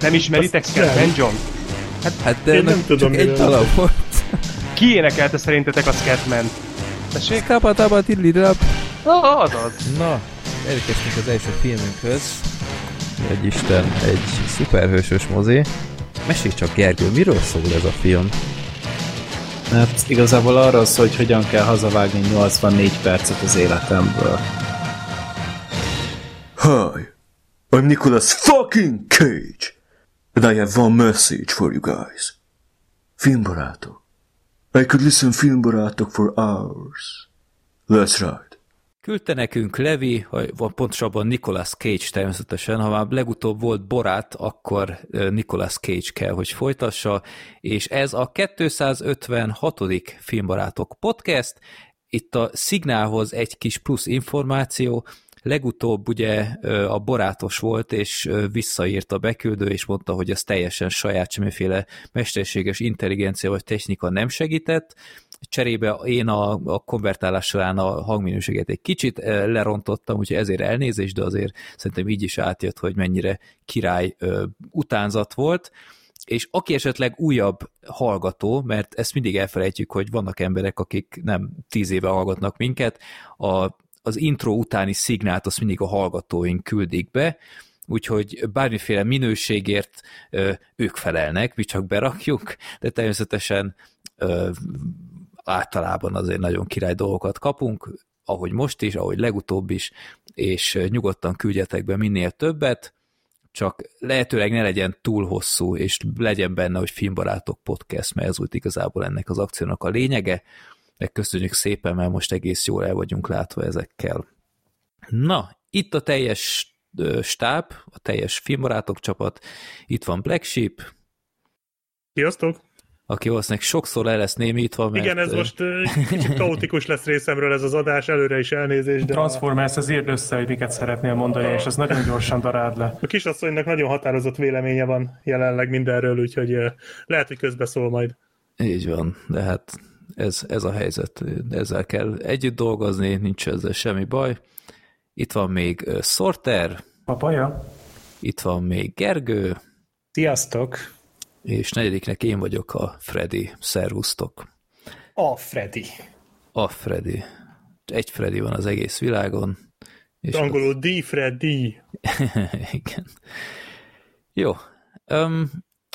Nem ismeritek Scatman John? Hát, hát de Én nem tudom, csak egy dala volt. Ki énekelte szerintetek a Scatman? Tessék? Kapa, tapa, tidlidap. Ah, azaz. Na, elérkeztünk az első filmünkhöz. Egy Isten, egy szuperhősös mozi. Mesélj csak, Gergő, miről szól ez a film? Hát igazából arról szól, hogy hogyan kell hazavágni 84 percet az életemből. Hi, I'm Nicolas fucking Cage, and I have one message for you guys. Filmbarátok. I could listen filmbarátok for hours. That's right. Küldte nekünk Levi, vagy pontosabban Nicolas Cage természetesen, ha már legutóbb volt Borát, akkor Nicolas Cage kell, hogy folytassa, és ez a 256. Filmbarátok podcast, itt a Szignálhoz egy kis plusz információ, legutóbb ugye a borátos volt, és ö, visszaírt a beküldő, és mondta, hogy ez teljesen saját, semmiféle mesterséges intelligencia vagy technika nem segített, cserébe én a, a konvertálás során a hangminőséget egy kicsit lerontottam, úgyhogy ezért elnézést, de azért szerintem így is átjött, hogy mennyire király utánzat volt, és aki esetleg újabb hallgató, mert ezt mindig elfelejtjük, hogy vannak emberek, akik nem tíz éve hallgatnak minket, a, az intro utáni szignált azt mindig a hallgatóink küldik be, úgyhogy bármiféle minőségért ők felelnek, mi csak berakjuk, de természetesen általában azért nagyon király dolgokat kapunk, ahogy most is, ahogy legutóbb is, és nyugodtan küldjetek be minél többet, csak lehetőleg ne legyen túl hosszú, és legyen benne, hogy filmbarátok podcast, mert ez volt igazából ennek az akciónak a lényege, de köszönjük szépen, mert most egész jól el vagyunk látva ezekkel. Na, itt a teljes stáb, a teljes filmbarátok csapat, itt van Black Sheep, Sziasztok! aki valószínűleg sokszor le lesz némítva, mert... Igen, ez most kicsit kaotikus lesz részemről ez az adás, előre is elnézést, de Transformers az írd össze, hogy miket szeretnél mondani, és az nagyon gyorsan darád le. a kisasszonynak nagyon határozott véleménye van jelenleg mindenről, úgyhogy lehet, hogy közbeszól majd. Így van, de hát ez, ez a helyzet, ezzel kell együtt dolgozni, nincs ezzel semmi baj. Itt van még Sorter, Papaja? itt van még Gergő, Sziasztok! és negyediknek én vagyok a Freddy. Szervusztok! A Freddy. A Freddy. Egy Freddy van az egész világon. És Angolul D. Freddy. Igen. Jó. Um,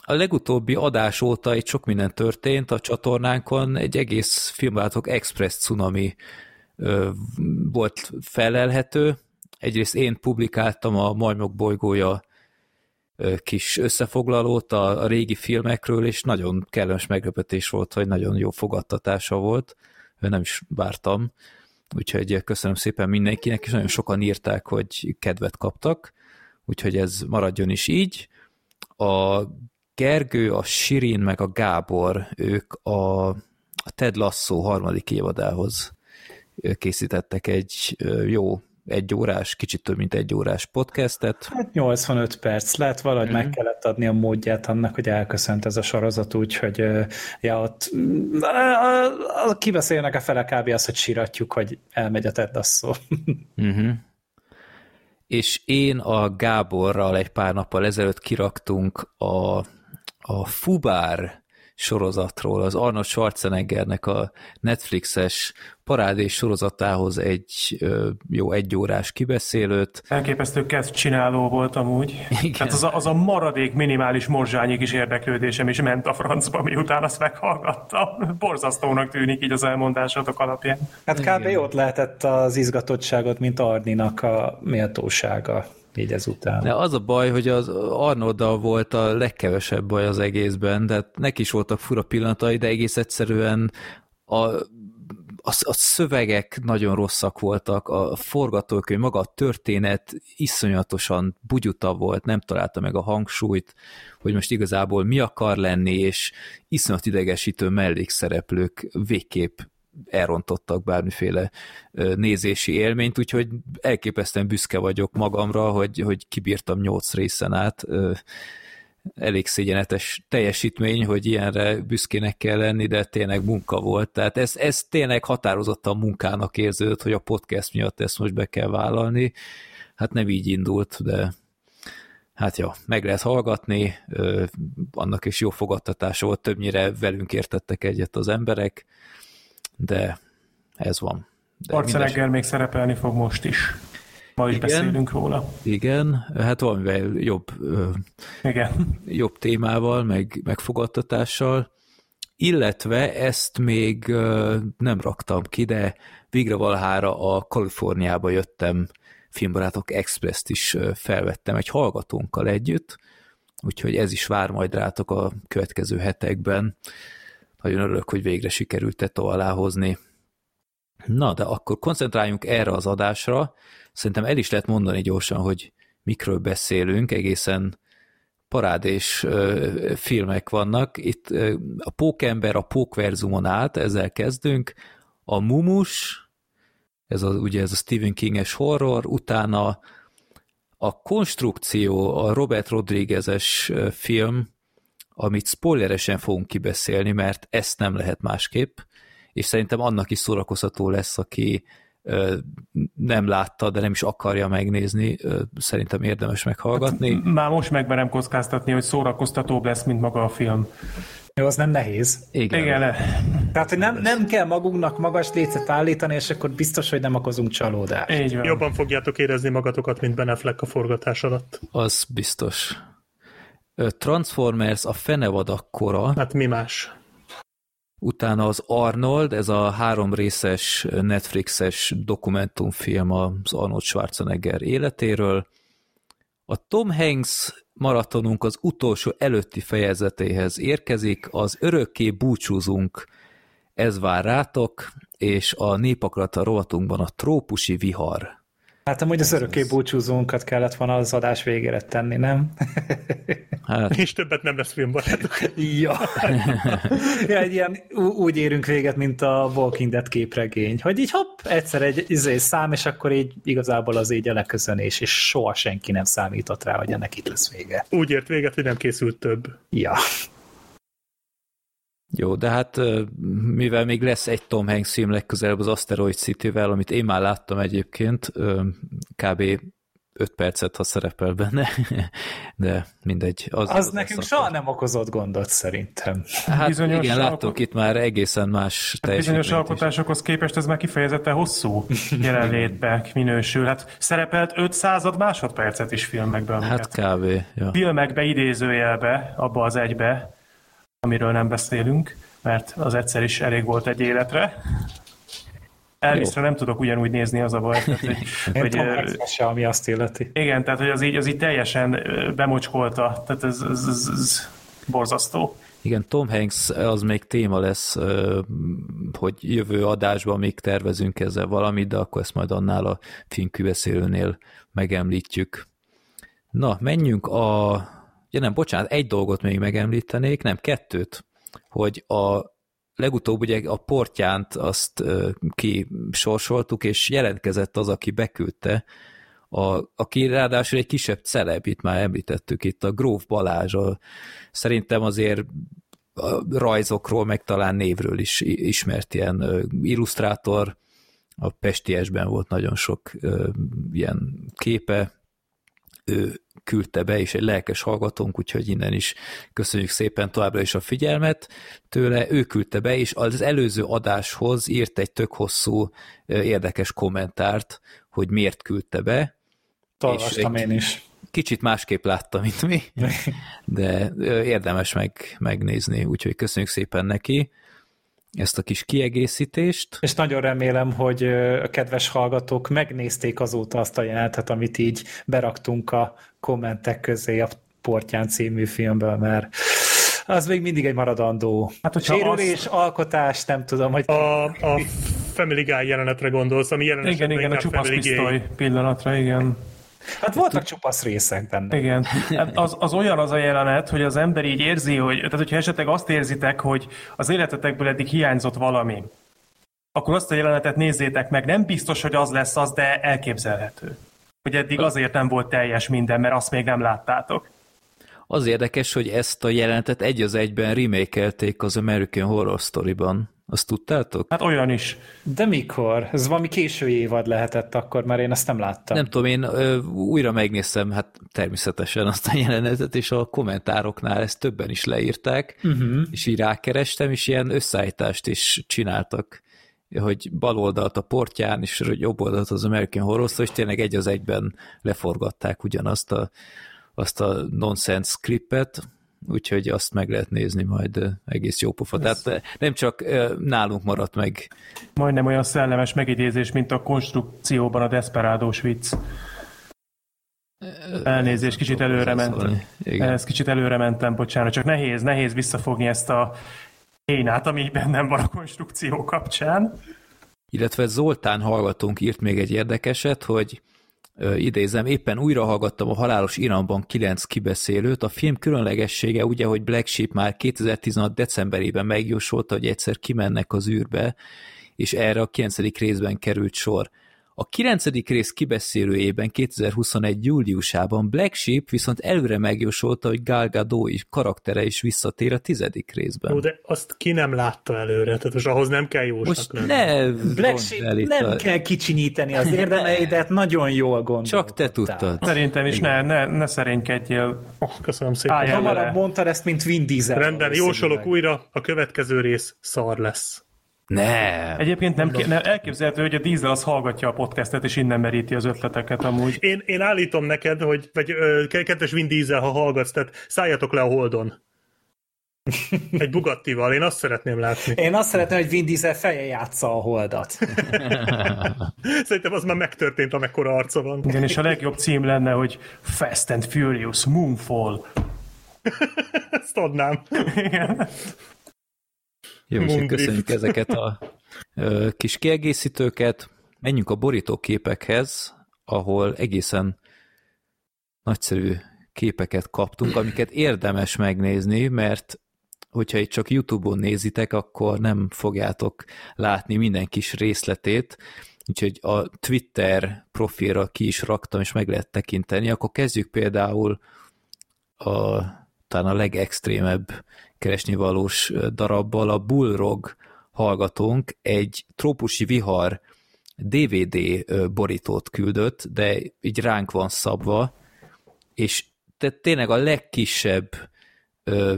a legutóbbi adás óta egy sok minden történt a csatornánkon, egy egész filmvállalatok Express Tsunami volt felelhető. Egyrészt én publikáltam a Majmok bolygója kis összefoglalót a, a régi filmekről, és nagyon kellemes meglepetés volt, hogy nagyon jó fogadtatása volt. Nem is vártam. Úgyhogy köszönöm szépen mindenkinek, és nagyon sokan írták, hogy kedvet kaptak, úgyhogy ez maradjon is így. A Gergő, a Sirin, meg a Gábor, ők a, a Ted Lasso harmadik évadához készítettek egy jó egy órás, kicsit több mint egy órás podcastet. Hát 85 perc lett, valahogy mm. meg kellett adni a módját annak, hogy elköszönt ez a sorozat, úgyhogy ja, ott a- a- a- kibeszélnek a fele kb. az, hogy siratjuk, hogy elmegy a Ted Lasso. Uh-huh. És én a Gáborral egy pár nappal ezelőtt kiraktunk a, a Fubár sorozatról, az Arnold Schwarzeneggernek a Netflixes parádés sorozatához egy jó egyórás kibeszélőt. Elképesztő kezd csináló volt amúgy. Igen. Tehát az a, az a maradék minimális morzsányi kis érdeklődésem is ment a francba, miután azt meghallgattam. Borzasztónak tűnik így az elmondásatok alapján. Hát kb. ott lehetett az izgatottságot, mint Arninak a méltósága így ezután. De az a baj, hogy az Arnolddal volt a legkevesebb baj az egészben, de neki is voltak fura pillanatai, de egész egyszerűen a, a, a szövegek nagyon rosszak voltak, a forgatókönyv, maga a történet iszonyatosan bugyuta volt, nem találta meg a hangsúlyt, hogy most igazából mi akar lenni, és iszonyat idegesítő mellékszereplők végképp elrontottak bármiféle nézési élményt, úgyhogy elképesztően büszke vagyok magamra, hogy, hogy kibírtam nyolc részen át. Elég szégyenetes teljesítmény, hogy ilyenre büszkének kell lenni, de tényleg munka volt. Tehát ez, ez tényleg határozottan munkának érződött, hogy a podcast miatt ezt most be kell vállalni. Hát nem így indult, de hát ja, meg lehet hallgatni, annak is jó fogadtatása volt, többnyire velünk értettek egyet az emberek, de ez van. De Arceregger még szerepelni fog most is. Ma is Igen. beszélünk róla. Igen, hát valamivel jobb, Igen. jobb témával, meg, meg fogadtatással, illetve ezt még nem raktam ki, de végre valahára a Kaliforniába jöttem Filmbarátok Express-t is felvettem egy hallgatónkkal együtt, úgyhogy ez is vár majd rátok a következő hetekben. Nagyon örülök, hogy végre sikerült tetó alá hozni. Na, de akkor koncentráljunk erre az adásra. Szerintem el is lehet mondani gyorsan, hogy mikről beszélünk, egészen parádés ö, filmek vannak. Itt ö, a Pókember a Pókverzumon át, ezzel kezdünk. A Mumus, ez a, ugye ez a Stephen King-es horror, utána a Konstrukció, a Robert Rodriguez-es film, amit spoileresen fogunk kibeszélni, mert ezt nem lehet másképp, és szerintem annak is szórakoztató lesz, aki ö, nem látta, de nem is akarja megnézni, ö, szerintem érdemes meghallgatni. Már most megmerem kockáztatni, hogy szórakoztatóbb lesz, mint maga a film. Jó, az nem nehéz. Igen. Igen, le. Tehát, hogy nem, nem kell magunknak magas lécet állítani, és akkor biztos, hogy nem okozunk csalódást. így van. Jobban fogjátok érezni magatokat, mint Ben Affleck a forgatás alatt. Az biztos. Transformers a fenevadak kora, Hát mi más? utána az Arnold, ez a három részes Netflixes dokumentumfilm az Arnold Schwarzenegger életéről. A Tom Hanks maratonunk az utolsó előtti fejezetéhez érkezik, az Örökké búcsúzunk, ez vár rátok, és a népakrata rovatunkban a trópusi vihar. Hát amúgy az örökké búcsúzónkat kellett volna az adás végére tenni, nem? Hát És többet nem lesz filmbarátok. ja. ja, egy ilyen úgy érünk véget, mint a Walking Dead képregény, hogy így hopp, egyszer egy izé, szám, és akkor így igazából az így a leköszönés, és soha senki nem számított rá, hogy ennek itt lesz vége. Úgy ért véget, hogy nem készült több. Ja. Jó, de hát mivel még lesz egy Tom Hanks film legközelebb az Asteroid City-vel, amit én már láttam egyébként, kb. 5 percet, ha szerepel benne, de mindegy. Az, Az, az nekünk lesz soha nem okozott gondot szerintem. Hát Bizonyos igen, alkot- láttok itt már egészen más Bizonyos teljesítményt is. alkotásokhoz képest ez már kifejezetten hosszú jelenlétbe minősül. Hát szerepelt 500 másodpercet is filmekben. Hát kb. Ja. filmekbe idézőjelbe, abba az egybe, amiről nem beszélünk, mert az egyszer is elég volt egy életre. Elviszre nem tudok ugyanúgy nézni az a baj. Tehát, hogy, hogy, se, ami azt illeti. igen, tehát hogy az így, az így teljesen bemocskolta, tehát ez, ez, ez, ez borzasztó. Igen, Tom Hanks az még téma lesz, hogy jövő adásban még tervezünk ezzel valamit, de akkor ezt majd annál a filmkübeszélőnél megemlítjük. Na, menjünk a... Ja nem, bocsánat, egy dolgot még megemlítenék, nem, kettőt, hogy a legutóbb ugye a portyánt azt kisorsoltuk, és jelentkezett az, aki beküldte, a, aki ráadásul egy kisebb celeb, itt már említettük itt, a Gróf Balázs, a, szerintem azért a rajzokról, meg talán névről is ismert ilyen illusztrátor, a Pestiesben volt nagyon sok ilyen képe, ő küldte be, és egy lelkes hallgatónk, úgyhogy innen is köszönjük szépen továbbra is a figyelmet tőle. Ő küldte be, és az előző adáshoz írt egy tök hosszú, érdekes kommentárt, hogy miért küldte be. Olvastam én is. Kicsit másképp látta, mint mi, de érdemes meg, megnézni, úgyhogy köszönjük szépen neki ezt a kis kiegészítést. És nagyon remélem, hogy a kedves hallgatók megnézték azóta azt a jelenetet, amit így beraktunk a kommentek közé a Portyán című filmből, mert az még mindig egy maradandó Hát, hogyha sérülés, alkotás, nem tudom, hogy A, a Family Guy jelenetre gondolsz, ami jelen Igen, igen, a csupasz pisztoly pillanatra, igen. Hát voltak csupasz részek benne. Igen. Hát Az, az olyan az a jelenet, hogy az ember így érzi, hogy, tehát hogyha esetleg azt érzitek, hogy az életetekből eddig hiányzott valami, akkor azt a jelenetet nézzétek meg. Nem biztos, hogy az lesz az, de elképzelhető. Hogy eddig azért nem volt teljes minden, mert azt még nem láttátok. Az érdekes, hogy ezt a jelenetet egy az egyben remékelték az American Horror Story-ban. Azt tudtátok? Hát olyan is. De mikor? Ez valami késő évad lehetett akkor, mert én ezt nem láttam. Nem tudom, én ö, újra megnéztem, hát természetesen azt a jelenetet, és a kommentároknál ezt többen is leírták, uh-huh. és így rákerestem, és ilyen összeállítást is csináltak, hogy bal oldalt a portján, és jobb oldalt az American Horror Story, és tényleg egy az egyben leforgatták ugyanazt a, azt a nonsense klippet, úgyhogy azt meg lehet nézni majd egész jó pofa. Tehát nem csak nálunk maradt meg Majdnem olyan szellemes megidézés, mint a konstrukcióban a Desperádós vicc. Elnézést, kicsit előre mentem. Ez kicsit előre mentem, bocsánat, csak nehéz, nehéz visszafogni ezt a énát, ami bennem van a konstrukció kapcsán. Illetve Zoltán hallgatónk írt még egy érdekeset, hogy ö, idézem, éppen újra hallgattam a Halálos Iramban 9 kibeszélőt. A film különlegessége ugye, hogy Black Sheep már 2016 decemberében megjósolta, hogy egyszer kimennek az űrbe, és erre a 9. részben került sor. A 9. rész kibeszélőjében 2021. júliusában Black Sheep viszont előre megjósolta, hogy Gal Gadot is karaktere is visszatér a 10. részben. Jó, de azt ki nem látta előre, tehát most ahhoz nem kell jósnak ne Black Sheep nem a- kell kicsinyíteni az érdemeidet, nagyon jól gondolkodtál. Csak te tudtad. Szerintem is ne, ne, ne szerénykedjél. Oh, köszönöm szépen. Hamarabb mondtad ezt, mint Vin Diesel. Rendben, jósolok újra, a következő rész szar lesz. Ne! Egyébként nem, nem elképzelhető, hogy a Diesel az hallgatja a podcastet, és innen meríti az ötleteket amúgy. Én, én állítom neked, hogy, vagy ö, kedves Vin Diesel, ha hallgatsz, tehát szálljatok le a Holdon. Egy Bugattival, én azt szeretném látni. Én azt szeretném, hogy Vin Diesel feje játsza a holdat. Szerintem az már megtörtént, amekkora arca van. Igen, és a legjobb cím lenne, hogy Fast and Furious Moonfall. Ezt adnám. Jó, és köszönjük ezeket a ö, kis kiegészítőket. Menjünk a borítóképekhez, ahol egészen nagyszerű képeket kaptunk, amiket érdemes megnézni, mert hogyha itt csak YouTube-on nézitek, akkor nem fogjátok látni minden kis részletét, úgyhogy a Twitter profilra ki is raktam, és meg lehet tekinteni. Akkor kezdjük például a, talán a legextrémebb keresnivalós ö, darabbal, a Bullrog hallgatónk egy trópusi vihar DVD borítót küldött, de így ránk van szabva, és te tényleg a legkisebb ö,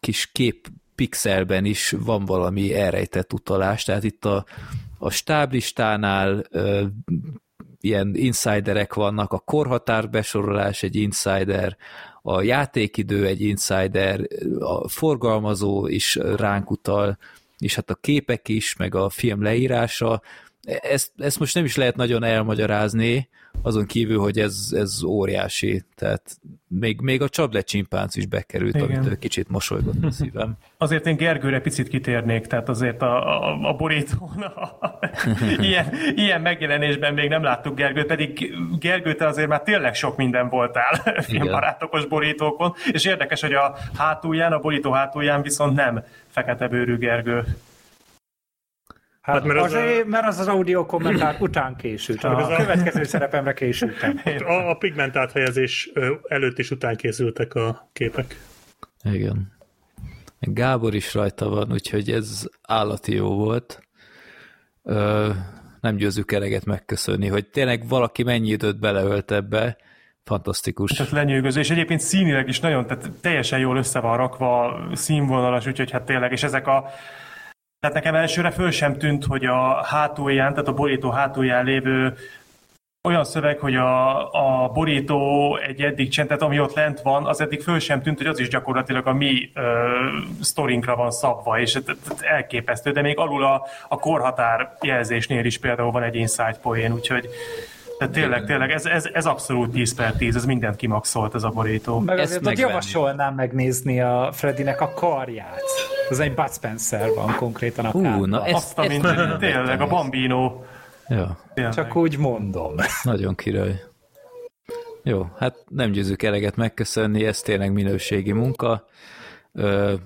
kis kép pixelben is van valami elrejtett utalás, tehát itt a, a stáblistánál ö, ilyen insiderek vannak, a korhatár besorolás egy insider, a játékidő egy insider, a forgalmazó is ránk utal, és hát a képek is, meg a film leírása. Ezt, ezt most nem is lehet nagyon elmagyarázni, azon kívül, hogy ez, ez óriási, tehát még, még a csable csimpánc is bekerült, Igen. amit kicsit mosolygott a szívem. Azért én Gergőre picit kitérnék, tehát azért a, a, a borítón a, ilyen, ilyen megjelenésben még nem láttuk Gergőt, pedig Gergő, te azért már tényleg sok minden voltál filmbarátokos borítókon, és érdekes, hogy a hátulján, a borító hátulján viszont nem fekete bőrű Gergő. Hát, Hát, mert az azért, mert az az audio kommentár után készült. az A a- következő szerepemre készültem. A, a pigment áthelyezés ö, előtt és után készültek a képek. Igen. Gábor is rajta van, úgyhogy ez állati jó volt. Ö, nem győzzük eleget megköszönni, hogy tényleg valaki mennyi időt beleölt ebbe. Fantasztikus. Tehát lenyűgöző, és egyébként színileg is nagyon, tehát teljesen jól össze van rakva, színvonalas, úgyhogy hát tényleg, és ezek a tehát nekem elsőre föl sem tűnt, hogy a hátulján, tehát a borító hátulján lévő olyan szöveg, hogy a, a borító egy eddig csend, ami ott lent van, az eddig föl sem tűnt, hogy az is gyakorlatilag a mi ö, sztorinkra van szabva, és elképesztő, de még alul a, a korhatár jelzésnél is például van egy inside poén, úgyhogy tehát tényleg, tényleg, ez, ez, ez abszolút 10 per 10, ez mindent kimaxolt ez a borító. Meg Ezt azért megvenni. javasolnám megnézni a Freddynek a karját. Az egy Bud Spencer van konkrétan a Hú, kárban. na ezt, Azt a ezt minden, nagyon tényleg, a. Bambino. Ja, Tényleg. Csak úgy mondom. nagyon király. Jó, hát nem győzük eleget megköszönni, ez tényleg minőségi munka.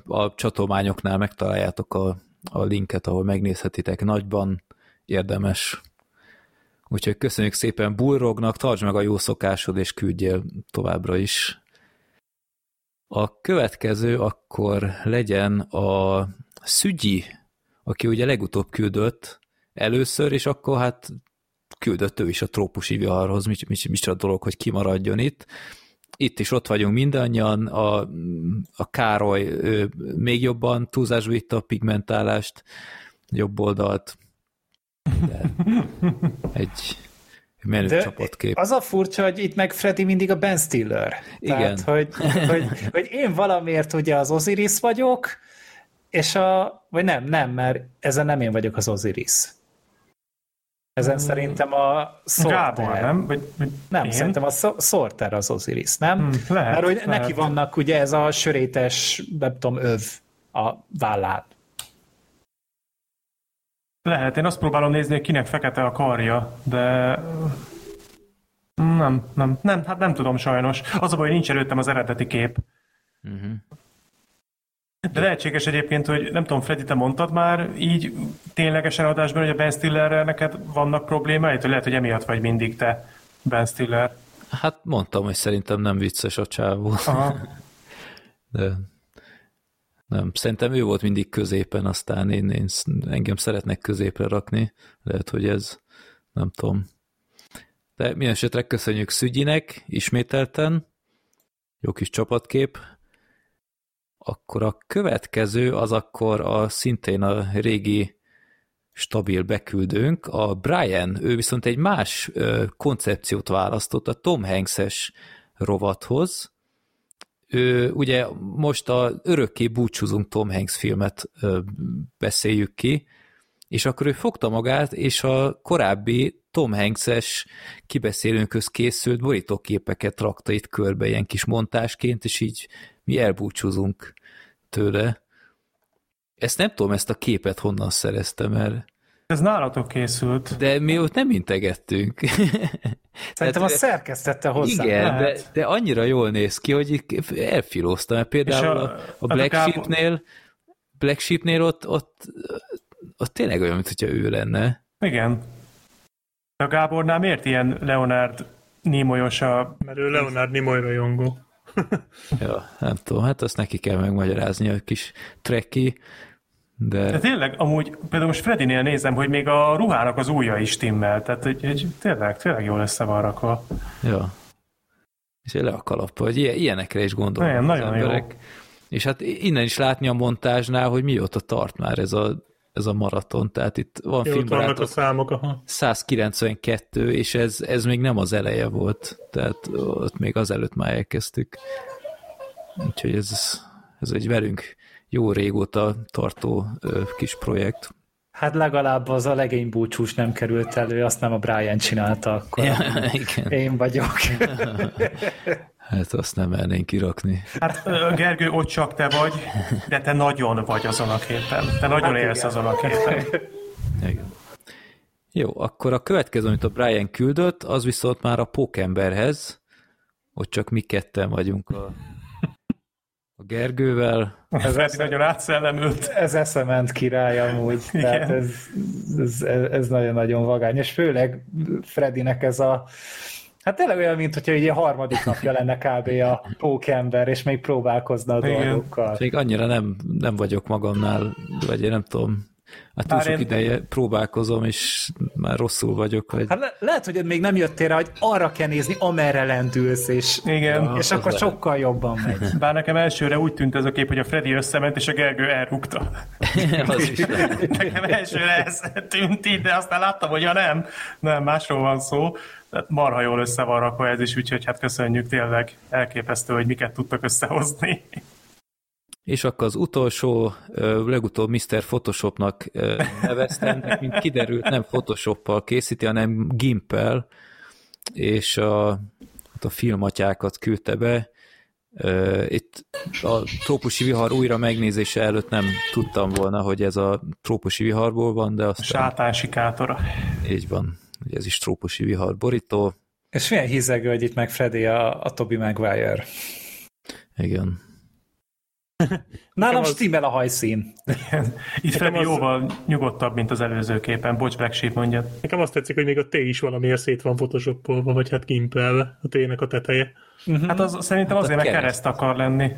A csatolmányoknál megtaláljátok a, a linket, ahol megnézhetitek nagyban, érdemes. Úgyhogy köszönjük szépen Bullrognak, tartsd meg a jó szokásod, és küldjél továbbra is. A következő akkor legyen a Szügyi aki ugye legutóbb küldött először, és akkor hát küldött ő is a trópusi viharhoz, mi, mi, mi a dolog, hogy kimaradjon itt. Itt is ott vagyunk mindannyian, a, a Károly ő, még jobban túlzásba vitte a pigmentálást, jobb oldalt. De egy menő De csapatkép. Az a furcsa, hogy itt meg Freddy mindig a Ben Stiller. Igen. Tehát, hogy, hogy, hogy én valamiért ugye az Osiris vagyok, és a, vagy nem, nem, mert ezen nem én vagyok az Osiris. Ezen szerintem a Sorter. Gábor, nem? Vagy, vagy Nem, én? szerintem a So- Sorter az Osiris, nem? Hmm, lehet, Mert hogy lehet. neki vannak ugye ez a sörétes, nem tudom, öv a vállán. Lehet, én azt próbálom nézni, hogy kinek fekete a karja, de... Nem, nem, nem, hát nem tudom sajnos. Az a baj, hogy nincs előttem az eredeti kép. Uh-huh. De lehetséges egyébként, hogy nem tudom, Freddy, te mondtad már így ténylegesen adásban, hogy a Ben Stillerrel neked vannak problémáid, hogy lehet, hogy emiatt vagy mindig te Ben Stiller. Hát mondtam, hogy szerintem nem vicces a csávó. Aha. De nem, szerintem ő volt mindig középen, aztán én, én engem szeretnek középre rakni. Lehet, hogy ez, nem tudom. De minden esetre köszönjük Szügyinek ismételten. Jó kis csapatkép. Akkor a következő az akkor a szintén a régi stabil beküldőnk, a Brian, ő viszont egy más ö, koncepciót választott a Tom Hanks-es rovathoz, ő, ugye most a Örökké búcsúzunk Tom Hanks filmet ö, beszéljük ki, és akkor ő fogta magát, és a korábbi Tom Hanks-es kibeszélőnkhöz készült borítóképeket rakta itt körbe ilyen kis montásként, és így mi elbúcsúzunk tőle. Ezt nem tudom, ezt a képet honnan szereztem, mert Ez nálatok készült. de mi ott nem integettünk. Szerintem Tehát- azt szerkesztette hozzá. Igen, de, lehet. de annyira jól néz ki, hogy így elfilóztam, mert például És a, a- a, a Black Gábor- Sheepnél Black Sheepnél ott, ott, ott tényleg olyan, mintha ő lenne. Igen. A Gábornál miért ilyen Leonard Nimoyos a... Mert ő Leonard Nimoy rajongó. Ja, nem tudom, hát azt neki kell megmagyarázni a kis treki, De de tényleg, amúgy például most Fredinél nézem, hogy még a ruhának az ujja is stimmel, tehát hogy, hogy tényleg, tényleg jól össze van rakva. ja. És le a kalappa, hogy ilyen, ilyenekre is gondolnak Nagyon, az nagyon jó. emberek. És hát innen is látni a montázsnál, hogy mióta tart már ez a, ez a maraton, tehát itt van Jó, filmbarátok a számok, aha. 192, és ez, ez még nem az eleje volt, tehát ott még azelőtt már elkezdtük. Úgyhogy ez, ez egy velünk jó régóta tartó ö, kis projekt. Hát legalább az a legény búcsús nem került elő, azt nem a Brian csinálta akkor. Ja, igen. Én vagyok. Hát azt nem mernénk kirakni. Hát Gergő, ott csak te vagy, de te nagyon vagy azon a képen. Te nagyon Hát élsz igen. azon a képen. Igen. Jó, akkor a következő, amit a Brian küldött, az viszont már a Pókemberhez, ott csak mi ketten vagyunk a, a Gergővel. Ez Fredi nagyon átszellemült. Ez eszement király amúgy. Tehát Igen. ez, ez, ez nagyon-nagyon vagány. És főleg Fredinek ez a Hát tényleg olyan, mint hogyha így a harmadik napja lenne kb. a pókember, és még próbálkozna a Igen. dolgokkal. Még annyira nem, nem vagyok magamnál, vagy én nem tudom, hát túl sok én- ideje próbálkozom, és már rosszul vagyok, vagy Hát le- lehet, hogy még nem jöttél rá, hogy arra kell nézni, amerre lendülsz, és, Igen. és akkor sokkal jobban megy. Bár nekem elsőre úgy tűnt ez a kép, hogy a Freddy összement, és a Gergő elrúgta. az is lehet. Nekem elsőre ez tűnt így, de aztán láttam, hogy ja nem, nem, másról van szó. Tehát marha jól össze van rakva ez is, úgyhogy hát köszönjük tényleg. Elképesztő, hogy miket tudtak összehozni. És akkor az utolsó, legutóbb Mr. Photoshopnak neveztem, mint kiderült, nem Photoshoppal készíti, hanem Gimpel, és a, hát a filmatyákat küldte be. Itt a trópusi vihar újra megnézése előtt nem tudtam volna, hogy ez a trópusi viharból van, de A aztán sátán sikátora. így van. Ugye ez is trópusi vihar borító. És milyen hízegő, hogy itt meg Freddy a, a Toby Maguire. Igen. Nálam az- stimmel a hajszín. Itt Freddy az- jóval nyugodtabb, mint az előző képen. Bocs, Black Sheep mondja. Nekem azt tetszik, hogy még a T is valamiért szét van photoshopolva, vagy hát gimpelve a T-nek a teteje. Hát az szerintem Hát azért, mert kereszt. kereszt akar lenni.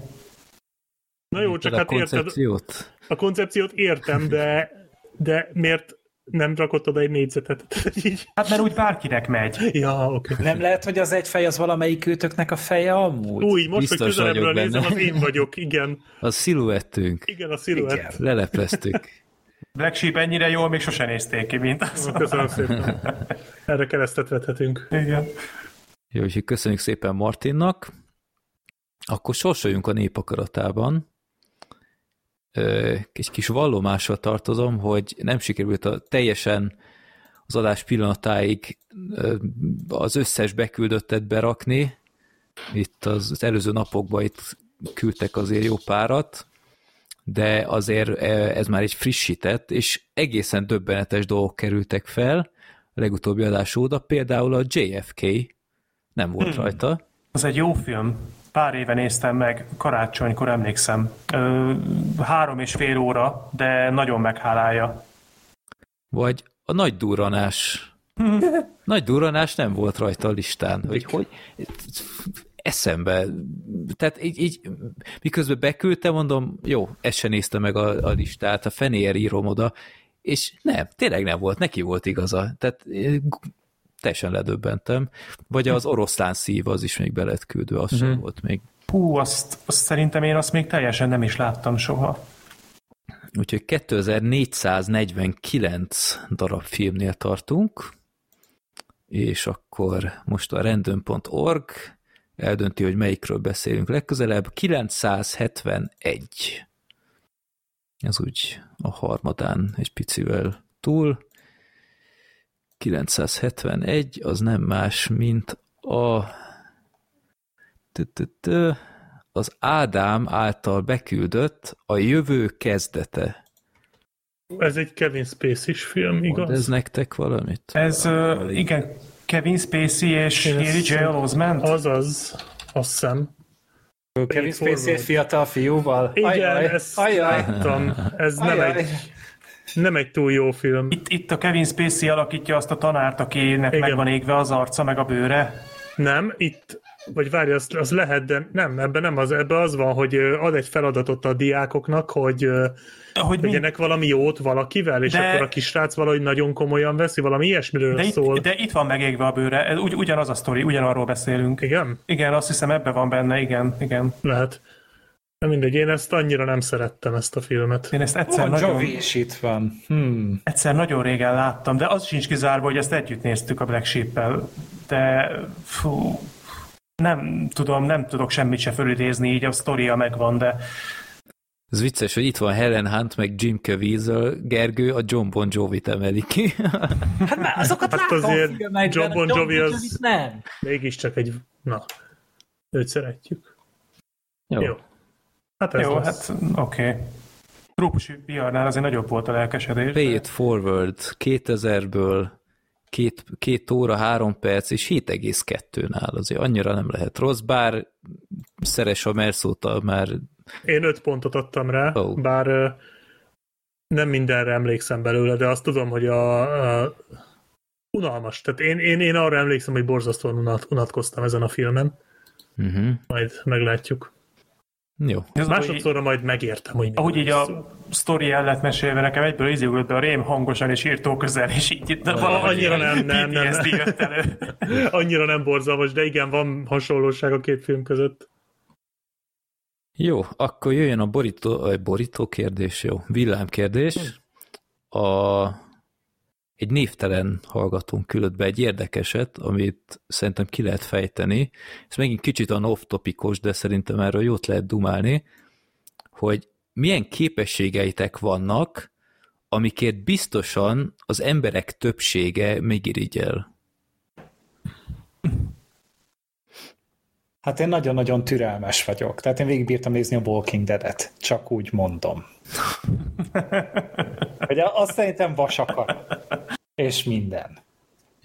Na jó, csak a hát érted, koncepciót? a koncepciót értem, de De miért nem rakott oda egy négyzetet? Így. Hát mert úgy bárkinek megy. Ja, oké. Nem lehet, hogy az egy fej az valamelyik őtöknek a feje amúgy? Új, most, hogy Biztos közelebbről vagyok nézem, benne. az én vagyok, igen. A sziluettünk. Igen, a sziluett. Lelepleztük. Black Sheep ennyire jól még sose nézték ki, mint az. Köszönöm szépen. Erre keresztet vethetünk. Igen. Jó, úgyhogy köszönjük szépen Martinnak. Akkor sorsoljunk a népakaratában. Egy kis vallomással tartozom, hogy nem sikerült a teljesen az adás pillanatáig az összes beküldöttet berakni. Itt az, az előző napokban itt küldtek azért jó párat, de azért ez már egy frissített, és egészen döbbenetes dolgok kerültek fel a legutóbbi adás óta, például a JFK nem volt hmm. rajta. Az egy jó film. Pár éve néztem meg, karácsonykor emlékszem. Ö, három és fél óra, de nagyon meghálálja. Vagy a nagy durranás. nagy durranás nem volt rajta a listán. Hogy, hogy eszembe. Tehát így, így miközben beküldte, mondom, jó, ezt se nézte meg a, a listát, a fenér írom oda, és nem, tényleg nem volt, neki volt igaza. Tehát eh, teljesen ledöbbentem. Vagy az oroszlán szív, az is még be lett küldve, az sem volt még. Hú, azt, azt szerintem én azt még teljesen nem is láttam soha. Úgyhogy 2449 darab filmnél tartunk, és akkor most a random.org eldönti, hogy melyikről beszélünk legközelebb. 971. Ez úgy a harmadán egy picivel túl. 971 az nem más, mint a az Ádám által beküldött a jövő kezdete. Ez egy Kevin Spacey-s film, igaz? Ez nektek valamit? Ez, ö, igen, Kevin Spacey és ezt- Joel Osment. Azaz, azt hiszem. Kevin Spacey egy fiatal fiúval? Igen, Ajaj, ezt ajaj, láttam. Ez nem ajaj. egy, nem egy túl jó film. Itt, itt a Kevin Spacey alakítja azt a tanárt, akinek Igen. meg van égve az arca, meg a bőre. Nem, itt, vagy várj, az, az lehet, de nem, ebben nem az, ebben az van, hogy ad egy feladatot a diákoknak, hogy Hogy mi, tegyenek valami jót valakivel, és De- akkor a kisrác valahogy nagyon komolyan veszi, valami ilyesmiről de, szól. itt, de itt van megégve a bőre, Ez ugy, ugyanaz a sztori, ugyanarról beszélünk. Igen? Igen, azt hiszem ebbe van benne, igen, igen. Lehet. Nem mindegy, én ezt annyira nem szerettem, ezt a filmet. Én ezt egyszer, Oh, nagyon, Jovi is itt van. Hmm. egyszer nagyon régen láttam, de az sincs kizárva, hogy ezt együtt néztük a Black Sheep-el. De fú, nem tudom, nem tudok semmit se fölidézni, így a sztoria megvan, de Ez vicces, hogy itt van Helen Hunt, meg Jim Caviezel, Gergő a John Bon Jovi-t emeli ki. Hát már azokat Hát látom azért a filmekben, John Bon Jovi az- Jovit nem. Mégiscsak egy... Na, őt szeretjük. Jó. Jó. Hát ez jó, lesz. hát oké. Okay. Trópusi piarnál azért nagyobb volt a lelkesedés. Pay de- it forward 2000-ből két, két óra, három perc, és 7,2-nál azért annyira nem lehet rossz, bár szeres a Merszóta már Én öt pontot adtam rá, oh. bár nem mindenre emlékszem belőle, de azt tudom, hogy a, a unalmas. Tehát én, én, én arra emlékszem, hogy borzasztóan unat, unatkoztam ezen a filmen. uh-huh. Majd meglátjuk. Jó. Ez Másodszorra majd megértem, hogy Ahogy így a sztori el lett mesélve, nekem egyből izjúgott be a rém hangosan és írtó közel, és így itt valahogy annyira nem, nem, nem, nem. jött elő. Annyira nem borzalmas, de igen, van hasonlóság a két film között. Jó, akkor jöjjön a borító, a borító kérdés, jó, villámkérdés. A, egy névtelen hallgatónk küldött be egy érdekeset, amit szerintem ki lehet fejteni. Ez megint kicsit a off-topikos, de szerintem erről jót lehet dumálni, hogy milyen képességeitek vannak, amikért biztosan az emberek többsége megirigyel. Hát én nagyon-nagyon türelmes vagyok. Tehát én végigbírtam nézni a Walking Dead-et. Csak úgy mondom. Hogy azt szerintem vasakar. És minden.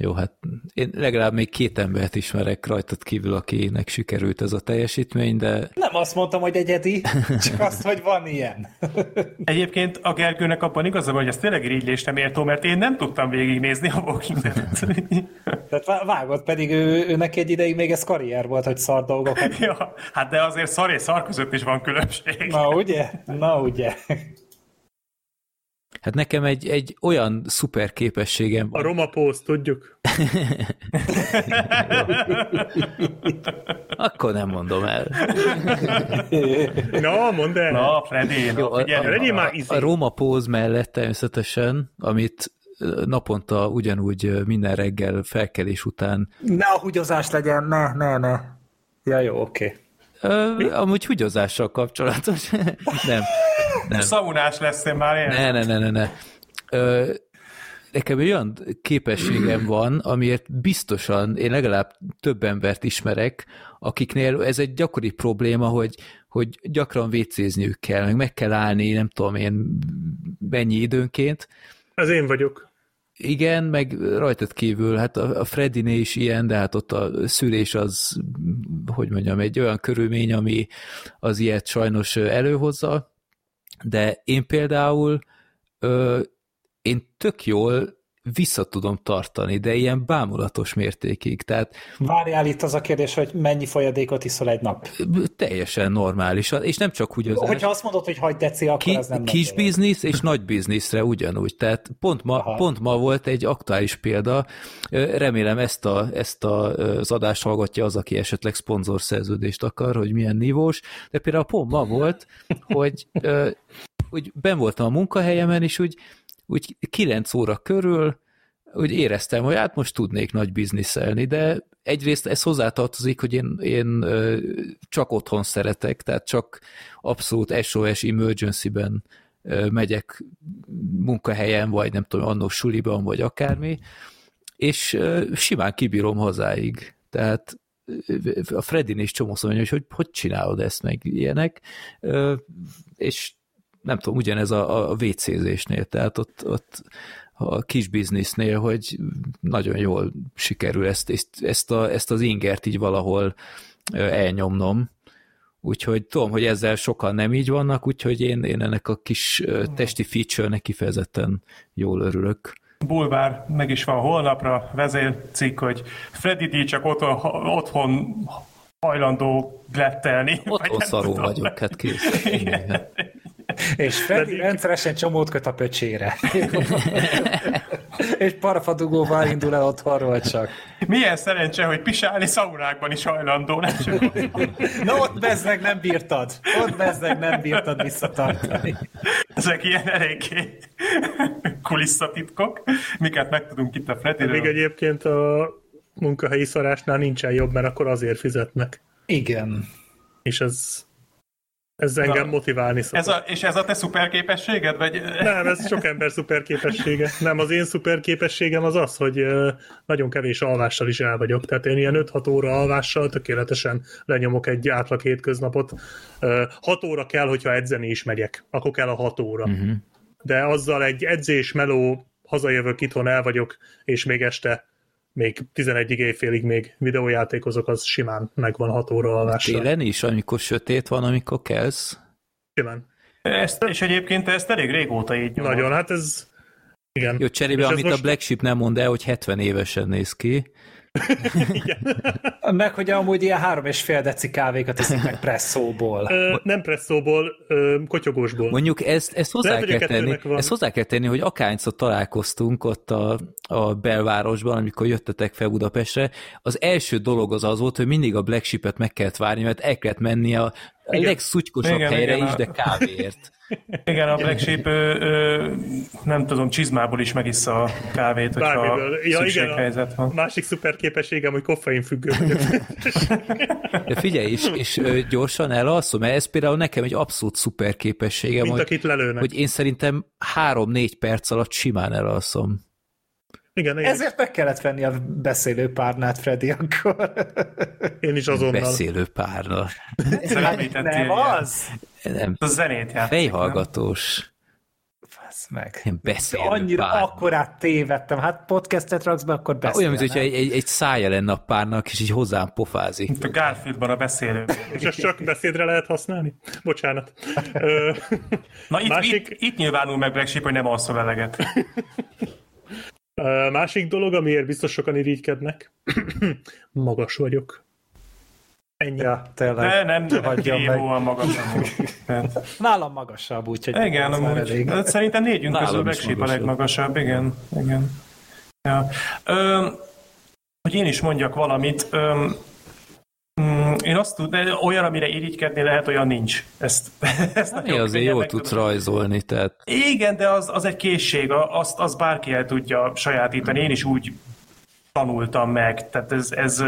Jó, hát én legalább még két embert ismerek rajtad kívül, akinek sikerült ez a teljesítmény, de Nem azt mondtam, hogy egyedi, csak azt, hogy van ilyen. Egyébként a Gergőnek abban igaza hogy ez tényleg irigylés nem értó, mert én nem tudtam végignézni a Walking Dead-et. Tehát vá- vágott, pedig ő, őnek egy ideig még ez karrier volt, hogy szar dolgokat. ja, hát de azért szar és szar között is van különbség. Na ugye? Na ugye? Hát nekem egy, egy olyan szuper képességem A van. Roma Post, tudjuk. Akkor nem mondom el. Na, mondd el. Na, Freddy, Jó, na, a- figyelj, a- na. már izé. A Roma Pose mellett természetesen, amit naponta ugyanúgy minden reggel felkelés után Ne a húgyozás legyen, ne, ne, ne. Ja, jó, oké. Ö, amúgy húgyozással kapcsolatos. nem, nem. Szaunás lesz én már én. Ne, ne, ne, ne, ne. Ö, nekem egy olyan képességem van, amiért biztosan én legalább több embert ismerek, akiknél ez egy gyakori probléma, hogy, hogy gyakran vécézniük kell, meg meg kell állni, nem tudom én mennyi időnként. Ez én vagyok. Igen, meg rajtad kívül, hát a, a Freddiné is ilyen, de hát ott a szülés az, hogy mondjam, egy olyan körülmény, ami az ilyet sajnos előhozza, de én például ö, én tök jól vissza tudom tartani, de ilyen bámulatos mértékig, tehát Várjál itt az a kérdés, hogy mennyi folyadékot iszol egy nap. teljesen normális, és nem csak húgyozás. Hogyha azt mondod, hogy hagyd deci, akkor Ki, ez nem kis dolog. biznisz és nagy bizniszre ugyanúgy. Tehát pont ma, Aha. pont ma volt egy aktuális példa. Remélem ezt, a, ezt a, az adást hallgatja az, aki esetleg szponzorszerződést akar, hogy milyen nívós. De például pont ma volt, hogy ö, úgy ben voltam a munkahelyemen, és úgy, úgy 9 óra körül úgy éreztem, hogy hát most tudnék nagy bizniszelni, de egyrészt ez hozzátartozik, hogy én, én csak otthon szeretek, tehát csak abszolút SOS emergency-ben megyek munkahelyen, vagy nem tudom, annó suliban, vagy akármi, és simán kibírom hazáig. Tehát a Freddin is csomószor mondja, hogy, hogy hogy csinálod ezt, meg ilyenek, és nem tudom, ugyanez a, a WC-zésnél, tehát ott, ott a kis biznisznél, hogy nagyon jól sikerül ezt, ezt, ezt, a, ezt az ingert így valahol elnyomnom. Úgyhogy tudom, hogy ezzel sokan nem így vannak, úgyhogy én, én ennek a kis testi feature-nek kifejezetten jól örülök. Bulvár meg is van holnapra, vezércikk, hogy Freddy D csak otthon, otthon hajlandó glettelni. vagy Otthon szaró tudom. vagyok, hát kész. Igen. És Freddy rendszeresen csomót köt a pöcsére. és parafadugóval indul el otthonról csak. Milyen szerencse, hogy pisálni szaunákban is hajlandó, nem csak. Na ott bezzeg nem bírtad. Ott bezzeg nem bírtad visszatartani. Ezek ilyen eléggé kulisszatitkok, miket megtudunk itt a Még Freddyről. egyébként a munkahelyi szarásnál nincsen jobb, mert akkor azért fizetnek. Igen. És ez, ez engem Na, motiválni szokott. Ez a, és ez a te szuperképességed? Vagy... Nem, ez sok ember szuperképessége. Nem, az én szuperképességem az az, hogy nagyon kevés alvással is el vagyok. Tehát én ilyen 5-6 óra alvással tökéletesen lenyomok egy átlag hétköznapot. 6 óra kell, hogyha edzeni is megyek. Akkor kell a 6 óra. Uh-huh. De azzal egy edzés, meló, hazajövök, itthon el vagyok, és még este még 11-ig éjfélig még videójátékozok, az simán megvan 6 óra alvással. Télen is, amikor sötét van, amikor kelsz? Simán. Ezt, és egyébként ezt elég régóta így nyomod. Nagyon, hát ez... Igen. Jó, cserébe, És amit most- a Black Sheep nem mond el, hogy 70 évesen néz ki. Meg, hogy amúgy ilyen három és fél deci kávékat iszik meg presszóból. Ö, nem presszóból, ö, kotyogósból. Mondjuk ezt, ezt hozzá Lehet, kell tenni, ezt hozzá kell tenni, hogy akárhányszor találkoztunk ott a, a belvárosban, amikor jöttetek fel Budapestre, az első dolog az az volt, hogy mindig a Black Sheep-et meg kellett várni, mert el kellett menni a, a Igen. legszuttykosabb Igen, helyre igen, is, de kávéért. Igen, a Black Sheep, ö, ö, nem tudom, csizmából is megissza a kávét, hogyha Bármiből. Ja, igen, szükséghelyzet a van. másik szuper képességem, hogy koffein függő vagyok. De figyelj, és, és gyorsan elalszom, mert ez például nekem egy abszolút szuper képességem, Mint hogy, akit lelőnek. hogy én szerintem három-négy perc alatt simán elalszom. Igen, én, Ezért meg kellett venni a beszélő párnát, Freddy, akkor. én is azonnal. Beszélő párna. Nem az? Nem, A zenét játszik. fejhallgatós. Fasz meg. Ilyen beszélő Annyira párna. akkorát tévedtem. Hát podcastet raksz be, akkor Hát beszélj. olyan, mintha egy, egy, egy szája lenne a párnak, és így hozzám pofázik. Mint a Garfieldban a beszélő. És ezt csak beszédre lehet használni? Bocsánat. Na itt, Másik- itt, itt nyilvánul meg Black Sheep, hogy nem alszol eleget. másik dolog, amiért biztos sokan irigykednek. Magas vagyok. Ennyi. Ja, tényleg. De nem Hagyjam meg. krémóan magasabb. Tehát- Nálam magasabb, úgyhogy Igen, amúgy. elég. Hát Szerintem négyünk Nálam közül Sheep a magasabb. legmagasabb, igen. igen. Ja. Ö, hogy én is mondjak valamit, ö, mm, én azt tud, de olyan, amire irigykedni lehet, olyan nincs. Ezt, ezt Mi nagyon azért könnyen jól tudsz tudom. rajzolni, tehát Igen, de az, az egy készség, a- azt, azt bárki el tudja sajátítani. Én is úgy tanultam meg, tehát ez, ez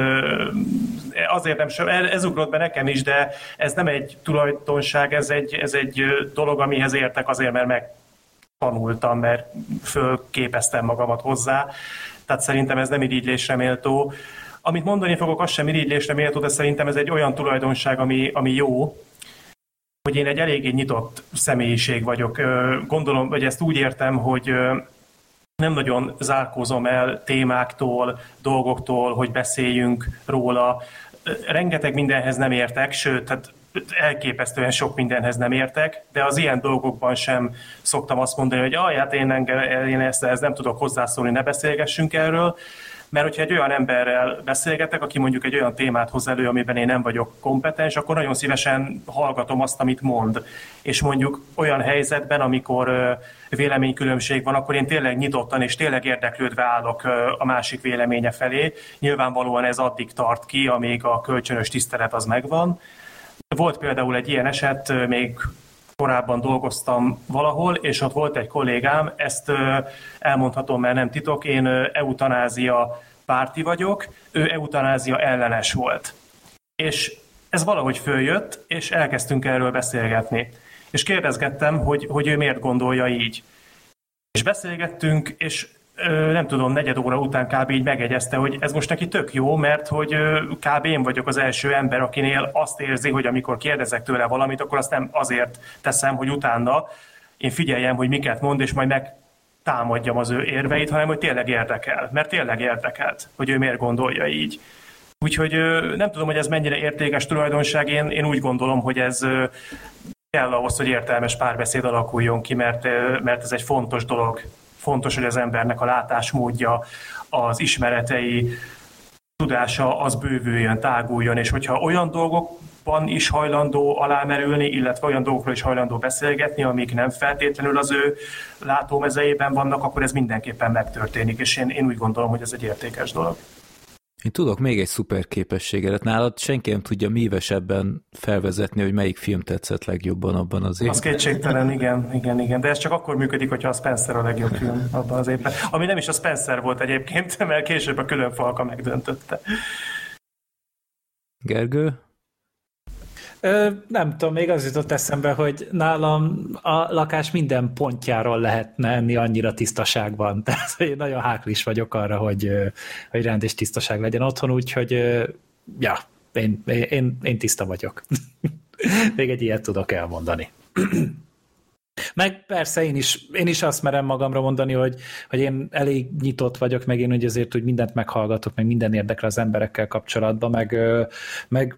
azért nem, so- ez ugrott be nekem is, de ez nem egy tulajdonság, ez egy, ez egy dolog, amihez értek azért, mert meg tanultam, mert fölképeztem magamat hozzá. Tehát szerintem ez nem irigylésre méltó. Amit mondani fogok, az sem irigylésre méltó, de szerintem ez egy olyan tulajdonság, ami, ami jó, hogy én egy eléggé nyitott személyiség vagyok. Gondolom, hogy ezt úgy értem, hogy nem nagyon zárkózom el témáktól, dolgoktól, hogy beszéljünk róla. Rengeteg mindenhez nem értek, sőt, tehát elképesztően sok mindenhez nem értek, de az ilyen dolgokban sem szoktam azt mondani, hogy ah, hát én, engem, én ezt, ezt nem tudok hozzászólni, ne beszélgessünk erről, mert hogyha egy olyan emberrel beszélgetek, aki mondjuk egy olyan témát hoz elő, amiben én nem vagyok kompetens, akkor nagyon szívesen hallgatom azt, amit mond. És mondjuk olyan helyzetben, amikor véleménykülönbség van, akkor én tényleg nyitottan és tényleg érdeklődve állok a másik véleménye felé. Nyilvánvalóan ez addig tart ki, amíg a kölcsönös tisztelet az megvan. Volt például egy ilyen eset, még korábban dolgoztam valahol, és ott volt egy kollégám, ezt elmondhatom, mert nem titok, én eutanázia párti vagyok, ő eutanázia ellenes volt. És ez valahogy följött, és elkezdtünk erről beszélgetni. És kérdezgettem, hogy, hogy ő miért gondolja így. És beszélgettünk, és nem tudom, negyed óra után kb. így megegyezte, hogy ez most neki tök jó, mert hogy kb. én vagyok az első ember, akinél azt érzi, hogy amikor kérdezek tőle valamit, akkor azt nem azért teszem, hogy utána én figyeljem, hogy miket mond, és majd meg támadjam az ő érveit, hanem hogy tényleg érdekel. Mert tényleg érdekelt, hogy ő miért gondolja így. Úgyhogy nem tudom, hogy ez mennyire értékes tulajdonság, én, én úgy gondolom, hogy ez kell ahhoz, hogy értelmes párbeszéd alakuljon ki, mert, mert ez egy fontos dolog. Fontos, hogy az embernek a látásmódja, az ismeretei, tudása az bővüljön, táguljon, és hogyha olyan dolgokban is hajlandó alámerülni, illetve olyan dolgokról is hajlandó beszélgetni, amik nem feltétlenül az ő látómezeiben vannak, akkor ez mindenképpen megtörténik, és én, én úgy gondolom, hogy ez egy értékes dolog. Én tudok még egy szuper képességet. Nálad senki nem tudja mívesebben felvezetni, hogy melyik film tetszett legjobban abban az Az évben. kétségtelen, igen, igen, igen. De ez csak akkor működik, hogyha a Spencer a legjobb film abban az évben. Ami nem is a Spencer volt egyébként, mert később a külön falka megdöntötte. Gergő? Ö, nem tudom, még az jutott eszembe, hogy nálam a lakás minden pontjáról lehetne enni, annyira tisztaság van. Tehát hogy én nagyon háklis vagyok arra, hogy, hogy rend és tisztaság legyen otthon, úgyhogy ja, én, én, én tiszta vagyok. még egy ilyet tudok elmondani. Meg persze én is, én is azt merem magamra mondani, hogy, hogy én elég nyitott vagyok, meg én hogy azért úgy mindent meghallgatok, meg minden érdekel az emberekkel kapcsolatban, meg, meg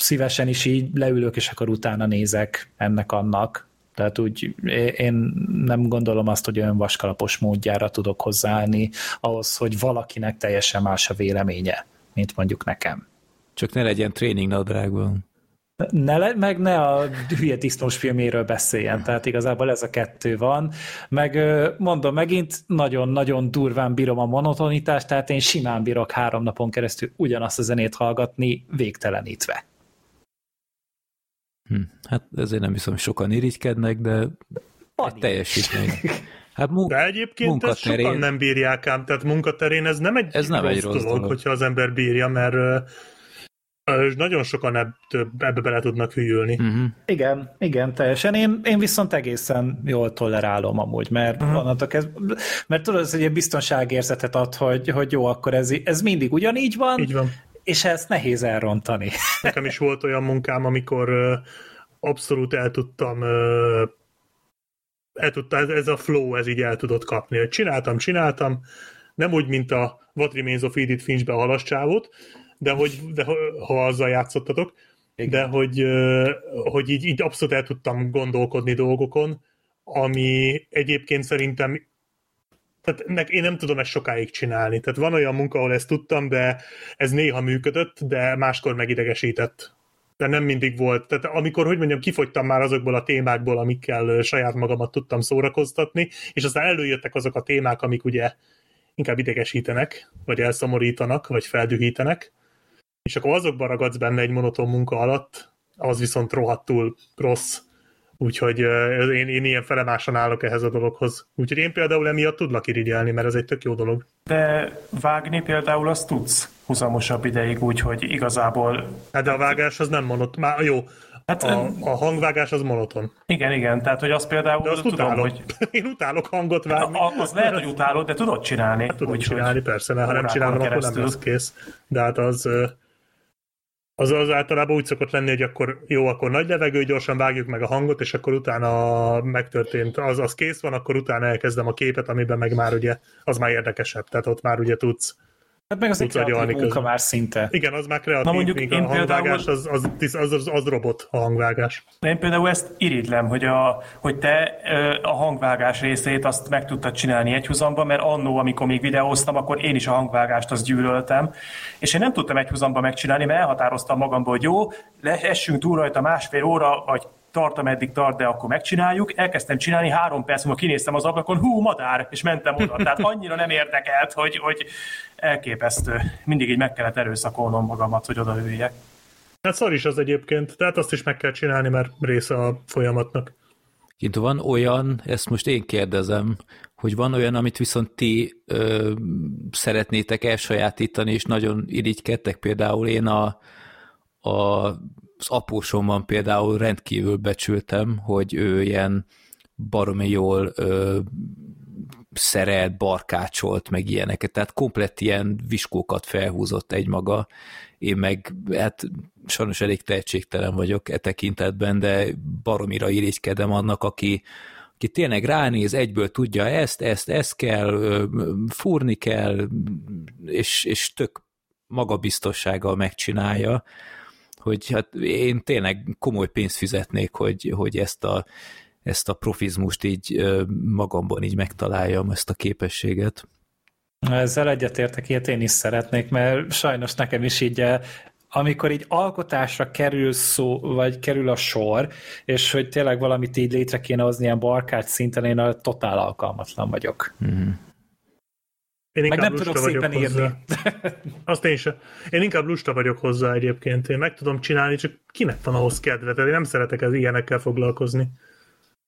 szívesen is így leülök, és akkor utána nézek ennek-annak. Tehát úgy én nem gondolom azt, hogy olyan vaskalapos módjára tudok hozzáállni ahhoz, hogy valakinek teljesen más a véleménye, mint mondjuk nekem. Csak ne legyen tréning nadrágban. Ne le, meg ne a hülye disznós filméről beszéljen, tehát igazából ez a kettő van. Meg mondom, megint nagyon-nagyon durván bírom a monotonitást, tehát én simán bírok három napon keresztül ugyanazt a zenét hallgatni végtelenítve. Hm. Hát ezért nem hiszem, hogy sokan irigykednek, de teljesítmény. Hát mu- De egyébként ezt sokan munkaterén, nem bírják ám, tehát munkaterén ez nem egy, Ez nem egy rossz dolog. hogyha az ember bírja, mert ö, nagyon sokan ebbe bele tudnak hűlni. uh-huh. Igen, igen, teljesen. Én, én viszont egészen jól tolerálom amúgy, mert uh-huh. onnantól kezd, mert tudod, ez egy biztonságérzetet ad, hogy, hogy jó, akkor ez, ez mindig ugyanígy van, Így van. és ezt nehéz elrontani. Nekem is volt olyan munkám, amikor abszolút el tudtam el tudta, ez, ez a flow, ez így el tudott kapni. Hogy csináltam, csináltam, nem úgy, mint a What Remains of Edith Finchbe halascsávot, de hogy, de, ha- azzal játszottatok, Igen. de hogy, hogy így, így abszolút el tudtam gondolkodni dolgokon, ami egyébként szerintem tehát nek, én nem tudom ezt sokáig csinálni. Tehát van olyan munka, ahol ezt tudtam, de ez néha működött, de máskor megidegesített. De nem mindig volt. Tehát amikor, hogy mondjam, kifogytam már azokból a témákból, amikkel saját magamat tudtam szórakoztatni, és aztán előjöttek azok a témák, amik ugye inkább idegesítenek, vagy elszomorítanak, vagy feldühítenek, és akkor azokban ragadsz benne egy monoton munka alatt, az viszont rohadtul rossz. Úgyhogy én, én ilyen felemásan állok ehhez a dologhoz. Úgyhogy én például emiatt tudlak irigyelni, mert ez egy tök jó dolog. De vágni például azt tudsz huzamosabb ideig, úgyhogy igazából... Hát de a vágás az nem monot. Már jó, Hát, a, a hangvágás az monoton. Igen, igen, tehát hogy az például de azt tudom, utálok. hogy... Én utálok hangot vágni. A, az lehet, hogy utálod, de tudod csinálni. Hát tudom úgy, csinálni, persze, mert ha nem csinálom, akkor nem keresztül. lesz kész. De hát az, az, az általában úgy szokott lenni, hogy akkor jó, akkor nagy levegő, gyorsan vágjuk meg a hangot, és akkor utána megtörtént, az, az kész van, akkor utána elkezdem a képet, amiben meg már ugye, az már érdekesebb, tehát ott már ugye tudsz Hát meg az egy kreatív munka közben. már szinte. Igen, az már kreatív, Na mondjuk míg én a hangvágás például- az, az, az, az, az robot a hangvágás. Én például ezt irigylem, hogy, a, hogy te a hangvágás részét azt meg tudtad csinálni egyhuzamban, mert annó, amikor még videóztam, akkor én is a hangvágást azt gyűlöltem, és én nem tudtam egyhuzamban megcsinálni, mert elhatároztam magamból, hogy jó, essünk túl rajta másfél óra, vagy tart, ameddig tart, de akkor megcsináljuk. Elkezdtem csinálni, három perc múlva kinéztem az ablakon, hú, madár, és mentem oda. Tehát annyira nem érdekelt, hogy, hogy elképesztő. Mindig így meg kellett erőszakolnom magamat, hogy odaüljek. Hát szar is az egyébként, tehát azt is meg kell csinálni, mert része a folyamatnak. Kint van olyan, ezt most én kérdezem, hogy van olyan, amit viszont ti ö, szeretnétek elsajátítani, és nagyon irigykedtek, például én a, a, az apósomban például rendkívül becsültem, hogy ő ilyen baromi jól ö, szerelt, barkácsolt, meg ilyeneket, tehát komplett ilyen viskókat felhúzott egymaga, én meg hát sajnos elég tehetségtelen vagyok e tekintetben, de baromira irigykedem annak, aki, aki tényleg ránéz, egyből tudja ezt, ezt, ezt kell, fúrni kell, és, és tök magabiztossággal megcsinálja, hogy hát én tényleg komoly pénzt fizetnék, hogy, hogy ezt a ezt a profizmust így magamban így megtaláljam, ezt a képességet. Ezzel egyetértek, ilyet én is szeretnék, mert sajnos nekem is így, amikor így alkotásra kerül szó, vagy kerül a sor, és hogy tényleg valamit így létre kéne hozni ilyen barkács szinten, én a totál alkalmatlan vagyok. Én Meg nem lusta tudok vagyok szépen hozzá. írni. Azt én sem. Én inkább lusta vagyok hozzá egyébként. Én meg tudom csinálni, csak kinek van ahhoz kedve. Tehát én nem szeretek ez ilyenekkel foglalkozni.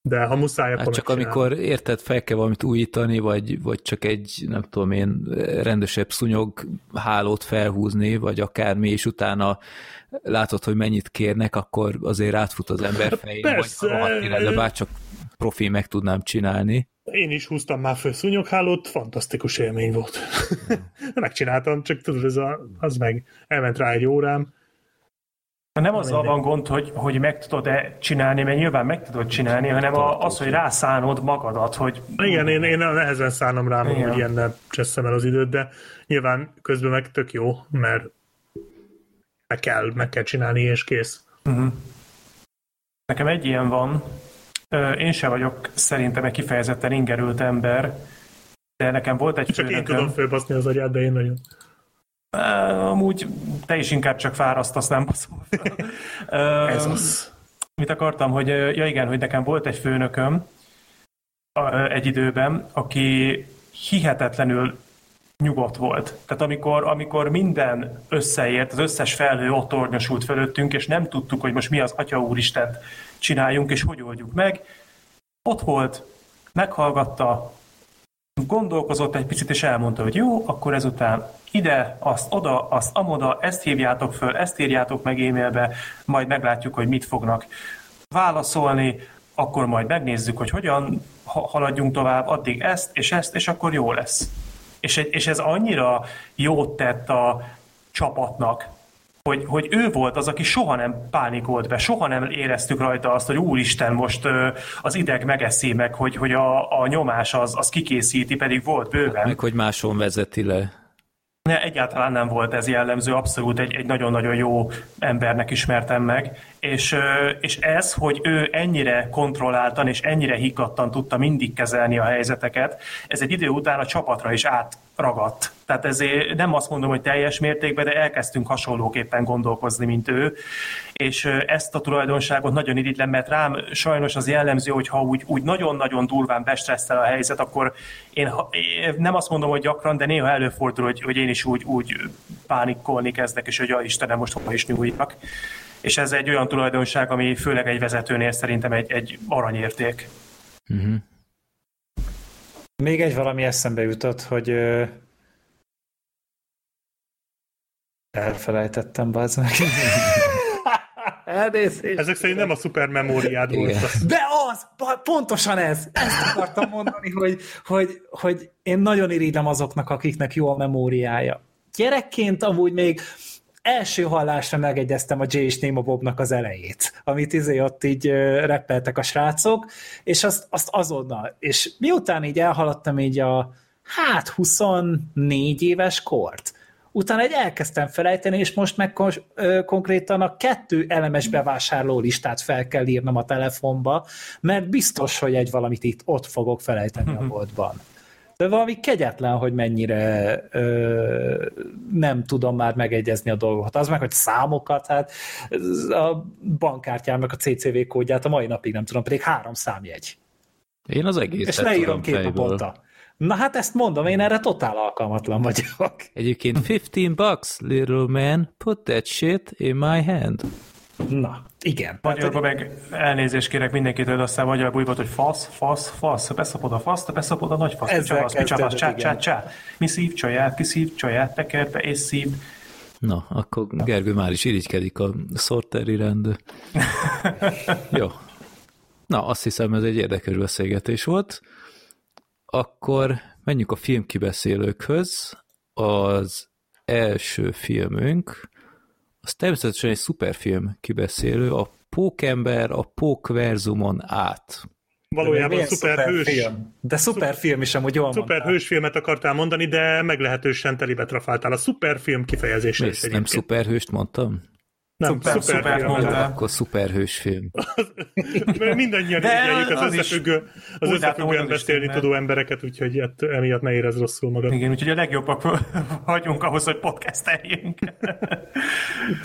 De ha muszáj, akkor Hát csak amikor érted, fel kell valamit újítani, vagy, vagy csak egy, nem tudom én, rendesebb szúnyog hálót felhúzni, vagy akármi, és utána látod, hogy mennyit kérnek, akkor azért átfut az ember fején, vagy persze. ha rohadt élet, de bárcsak profi meg tudnám csinálni. Én is húztam már föl szúnyoghálót, fantasztikus élmény volt. Megcsináltam, csak tudod, ez a, az meg elment rá egy órám. Nem azzal van gond, hogy, hogy meg tudod-e csinálni, mert nyilván meg tudod csinálni, hanem a, az, hogy rászánod magadat, hogy Igen, én, én nehezen szánom rám, Igen. hogy ilyennel cseszem el az időt, de nyilván közben meg tök jó, mert meg kell, meg kell csinálni, és kész. nekem egy ilyen van. Én sem vagyok szerintem egy kifejezetten ingerült ember, de nekem volt egy Csak én főnököm. tudom fölbaszni az agyát, de én nagyon. Á, Amúgy te is inkább csak fárasztasz, nem baszol Ez az. Mit akartam, hogy ja igen, hogy nekem volt egy főnököm egy időben, aki hihetetlenül nyugodt volt. Tehát amikor, amikor minden összeért, az összes felhő ott tornyosult fölöttünk, és nem tudtuk, hogy most mi az Atya Úristent csináljunk, és hogy oldjuk meg, ott volt, meghallgatta, gondolkozott egy picit, és elmondta, hogy jó, akkor ezután ide, azt oda, azt amoda, ezt hívjátok föl, ezt írjátok meg e-mailbe, majd meglátjuk, hogy mit fognak válaszolni, akkor majd megnézzük, hogy hogyan ha- haladjunk tovább, addig ezt és ezt, és akkor jó lesz. És, és ez annyira jót tett a csapatnak, hogy, hogy ő volt az, aki soha nem pánikolt be, soha nem éreztük rajta azt, hogy úristen, most az ideg megeszi meg, hogy, hogy a, a nyomás az, az kikészíti, pedig volt bőven. Meg hogy máson vezeti le. Ne, egyáltalán nem volt ez jellemző, abszolút egy, egy nagyon-nagyon jó embernek ismertem meg, és, és ez, hogy ő ennyire kontrolláltan és ennyire higgadtan tudta mindig kezelni a helyzeteket, ez egy idő után a csapatra is átragadt. Tehát ezért nem azt mondom, hogy teljes mértékben, de elkezdtünk hasonlóképpen gondolkozni, mint ő, és ezt a tulajdonságot nagyon irigylem, mert rám sajnos az jellemző, hogy ha úgy, úgy nagyon-nagyon durván bestresszel a helyzet, akkor én, nem azt mondom, hogy gyakran, de néha előfordul, hogy, hogy én is úgy, úgy pánikkolni kezdek, és hogy a Istenem, most hova is nyúljak és ez egy olyan tulajdonság, ami főleg egy vezetőnél szerintem egy, egy aranyérték. Uh-huh. Még egy valami eszembe jutott, hogy elfelejtettem, bazd meg. Elnézést. Ezek szerint nem a szuper memóriád volt. De az! Pontosan ez! Ezt akartam mondani, hogy, hogy, hogy én nagyon irigylem azoknak, akiknek jó a memóriája. Gyerekként amúgy még első hallásra megegyeztem a Jay és Nemo Bobnak az elejét, amit izé ott így reppeltek a srácok, és azt, azt azonnal. És miután így elhaladtam így a hát 24 éves kort, utána egy elkezdtem felejteni, és most meg kon- ö, konkrétan a kettő elemes bevásárló listát fel kell írnom a telefonba, mert biztos, hogy egy valamit itt ott fogok felejteni a boltban. De valami kegyetlen, hogy mennyire ö, nem tudom már megegyezni a dolgokat. Az meg, hogy számokat, hát a bankkártyámnak a CCV kódját a mai napig nem tudom, pedig három számjegy. Én az egész. És leírom két naponta. Na hát ezt mondom, én erre totál alkalmatlan vagyok. Egyébként 15 bucks, little man, put that shit in my hand. Na, igen. Magyarban meg elnézést kérek mindenkitől, de aztán magyarul úgy volt, hogy fasz, fasz, fasz, beszapod a fasz, beszapod a nagy fasz, picsábasz, picsábasz, csá, csá, csá. Mi szív csaját, ki szív csaját, tekerbe és szív. Na, akkor Gergő már is irigykedik a szorteri rend. Jó. Na, azt hiszem, ez egy érdekes beszélgetés volt. Akkor menjünk a filmkibeszélőkhöz. Az első filmünk, az természetesen egy szuperfilm kibeszélő, a Pókember a Pókverzumon át. Valójában szuperhős. Film. De szuperfilm is amúgy jól Szuperhős filmet akartál mondani, de meglehetősen telibe trafáltál. A szuperfilm kifejezése is Nem szuperhőst mondtam? Nem, szuper, szuper, szuper film. Akkor szuperhős film. Mindannyian igyeljük az, az összefüggő, az összefüggően beszélni tudó embereket, úgyhogy hát emiatt ne érez rosszul magad. Igen, úgyhogy a legjobbak vagyunk ahhoz, hogy podcasteljünk.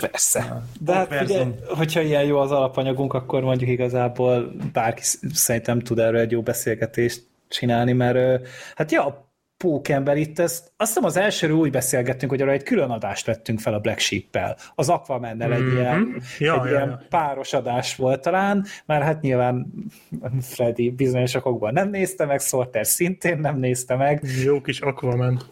Persze. De hát ugye, hogyha ilyen jó az alapanyagunk, akkor mondjuk igazából bárki szerintem tud erről egy jó beszélgetést csinálni, mert hát ja, pókember itt, ezt, azt hiszem az elsőről úgy beszélgettünk, hogy arra egy külön adást vettünk fel a Black Sheep-pel, az aquaman egy, mm-hmm. ilyen, ja, egy ja, ilyen ja. páros adás volt talán, mert hát nyilván Freddy bizonyos okokban nem nézte meg, Sorter szintén nem nézte meg. Jó kis Aquaman.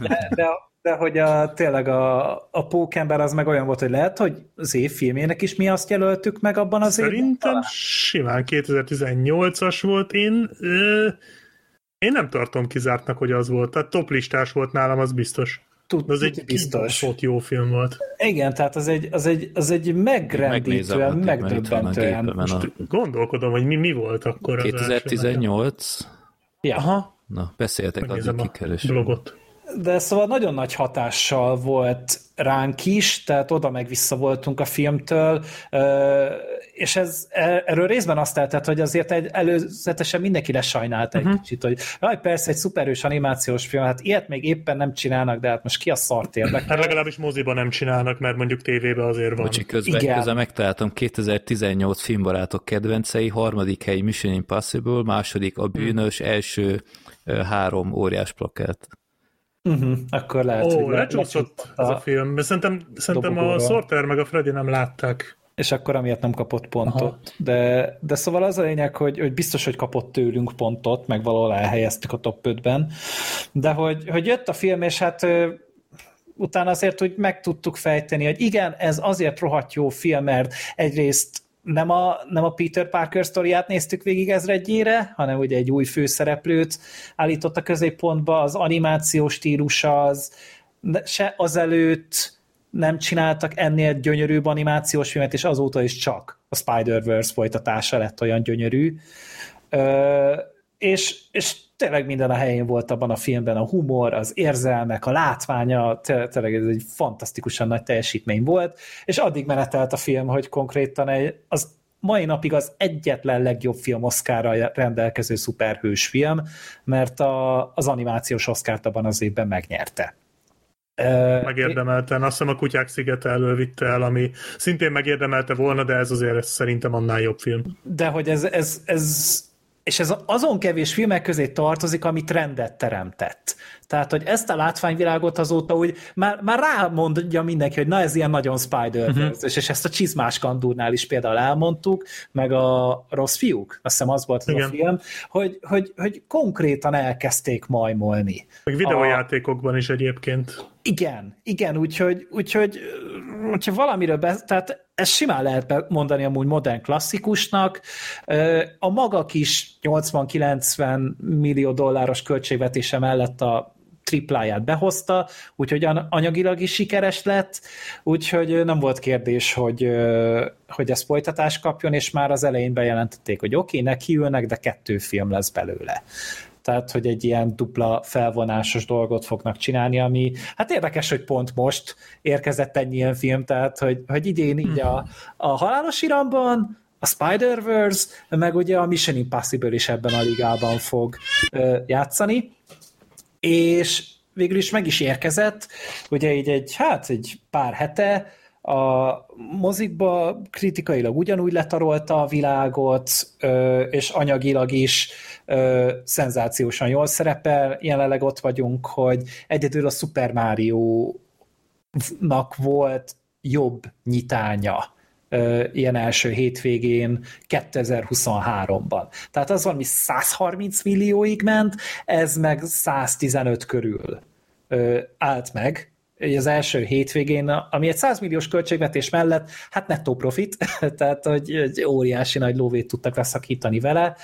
De, de, de hogy a, tényleg a, a pókember az meg olyan volt, hogy lehet, hogy az év filmjének is mi azt jelöltük meg abban az Szerintem évben? Szerintem simán 2018-as volt. Én én nem tartom kizártnak, hogy az volt. Tehát top listás volt nálam, az biztos. Tud, az egy biztos. jó film volt. Igen, tehát az egy, az egy, az egy megrendítően, megdöbbentően. Most gondolkodom, hogy mi, mi volt akkor 2018? Ja. Aha. Na, beszéltek az a kikerülés. blogot. De szóval nagyon nagy hatással volt ránk is, tehát oda meg vissza voltunk a filmtől, és ez, e, erről részben azt lehetett, hogy azért egy előzetesen mindenki lesajnálta uh-huh. egy mhm. kicsit, hogy jaj, persze egy szuperős animációs film, hát ilyet még éppen nem csinálnak, de hát most ki a szart érdekel? Hát legalábbis moziban nem csinálnak, mert mondjuk tévében azért van. Bocsi, közben, Igen. közben megtaláltam 2018 filmbarátok kedvencei, harmadik hely Mission Impossible, második a bűnös, hmm. első három óriás plakát. Uh-huh, akkor lehet, Ó, hogy lecsúszott ez a film, de szerintem, szerintem a Sorter meg a Freddy nem látták. És akkor amiatt nem kapott pontot. De, de szóval az a lényeg, hogy, hogy biztos, hogy kapott tőlünk pontot, meg valahol elhelyeztük a top 5-ben, de hogy, hogy jött a film, és hát utána azért hogy meg tudtuk fejteni, hogy igen, ez azért rohadt jó film, mert egyrészt nem a, nem a Peter Parker sztoriát néztük végig ezredjére, hanem ugye egy új főszereplőt állított a középpontba, az animációs stílusa az se azelőtt nem csináltak ennél gyönyörűbb animációs filmet, és azóta is csak a Spider-Verse folytatása lett olyan gyönyörű. Ö, és, és tényleg minden a helyén volt abban a filmben, a humor, az érzelmek, a látványa, tényleg ez egy fantasztikusan nagy teljesítmény volt, és addig menetelt a film, hogy konkrétan egy, az mai napig az egyetlen legjobb film Oscarra rendelkező szuperhős film, mert a, az animációs Oscárt abban az évben megnyerte. Megérdemelten. Azt hiszem a Kutyák szigete elővitte el, ami szintén megérdemelte volna, de ez azért szerintem annál jobb film. De hogy ez, ez, ez és ez azon kevés filmek közé tartozik, ami trendet teremtett. Tehát, hogy ezt a látványvilágot azóta úgy már, már rámondja mindenki, hogy na ez ilyen nagyon spider uh-huh. és, és ezt a csizmás kandúrnál is például elmondtuk, meg a rossz fiúk, azt hiszem az volt az a film, hogy, hogy, hogy konkrétan elkezdték majmolni. Meg videójátékokban a... is egyébként. Igen, igen, úgyhogy, úgyhogy hogyha valamiről be, tehát ez simán lehet mondani amúgy modern klasszikusnak. A maga kis 80-90 millió dolláros költségvetése mellett a tripláját behozta, úgyhogy anyagilag is sikeres lett, úgyhogy nem volt kérdés, hogy, hogy ez folytatást kapjon, és már az elején bejelentették, hogy oké, okay, nekiülnek, de kettő film lesz belőle. Tehát hogy egy ilyen dupla felvonásos dolgot fognak csinálni, ami hát érdekes, hogy pont most érkezett ennyi ilyen film, tehát hogy, hogy idén így a, a halálos iramban, a Spider-Verse, meg ugye a Mission Impossible is ebben a ligában fog ö, játszani, és végül is meg is érkezett, ugye így egy, hát egy pár hete, a mozikba kritikailag ugyanúgy letarolta a világot, és anyagilag is szenzációsan jól szerepel. Jelenleg ott vagyunk, hogy egyedül a Super Mario-nak volt jobb nyitánya ilyen első hétvégén 2023-ban. Tehát az valami 130 millióig ment, ez meg 115 körül állt meg, az első hétvégén, ami egy 100 milliós költségvetés mellett, hát nettó profit, tehát hogy egy óriási nagy lóvét tudtak leszakítani vele,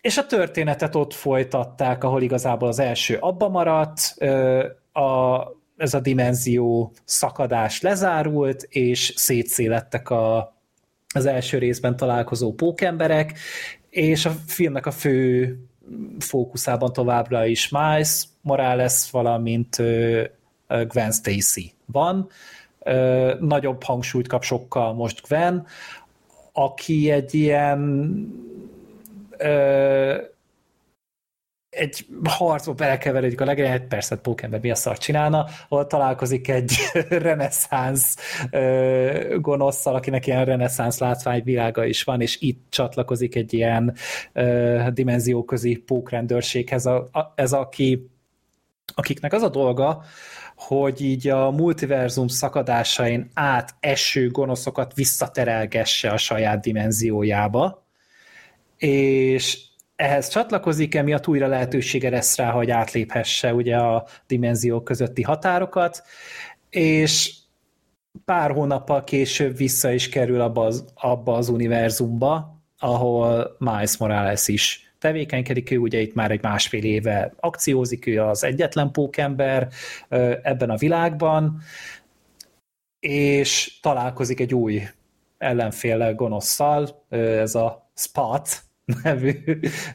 és a történetet ott folytatták, ahol igazából az első abba maradt, a, ez a dimenzió szakadás lezárult, és szétszélettek a, az első részben találkozó pókemberek, és a filmnek a fő fókuszában továbbra is Miles Morales, valamint Gwen Stacy van. Nagyobb hangsúlyt kap sokkal most Gwen, aki egy ilyen egy harcba belekeveredik a legelején, persze Pókember mi a szart csinálna, ahol találkozik egy reneszánsz gonoszszal, akinek ilyen reneszánsz látványvilága is van, és itt csatlakozik egy ilyen ö, dimenzióközi pókrendőrséghez, a, a, ez aki akiknek az a dolga, hogy így a multiverzum szakadásain át eső gonoszokat visszaterelgesse a saját dimenziójába, és ehhez csatlakozik, emiatt újra lehetősége lesz rá, hogy átléphesse ugye a dimenziók közötti határokat, és pár hónappal később vissza is kerül abba az, abba az univerzumba, ahol Miles Morales is tevékenykedik, ő ugye itt már egy másfél éve akciózik, ő az egyetlen pókember ebben a világban, és találkozik egy új ellenféle gonoszszal, ez a Spot, nevű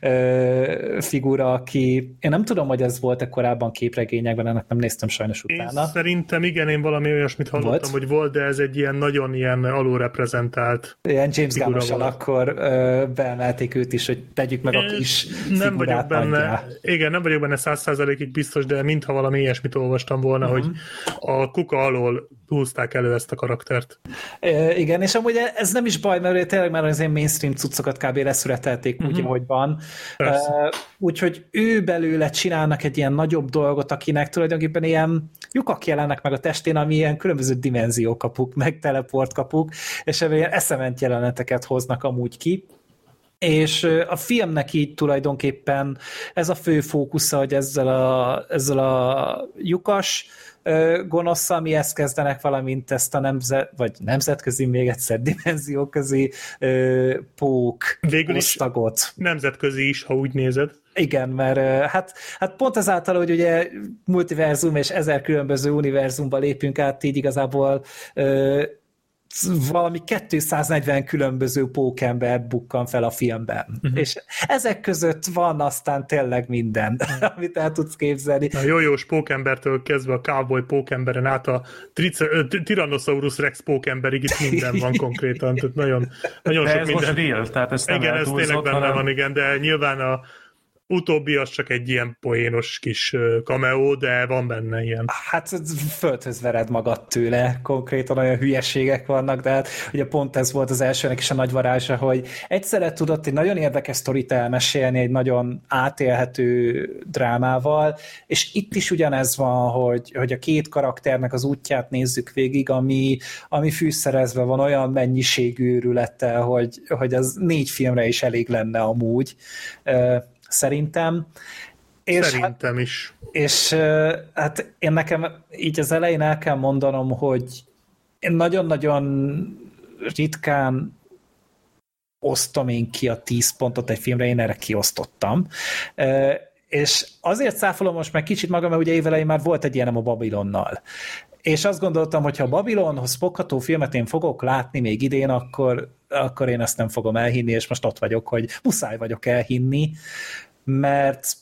ö, figura, aki én nem tudom, hogy ez volt-e korábban képregényekben, ennek nem néztem sajnos utána. Én szerintem igen, én valami olyasmit hallottam, volt? hogy volt, de ez egy ilyen nagyon ilyen alulreprezentált Ilyen James gunn akkor ö, beemelték őt is, hogy tegyük meg a kis Nem vagyok benne, nagyjá. igen, nem vagyok benne száz százalékig biztos, de mintha valami ilyesmit olvastam volna, uh-huh. hogy a kuka alól húzták elő ezt a karaktert. É, igen, és amúgy ez nem is baj, mert tényleg már az én mainstream cuccokat kb. Leszületelték uh-huh. úgy, mhm. ahogy van. Uh, úgyhogy ő belőle csinálnak egy ilyen nagyobb dolgot, akinek tulajdonképpen ilyen lyukak jelennek meg a testén, ami ilyen különböző dimenziókapuk, meg teleportkapuk, és ebben ilyen eszement jeleneteket hoznak amúgy ki. És a filmnek így tulajdonképpen ez a fő fókusza, hogy ezzel a, ezzel a lyukas gonoszszal mihez kezdenek, valamint ezt a nemzet, vagy nemzetközi, még egyszer dimenzióközi pók Végül is tagot. nemzetközi is, ha úgy nézed. Igen, mert hát, hát pont ezáltal, hogy ugye multiverzum és ezer különböző univerzumba lépünk át, így igazából valami 240 különböző pókember bukkan fel a filmben. Uh-huh. És ezek között van aztán tényleg minden, uh-huh. amit el tudsz képzelni. A jó-jós pókembertől kezdve a cowboy pókemberen át a Tyrannosaurus Rex pókemberig itt minden van konkrétan, tehát nagyon, nagyon de sok ez minden. most real, tehát ez nem Igen, ez tényleg benne hanem... van, igen, de nyilván a utóbbi az csak egy ilyen poénos kis cameo, de van benne ilyen. Hát földhöz vered magad tőle, konkrétan olyan hülyeségek vannak, de hát ugye pont ez volt az elsőnek is a nagy varázsa, hogy egyszerre tudott egy nagyon érdekes sztorit elmesélni egy nagyon átélhető drámával, és itt is ugyanez van, hogy, hogy a két karakternek az útját nézzük végig, ami, ami fűszerezve van olyan mennyiségű őrülettel, hogy, hogy az négy filmre is elég lenne amúgy szerintem. És Szerintem hát, is. És hát én nekem így az elején el kell mondanom, hogy én nagyon-nagyon ritkán osztom én ki a 10 pontot egy filmre, én erre kiosztottam. És azért száfolom most meg kicsit magam, mert ugye évelején már volt egy ilyenem a Babilonnal. És azt gondoltam, hogy ha Babilonhoz fogható filmet én fogok látni még idén, akkor, akkor én ezt nem fogom elhinni, és most ott vagyok, hogy muszáj vagyok elhinni, mert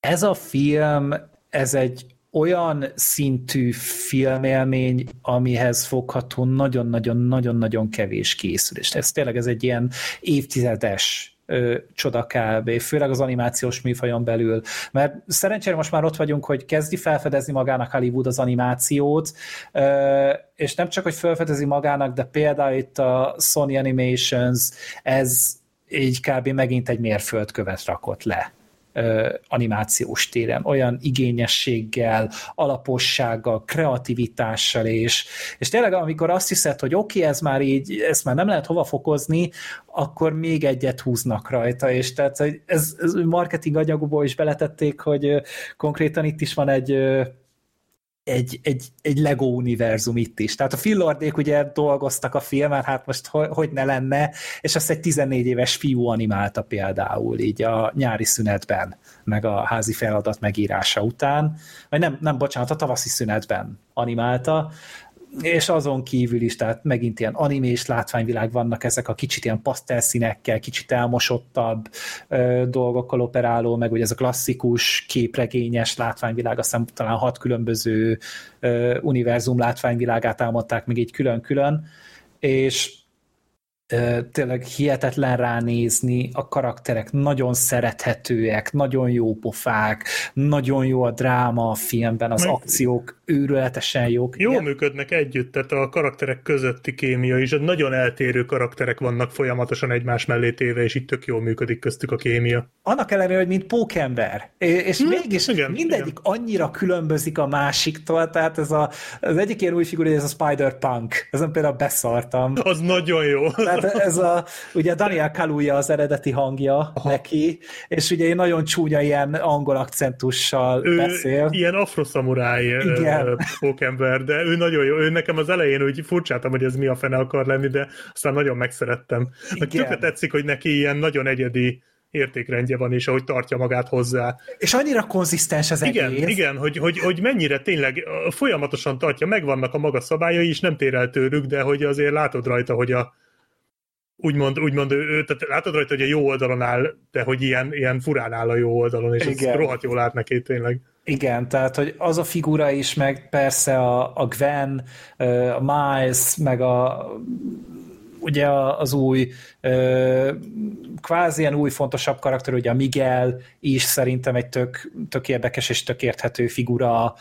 ez a film, ez egy olyan szintű filmélmény, amihez fogható nagyon-nagyon-nagyon-nagyon kevés készülés. Ez tényleg ez egy ilyen évtizedes ö, csoda kb., főleg az animációs műfajon belül. Mert szerencsére most már ott vagyunk, hogy kezdi felfedezni magának Hollywood az animációt, ö, és nem csak, hogy felfedezi magának, de például itt a Sony Animations, ez így kb. megint egy mérföldkövet rakott le animációs téren, olyan igényességgel, alapossággal, kreativitással, és, és tényleg amikor azt hiszed, hogy oké, okay, ez már így, ezt már nem lehet hova fokozni, akkor még egyet húznak rajta, és tehát ez, ez marketing anyagból is beletették, hogy konkrétan itt is van egy egy, egy, egy Lego univerzum itt is. Tehát a Fillordék ugye dolgoztak a filmen, hát most hogy, hogy ne lenne, és azt egy 14 éves fiú animálta például így a nyári szünetben, meg a házi feladat megírása után, vagy nem, nem bocsánat, a tavaszi szünetben animálta, és azon kívül is, tehát megint ilyen animés látványvilág vannak ezek a kicsit ilyen pasztelszínekkel, kicsit elmosottabb ö, dolgokkal operáló, meg ugye ez a klasszikus képregényes látványvilág, aztán talán hat különböző ö, univerzum látványvilágát álmodták még így külön-külön, és tényleg hihetetlen ránézni, a karakterek nagyon szerethetőek, nagyon jó pofák, nagyon jó a dráma a filmben, az Meg... akciók őrületesen jók. Jó Igen? működnek együtt, tehát a karakterek közötti kémia is, nagyon eltérő karakterek vannak folyamatosan egymás mellé téve, és itt tök jól működik köztük a kémia. Annak ellenére, hogy mint pókember, és hmm, mégis igen, mindegyik igen. annyira különbözik a másiktól, tehát ez a, az egyik ilyen új figura, ez a Spider-Punk, ezen például beszartam. Az nagyon jó. Tehát ez a, ugye Daniel Kaluuya az eredeti hangja Aha. neki, és ugye nagyon csúnya ilyen angol akcentussal ő beszél. ilyen afroszamuráj pókember, de ő nagyon jó. Ő nekem az elején úgy furcsáltam, hogy ez mi a fene akar lenni, de aztán nagyon megszerettem. Tökre tetszik, hogy neki ilyen nagyon egyedi értékrendje van, és ahogy tartja magát hozzá. És annyira konzisztens az igen, egész. Igen, hogy, hogy, hogy mennyire tényleg folyamatosan tartja, megvannak a maga szabályai, és nem tér el tőlük, de hogy azért látod rajta, hogy a, úgymond, úgymond ő, tehát látod rajta, hogy a jó oldalon áll, de hogy ilyen, ilyen furán áll a jó oldalon, és Igen. ez rohadt jól lát neki tényleg. Igen, tehát hogy az a figura is, meg persze a, a Gwen, a Miles, meg a ugye az új kvázi ilyen új fontosabb karakter, ugye a Miguel is szerintem egy tök, tök érdekes és tök érthető figura,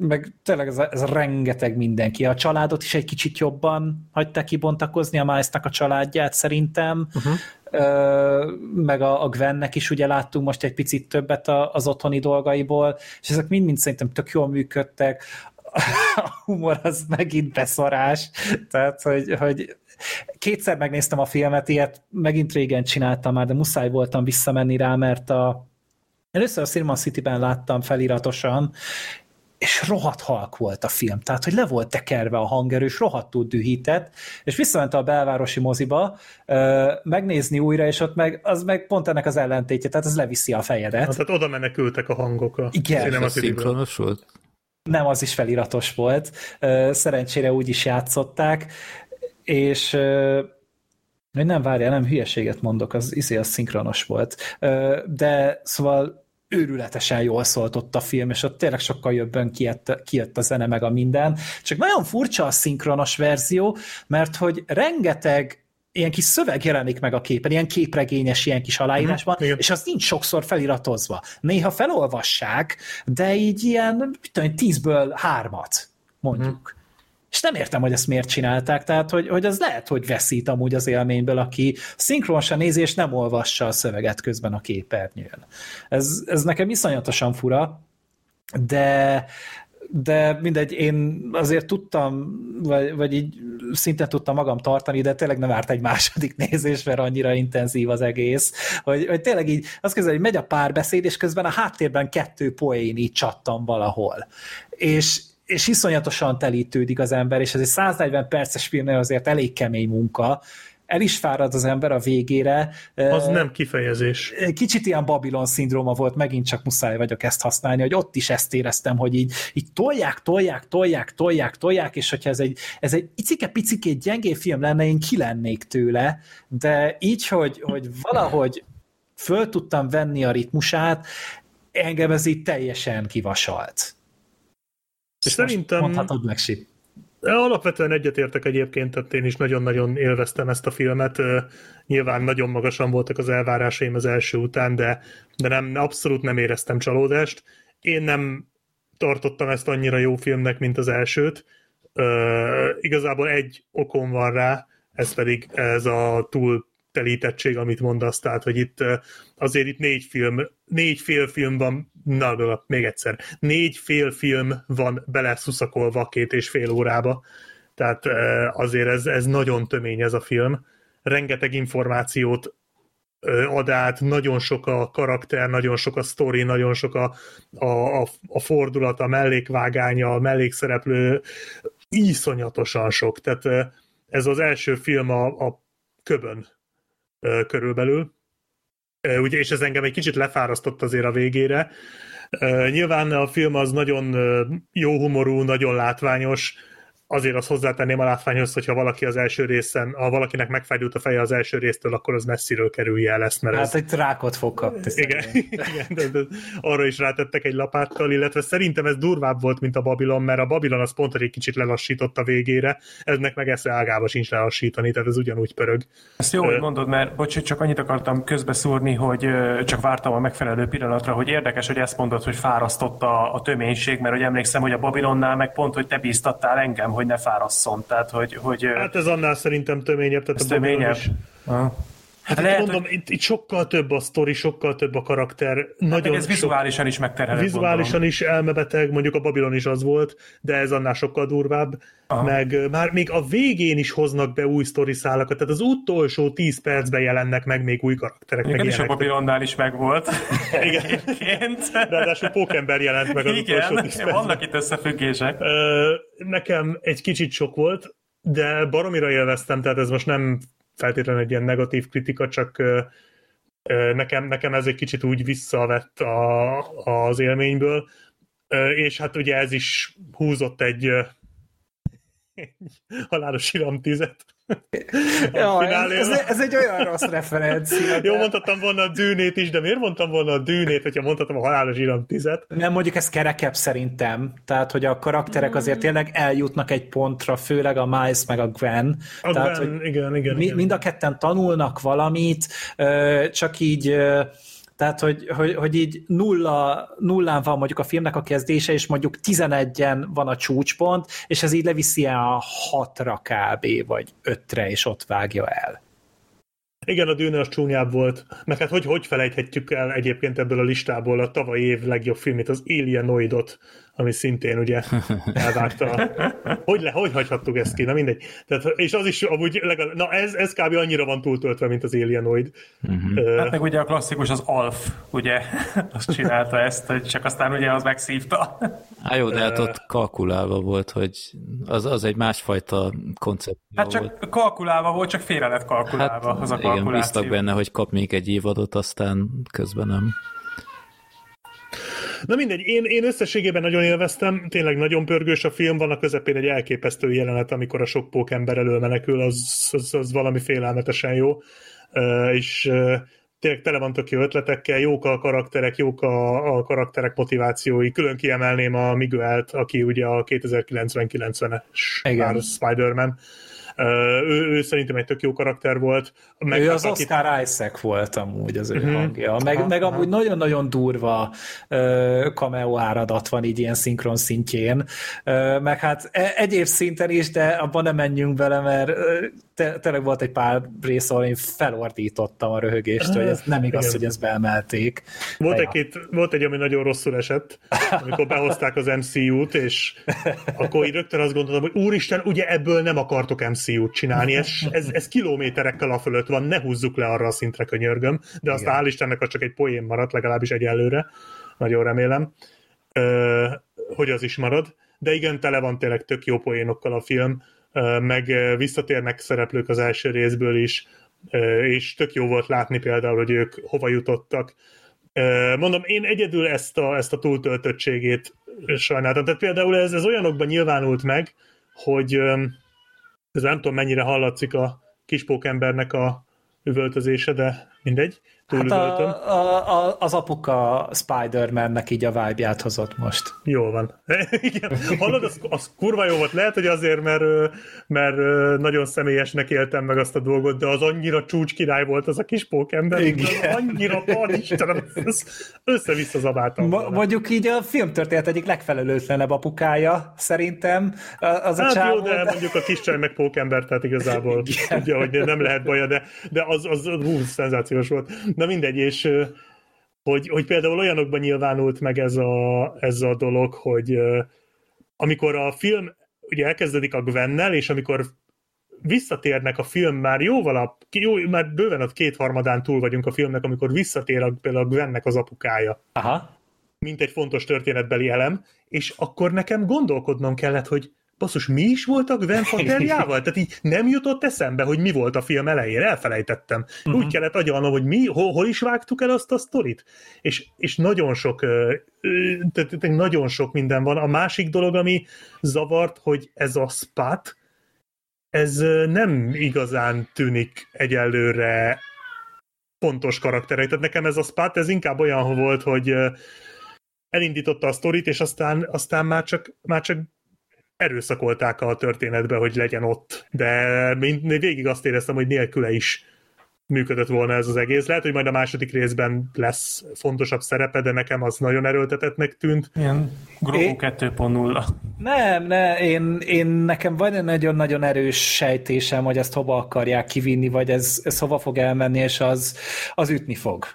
meg tényleg ez, ez rengeteg mindenki. A családot is egy kicsit jobban hagyta kibontakozni, a miles a családját szerintem, uh-huh. Ö, meg a, a Gwennek is ugye láttunk most egy picit többet a, az otthoni dolgaiból, és ezek mind-mind szerintem tök jól működtek. A humor az megint beszarás, tehát hogy, hogy kétszer megnéztem a filmet, ilyet megint régen csináltam már, de muszáj voltam visszamenni rá, mert a Először a Cinema City-ben láttam feliratosan, és rohadt halk volt a film, tehát hogy le volt tekerve a hangerős, rohadtul dühített, és visszament a belvárosi moziba ö, megnézni újra, és ott meg, az meg pont ennek az ellentétje, tehát ez leviszi a fejedet. Hát, tehát oda menekültek a hangok a Igen. Ez szinkronos volt? Nem, az is feliratos volt. Szerencsére úgy is játszották, és nem várjál, nem hülyeséget mondok, az izé az szinkronos volt. De szóval őrületesen jól szólt ott a film, és ott tényleg sokkal jobban kijött, kijött a zene meg a minden. Csak nagyon furcsa a szinkronos verzió, mert hogy rengeteg ilyen kis szöveg jelenik meg a képen, ilyen képregényes, ilyen kis aláírásban, uh-huh, és az nincs sokszor feliratozva. Néha felolvassák, de így ilyen, mit tudom, tízből hármat, mondjuk. Uh-huh. És nem értem, hogy ezt miért csinálták, tehát hogy, hogy az lehet, hogy veszít amúgy az élményből, aki szinkronosan nézi, és nem olvassa a szöveget közben a képernyőn. Ez, ez nekem iszonyatosan fura, de, de mindegy, én azért tudtam, vagy, vagy így szinte tudtam magam tartani, de tényleg nem árt egy második nézés, mert annyira intenzív az egész, hogy, hogy tényleg így azt kezdve, hogy megy a párbeszéd, és közben a háttérben kettő poén így csattam valahol. És, és iszonyatosan telítődik az ember, és ez egy 140 perces filmnél azért elég kemény munka, el is fárad az ember a végére. Az nem kifejezés. Kicsit ilyen Babylon szindróma volt, megint csak muszáj vagyok ezt használni, hogy ott is ezt éreztem, hogy így, így tolják, tolják, tolják, tolják, tolják, és hogyha ez egy, ez egy icike-picikét gyengé film lenne, én ki lennék tőle, de így, hogy, hogy valahogy föl tudtam venni a ritmusát, engem ez így teljesen kivasalt. És szerintem... Mondhatod meg, Sip. Alapvetően egyetértek egyébként, tehát én is nagyon-nagyon élveztem ezt a filmet. Nyilván nagyon magasan voltak az elvárásaim az első után, de, de nem, abszolút nem éreztem csalódást. Én nem tartottam ezt annyira jó filmnek, mint az elsőt. Uh, igazából egy okom van rá, ez pedig ez a túl telítettség, amit mondasz, tehát, hogy itt azért itt négy film, négy film van, na, még egyszer, négy fél film van beleszuszakolva két és fél órába, tehát azért ez, ez nagyon tömény ez a film, rengeteg információt ad át, nagyon sok a karakter, nagyon sok a sztori, nagyon sok a, a, a, a fordulat, a mellékvágánya, a mellékszereplő, iszonyatosan sok. Tehát ez az első film a, a köbön körülbelül. Ugye, és ez engem egy kicsit lefárasztott azért a végére. Nyilván a film az nagyon jó humorú, nagyon látványos, azért azt hozzátenném a látványhoz, hogyha valaki az első részen, ha valakinek megfájdult a feje az első résztől, akkor az messziről kerülje el ezt, mert hát ez... egy rákot fog kapni. Igen, igen de, de, arra is rátettek egy lapáttal, illetve szerintem ez durvább volt, mint a Babylon, mert a Babylon az pont egy kicsit lelassított a végére, eznek meg esze ágába sincs lelassítani, tehát ez ugyanúgy pörög. Ezt jó, hogy mondod, mert bocs, csak annyit akartam közbeszúrni, hogy csak vártam a megfelelő pillanatra, hogy érdekes, hogy ezt mondod, hogy fárasztott a, a töménység, mert hogy emlékszem, hogy a Babylonnál meg pont, hogy te bíztattál engem, hogy ne fárasszon. Tehát, hogy, hogy, hát ez annál szerintem töményebb. Tehát ez a töményebb. Is. Hát Lehet, mondom, hogy... itt, itt sokkal több a sztori, sokkal több a karakter. Hát nagyon ez vizuálisan is megterhelő. Vizuálisan gondolom. is elmebeteg, mondjuk a Babylon is az volt, de ez annál sokkal durvább. Aha. Meg már még a végén is hoznak be új sztori szálakat, tehát az utolsó 10 percben jelennek meg még új karakterek. Igen, is a Babylonnál is megvolt. Igen. Ráadásul Pókember jelent meg az Igen, utolsó 10 percben. vannak itt összefüggések. Nekem egy kicsit sok volt, de baromira élveztem, tehát ez most nem feltétlenül egy ilyen negatív kritika, csak nekem, nekem ez egy kicsit úgy visszavett a, az élményből, és hát ugye ez is húzott egy, egy halálos iram tizet. Ja, ez, ez, ez, egy olyan rossz referencia. Jó, mondhattam volna a dűnét is, de miért mondtam volna a dűnét, hogyha mondhatom a halálos iram tizet? Nem, mondjuk ez kerekebb szerintem. Tehát, hogy a karakterek azért tényleg eljutnak egy pontra, főleg a Miles meg a Gwen. A Tehát, Gwen, hogy igen, igen, mi, igen. Mind a ketten tanulnak valamit, csak így tehát, hogy, hogy, hogy így nulla, nullán van mondjuk a filmnek a kezdése, és mondjuk 11-en van a csúcspont, és ez így leviszi a hatra kb. vagy ötre, és ott vágja el. Igen, a dűne az csúnyább volt. Meg hát hogy, hogy felejthetjük el egyébként ebből a listából a tavalyi év legjobb filmét, az Alienoidot, ami szintén ugye elvágta. Hogy, le, hogy hagyhattuk ezt ki? Na mindegy. Tehát, és az is amúgy legalább, na ez, ez kb. annyira van túltöltve, mint az Alienoid. Uh-huh. Uh, hát meg ugye a klasszikus az Alf, ugye, azt csinálta ezt, hogy csak aztán ugye az megszívta. Á, jó, de hát ott kalkulálva volt, hogy az, az egy másfajta koncept. Hát csak volt. kalkulálva volt, csak félre lett kalkulálva hát, az a kalkuláció. Igen, bíztak benne, hogy kap még egy évadot, aztán közben nem. Na mindegy, én, én összességében nagyon élveztem, tényleg nagyon pörgős a film, van a közepén egy elképesztő jelenet, amikor a sok pókember elől menekül, az, az, az valami félelmetesen jó, uh, és uh, tényleg tele van tök jó ötletekkel, jók a karakterek, jók a, a karakterek motivációi. Külön kiemelném a Miguelt, aki ugye a 2090-90-es Spider-Man. Ő, ő szerintem egy tök jó karakter volt. Meg ő az akit... Oscar Isaac volt amúgy az ő uh-huh. hangja. Meg, aha, meg amúgy nagyon-nagyon durva uh, cameo áradat van így ilyen szinkron szintjén. Uh, meg hát e- egyéb szinten is, de abban nem menjünk bele, mert te, tényleg volt egy pár rész, ahol én felordítottam a röhögést, hogy ez nem igaz, Igen. hogy ezt beemelték. Volt egy, két, volt egy, ami nagyon rosszul esett, amikor behozták az MCU-t, és akkor így rögtön azt gondoltam, hogy úristen, ugye ebből nem akartok MCU-t csinálni, ez, ez, ez kilométerekkel a fölött van, ne húzzuk le arra a szintre, könyörgöm, de aztán hál' Istennek az csak egy poén maradt, legalábbis egyelőre, nagyon remélem, hogy az is marad, de igen, tele van tényleg tök jó poénokkal a film, meg visszatérnek szereplők az első részből is, és tök jó volt látni például, hogy ők hova jutottak. Mondom, én egyedül ezt a, ezt a túltöltöttségét sajnáltam. Tehát például ez, ez olyanokban nyilvánult meg, hogy ez nem tudom mennyire hallatszik a kispókembernek a üvöltözése, de mindegy. Hát a, a, a, az apuka Spider-Man-nek így a vibe hozott most. Jó van. Igen. Hallod, az, az kurva jó volt. Lehet, hogy azért, mert, mert nagyon személyesnek éltem meg azt a dolgot, de az annyira csúcs király volt az a kis pókember. Igen. Annyira, van Istenem, össze-vissza zabáltam. Ma, mondjuk így a filmtörténet egyik legfelelőtlenebb apukája, szerintem. Az a hát csávó, jó, de, de mondjuk a kis csaj meg pókember, tehát igazából Igen. tudja, hogy nem lehet baja, de, de az, az hú, szenzációs volt Na mindegy, és hogy, hogy például olyanokban nyilvánult meg ez a, ez a dolog, hogy amikor a film ugye elkezdődik a Gwennel, és amikor visszatérnek a film már jóval a, jó, már bőven a kétharmadán túl vagyunk a filmnek, amikor visszatér a, például a Gwennek az apukája. Aha. Mint egy fontos történetbeli elem, és akkor nekem gondolkodnom kellett, hogy basszus, mi is volt a Gwen Faterjával? Tehát így nem jutott eszembe, hogy mi volt a film elején, elfelejtettem. Uh-huh. Úgy kellett agyalnom, hogy mi, hol, hol is vágtuk el azt a sztorit. És, és nagyon sok, tehát nagyon sok minden van. A másik dolog, ami zavart, hogy ez a spat, ez nem igazán tűnik egyelőre pontos karakterek. Tehát nekem ez a spat, ez inkább olyan volt, hogy elindította a sztorit, és aztán, aztán már, csak, már csak erőszakolták a történetbe, hogy legyen ott, de én végig azt éreztem, hogy nélküle is működött volna ez az egész. Lehet, hogy majd a második részben lesz fontosabb szerepe, de nekem az nagyon erőltetetnek tűnt. Ilyen Grogu é... 2.0. Nem, ne, én, én nekem van egy nagyon-nagyon erős sejtésem, hogy ezt hova akarják kivinni, vagy ez, ez hova fog elmenni, és az, az ütni fog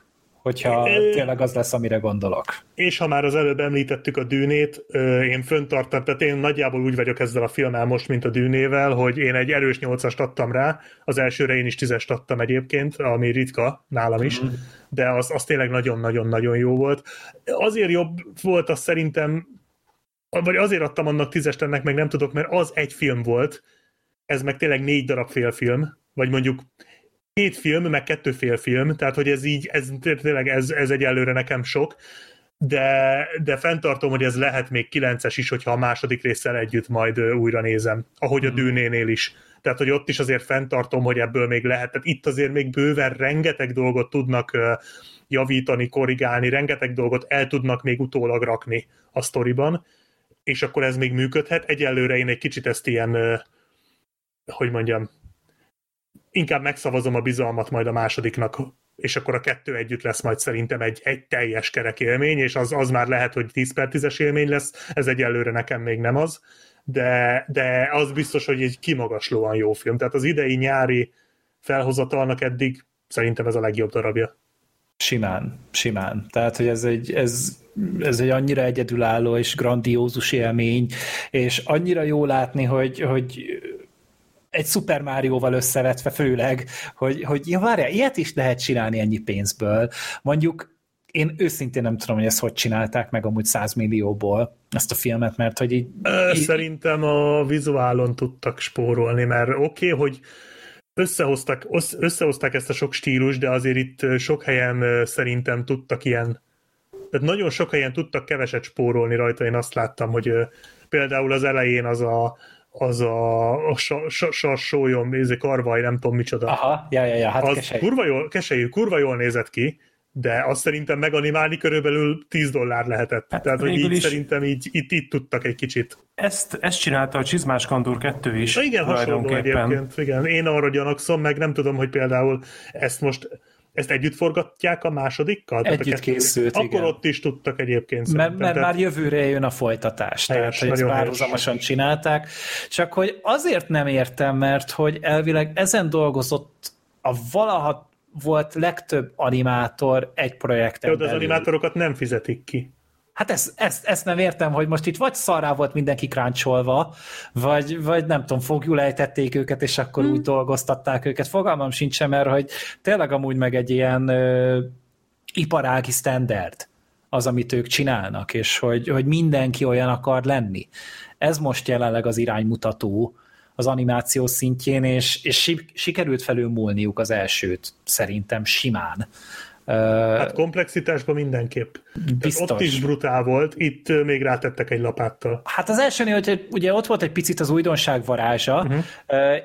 hogyha é, tényleg az lesz, amire gondolok. És ha már az előbb említettük a dűnét, én föntartam, tehát én nagyjából úgy vagyok ezzel a filmmel most, mint a dűnével, hogy én egy erős nyolcast adtam rá, az elsőre én is tízest adtam egyébként, ami ritka nálam is, mm. de az, az tényleg nagyon-nagyon-nagyon jó volt. Azért jobb volt az szerintem, vagy azért adtam annak tízest ennek, meg nem tudok, mert az egy film volt, ez meg tényleg négy darab félfilm, vagy mondjuk két film, meg kettő fél film, tehát hogy ez így, ez tényleg ez, ez egyelőre nekem sok, de, de fenntartom, hogy ez lehet még kilences is, hogyha a második résszel együtt majd újra nézem, ahogy a hmm. dűnénél is. Tehát, hogy ott is azért fenntartom, hogy ebből még lehet. Tehát itt azért még bőven rengeteg dolgot tudnak javítani, korrigálni, rengeteg dolgot el tudnak még utólag rakni a sztoriban, és akkor ez még működhet. Egyelőre én egy kicsit ezt ilyen, hogy mondjam, inkább megszavazom a bizalmat majd a másodiknak, és akkor a kettő együtt lesz majd szerintem egy, egy teljes kerek élmény, és az, az már lehet, hogy 10 per 10-es élmény lesz, ez egyelőre nekem még nem az, de, de az biztos, hogy egy kimagaslóan jó film. Tehát az idei nyári felhozatalnak eddig szerintem ez a legjobb darabja. Simán, simán. Tehát, hogy ez egy, ez, ez egy annyira egyedülálló és grandiózus élmény, és annyira jó látni, hogy, hogy egy Super Mario-val összevetve főleg, hogy, hogy ja, várjál, ilyet is lehet csinálni ennyi pénzből. Mondjuk én őszintén nem tudom, hogy ezt hogy csinálták meg amúgy 100 millióból ezt a filmet, mert hogy így... Szerintem a vizuálon tudtak spórolni, mert oké, okay, hogy összehoztak, összehozták ezt a sok stílus, de azért itt sok helyen szerintem tudtak ilyen Tehát nagyon sok helyen tudtak keveset spórolni rajta, én azt láttam, hogy például az elején az a az a, a sarsólyom, ez a karvaj, nem tudom micsoda. Aha, ja, ja, ja, hát az kesely. kurva jól, keselyű, kurva jól nézett ki, de azt szerintem meganimálni körülbelül 10 dollár lehetett. Hát Tehát, hogy így is- szerintem így, itt, itt tudtak egy kicsit. Ezt, ezt csinálta a Csizmás Kandúr 2 is. Na igen, hasonló egyébként. Igen. Én arra gyanakszom, meg nem tudom, hogy például ezt most ezt együtt forgatják a másodikkal? Tehát Együtt kettő- készült, Akkor igen. ott is tudtak egyébként. Mert, mert Tehát- már jövőre jön a folytatás, Helyes, tehát hogy ezt párhuzamosan csinálták. Csak hogy azért nem értem, mert hogy elvileg ezen dolgozott a valaha volt legtöbb animátor egy projekten Jó, de az belül. animátorokat nem fizetik ki. Hát ezt, ezt, ezt nem értem, hogy most itt vagy szarrá volt mindenki kráncsolva, vagy, vagy nem tudom, fogjul ejtették őket, és akkor Hmm. úgy dolgoztatták őket. Fogalmam sincs, mert hogy tényleg amúgy meg egy ilyen ö, iparági standard az, amit ők csinálnak, és hogy, hogy mindenki olyan akar lenni. Ez most jelenleg az iránymutató az animáció szintjén, és, és si- sikerült felülmúlniuk az elsőt, szerintem simán. Hát komplexitásban mindenképp. Biztos. ott is brutál volt, itt még rátettek egy lapáttal. Hát az elsőnél, hogy ugye ott volt egy picit az újdonság varázsa, uh-huh.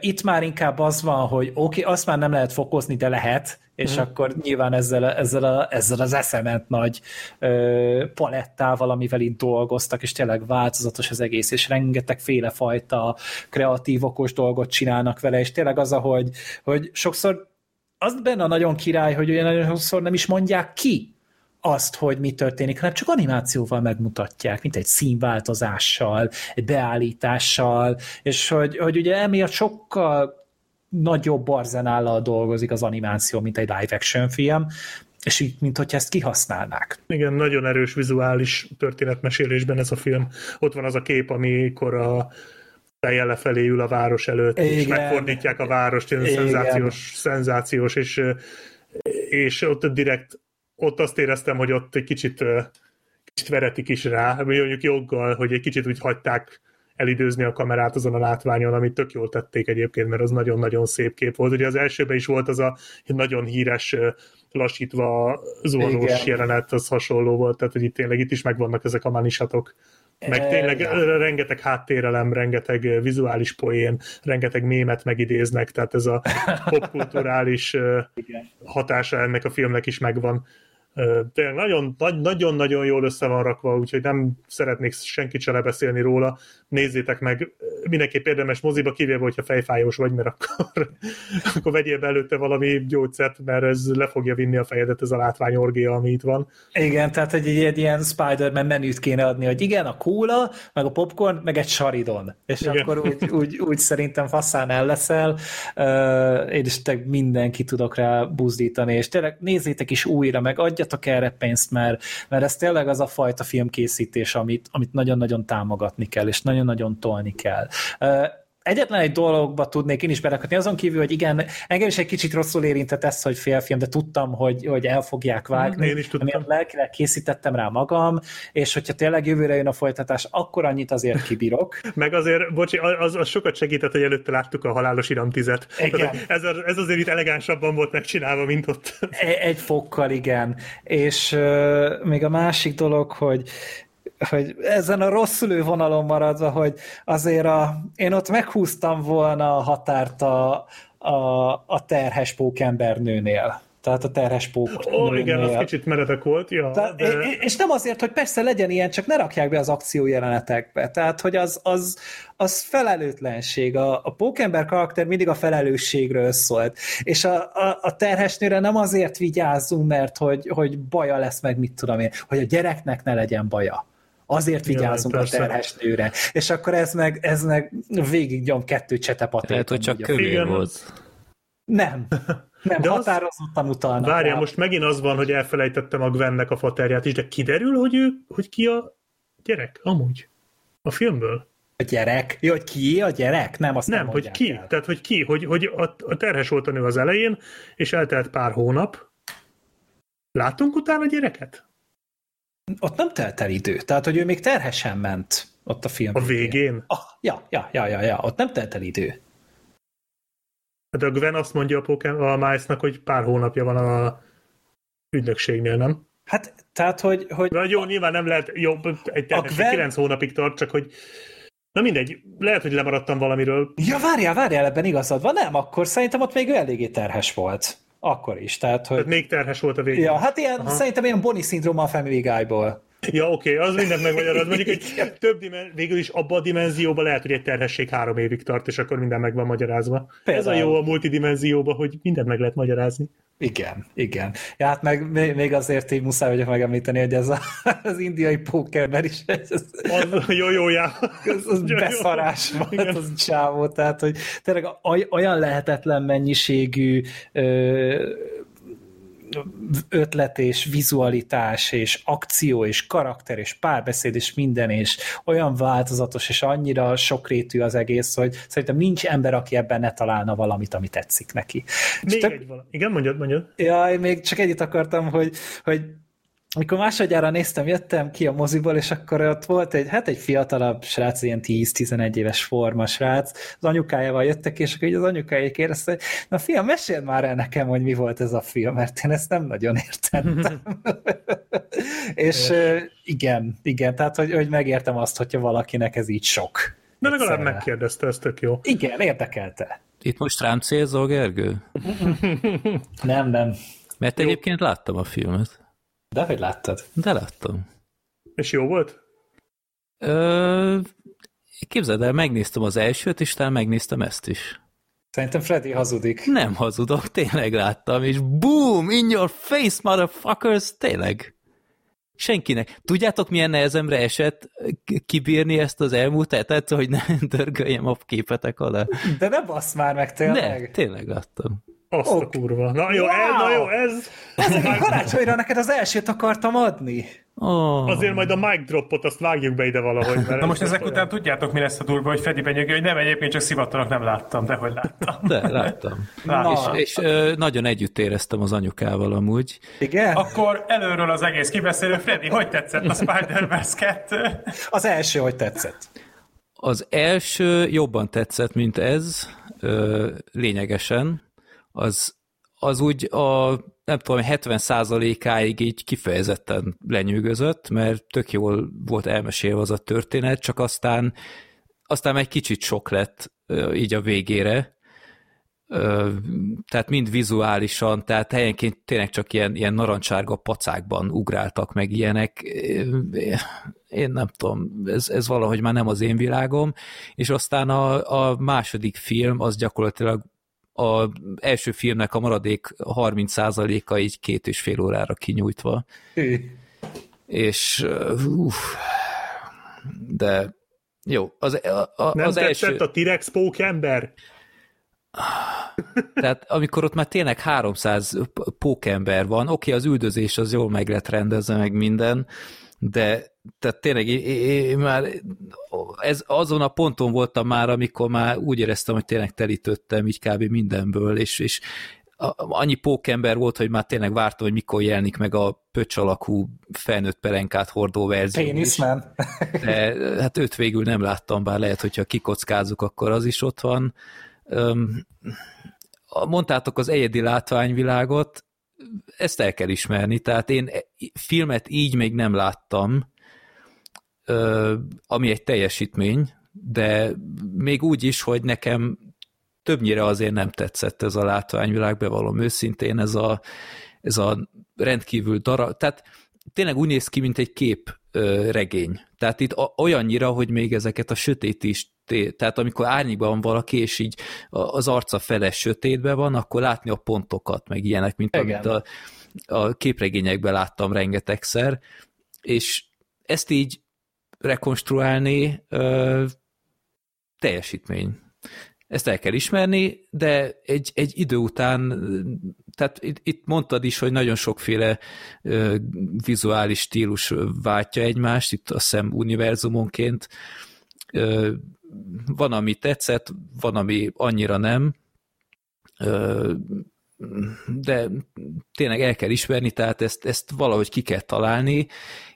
itt már inkább az van, hogy oké, okay, azt már nem lehet fokozni, de lehet, és uh-huh. akkor nyilván ezzel, ezzel, a, ezzel az eszement nagy ö, palettával, amivel itt dolgoztak, és tényleg változatos az egész, és rengeteg fajta kreatív, okos dolgot csinálnak vele, és tényleg az, ahogy, hogy sokszor az benne nagyon király, hogy olyan nagyon sokszor nem is mondják ki, azt, hogy mi történik, hanem csak animációval megmutatják, mint egy színváltozással, egy beállítással, és hogy, hogy ugye emiatt sokkal nagyobb arzenállal dolgozik az animáció, mint egy live action film, és így, mint hogyha ezt kihasználnák. Igen, nagyon erős vizuális történetmesélésben ez a film. Ott van az a kép, amikor a fejjel lefelé ül a város előtt, és Igen. megfordítják a várost, ilyen Igen. szenzációs, szenzációs, és, és ott direkt, ott azt éreztem, hogy ott egy kicsit, kicsit veretik is rá, mondjuk joggal, hogy egy kicsit úgy hagyták elidőzni a kamerát azon a látványon, amit tök jól tették egyébként, mert az nagyon-nagyon szép kép volt. Ugye az elsőben is volt az a nagyon híres lassítva Igen. jelenet, az hasonló volt, tehát hogy itt tényleg itt is megvannak ezek a manisatok. Meg tényleg ö, rengeteg háttérelem, rengeteg vizuális poén, rengeteg mémet megidéznek, tehát ez a popkulturális hatása ennek a filmnek is megvan. Tényleg nagyon, nagy- nagyon-nagyon jól össze van rakva, úgyhogy nem szeretnék senkit se lebeszélni róla. Nézzétek meg, mindenképp érdemes moziba, kivéve, hogyha fejfájós vagy, mert akkor, akkor vegyél be előtte valami gyógyszert, mert ez le fogja vinni a fejedet, ez a látványorgia, ami itt van. Igen, tehát hogy egy, egy ilyen Spider-Man menüt kéne adni, hogy igen, a kóla, meg a popcorn, meg egy saridon. És Igen. akkor úgy, úgy, úgy szerintem faszán el leszel. Uh, én is tényleg mindenki tudok rá buzdítani, és tényleg nézzétek is újra, meg adjatok erre pénzt, mert, mert ez tényleg az a fajta filmkészítés, amit, amit nagyon-nagyon támogatni kell, és nagyon-nagyon tolni kell. Egyetlen egy dologba tudnék én is belekötni, azon kívül, hogy igen, engem is egy kicsit rosszul érintett ez, hogy félfilm, de tudtam, hogy, hogy el fogják vágni. Én is tudtam. Lelkileg készítettem rá magam, és hogyha tényleg jövőre jön a folytatás, akkor annyit azért kibírok. Meg azért, bocsi, az, az sokat segített, hogy előtte láttuk a halálos iram tizet. Igen. Ez, ez azért itt elegánsabban volt megcsinálva, mint ott. E- Egy fokkal, igen. És uh, még a másik dolog, hogy hogy ezen a rossz vonalon maradva, hogy azért a, én ott meghúztam volna a határt a, a, a terhes pókembernőnél. Tehát a terhes pók Ó, igen, az kicsit meredek volt. Ja, Tehát, de... És nem azért, hogy persze legyen ilyen, csak ne rakják be az akciójelenetekbe. Tehát, hogy az, az, az felelőtlenség. A, a pókember karakter mindig a felelősségről szólt. És a, a, a terhesnőre nem azért vigyázzunk, mert hogy, hogy baja lesz meg, mit tudom én, hogy a gyereknek ne legyen baja. Azért vigyázzunk Ja, a persze. terhesnőre. És akkor ez meg, ez meg végig nyom kettő csetepatéton. Lehet, hogy csak kövér Igen. volt. Nem. Nem, De az- határozottan utalnak. Várjál, rá. most megint az van, hogy elfelejtettem a Gwennek a faterját is, de kiderül, hogy ő, hogy ki a gyerek, amúgy. A filmből? A gyerek? Jó, hogy ki a gyerek? Nem, azt nem, Nem, hogy ki. el. Tehát, hogy ki, hogy, hogy a, a terhes volt a nő az elején, és eltelt pár hónap. Látunk utána gyereket? Ott nem telt el idő, tehát hogy ő még terhesen ment ott a film. A végén? Ah, ja, ja, ja, ja, ja, ott nem telt el idő. De a Gwen azt mondja a, Pokémon, a Miles-nak, hogy pár hónapja van a ügynökségnél, nem? Hát, tehát, hogy... hogy Na jó, nyilván nem lehet jobb, egy terhesség Gwen- 9 hónapig tart, csak hogy Na mindegy, lehet, hogy lemaradtam valamiről. Ja, várjál, várjál, ebben igazad van. Nem, akkor szerintem ott még ő eléggé terhes volt. Akkor is, tehát, hogy... Tehát még terhes volt a végén. Ja, hát ilyen, Aha. szerintem ilyen Bonnie szindróma a Family Guy-ból. Ja, oké, okay, az mindent megmagyaráz. Mondjuk egy több dimen- végül is abba a dimenzióban lehet, hogy egy terhesség három évig tart, és akkor minden meg van magyarázva. Például. Ez a jó a multidimenzióban, hogy mindent meg lehet magyarázni. Igen, igen. Ja, hát meg még azért így muszáj vagyok megemlíteni, hogy ez a, az indiai pókerben is ez, ez, Az, jó, jó, já. az, az Jó, jó. beszarás volt Igen. az csávó, tehát hogy tényleg oly- olyan lehetetlen mennyiségű ö, ötlet és vizualitás és akció és karakter és párbeszéd és minden és olyan változatos és annyira sokrétű az egész, hogy szerintem nincs ember, aki ebben ne találna valamit, ami tetszik neki. Még tök- egy valami. Igen, mondjad, mondjad. Jaj, még csak egyet akartam, hogy, hogy amikor másodjára néztem, jöttem ki a moziból, és akkor ott volt egy, hát egy fiatalabb srác, ilyen 10-11 éves forma srác, az anyukájával jöttek, és akkor így az anyukája kérdezte, hogy na fiam, meséld már el nekem, hogy mi volt ez a film, mert én ezt nem nagyon értettem. és igen, igen, tehát hogy, hogy megértem azt, hogyha valakinek ez így sok. De legalább megkérdezte, ez tök jó. Igen, érdekelte. Itt most rám célzol, Gergő? Nem, nem. Mert egyébként láttam a filmet. De hogy láttad? De láttam. És jó volt? Ö, képzeld el, megnéztem az elsőt, és talán megnéztem ezt is. Szerintem Freddy hazudik. Nem hazudok, tényleg láttam, és boom, in your face, motherfuckers, tényleg. Senkinek. Tudjátok, milyen nehezemre esett kibírni ezt az elmúlt etet, hogy ne dörgöljem a képetek alá? De ne bassz már meg tényleg. Ne, tényleg láttam. Azt a Ok. kurva. Na jó, Wow! ez, na jó, ez. Ezek a karácsonyra neked az elsőt akartam adni. Oh. Azért majd a mic dropot azt vágjuk be ide valahogy. Mert Na ez most ezek olyan- után tudjátok, mi lesz a durva, hogy Freddy benyögő, hogy nem, egyébként csak szivattanak, nem láttam, de hogy láttam. De, láttam. Láttam. És, és ö, nagyon együtt éreztem az anyukával amúgy. Igen? Akkor előről az egész kibeszélő. Freddy, hogy tetszett a Spider-Verse 2? Az első, hogy tetszett. Az első jobban tetszett, mint ez, ö, lényegesen. Az, az úgy a, nem tudom, 70%-áig így kifejezetten lenyűgözött, mert tök jól volt elmesélve az a történet, csak aztán, aztán egy kicsit sok lett így a végére. Tehát mind vizuálisan, tehát helyenként tényleg csak ilyen, ilyen narancsárga pacákban ugráltak meg ilyenek. Én nem tudom, ez, ez valahogy már nem az én világom, és aztán a, a második film az gyakorlatilag a első filmnek a maradék 30%-a így két és fél órára kinyújtva, Hű. és uh, de jó, az, a, a, Nem az első, a T-Rex pókember? tehát amikor ott már tényleg 300 p- pókember van, oké, az üldözés az jól meg lett rendezve, meg minden, de tehát tényleg én, már ez, azon a ponton voltam már, amikor már úgy éreztem, hogy tényleg telítöttem így kb. mindenből, és, és annyi pókember volt, hogy már tényleg vártam, hogy mikor jelenik meg a pöcs alakú felnőtt pelenkát hordó verzió. is. Péniszmen. De hát őt végül nem láttam, bár lehet, hogyha kikockázunk, akkor az is ott van. Mondtátok az egyedi látványvilágot, ezt el kell ismerni, tehát én filmet így még nem láttam, ami egy teljesítmény, de még úgy is, hogy nekem többnyire azért nem tetszett ez a látványvilág, bevallom őszintén, ez a, ez a rendkívül darab, tehát tényleg úgy néz ki, mint egy kép ö, regény. Tehát itt a, olyannyira, hogy még ezeket a sötét is, tehát amikor árnyékban van valaki, és így az arca fele sötétben van, akkor látni a pontokat, meg ilyenek, mint Igen. amit a, a képregényekben láttam rengetegszer, és ezt így rekonstruálni ö, teljesítmény. Ezt el kell ismerni, de egy, egy idő után, tehát itt, itt mondtad is, hogy nagyon sokféle ö, vizuális stílus váltja egymást, itt a szem univerzumonként. Ö, van, ami tetszett, van, ami annyira nem, ö, de tényleg el kell ismerni, tehát ezt, ezt valahogy ki kell találni,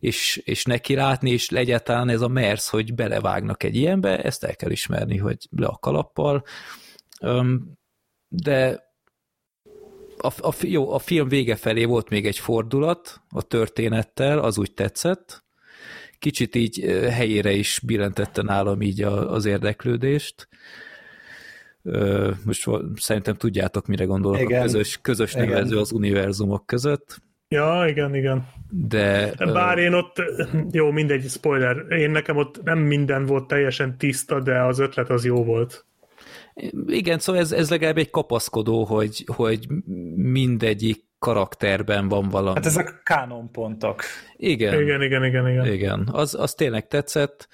és, és neki látni, és egyáltalán ez a mersz, hogy belevágnak egy ilyenbe, ezt el kell ismerni, hogy le a kalappal, de a, a, jó, a film vége felé volt még egy fordulat a történettel, az úgy tetszett. Kicsit így helyére is billentette nálam így a, az érdeklődést. Most szerintem tudjátok, mire gondolok igen. a közös, közös igen. nevező az univerzumok között. Ja, igen, igen. De... Bár én ott, jó, mindegy, spoiler, én nekem ott nem minden volt teljesen tiszta, de az ötlet az jó volt. Igen, szóval ez, ez legalább egy kapaszkodó, hogy, hogy mindegyik karakterben van valami. Hát ezek kánonpontok. Igen. Igen, igen, igen, igen. Igen, az, az tényleg tetszett,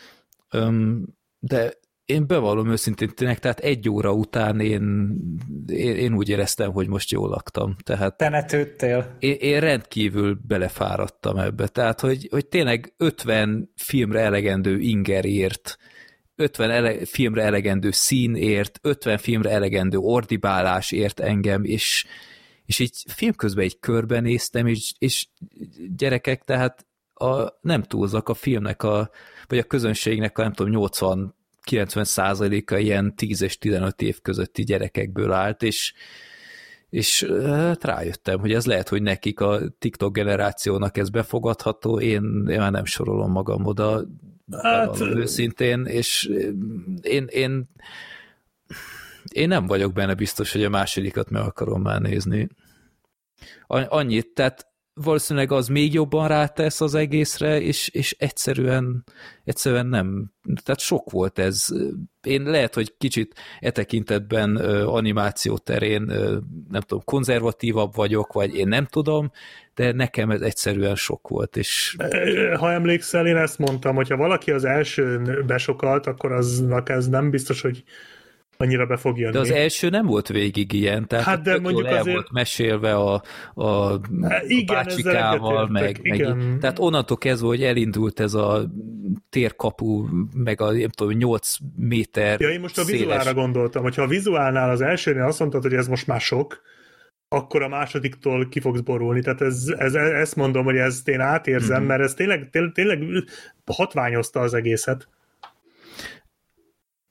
de én bevallom őszintén tényleg, tehát egy óra után én, én, én úgy éreztem, hogy most jól laktam. Tehát Te ne tőttél. Én, én rendkívül belefáradtam ebbe. Tehát, hogy, hogy tényleg 50 filmre elegendő ingerért 50 ele, filmre elegendő színért, 50 filmre elegendő ordibálás ért engem, és, és így film közben egy körben néztem, és, és gyerekek, tehát a, nem túlzak a filmnek, a, vagy a közönségnek a nem tudom, 80 90 százaléka ilyen 10 és 15 év közötti gyerekekből állt, és, és hát rájöttem, hogy ez lehet, hogy nekik a TikTok generációnak ez befogadható, én, én már nem sorolom magam oda, hát, őszintén, és én, én, én nem vagyok benne biztos, hogy a másodikat meg akarom már nézni. Annyit, tehát valószínűleg az még jobban rátesz az egészre, és, és egyszerűen, egyszerűen nem, tehát sok volt ez. Én lehet, hogy kicsit e tekintetben animáció terén, nem tudom, konzervatívabb vagyok, vagy én nem tudom, de nekem ez egyszerűen sok volt. És... Ha emlékszel, én ezt mondtam, hogyha valaki az elsőn besokalt, akkor aznak ez nem biztos, hogy annyira be fog jönni. De az első nem volt végig ilyen, tehát hát de mondjuk el azért... volt mesélve a, a, hát igen, a bácsikával, meg, igen. meg tehát onnantól kezdve, hogy elindult ez a térkapu, meg a nem tudom, 8 méter Ja, én most a széles... vizuálra gondoltam, hogyha a vizuálnál az elsőnél azt mondtad, hogy ez most már sok, akkor a másodiktól ki fogsz borulni. Tehát ez, ez, ezt mondom, hogy ezt én átérzem, mm-hmm. mert ez tényleg, tényleg, tényleg hatványozta az egészet.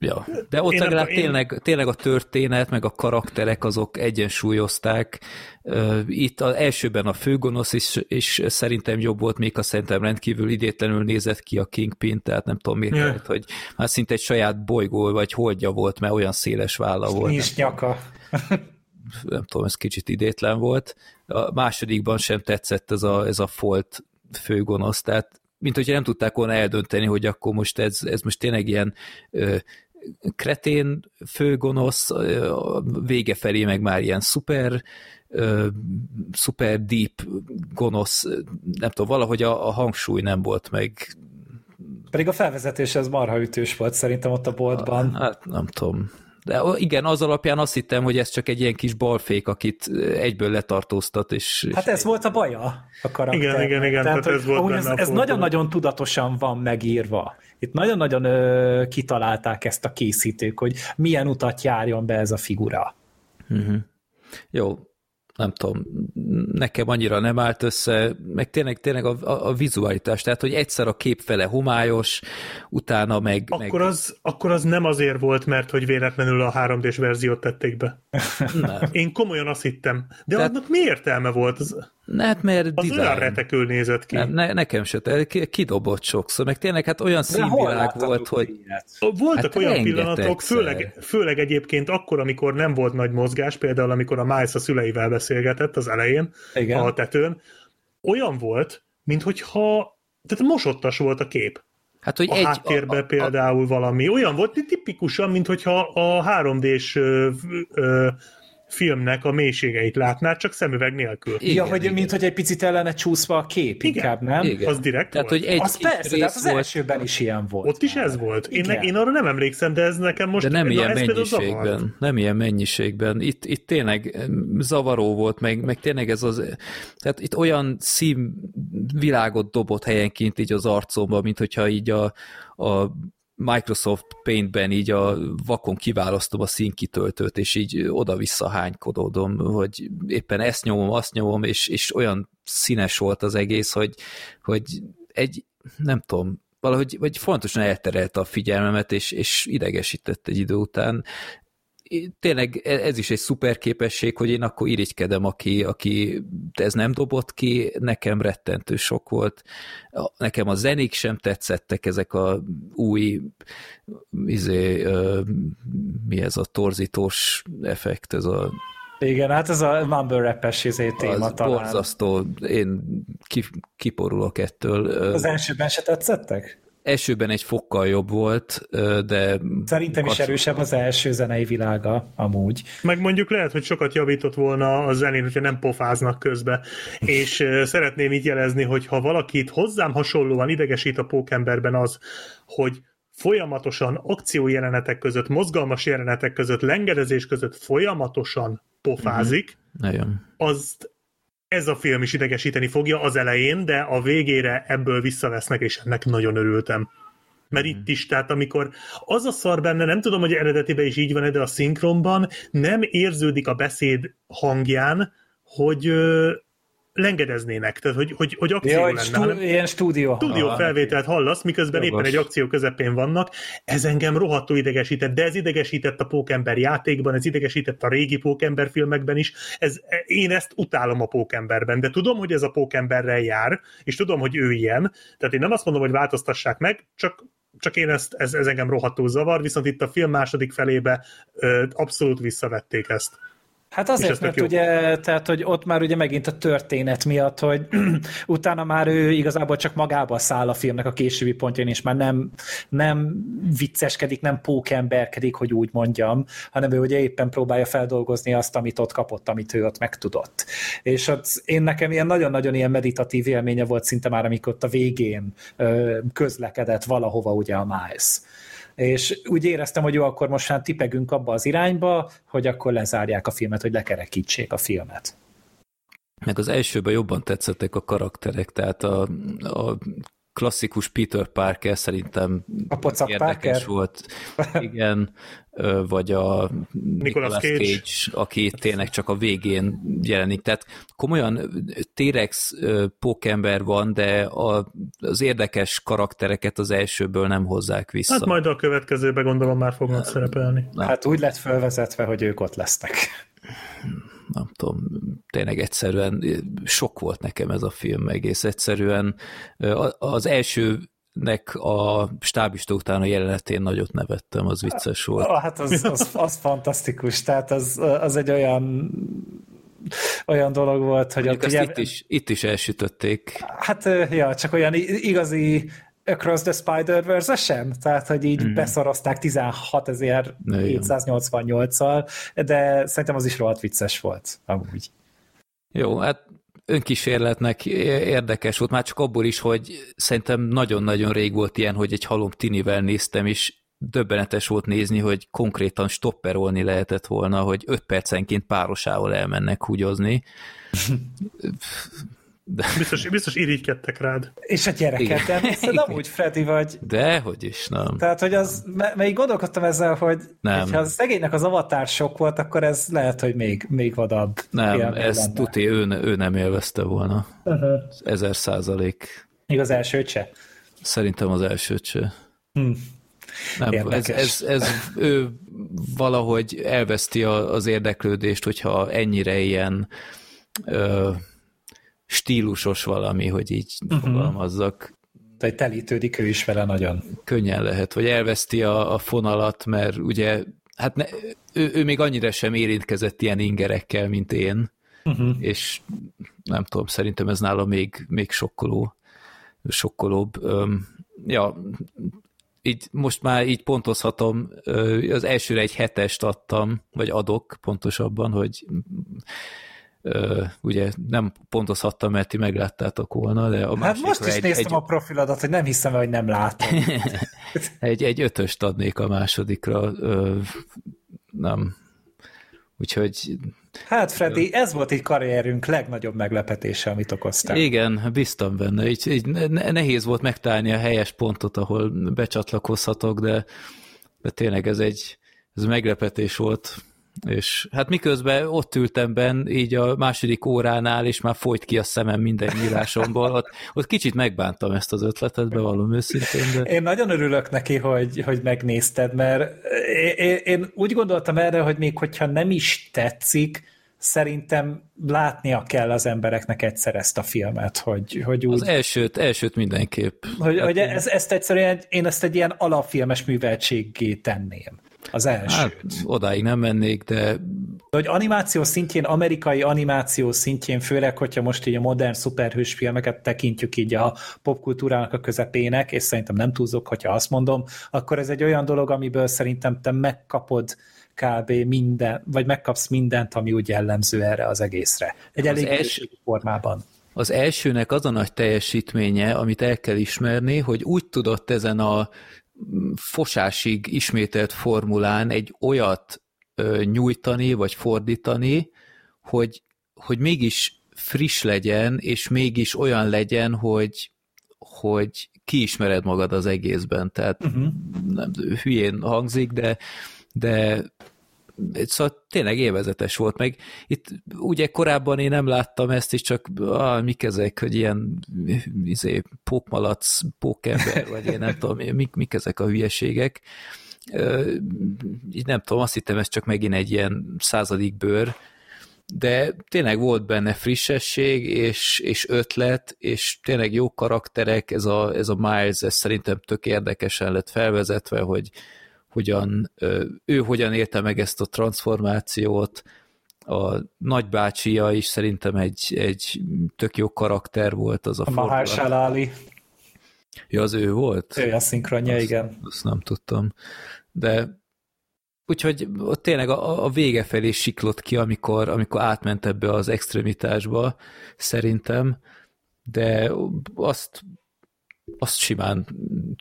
Ja, de ott legalább én... tényleg, tényleg a történet, meg a karakterek azok egyensúlyozták. Itt az elsőben a főgonosz is, is szerintem jobb volt, még a szerintem rendkívül idétlenül nézett ki a Kingpin, tehát nem tudom miért, yeah. hogy már szinte egy saját bolygó vagy holdja volt, mert olyan széles válla volt. Nincs nyaka. nem tudom, ez kicsit idétlen volt. A másodikban sem tetszett ez a, ez a Folt főgonosz, tehát mint hogyha nem tudták volna eldönteni, hogy akkor most ez, ez most tényleg ilyen ö, kretén főgonosz, vége felé meg már ilyen szuper, szuper deep gonosz, nem tudom, valahogy a, a hangsúly nem volt meg. Pedig a felvezetés ez marha ütős volt szerintem ott a boltban. Hát nem tudom. De igen, az alapján azt hittem, hogy ez csak egy ilyen kis balfék, akit egyből letartóztat, és... Hát ez volt a baja a karakter. Igen, igen, igen, tehát, tehát ez volt ez, ez nagyon-nagyon tudatosan van megírva. Itt nagyon-nagyon ö, kitalálták ezt a készítők, hogy milyen utat járjon be ez a figura. Uh-huh. Jó, nem tudom, nekem annyira nem állt össze, meg tényleg, tényleg a, a, a vizualitás, tehát hogy egyszer a kép fele homályos, utána meg... Akkor, meg... Az, akkor az nem azért volt, mert hogy véletlenül a 3D-s verziót tették be. Nem. Én komolyan azt hittem. De tehát... annak mi értelme volt? Az... Hát mert az design. olyan retekül nézett ki. Ne, ne, nekem se, kidobott sokszor, meg tényleg hát olyan színvilág volt, hogy... Voltak hát olyan pillanatok, főleg, főleg egyébként akkor, amikor nem volt nagy mozgás, például amikor a Miles a szüleivel beszélgetett az elején, Igen. a tetőn, olyan volt, minthogyha tehát mosottas volt a kép. Hát, hogy a egy, háttérben a, a, például valami. Olyan volt, tipikusan, mintha a 3D-s ö, ö, filmnek a mélységeit látnád, csak szemüveg nélkül. Igen, ja, hogy igen. mint hogy egy picit ellene csúszva a kép, igen, inkább, nem? Igen. Az direkt Tehát, volt. Hogy egy, az persze, de az elsőben is ilyen volt. Ott is ez volt. Én, ne, én arra nem emlékszem, de ez nekem most... De nem ilyen mennyiségben. Nem ilyen mennyiségben. Itt, itt tényleg zavaró volt, meg, meg tényleg ez az... Tehát itt olyan színvilágot dobott helyenként így az arcomba, mint hogyha így a, a Microsoft Paint-ben így a vakon kiválasztom a színkitöltőt, és így oda-vissza hánykodódom, hogy éppen ezt nyomom, azt nyomom, és, és olyan színes volt az egész, hogy, hogy egy, nem tudom, valahogy vagy fontosan elterelte a figyelmemet, és, és idegesített egy idő után. Tényleg e- ez is egy szuper képesség, hogy én akkor irigykedem, aki, aki ez nem dobott ki, nekem rettentő sok volt. Nekem a zenék sem tetszettek, ezek a új izé, mi ez a torzítós effekt, ez a igen, hát ez a mumble rap-es izé téma az talán. borzasztó, én kiporulok ettől. Az elsőben se tetszettek? Elsőben egy fokkal jobb volt, de... Szerintem is erősebb az első zenei világa, amúgy. Meg mondjuk lehet, hogy sokat javított volna a zenén, hogyha nem pofáznak közbe. És szeretném így jelezni, hogy ha valakit hozzám hasonlóan idegesít a pókemberben az, hogy folyamatosan akciójelenetek között, mozgalmas jelenetek között, lengedezés között folyamatosan pofázik, uh-huh. azt ez a film is idegesíteni fogja az elején, de a végére ebből visszavesznek, és ennek nagyon örültem. Mert mm. itt is, tehát amikor az a szar benne, nem tudom, hogy eredetiben is így van de a szinkronban nem érződik a beszéd hangján, hogy lengedeznének, tehát hogy, hogy, hogy akció ja, lenne. Stú, hanem ilyen stúdió. Stúdió felvételt hallasz, miközben Jogos. éppen egy akció közepén vannak. Ez engem rohadtul idegesített, de ez idegesített a Pókember játékban, ez idegesített a régi Pókember filmekben is. Ez, én ezt utálom a Pókemberben, de tudom, hogy ez a Pókemberrel jár, és tudom, hogy ő ilyen, tehát én nem azt mondom, hogy változtassák meg, csak csak én ezt, ez, ez engem rohadtul zavar, viszont itt a film második felébe ö, abszolút visszavették ezt. Hát azért, mert ugye, tehát, hogy ott már ugye megint a történet miatt, hogy utána már ő igazából csak magába száll a filmnek a későbbi pontján, és már nem, nem vicceskedik, nem pókemberkedik, hogy úgy mondjam, hanem ő ugye éppen próbálja feldolgozni azt, amit ott kapott, amit ő ott megtudott. És ott én nekem ilyen nagyon-nagyon ilyen meditatív élménye volt szinte már, amikor ott a végén közlekedett valahova ugye a Miles és úgy éreztem, hogy jó, akkor most már tipegünk abba az irányba, hogy akkor lezárják a filmet, hogy lekerekítsék a filmet. Meg az elsőben jobban tetszettek a karakterek, tehát a, a klasszikus Peter Parker szerintem a érdekes Parker. volt. Igen, vagy a Nicolas Cage. Cage, aki tényleg csak a végén jelenik. Tehát komolyan T-Rex pókember van, de a, az érdekes karaktereket az elsőből nem hozzák vissza. Hát majd a következőben gondolom már fognak szerepelni. Hát úgy lett felvezetve, hogy ők ott lesznek nem tudom, tényleg egyszerűen sok volt nekem ez a film egész egyszerűen. Az első nek a stábista után a jelenetén nagyot nevettem, az vicces volt. Hát az, az, az fantasztikus, tehát az, az egy olyan olyan dolog volt, hogy ott ugye... itt, is, itt is elsütötték. Hát, ja, csak olyan igazi Across the Spider-Verse sem, tehát hogy így mm. beszarozták 16.788-al, de szerintem az is rohadt vicces volt, amúgy. Jó, hát önkísérletnek érdekes volt, már csak abból is, hogy szerintem nagyon-nagyon rég volt ilyen, hogy egy halom tinivel néztem, és döbbenetes volt nézni, hogy konkrétan stopperolni lehetett volna, hogy öt percenként párosával elmennek húgyozni. De... Biztos, biztos irigykedtek rád. És a gyereket, de amúgy Freddy vagy. De, hogy is, nem. Tehát, hogy az, mert gondolkodtam ezzel, hogy nem. ha a szegénynek az avatár sok volt, akkor ez lehet, hogy még, még vadabb. Nem, ez tuti, ő, ő nem élvezte volna. Uh-huh. Ezer százalék. Még az elsőt se? Szerintem az elsőt se. Hm. Nem, ez, ez, ez ő valahogy elveszti az érdeklődést, hogyha ennyire ilyen ö, stílusos valami, hogy így uh-huh. fogalmazzak. Tehát telítődik ő is vele nagyon. Könnyen lehet, vagy elveszti a, a fonalat, mert ugye, hát ne, ő, ő még annyira sem érintkezett ilyen ingerekkel, mint én, uh-huh. és nem tudom, szerintem ez nála még, még sokkoló, sokkolóbb. Öm, ja, így most már így pontozhatom, az elsőre egy hetest adtam, vagy adok pontosabban, hogy ugye nem pontozhattam, mert ti megláttátok volna, de a Hát most is egy, néztem egy... a profiladat, hogy nem hiszem, hogy nem látom. egy, egy ötöst adnék a másodikra, nem. Úgyhogy... Hát Freddy, ez volt egy karrierünk legnagyobb meglepetése, amit okoztál. Igen, biztam benne. Így, így nehéz volt megtalálni a helyes pontot, ahol becsatlakozhatok, de, de tényleg ez egy ez meglepetés volt És hát miközben ott ültem benn, így a második óránál, és már folyt ki a szemem minden írásomból, ott, ott kicsit megbántam ezt az ötletet, bevallom őszintén. De... Én nagyon örülök neki, hogy, hogy megnézted, mert én, én úgy gondoltam erre, hogy még hogyha nem is tetszik, szerintem látnia kell az embereknek egyszer ezt a filmet, hogy, hogy úgy... Az elsőt, elsőt mindenképp. Hogy, hogy ez, ezt egyszerűen, én ezt egy ilyen alapfilmes műveltségé tenném. Az első. Hát, odáig nem mennék, de... Hogy animáció szintjén, amerikai animáció szintjén, főleg, hogyha most így a modern szuperhős filmeket tekintjük így a popkultúrának a közepének, és szerintem nem túlzok, hogyha azt mondom, akkor ez egy olyan dolog, amiből szerintem te megkapod kb. minden, vagy megkapsz mindent, ami úgy jellemző erre az egészre. Egy az elég első, formában. Az elsőnek az a nagy teljesítménye, amit el kell ismerni, hogy úgy tudott ezen a fosásig ismételt formulán egy olyat ö, nyújtani, vagy fordítani, hogy, hogy mégis friss legyen, és mégis olyan legyen, hogy, hogy kiismered magad az egészben. Tehát uh-huh. nem, hülyén hangzik, de, de szóval tényleg élvezetes volt, meg itt ugye korábban én nem láttam ezt, és csak ah, mik ezek, hogy ilyen izé, pókmalac, pókember, vagy én nem tudom, mik, mik ezek a hülyeségek. Így nem tudom, azt hittem, ez csak megint egy ilyen századik bőr, de tényleg volt benne frissesség, és, és ötlet, és tényleg jó karakterek, ez a, ez a Miles, ez szerintem tök érdekesen lett felvezetve, hogy, hogyan, ő hogyan érte meg ezt a transformációt, a nagybácsia is szerintem egy, egy tök jó karakter volt az a, a Mahershala Ali. Ja, az ő volt? Ő a szinkronja, azt, igen. Azt nem tudtam. De úgyhogy tényleg a, a vége felé siklott ki, amikor, amikor átment ebbe az extremitásba, szerintem, de azt, azt simán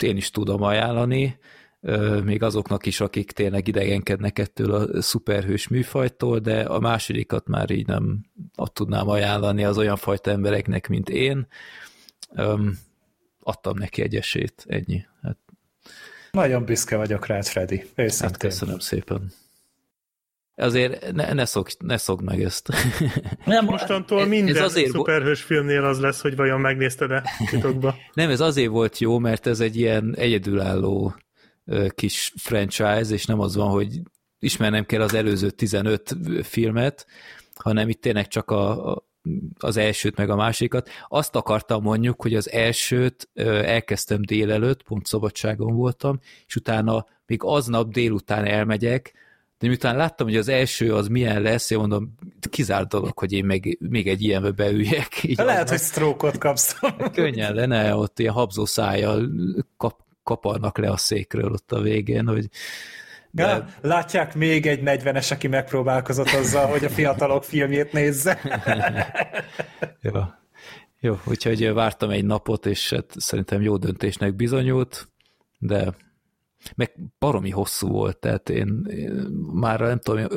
én is tudom ajánlani, még azoknak is, akik tényleg idegenkednek ettől a szuperhős műfajtól, de a másodikat már így nem ott tudnám ajánlani az olyan fajta embereknek, mint én. adtam neki egy esélyt, ennyi. Hát, Nagyon büszke vagyok rád, Freddy. Őszintén. Hát köszönöm szépen. Azért ne, ne, szok, ne szokd meg ezt. Nem, mostantól minden ez azért szuperhős filmnél az lesz, hogy vajon megnézted-e titokba. Nem, ez azért volt jó, mert ez egy ilyen egyedülálló kis franchise, és nem az van, hogy ismernem kell az előző 15 filmet, hanem itt tényleg csak a, a, az elsőt meg a másikat. Azt akartam mondjuk, hogy az elsőt elkezdtem délelőtt, pont szabadságon voltam, és utána még aznap délután elmegyek, de miután láttam, hogy az első az milyen lesz, én mondom, kizárt dolog, hogy én még, még egy ilyenbe beüljek. Így Lehet, aznap. hogy stroke-ot kapsz. Könnyen lenne, ott ilyen habzó szájjal kap, kaparnak le a székről ott a végén, hogy de... Ja, látják még egy 40-es, aki megpróbálkozott azzal, hogy a fiatalok filmjét nézze. jó. jó, úgyhogy vártam egy napot, és hát szerintem jó döntésnek bizonyult, de meg baromi hosszú volt, tehát én, én már nem tudom,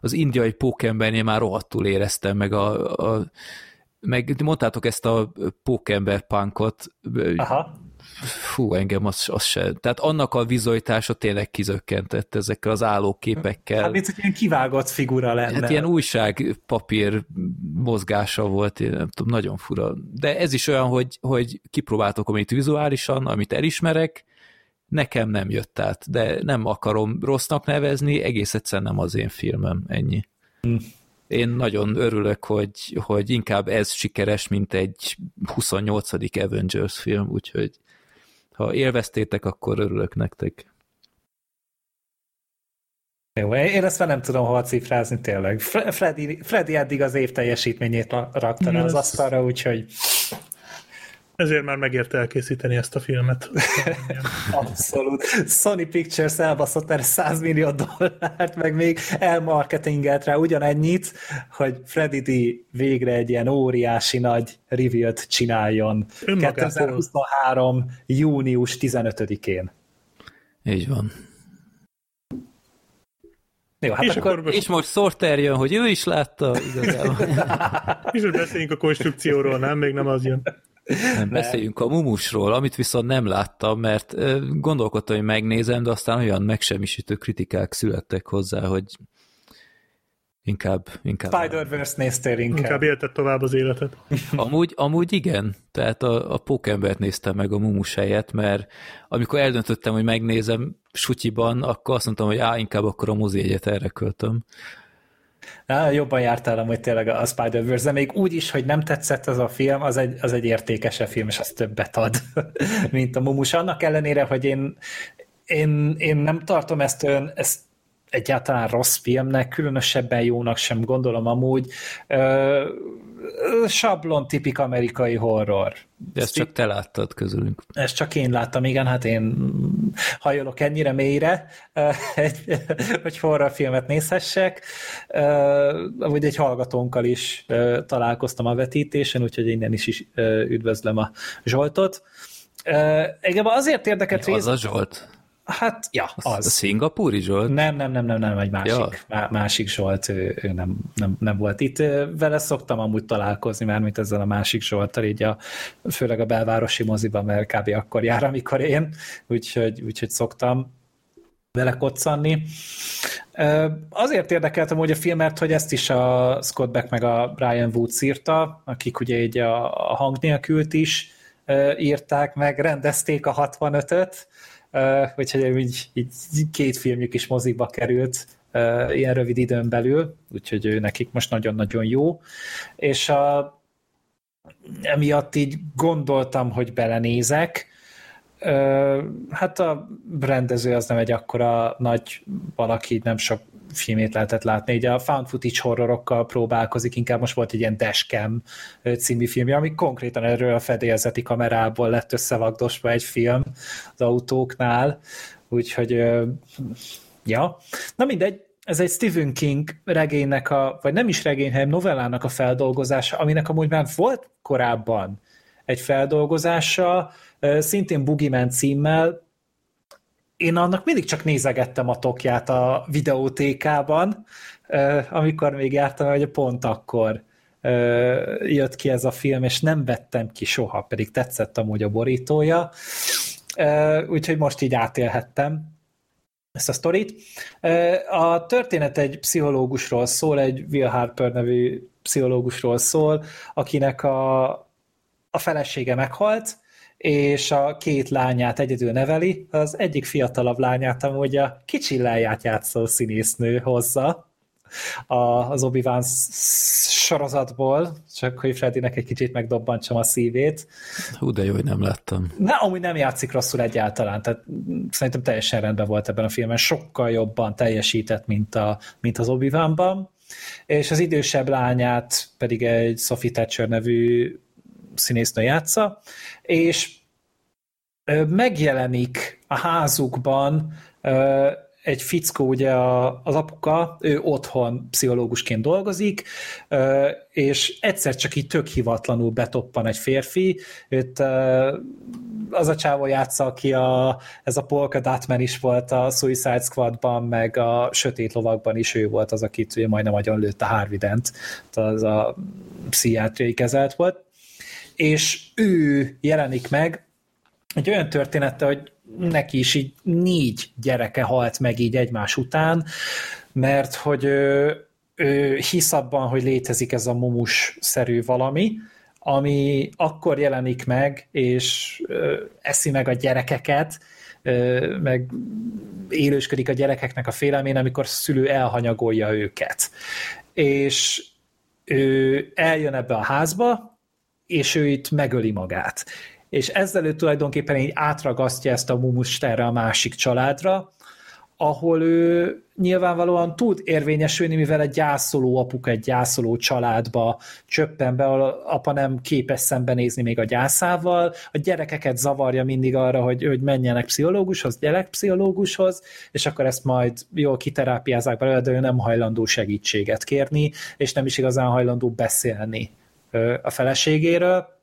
az indiai pókembernél már rohadtul éreztem, meg a, a meg mondtátok ezt a pókember punkot, Aha fú, engem az, az se. Tehát annak a vizualitása tényleg kizökkentett ezekkel az állóképekkel. Hát hogy ilyen kivágott figura lenne. Hát ilyen újságpapír mozgása volt, én nem tudom, nagyon fura. De ez is olyan, hogy, hogy kipróbáltok amit vizuálisan, amit elismerek, nekem nem jött át, de nem akarom rossznak nevezni, egész egyszerűen nem az én filmem, ennyi. Hm. Én nagyon örülök, hogy, hogy inkább ez sikeres, mint egy 28. Avengers film, úgyhogy ha élveztétek, akkor örülök nektek. Jó, én ezt már nem tudom hova cifrázni tényleg. Freddy, Freddy eddig az év teljesítményét rakta az asztalra, úgyhogy... Ezért már megérte elkészíteni ezt a filmet. Abszolút. Sony Pictures elbaszott erre 100 millió dollárt, meg még elmarketingelt rá ugyanennyit, hogy Freddy D végre egy ilyen óriási nagy reveal csináljon. Önmagától. 2023. június 15-én. Így van. Jó, hát és, akkor, akkor most... és most Sorter jön, hogy ő is látta igazából. és hogy beszéljünk a konstrukcióról, nem? Még nem az jön. Nem, beszéljünk a mumusról, amit viszont nem láttam, mert gondolkodtam, hogy megnézem, de aztán olyan megsemmisítő kritikák születtek hozzá, hogy Inkább, inkább. Spider-Verse néztél inkább. Inkább élted tovább az életet. Amúgy, amúgy igen, tehát a, a Pókembert néztem meg a Mumus helyett, mert amikor eldöntöttem, hogy megnézem sutyiban, akkor azt mondtam, hogy á, inkább akkor a mozi egyet erre költöm. Á, jobban jártál amúgy tényleg a Spider-Verse, de még úgy is, hogy nem tetszett az a film, az egy, az egy értékesebb film, és az többet ad, mint a Mumus. Annak ellenére, hogy én, én, én nem tartom ezt olyan, ezt egyáltalán rossz filmnek, különösebben jónak sem gondolom amúgy. Ö, sablon tipik amerikai horror. De ezt csak te láttad közülünk. Ezt csak én láttam, igen, hát én hajolok ennyire mélyre, hogy horrorfilmet nézhessek. Amúgy egy hallgatónkkal is találkoztam a vetítésen, úgyhogy innen is, is üdvözlöm a Zsoltot. Engem azért érdekelt rész... Az a Zsolt? Hát, ja, az. A szingapúri Zsolt? Nem, nem, nem, nem, nem, egy másik, ja. másik Zsolt, ő, ő nem, nem, nem, volt itt. Vele szoktam amúgy találkozni, már mint ezzel a másik Zsolttal, így a, főleg a belvárosi moziban, mert kb. akkor jár, amikor én, úgyhogy, úgyhogy szoktam vele koccanni. Azért érdekeltem hogy a filmet, hogy ezt is a Scott Beck meg a Brian Wood írta, akik ugye így a, a hang nélkült is írták meg, rendezték a 65-öt, uh, úgyhogy így, így két filmjük is mozikba került ilyen rövid időn belül, úgyhogy ő nekik most nagyon-nagyon jó. És a, emiatt így gondoltam, hogy belenézek, hát a rendező az nem egy akkora nagy valaki, nem sok filmét lehetett látni. Ugye a found footage horrorokkal próbálkozik, inkább most volt egy ilyen Dashcam című filmje, ami konkrétan erről a fedélzeti kamerából lett összevagdosva egy film az autóknál, úgyhogy ja. Na mindegy, ez egy Stephen King regénynek a, vagy nem is regény, hanem novellának a feldolgozása, aminek amúgy már volt korábban egy feldolgozása, szintén Boogeyman címmel, én annak mindig csak nézegettem a tokját a videótékában, amikor még jártam, hogy pont akkor jött ki ez a film, és nem vettem ki soha, pedig tetszett amúgy a borítója, úgyhogy most így átélhettem ezt a sztorit. A történet egy pszichológusról szól, egy Will Harper nevű pszichológusról szól, akinek a, a felesége meghalt, és a két lányát egyedül neveli, az egyik fiatalabb lányát amúgy a kicsi lányát játszó színésznő hozza az obi sorozatból, csak hogy Freddynek egy kicsit megdobbantsam a szívét. Hú, de jó, hogy nem láttam. Na, amúgy nem játszik rosszul egyáltalán, tehát szerintem teljesen rendben volt ebben a filmben, sokkal jobban teljesített, mint, a, mint az obi és az idősebb lányát pedig egy Sophie Thatcher nevű színésznő játsza, és megjelenik a házukban egy fickó, ugye az apuka, ő otthon pszichológusként dolgozik, és egyszer csak így tök hivatlanul betoppan egy férfi, őt az a csávó játsza, aki a, ez a Polka Dotman is volt a Suicide Squadban, meg a Sötét Lovakban is ő volt az, akit ugye majdnem agyon lőtt a Harvident, az a pszichiátriai kezelt volt, és ő jelenik meg egy olyan története, hogy neki is így négy gyereke halt meg így egymás után, mert hogy ő, ő hisz abban, hogy létezik ez a mumus-szerű valami, ami akkor jelenik meg, és ö, eszi meg a gyerekeket, ö, meg élősködik a gyerekeknek a félelmén, amikor szülő elhanyagolja őket. És ő eljön ebbe a házba, és ő itt megöli magát. És ezzel ő tulajdonképpen így átragasztja ezt a mumust erre a másik családra, ahol ő nyilvánvalóan tud érvényesülni, mivel egy gyászoló apuka egy gyászoló családba csöppen be, apa nem képes szembenézni még a gyászával, a gyerekeket zavarja mindig arra, hogy, hogy menjenek pszichológushoz, gyerekpszichológushoz, és akkor ezt majd jól kiterápiázák belőle, de ő nem hajlandó segítséget kérni, és nem is igazán hajlandó beszélni a feleségéről,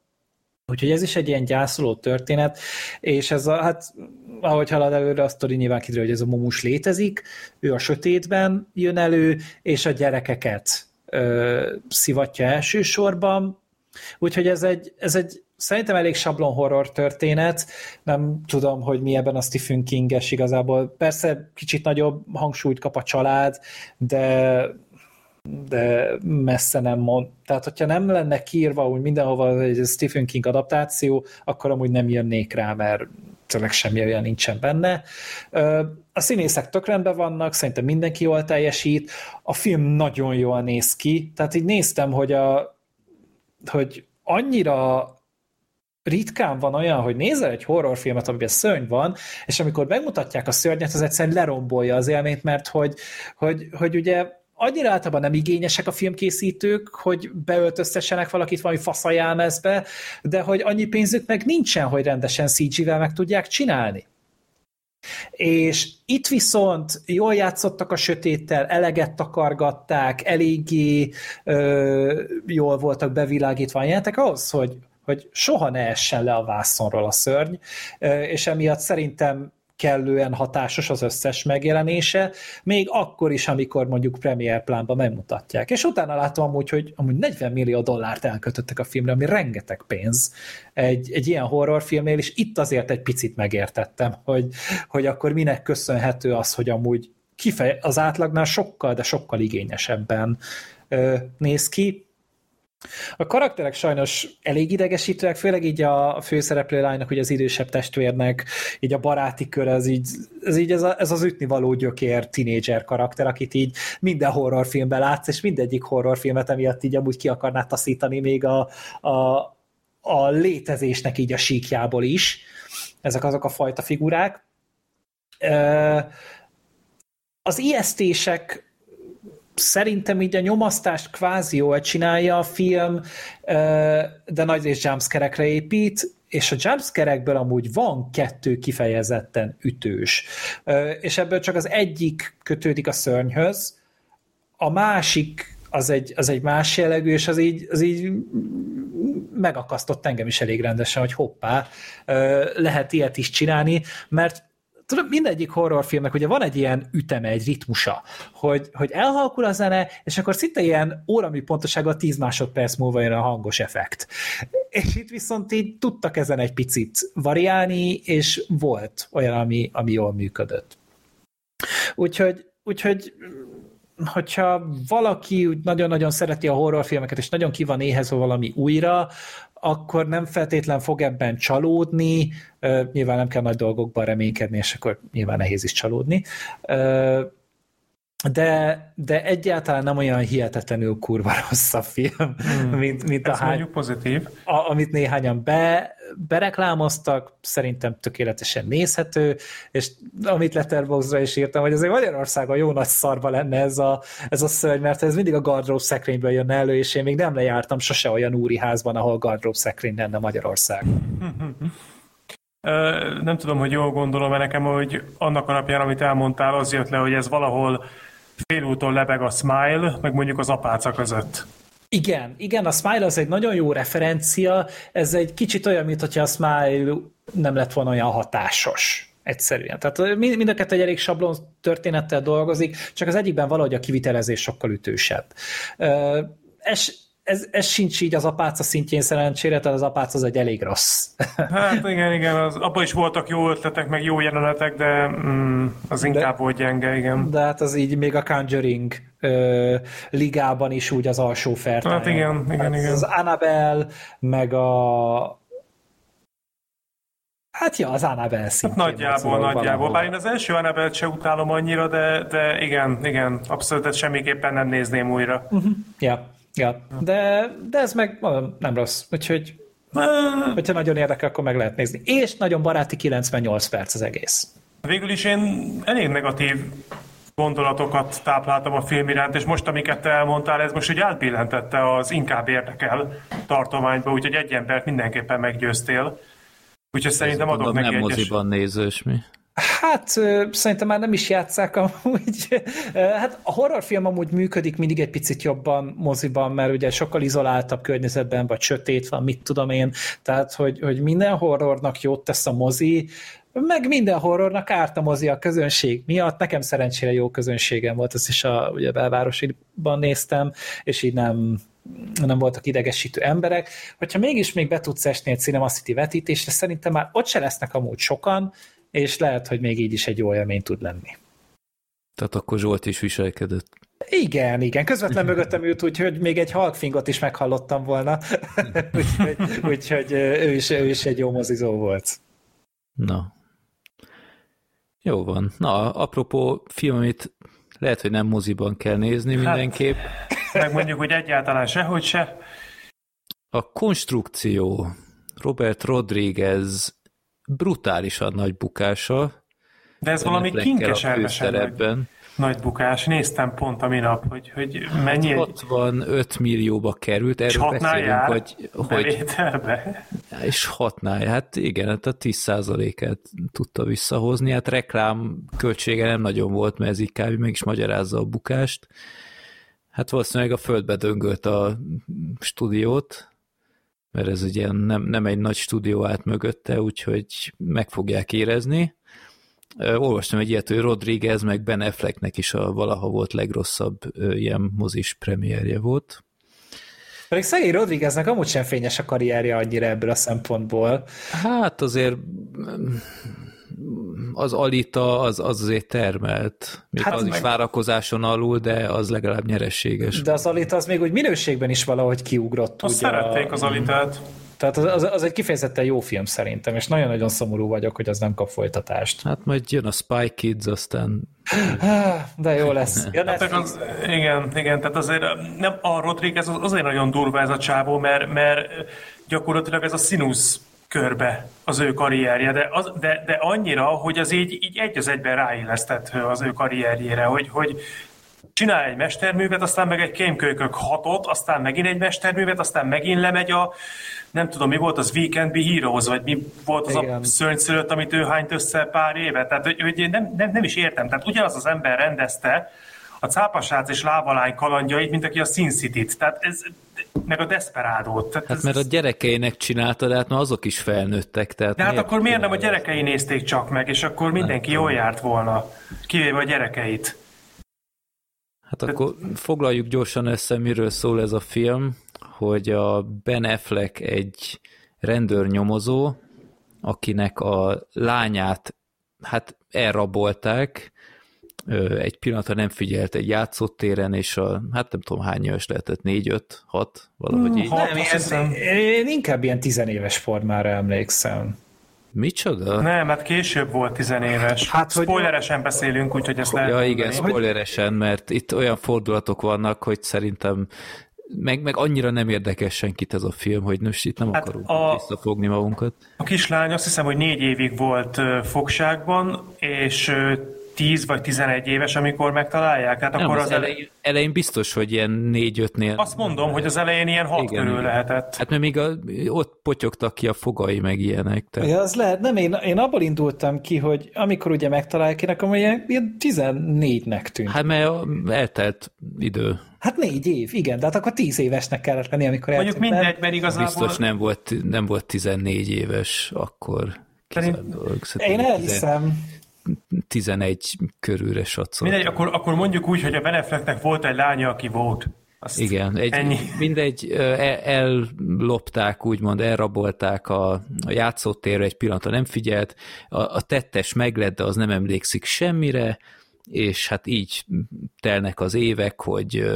Úgyhogy ez is egy ilyen gyászoló történet, és ez a, hát ahogy halad előre, a sztori nyilván kiderül, hogy ez a mumus létezik, ő a sötétben jön elő, és a gyerekeket ö, szivatja elsősorban, úgyhogy ez egy, ez egy szerintem elég sablon horror történet, nem tudom, hogy mi ebben a Stephen King-es igazából. Persze kicsit nagyobb hangsúlyt kap a család, de de messze nem mond. Tehát, hogyha nem lenne kiírva úgy mindenhova egy Stephen King adaptáció, akkor amúgy nem jönnék rá, mert tényleg semmi olyan nincsen benne. A színészek tök rendben vannak, szerintem mindenki jól teljesít, a film nagyon jól néz ki, tehát így néztem, hogy, a, hogy annyira ritkán van olyan, hogy nézel egy horrorfilmet, amiben szörny van, és amikor megmutatják a szörnyet, az egyszerűen lerombolja az élményt, mert hogy, hogy, hogy ugye annyira általában nem igényesek a filmkészítők, hogy beöltöztessenek valakit valami faszajelmezbe, de hogy annyi pénzük meg nincsen, hogy rendesen CG-vel meg tudják csinálni. És itt viszont jól játszottak a sötéttel, eleget takargatták, eléggé ö, jól voltak bevilágítva a jelentek ahhoz, hogy, hogy soha ne essen le a vászonról a szörny, és emiatt szerintem kellően hatásos az összes megjelenése, még akkor is, amikor mondjuk Premiere plánban megmutatják. És utána látom amúgy, hogy amúgy 40 millió dollárt elkötöttek a filmre, ami rengeteg pénz egy, egy ilyen horrorfilmnél, és itt azért egy picit megértettem, hogy, hogy akkor minek köszönhető az, hogy amúgy kifej, az átlagnál sokkal, de sokkal igényesebben ö, néz ki, a karakterek sajnos elég idegesítőek, főleg így a főszereplő lánynak, hogy az idősebb testvérnek, így a baráti kör, ez így, ez, így ez, a, ez az ütnivaló gyökér tinédzser karakter, akit így minden horrorfilmben látsz, és mindegyik horrorfilmet emiatt így amúgy ki akarná taszítani még a, a, a létezésnek így a síkjából is. Ezek azok a fajta figurák. Az ijesztések szerintem így a nyomasztást kvázi jól csinálja a film, de nagy és jumpscare épít, és a jumpscare amúgy van kettő kifejezetten ütős. És ebből csak az egyik kötődik a szörnyhöz, a másik az egy, az egy más jellegű, és az így, az így megakasztott engem is elég rendesen, hogy hoppá, lehet ilyet is csinálni, mert tudom, mindegyik horrorfilmnek ugye van egy ilyen üteme, egy ritmusa, hogy, hogy elhalkul a zene, és akkor szinte ilyen órami pontosággal 10 másodperc múlva jön a hangos effekt. És itt viszont így tudtak ezen egy picit variálni, és volt olyan, ami, ami jól működött. Úgyhogy, úgyhogy hogyha valaki úgy nagyon-nagyon szereti a horrorfilmeket, és nagyon ki van éhezve valami újra, akkor nem feltétlen fog ebben csalódni, nyilván nem kell nagy dolgokban reménykedni, és akkor nyilván nehéz is csalódni, de, de egyáltalán nem olyan hihetetlenül kurva rossz a film, hmm. mint, mint a hány, pozitív. A, amit néhányan be, bereklámoztak, szerintem tökéletesen nézhető, és amit Letterboxdra is írtam, hogy azért Magyarországon jó nagy szarba lenne ez a, ez a szörny, mert ez mindig a gardrób szekrényből jön elő, és én még nem lejártam sose olyan úri házban, ahol gardrób szekrény lenne Magyarország. Nem tudom, hogy jól gondolom-e nekem, hogy annak alapján, amit elmondtál, az jött le, hogy ez valahol félúton lebeg a Smile, meg mondjuk az apáca között. Igen, igen, a Smile az egy nagyon jó referencia, ez egy kicsit olyan, mint hogyha a Smile nem lett volna olyan hatásos egyszerűen. Tehát mind a kettő egy elég sablon történettel dolgozik, csak az egyikben valahogy a kivitelezés sokkal ütősebb. Ez, ez, ez sincs így az apáca szintjén szerencsére, tehát az apáca az egy elég rossz. Hát igen, igen, az, abban is voltak jó ötletek, meg jó jelenetek, de mm, az inkább de, volt gyenge, igen. De hát az így még a Conjuring ö, ligában is úgy az alsó fertály. Hát igen, igen, hát igen. Az Annabelle, meg a Hát ja, az Annabelle szintén. Hát nagyjából, nagyjából. Bár én az első Annabelle se utálom annyira, de, de igen, igen, abszolút semmiképpen nem nézném újra. Uh-huh. Ja, Ja, de, de ez meg nem rossz, úgyhogy hogyha nagyon érdekel, akkor meg lehet nézni. És nagyon baráti 98 perc az egész. Végül is én elég negatív gondolatokat tápláltam a film iránt, és most, amiket te elmondtál, ez most úgy átbillentette az inkább érdekel tartományba, úgyhogy egy embert mindenképpen meggyőztél. Úgyhogy szerintem adok neki nem moziban nézős mi? Hát szerintem már nem is játszák amúgy. Hát a horrorfilm amúgy működik mindig egy picit jobban moziban, mert ugye sokkal izoláltabb környezetben, vagy sötét van, mit tudom én. Tehát, hogy, hogy minden horrornak jót tesz a mozi, meg minden horrornak árt a mozi a közönség miatt. Nekem szerencsére jó közönségem volt, ezt is a ugye belvárosiban néztem, és így nem, nem voltak idegesítő emberek. Hogyha mégis még be tudsz esni egy Cinema City vetítésre, szerintem már ott se lesznek amúgy sokan, és lehet, hogy még így is egy jó élmény tud lenni. Tehát akkor Zsolt is viselkedett. Igen, igen. Közvetlen mögöttem ült, úgyhogy még egy halkfingot is meghallottam volna. úgyhogy, úgyhogy ő, is, ő is egy jó mozizó volt. Na. Jó van. Na, apropó film, amit lehet, hogy nem moziban kell nézni hát, mindenképp. Meg mondjuk, hogy egyáltalán sehogy se. A konstrukció Robert Rodriguez brutálisan nagy bukása. De ez valami kinkes elmesen nagy bukás. Néztem pont a minap, hogy, hogy mennyi... 65 millióba került, erről beszélünk, jár, hogy... hogy és hatnál, hát igen, hát a 10%-át tudta visszahozni, hát reklám költsége nem nagyon volt, mert ez így kb. meg is magyarázza a bukást. Hát valószínűleg a földbe döngölt a stúdiót, mert ez ugye nem, nem egy nagy stúdió állt mögötte, úgyhogy meg fogják érezni. Olvastam egy ilyet, hogy Rodriguez meg Ben Afflecknek is a valaha volt legrosszabb ilyen mozis premierje volt. Pedig szegény Rodrigueznek amúgy sem fényes a karrierje annyira ebből a szempontból. Hát azért az Alita az, az azért termelt. Még hát az meg... is várakozáson alul, de az legalább nyerességes. De az Alita az még úgy minőségben is valahogy kiugrott. Azt szerették a... az Alitát. Tehát az, az, az egy kifejezetten jó film szerintem, és nagyon-nagyon szomorú vagyok, hogy az nem kap folytatást. Hát majd jön a Spy Kids, aztán... De jó lesz. Ja, hát az, igen, igen, tehát azért nem, a Rodriguez az azért nagyon durva ez a csávó, mert, mert gyakorlatilag ez a színusz körbe az ő karrierje, de, az, de, de annyira, hogy az így, így egy az egyben ráilleszthető az ő karrierjére, hogy, hogy csinál egy mesterművet, aztán meg egy kémkölykök hatot, aztán megint egy mesterművet, aztán megint lemegy a, nem tudom, mi volt az Weekend Be Heroes, vagy mi volt az Igen. a szörnyszülött, amit ő hányt össze pár éve. Tehát, hogy, hogy nem, nem, nem, is értem. Tehát ugyanaz az ember rendezte a cápasrác és lávalány kalandjait, mint aki a Sin City-t. Tehát ez, meg a Desperádót. Hát mert a gyerekeinek csinálta, de hát már azok is felnőttek. Tehát de hát akkor miért nem a gyerekei nézték csak meg, és akkor mindenki jól járt volna, kivéve a gyerekeit. Hát akkor foglaljuk gyorsan össze, miről szól ez a film, hogy a Ben Affleck egy rendőrnyomozó, akinek a lányát hát elrabolták, egy pillanatra nem figyelt egy játszótéren, és a, hát nem tudom hány éves lehetett, négy, öt, hat, valahogy hmm, így. Nem, én, én inkább ilyen tizenéves formára emlékszem. Micsoda? Nem, hát később volt tizenéves. Hát, hogy... Spoileresen beszélünk, úgyhogy ezt lehet Ja, mondani. igen, spoileresen, mert itt olyan fordulatok vannak, hogy szerintem meg, meg annyira nem érdekes senkit ez a film, hogy most itt nem hát akarunk a, visszafogni magunkat. A kislány azt hiszem, hogy négy évig volt fogságban, és 10 vagy 11 éves, amikor megtalálják? Hát akkor az, az elején, elején biztos, hogy ilyen 4-5-nél... Azt mondom, hogy az elején ilyen 6 igen, körül igen. lehetett. Hát mert még a, ott potyogtak ki a fogai, meg ilyenek. Tehát... Ja, az lehet. Nem, én, én abból indultam ki, hogy amikor ugye megtalálják, én akkor ilyen, ilyen 14-nek tűnt. Hát mert eltelt idő. Hát négy év, igen, de hát akkor tíz évesnek kellett lenni, amikor Mondjuk mindegy, mert igazából... Biztos nem volt, nem volt 14 éves akkor. Szerint... Én elhiszem. 11 körülre satszol. Mindegy, akkor, akkor mondjuk úgy, hogy a Benefleknek volt egy lánya, aki volt. Azt Igen, egy, ennyi. mindegy, el, ellopták, úgymond elrabolták a, a játszótérre, egy pillanatra nem figyelt, a, a tettes meglett, de az nem emlékszik semmire, és hát így telnek az évek, hogy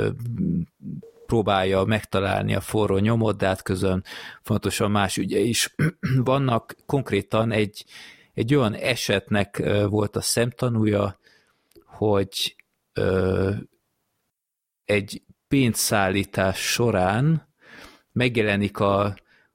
próbálja megtalálni a forró nyomot, de hát közön fontosan más ügye is vannak. Konkrétan egy, egy olyan esetnek volt a szemtanúja, hogy ö, egy pénzszállítás során megjelenik a,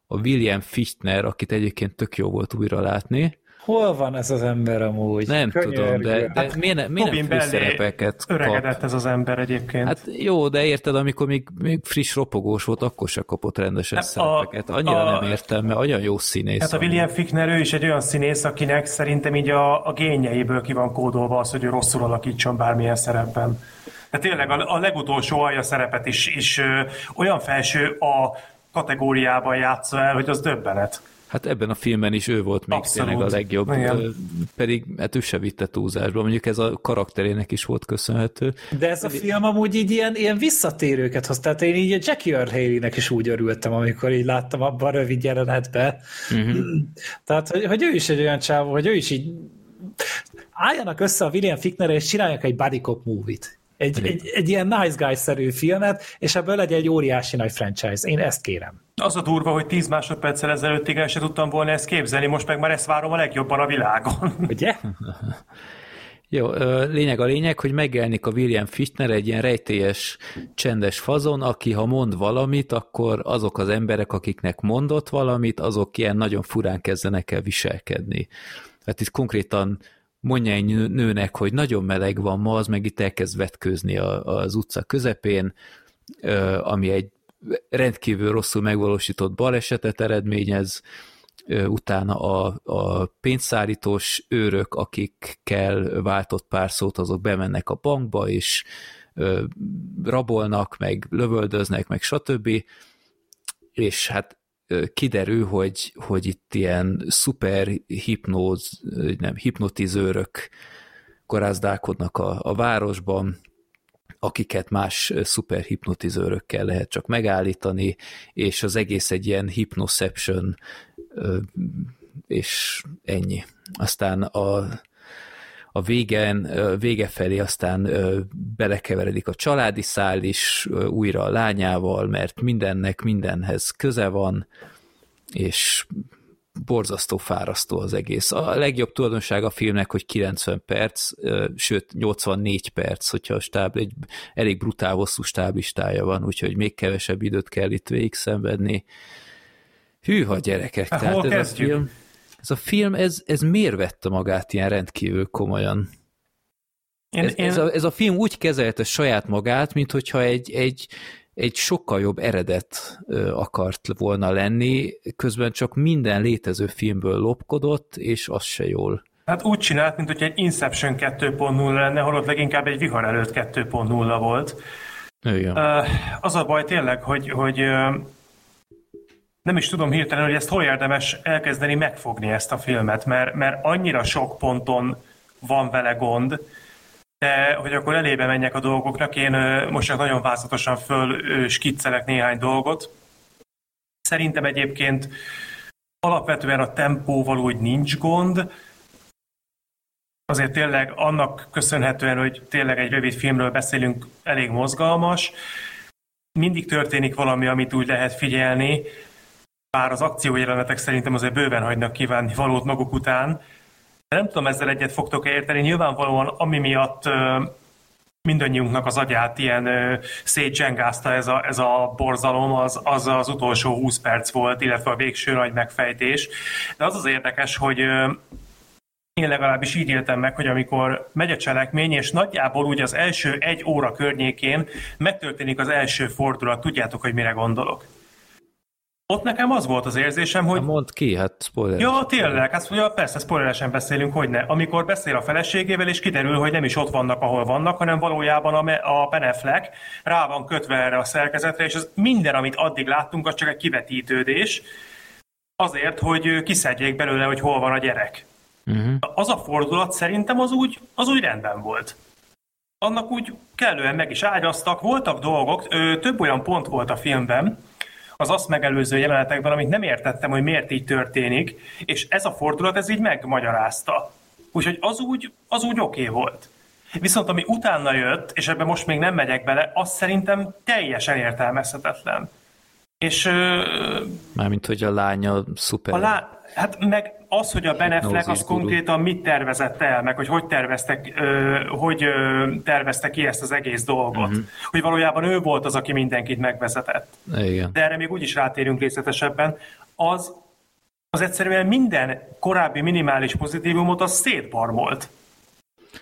a William Fichtner, akit egyébként tök jó volt újra látni, Hol van ez az ember amúgy? Nem Könyörgő. tudom, de, de hát, miért, miért nem főszerepeket öregedett kap? ez az ember egyébként. Hát jó, de érted, amikor még, még friss ropogós volt, akkor se kapott rendesen hát szerepeket. Annyira a, nem értem, mert olyan jó színész. Hát a William Fickner, ő is egy olyan színész, akinek szerintem így a, a génjeiből ki van kódolva az, hogy ő rosszul alakítson bármilyen szerepben. De tényleg a, a legutolsó alja szerepet is, is ö, olyan felső a kategóriában játsza el, hogy az döbbenet. Hát ebben a filmben is ő volt még Abszolút. tényleg a legjobb, Igen. pedig hát ő se vitte túlzásba, mondjuk ez a karakterének is volt köszönhető. De ez a film amúgy így ilyen, ilyen visszatérőket hoz, tehát én így Jackie Earl Haley-nek is úgy örültem, amikor így láttam abban a rövid jelenetben. Uh-huh. Tehát, hogy, hogy ő is egy olyan csávó, hogy ő is így álljanak össze a William Fickner és csinálják egy buddy cop movie-t. Egy, egy, egy ilyen nice guy-szerű filmet, és ebből legyen egy óriási nagy franchise. Én ezt kérem. Az a durva, hogy 10 másodperccel ezelőttig el sem tudtam volna ezt képzelni, most meg már ezt várom a legjobban a világon. Ugye? Jó, lényeg a lényeg, hogy megjelenik a William Fichtner egy ilyen rejtélyes, csendes fazon, aki ha mond valamit, akkor azok az emberek, akiknek mondott valamit, azok ilyen nagyon furán kezdenek el viselkedni. Hát itt konkrétan mondja egy nőnek, hogy nagyon meleg van ma, az meg itt elkezd vetkőzni az utca közepén, ami egy rendkívül rosszul megvalósított balesetet eredményez, utána a, a pénzszárítós őrök, akikkel váltott pár szót, azok bemennek a bankba, és rabolnak, meg lövöldöznek, meg stb. És hát kiderül, hogy, hogy itt ilyen szuper hipnóz, nem, hipnotizőrök korázdálkodnak a, a városban, akiket más szuper hipnotizőrökkel lehet csak megállítani, és az egész egy ilyen hypnoception, és ennyi. Aztán a, a végen, vége felé aztán belekeveredik a családi szál is újra a lányával, mert mindennek mindenhez köze van, és borzasztó fárasztó az egész. A legjobb tulajdonság a filmnek, hogy 90 perc, sőt 84 perc, hogyha a stáb egy elég brutál hosszú stáblistája van, úgyhogy még kevesebb időt kell itt végig szenvedni. Hűha gyerekek, hát, tehát ez kezdjük? a film, ez a film, ez, ez miért vette magát ilyen rendkívül komolyan? Én, Ez, én, ez, a, ez a film úgy kezelte saját magát, mint hogyha egy, egy, egy sokkal jobb eredet akart volna lenni, közben csak minden létező filmből lopkodott, és az se jól. Hát úgy csinált, mint hogy egy Inception 2.0 lenne, holott leginkább egy vihar előtt 2.0 volt. Igen. Az a baj tényleg, hogy, hogy nem is tudom hirtelen, hogy ezt hol érdemes elkezdeni megfogni ezt a filmet, mert, mert annyira sok ponton van vele gond, de hogy akkor elébe menjek a dolgoknak, én most csak nagyon vázatosan föl skiccelek néhány dolgot. Szerintem egyébként alapvetően a tempóval úgy nincs gond, azért tényleg annak köszönhetően, hogy tényleg egy rövid filmről beszélünk, elég mozgalmas. Mindig történik valami, amit úgy lehet figyelni, bár az akciójelenetek szerintem azért bőven hagynak kívánni valót maguk után. Nem tudom, ezzel egyet fogtok -e érteni. Nyilvánvalóan, ami miatt mindannyiunknak az agyát ilyen szétzsengázta ez a, ez a borzalom, az, az az utolsó 20 perc volt, illetve a végső nagy megfejtés. De az az érdekes, hogy én legalábbis így éltem meg, hogy amikor megy a cselekmény, és nagyjából úgy az első egy óra környékén megtörténik az első fordulat, tudjátok, hogy mire gondolok. Ott nekem az volt az érzésem, hogy Hát mondd ki, hát spoiler. Ja, tényleg, hát ugye persze, spoileresen beszélünk, hogy ne. Amikor beszél a feleségével, és kiderül, hogy nem is ott vannak, ahol vannak, hanem valójában a, Me- a Peneflek rá van kötve erre a szerkezetre, és az minden, amit addig láttunk, az csak egy kivetítődés, azért, hogy kiszedjék belőle, hogy hol van a gyerek. Uh-huh. Az a fordulat szerintem az úgy, az úgy rendben volt. Annak úgy kellően meg is ágyaztak, voltak dolgok, ö, több olyan pont volt a filmben, az azt megelőző jelenetekben, amit nem értettem, hogy miért így történik, és ez a fordulat ez így megmagyarázta. Úgyhogy az úgy, az úgy oké okay volt. Viszont ami utána jött, és ebbe most még nem megyek bele, az szerintem teljesen értelmezhetetlen. És Mármint, hogy a lánya szuper. a lá... hát meg az, hogy a Ben Affleck az konkrétan mit tervezett el, meg hogy hogy terveztek, ö, hogy ö, tervezte ki ezt az egész dolgot. Uh-huh. Hogy valójában ő volt az, aki mindenkit megvezetett. Igen. De erre még úgyis rátérünk részletesebben. Az, az egyszerűen minden korábbi minimális pozitívumot az szétbarmolt.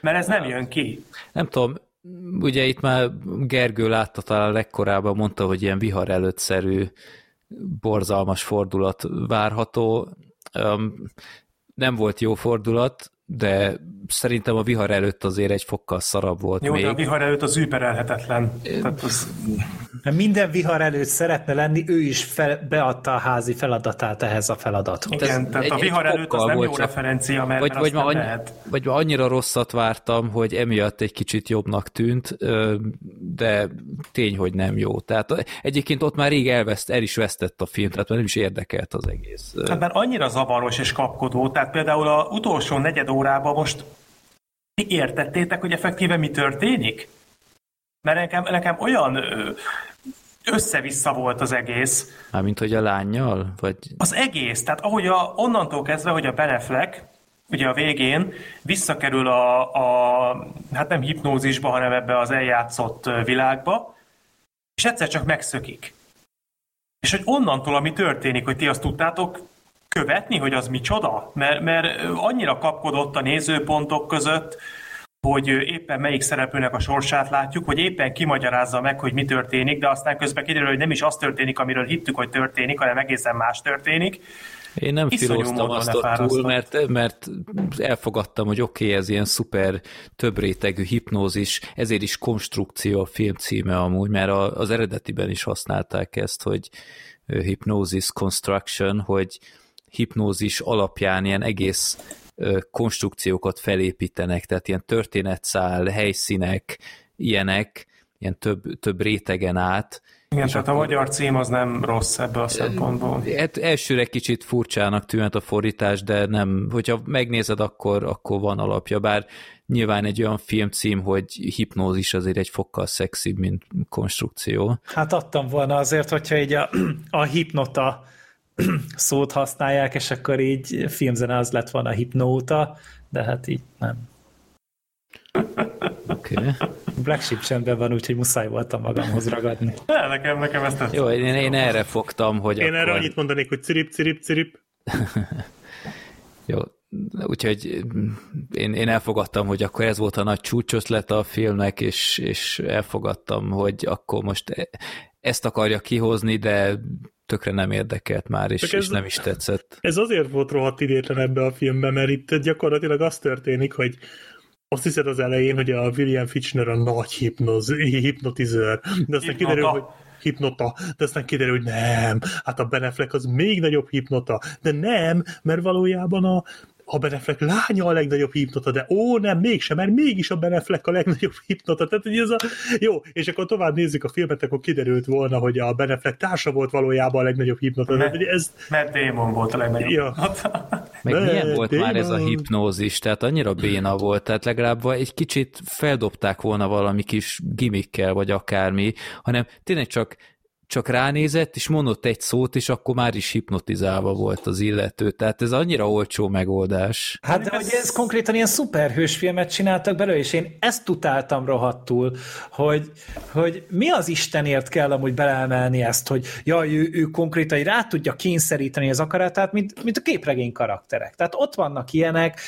Mert ez nem jön ki. Nem tudom, ugye itt már Gergő látta talán legkorábban, mondta, hogy ilyen vihar előttszerű borzalmas fordulat várható. Um, nem volt jó fordulat, de szerintem a vihar előtt azért egy fokkal szarabb volt Jó, még. de a vihar előtt az überelhetetlen. Tehát az, minden vihar előtt szeretne lenni, ő is fel, beadta a házi feladatát ehhez a feladathoz. igen, tehát egy- a egy vihar előtt az nem volt jó csak. referencia, mert, vagy, mert vagy, annyi, lehet. vagy ma annyira rosszat vártam, hogy emiatt egy kicsit jobbnak tűnt, ö, de tény, hogy nem jó. Tehát egyébként ott már rég elveszt, el is vesztett a film, tehát már nem is érdekelt az egész. Hát már annyira zavaros és kapkodó, tehát például a utolsó negyed órában most értettétek, hogy effektíve mi történik? Mert nekem, nekem olyan össze-vissza volt az egész. Mármint, hogy a lányjal? Vagy... Az egész, tehát ahogy a, onnantól kezdve, hogy a Beneflek, ugye a végén visszakerül a, a, hát nem hipnózisba, hanem ebbe az eljátszott világba, és egyszer csak megszökik. És hogy onnantól, ami történik, hogy ti azt tudtátok követni, hogy az micsoda? Mert, mert annyira kapkodott a nézőpontok között, hogy éppen melyik szereplőnek a sorsát látjuk, hogy éppen kimagyarázza meg, hogy mi történik, de aztán közben kiderül, hogy nem is az történik, amiről hittük, hogy történik, hanem egészen más történik. Én nem filóztam azt ott túl, mert, mert elfogadtam, hogy oké, okay, ez ilyen szuper több rétegű hipnózis, ezért is konstrukció a film címe amúgy, mert az eredetiben is használták ezt, hogy ö, hypnosis construction, hogy hipnózis alapján ilyen egész konstrukciókat felépítenek, tehát ilyen történetszál, helyszínek, ilyenek, ilyen több, több rétegen át, Igen, tehát a magyar cím az nem rossz ebből a szempontból. Hát elsőre kicsit furcsának tűnt a fordítás, de nem, hogyha megnézed, akkor, akkor van alapja, bár nyilván egy olyan filmcím, hogy hipnózis azért egy fokkal szexibb, mint konstrukció. Hát adtam volna azért, hogyha így a, a hipnota szót használják, és akkor így filmzene az lett volna a hipnóta, de hát így nem. Oké. Okay. Black Sheep csendben van, úgyhogy muszáj voltam magamhoz ragadni. Ne, nekem, nekem ezt tetszett. Jó, én, én erre fogtam, hogy Én akkor... erre annyit mondanék, hogy cirip, cirip, cirip. Jó, úgyhogy mm, én, én elfogadtam, hogy akkor ez volt a nagy csúcsötlet a filmnek, és, és elfogadtam, hogy akkor most e- ezt akarja kihozni, de tökre nem érdekelt már, és, ez- és nem is tetszett. Ez azért volt rohadt idétlen ebbe a filmben, mert itt gyakorlatilag az történik, hogy azt hiszed az elején, hogy a William Fitchner a nagy hipnoz, hipnotizőr, de aztán kiderül, hogy hipnota, de aztán kiderül, hogy nem, hát a Ben Affleck az még nagyobb hipnota, de nem, mert valójában a, a Ben Affleck lánya a legnagyobb hipnota, de ó, nem, mégsem, mert mégis a Ben Affleck a legnagyobb hipnota. Tehát, hogy ez a... Jó, és akkor tovább nézzük a filmet, akkor kiderült volna, hogy a Ben Affleck társa volt valójában a legnagyobb hipnota. Tehát, hogy ez, Matt Damon volt a legnagyobb. Ja. Meg Ne, milyen volt tényleg. már ez a hipnózis, tehát annyira béna volt, tehát legalább egy kicsit feldobták volna valami kis gimikkel, vagy akármi, hanem tényleg csak csak ránézett, és mondott egy szót, és akkor már is hipnotizálva volt az illető. Tehát ez annyira olcsó megoldás. Hát de hogy ez konkrétan ilyen szuperhős filmet csináltak belőle, és én ezt utáltam rohadtul, hogy, hogy mi az Istenért kell amúgy beleemelni ezt, hogy jaj, ő, ő konkrétan rá tudja kényszeríteni az akaratát, mint, mint a képregény karakterek. Tehát ott vannak ilyenek,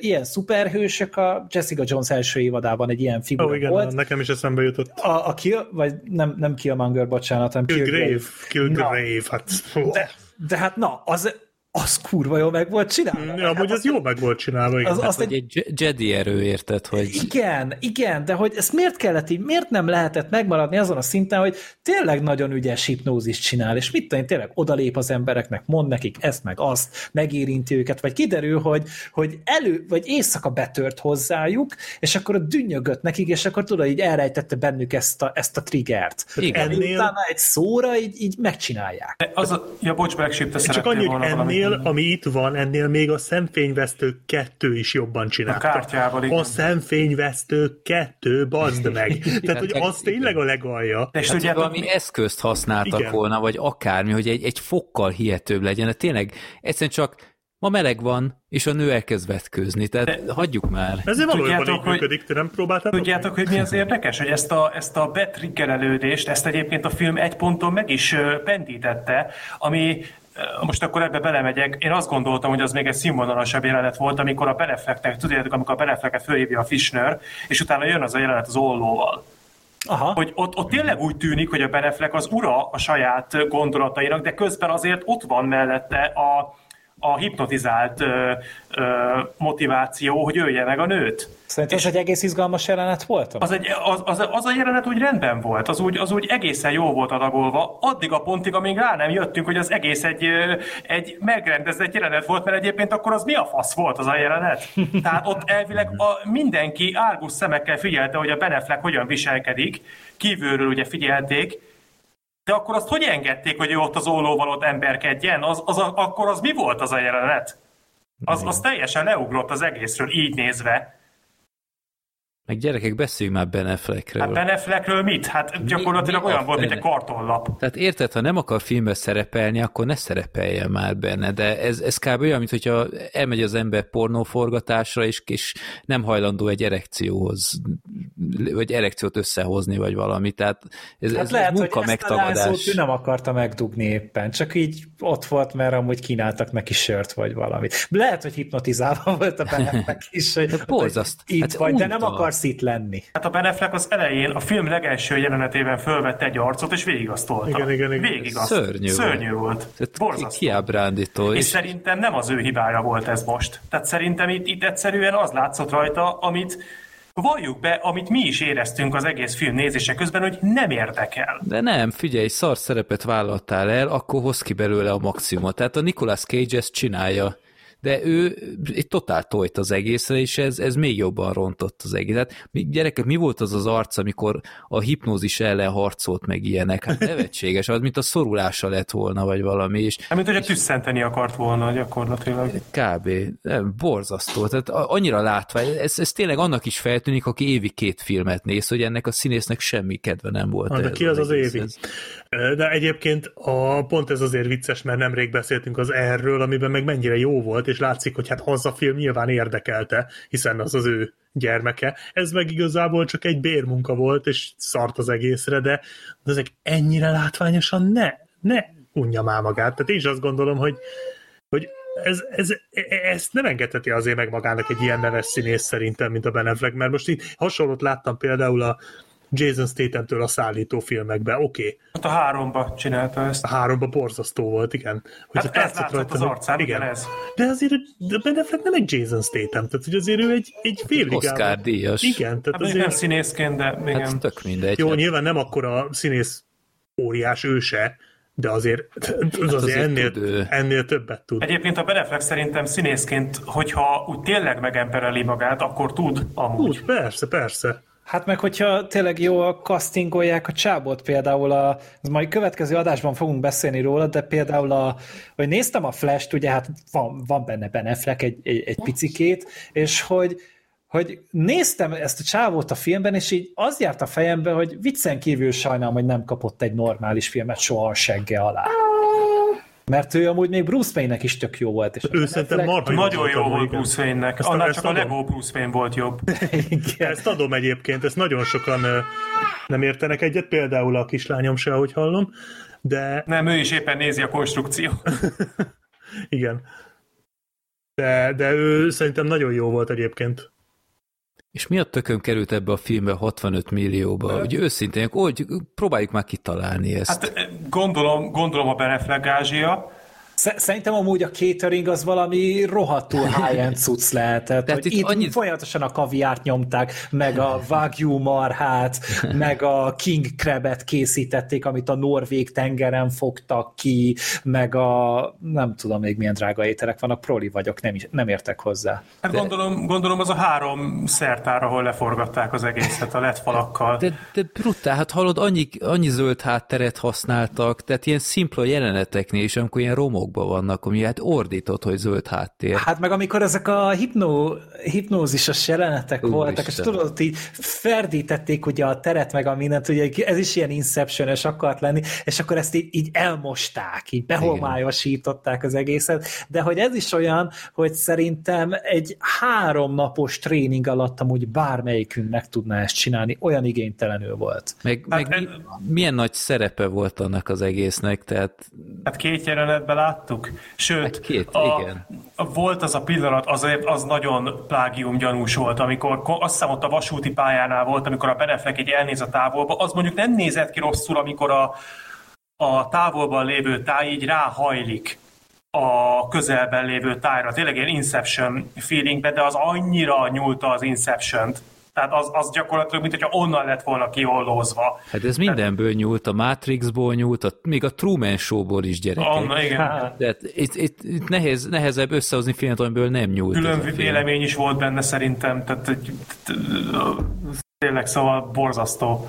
ilyen szuperhősök, a Jessica Jones első évadában egy ilyen figura ó, igen, volt. nekem is eszembe jutott. A, a Kill, vagy nem, nem Killmonger, bocsánat, hanem Killgrave, Killgrave, hát... De, de hát na, az, az kurva jó meg volt csinálva. Ja, amúgy ez jó meg volt csinálva, igen. Az, Hát, azt hogy egy, egy Jedi erő érted, hogy igen, igen, de hogy ezt miért kellett így, miért nem lehetett megmaradni azon a szinten, hogy tényleg nagyon ügyes hipnózis csinál, és mit tudom én, tényleg odalép az embereknek, mond nekik ezt meg azt, megérinti őket, vagy kiderül, hogy, hogy elő, vagy éjszaka betört hozzájuk, és akkor ott dünnyögött nekik, és akkor tudod, így elrejtette bennük ezt a, ezt a triggert. Igen. Ennél- utána egy szóra így, így megcsinálják. Az a, ja, bocs, Black Sheep, te Csak annyi, hogy valamit ennél, ami itt van, ennél még a szemfényvesztő kettő is jobban csinálta. A kártyával, igen. A szemfényvesztő kettő, bazd meg. Tehát, hogy az tényleg a legalja. És Hát, hogy tudjátok, valami eszközt használtak Igen. volna, vagy akármi, hogy egy, egy fokkal hihetőbb legyen. De tényleg egyszerűen csak ma meleg van, és a nő elkezd vetkőzni, tehát De... hagyjuk már. Ezért valójában Tudjátok, így hogy- működik, te nem próbáltál? Tudjátok, hogy mi az érdekes? Hogy ezt a, ezt a betriggerelődést, ezt egyébként a film egy ponton meg is pendítette, ami most akkor ebbe belemegyek, én azt gondoltam, hogy az még egy színvonalasabb jelenet volt, amikor a Benefleknek, tudjátok, amikor a Benefleket fölhívja a Fischner, és utána jön az a jelenet az ollóval. Aha. Hogy ott, ott tényleg úgy tűnik, hogy a Beneflek az ura a saját gondolatainak, de közben azért ott van mellette a, a hipnotizált ö, ö, motiváció, hogy ölje meg a nőt. Szerintem ez egy egész izgalmas jelenet volt? Az, egy, az, az, az a jelenet úgy rendben volt, az úgy, az úgy egészen jó volt adagolva, addig a pontig, amíg rá nem jöttünk, hogy az egész egy, egy megrendezett jelenet volt, mert egyébként akkor az mi a fasz volt az a jelenet? Tehát ott elvileg a, mindenki árgus szemekkel figyelte, hogy a Beneflek hogyan viselkedik, kívülről ugye figyelték, de akkor azt hogy engedték, hogy ő ott az ólóval ott emberkedjen? Az, az a, akkor az mi volt az a jelenet? Az, az teljesen leugrott az egészről, így nézve. Meg gyerekek, beszéljünk már Ben Affleckről. Hát Ben Affleckről mit? Hát gyakorlatilag mi a olyan volt, mint egy kartonlap. Tehát érted, ha nem akar filmbe szerepelni, akkor ne szerepeljen már benne, de ez, ez kb. olyan, mint hogyha elmegy az ember pornóforgatásra, és, és nem hajlandó egy erekcióhoz, vagy erekciót összehozni, vagy valami, tehát ez, Hát ez, lehet, ez munka hogy ezt a megtagadás. ő nem akarta megdugni éppen, csak így ott volt, mert amúgy kínáltak neki sört, vagy valami. Lehet, hogy hipnotizálva volt a benefek is, hogy, De borzaszt. itt Hát vagy, de nem unta. Akarsz itt lenni. Hát a Ben Affleck az elején a film legelső jelenetében fölvette egy arcot, és végigasztolta. Igen, igen, igen. Végigaszt. Szörnyű volt. Szörnyű volt. Ki- Borzasztó. kiábrándító. És, És, szerintem nem az ő hibája volt ez most. Tehát szerintem itt, itt egyszerűen az látszott rajta, amit valljuk be, amit mi is éreztünk az egész film nézése közben, hogy nem érdekel. de nem, figyelj, szar szerepet vállaltál el, akkor hoz ki belőle a maximumot. Tehát a Nicolas Cage ezt csinálja, de ő egy totál tojt az egészre, és ez, ez még jobban rontott az egész. Hát, mi, gyerekek, mi volt az az arc, amikor a hipnózis ellen harcolt meg ilyenek? Hát nevetséges, az, mint a szorulása lett volna, vagy valami, és Nem, mint hogy a tüsszenteni akart volna gyakorlatilag. kb. Nem, borzasztó. Tehát annyira látvány, ez, ez tényleg annak is feltűnik, aki évi két filmet néz, hogy ennek a színésznek semmi kedve nem volt. Ah, de ki az az évi? egészhez. De egyébként a, pont ez azért vicces, mert nemrég beszéltünk az erről, amiben meg mennyire jó volt, és látszik, hogy hát hazafilm nyilván érdekelte, hiszen az az ő gyermeke. Ez meg igazából csak egy bérmunka volt, és szart az egészre, de, de ezek ennyire látványosan ne, ne unja már magát. Tehát én is azt gondolom, hogy, hogy ez, ez, ezt nem engedheti azért meg magának egy ilyen neves színész szerintem, mint a Ben Affleck, mert most itt hasonlót láttam például a Jason Statham-től a szállító filmekben, oké, okay. Hát a háromba csinálta ezt. a háromba borzasztó volt, igen. Hogyha Hát ez látszott az hogy- arcán, igen ez. De azért de Ben Affleck nem egy Jason Statham, tehát hogy azért ő egy, egy féligában. Oscar díjas. Igen, tehát Hát mondjuk nem azért... színészként, de igen. Hát tök mindegy. Jó, hát, nyilván nem akkora színész óriás őse, de azért, az azért, azért ennél, tud ennél többet tud. Egyébként a Ben Affleck szerintem színészként, hogyha úgy tényleg megempereli magát, akkor tud amúgy. Úgy, persze, persze. Hát meg, hogyha tényleg jó a castingolják a csábot, például a, az majd következő adásban fogunk beszélni róla, de például a, hogy néztem a Flash-t, ugye hát van, van benne Ben Affleck egy, egy, egy picikét, és hogy hogy néztem ezt a csávót a filmben, és így az járt a fejembe, hogy viccen kívül sajnálom, hogy nem kapott egy normális filmet soha a segge alá. Mert ő amúgy még Bruce Wayne-nek is tök jó volt. És a Ő szerintem marha Nagyon jó volt. Bruce Wayne-nek. Ezt- Annál ezt csak a adom. Lego Bruce Wayne volt jobb. Igen. Ezt adom egyébként, ezt nagyon sokan nem értenek egyet, például a kislányom se, ahogy hallom, de Nem, ő is éppen nézi a konstrukció. igen. De, de ő szerintem nagyon jó volt egyébként. És mi a tökön került ebbe a filmbe 65 millióba? Ugye őszintén, hogy próbáljuk már kitalálni ezt. Hát gondolom, gondolom a Ben Affleck gázsia. Sz- Szerintem amúgy a catering az valami rohadtul high-end cucc lehetett. Tehát hogy itt itt annyit- folyamatosan a kaviárt nyomták, meg a wagyu marhát, meg a king crabet készítették, amit a norvég tengeren fogtak ki, meg a nem tudom még milyen drága ételek vannak, proli vagyok, nem, is- nem értek hozzá. Hát gondolom, gondolom az a három szertár, ahol leforgatták az egészet a lett falakkal. De, de brutál, hát hallod, annyi, annyi zöld hátteret használtak, tehát ilyen szimpla jeleneteknél is, amikor ilyen romokban vannak, ami hát ordított, hogy zöld háttér. Hát meg amikor ezek a hipnó, hipnózisos jelenetek Úristen. voltak, és tudod, ott így ferdítették ugye a teret, meg a mindent, ugye ez is ilyen inception akart lenni, és akkor ezt így, így elmosták, így behomályosították az egészet, de hogy ez is olyan, hogy szerintem egy három napos tréning alatt amúgy bármelyikünk meg tudná ezt csinálni, olyan igénytelenül volt. Meg, Hát meg mi, milyen nagy szerepe volt annak az egésznek, tehát Hát két jelenetben láttuk. Sőt, két, a, igen. Volt az a pillanat, azért az nagyon plágium gyanús volt, amikor ko- azt hiszem ott a vasúti pályánál volt, amikor a Ben Affleck egy elnéz a távolba, az mondjuk nem nézett ki rosszul, amikor a, a távolban lévő táj így ráhajlik a közelben lévő tájra, tényleg ilyen Inception feelingbe, de az annyira nyúlta az Inception-t, tehát az, az gyakorlatilag, mint hogyha onnan lett volna kiollózva. Hát ez mindenből nyúlt, a Matrixból nyúlt, a, még a Truman Show-ból is gyerekek. Anna, igen. Tehát itt, itt, itt nehéz, nehezebb összehozni filmet, amiből nem nyúlt Külön vélemény is volt benne szerintem, tehát tényleg szóval borzasztó.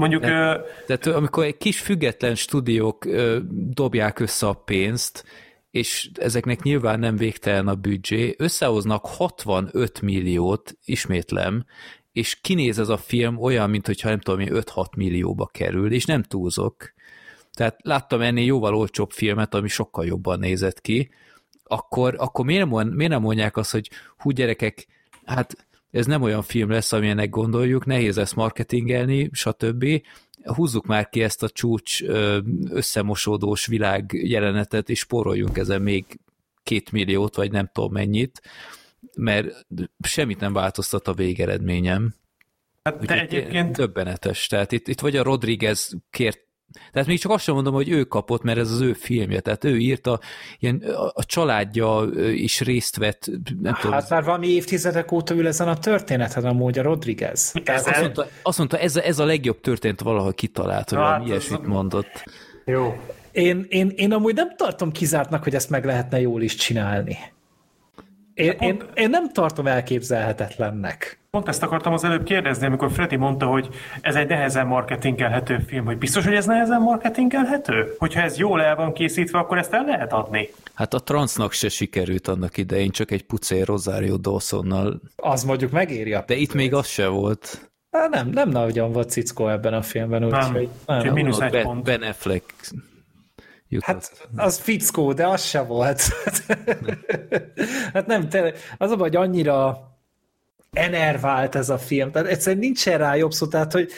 Mondjuk, ö, Tehát amikor egy kis független stúdiók ö, dobják össze a pénzt, és ezeknek nyilván nem végtelen a büdzsé, összehoznak 65 milliót, ismétlem, és kinéz ez a film olyan, mint hogyha nem tudom, én, 5-6 millióba kerül, és nem túlzok. Tehát láttam ennél jóval olcsóbb filmet, ami sokkal jobban nézett ki, akkor, akkor miért, mond, miért nem mondják azt, hogy hú gyerekek, hát ez nem olyan film lesz, amilyenek gondoljuk, nehéz ezt marketingelni, stb. Húzzuk már ki ezt a csúcs összemosódós világ jelenetet, és spóroljunk ezen még két milliót, vagy nem tudom mennyit, mert semmit nem változtat a végeredményem. hát Úgyhogy egyébként Döbbenetes. Tehát itt, itt vagy a Rodriguez kért tehát még csak azt sem mondom, hogy ő kapott, mert ez az ő filmje, tehát ő írta, ilyen, a, családja is részt vett, nem tudom, Hát már valami évtizedek óta ül ezen a történeten amúgy a Rodriguez. ez, azt mondta, azt mondta ez, a- ez a legjobb történt valaha kitalált, hogy hát ilyesmit mondott. jó. Én, én, én amúgy nem tartom kizártnak, hogy ezt meg lehetne jól is csinálni. Én, én, én nem tartom elképzelhetetlennek. Pont ezt akartam az előbb kérdezni, amikor Freddy mondta, hogy ez egy nehezen marketingelhető film, hogy biztos, hogy ez nehezen marketingelhető? Hogyha ez jól el van készítve, akkor ezt el lehet adni. Hát a transznak se sikerült annak idején, csak egy pucér Rosario Dawsonnal, Az mondjuk megéri a de itt még az se volt. Há, nem, nem nagyon volt cickó ebben a filmben, Nem. úgyhogy... Úgyhogy nem. mínusz Ott egy pont. ben Affleck jutott. Hát az fickó, de az se volt. hát nem, tényleg, az a hogy annyira enervált ez a film, tehát egyszerűen nincsen rá jobb szó, tehát hogy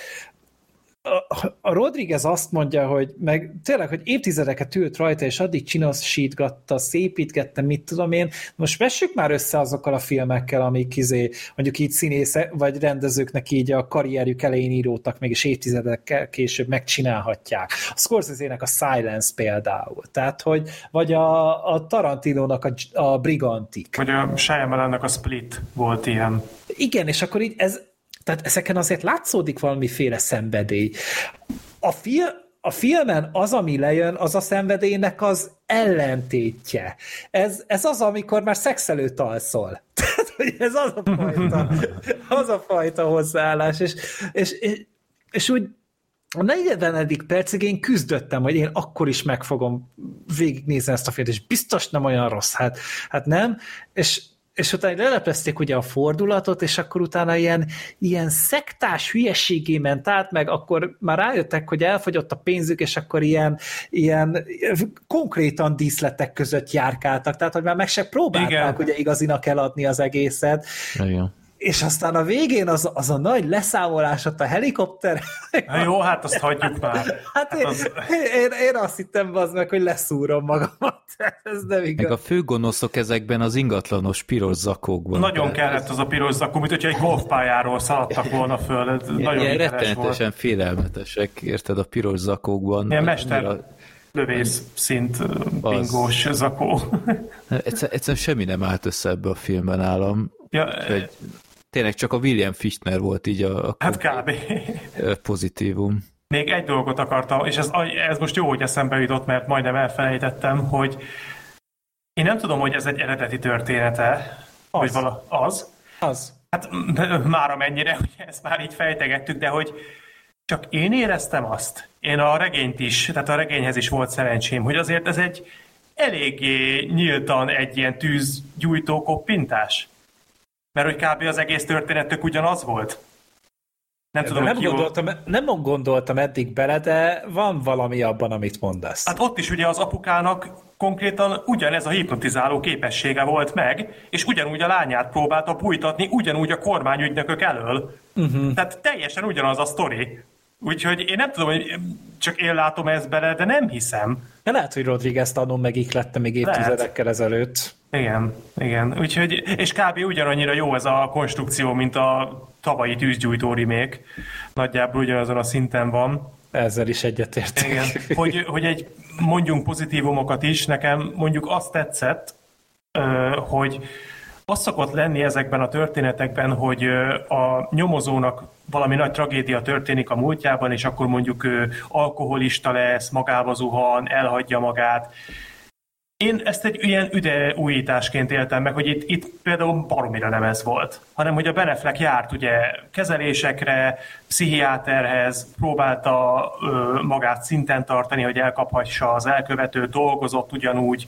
a, a Rodriguez azt mondja, hogy meg tényleg, hogy évtizedeket ült rajta, és addig csinosítgatta, szépítgette, mit tudom én. Most vessük már össze azokkal a filmekkel, amik izé, mondjuk így színésze, vagy rendezőknek így a karrierjük elején írótak, meg és évtizedekkel később megcsinálhatják. A Scorsese-nek a Silence például. Tehát, hogy vagy a, a Tarantinónak a, a Brigantik. Vagy a Shyamalannak a Split volt ilyen. Igen, és akkor így ez, tehát ezeken azért látszódik valamiféle szenvedély. A, fil, a filmen az, ami lejön, az a szenvedélynek az ellentétje. Ez, ez az, amikor már szex előtt alszol. Tehát, hogy ez az a fajta, az a fajta hozzáállás, és, és, és, és úgy a 40. percig én küzdöttem, hogy én akkor is meg fogom végignézni ezt a filmet, és biztos nem olyan rossz, hát, hát nem, és és utána leleplezték ugye a fordulatot, és akkor utána ilyen, ilyen szektás hülyeségé ment át, meg akkor már rájöttek, hogy elfogyott a pénzük, és akkor ilyen, ilyen konkrétan díszletek között járkáltak, tehát hogy már meg se próbálták Igen. ugye igazinak eladni az egészet, Igen. És aztán a végén az, az a nagy leszámolás ott a helikopter, Na jó, hát azt hagyjuk már. hát én, az- én, én azt hittem az meg, hogy leszúrom magamat, ez nem igaz. Meg a főgonoszok ezekben az ingatlanos piros zakókban. Nagyon kellett az a piros zakó, mint hogyha egy golfpályáról szaladtak volna föl. Ez nagyon Ilyen rettenetesen volt. félelmetesek, érted, a piros zakókban. Ilyen mester Annyira- lövész szint bingós zakó. Egyszer, egyszerűen semmi nem állt össze ebbe a filmben állam. ja, Hogy tényleg csak a William Fichtner volt így a, a hát kb. pozitívum. Még egy dolgot akartam, és ez, ez most jó, hogy eszembe jutott, mert majdnem elfelejtettem, hogy én nem tudom, hogy ez egy eredeti története, Az. vagy vala, az. Az. Hát m- már amennyire, hogy ezt már így fejtegettük, de hogy csak én éreztem azt, én a regényt is, tehát a regényhez is volt szerencsém, hogy azért ez egy eléggé nyíltan egy ilyen tűzgyújtó koppintás. Mert hogy kb. az egész történet tök ugyanaz volt. Nem tudom, nem, gondoltam, nem gondoltam eddig bele, de van valami abban, amit mondasz. Hát ott is ugye az apukának konkrétan ugyanez a hipnotizáló képessége volt meg, és ugyanúgy a lányát próbálta bújtatni, ugyanúgy a kormányügynökök elől. Uh-huh. Tehát teljesen ugyanaz a sztori. Úgyhogy én nem tudom, hogy csak én látom ezt bele, de nem hiszem. De lehet, hogy Rodriguez tanul megiklettem még évtizedekkel ezelőtt. Igen, igen. Úgyhogy, és kb. ugyanannyira jó ez a konstrukció, mint a tavalyi tűzgyújtó remake. Nagyjából ugyanazon a szinten van. Ezzel is egyetértek. Igen, hogy, hogy egy mondjunk pozitívumokat is, nekem mondjuk azt tetszett, hogy az szokott lenni ezekben a történetekben, hogy a nyomozónak valami nagy tragédia történik a múltjában, és akkor mondjuk alkoholista lesz, magába zuhan, elhagyja magát, én ezt egy ilyen üde újításként éltem meg, hogy itt, itt például baromira nem ez volt, hanem hogy a Beneflek járt ugye kezelésekre, pszichiáterhez, próbálta ö, magát szinten tartani, hogy elkaphassa az elkövető, dolgozott ugyanúgy,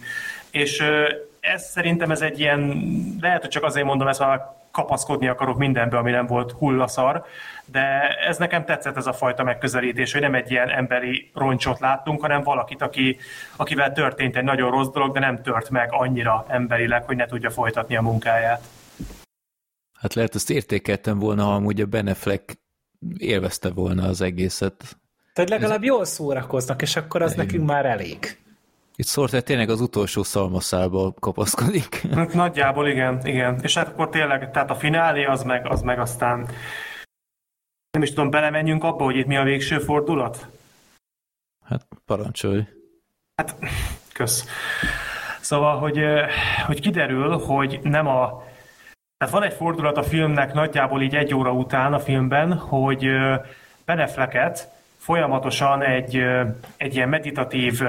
és ö, ez szerintem ez egy ilyen, lehet, hogy csak azért mondom ezt, mert kapaszkodni akarok mindenbe, ami nem volt hullaszar, de ez nekem tetszett ez a fajta megközelítés, hogy nem egy ilyen emberi roncsot láttunk, hanem valakit, aki, akivel történt egy nagyon rossz dolog, de nem tört meg annyira emberileg, hogy ne tudja folytatni a munkáját. Hát lehet, ezt értékeltem volna, ha amúgy a Beneflek élvezte volna az egészet. Tehát legalább jól szórakoznak, és akkor az nekünk már elég. Itt Sorter tényleg az utolsó szalmaszába kapaszkodik. Nagyjából igen, igen. És hát akkor tényleg, tehát a finálé az meg, az meg aztán nem is tudom, belemenjünk abba, hogy itt mi a végső fordulat? Hát parancsolj. Hát, kösz. Szóval, hogy, hogy kiderül, hogy nem a... Tehát van egy fordulat a filmnek nagyjából így egy óra után a filmben, hogy Benefleket folyamatosan egy, egy ilyen meditatív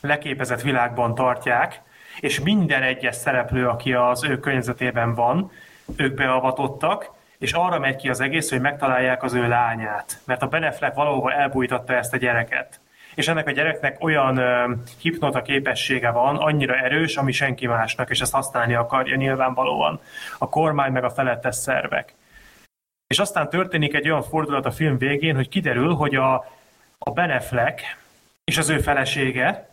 leképezett világban tartják, és minden egyes szereplő, aki az ő környezetében van, ők beavatottak, és arra megy ki az egész, hogy megtalálják az ő lányát. Mert a Beneflek valahova elbújtatta ezt a gyereket. És ennek a gyereknek olyan ö, hipnota képessége van, annyira erős, ami senki másnak, és ezt használni akarja nyilvánvalóan a kormány meg a felettes szervek. És aztán történik egy olyan fordulat a film végén, hogy kiderül, hogy a, a Beneflek és az ő felesége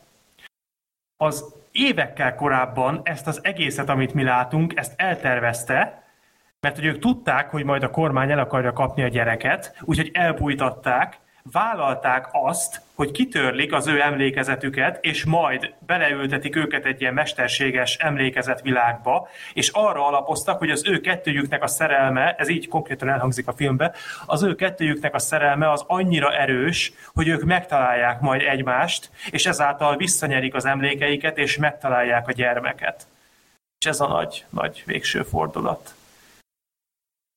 az évekkel korábban ezt az egészet, amit mi látunk, ezt eltervezte, mert hogy ők tudták, hogy majd a kormány el akarja kapni a gyereket, úgyhogy elbújtatták, vállalták azt, hogy kitörlik az ő emlékezetüket, és majd beleültetik őket egy ilyen mesterséges emlékezetvilágba, és arra alapoztak, hogy az ő kettőjüknek a szerelme, ez így konkrétan elhangzik a filmbe, az ő kettőjüknek a szerelme az annyira erős, hogy ők megtalálják majd egymást, és ezáltal visszanyerik az emlékeiket, és megtalálják a gyermeket. És ez a nagy, nagy végső fordulat.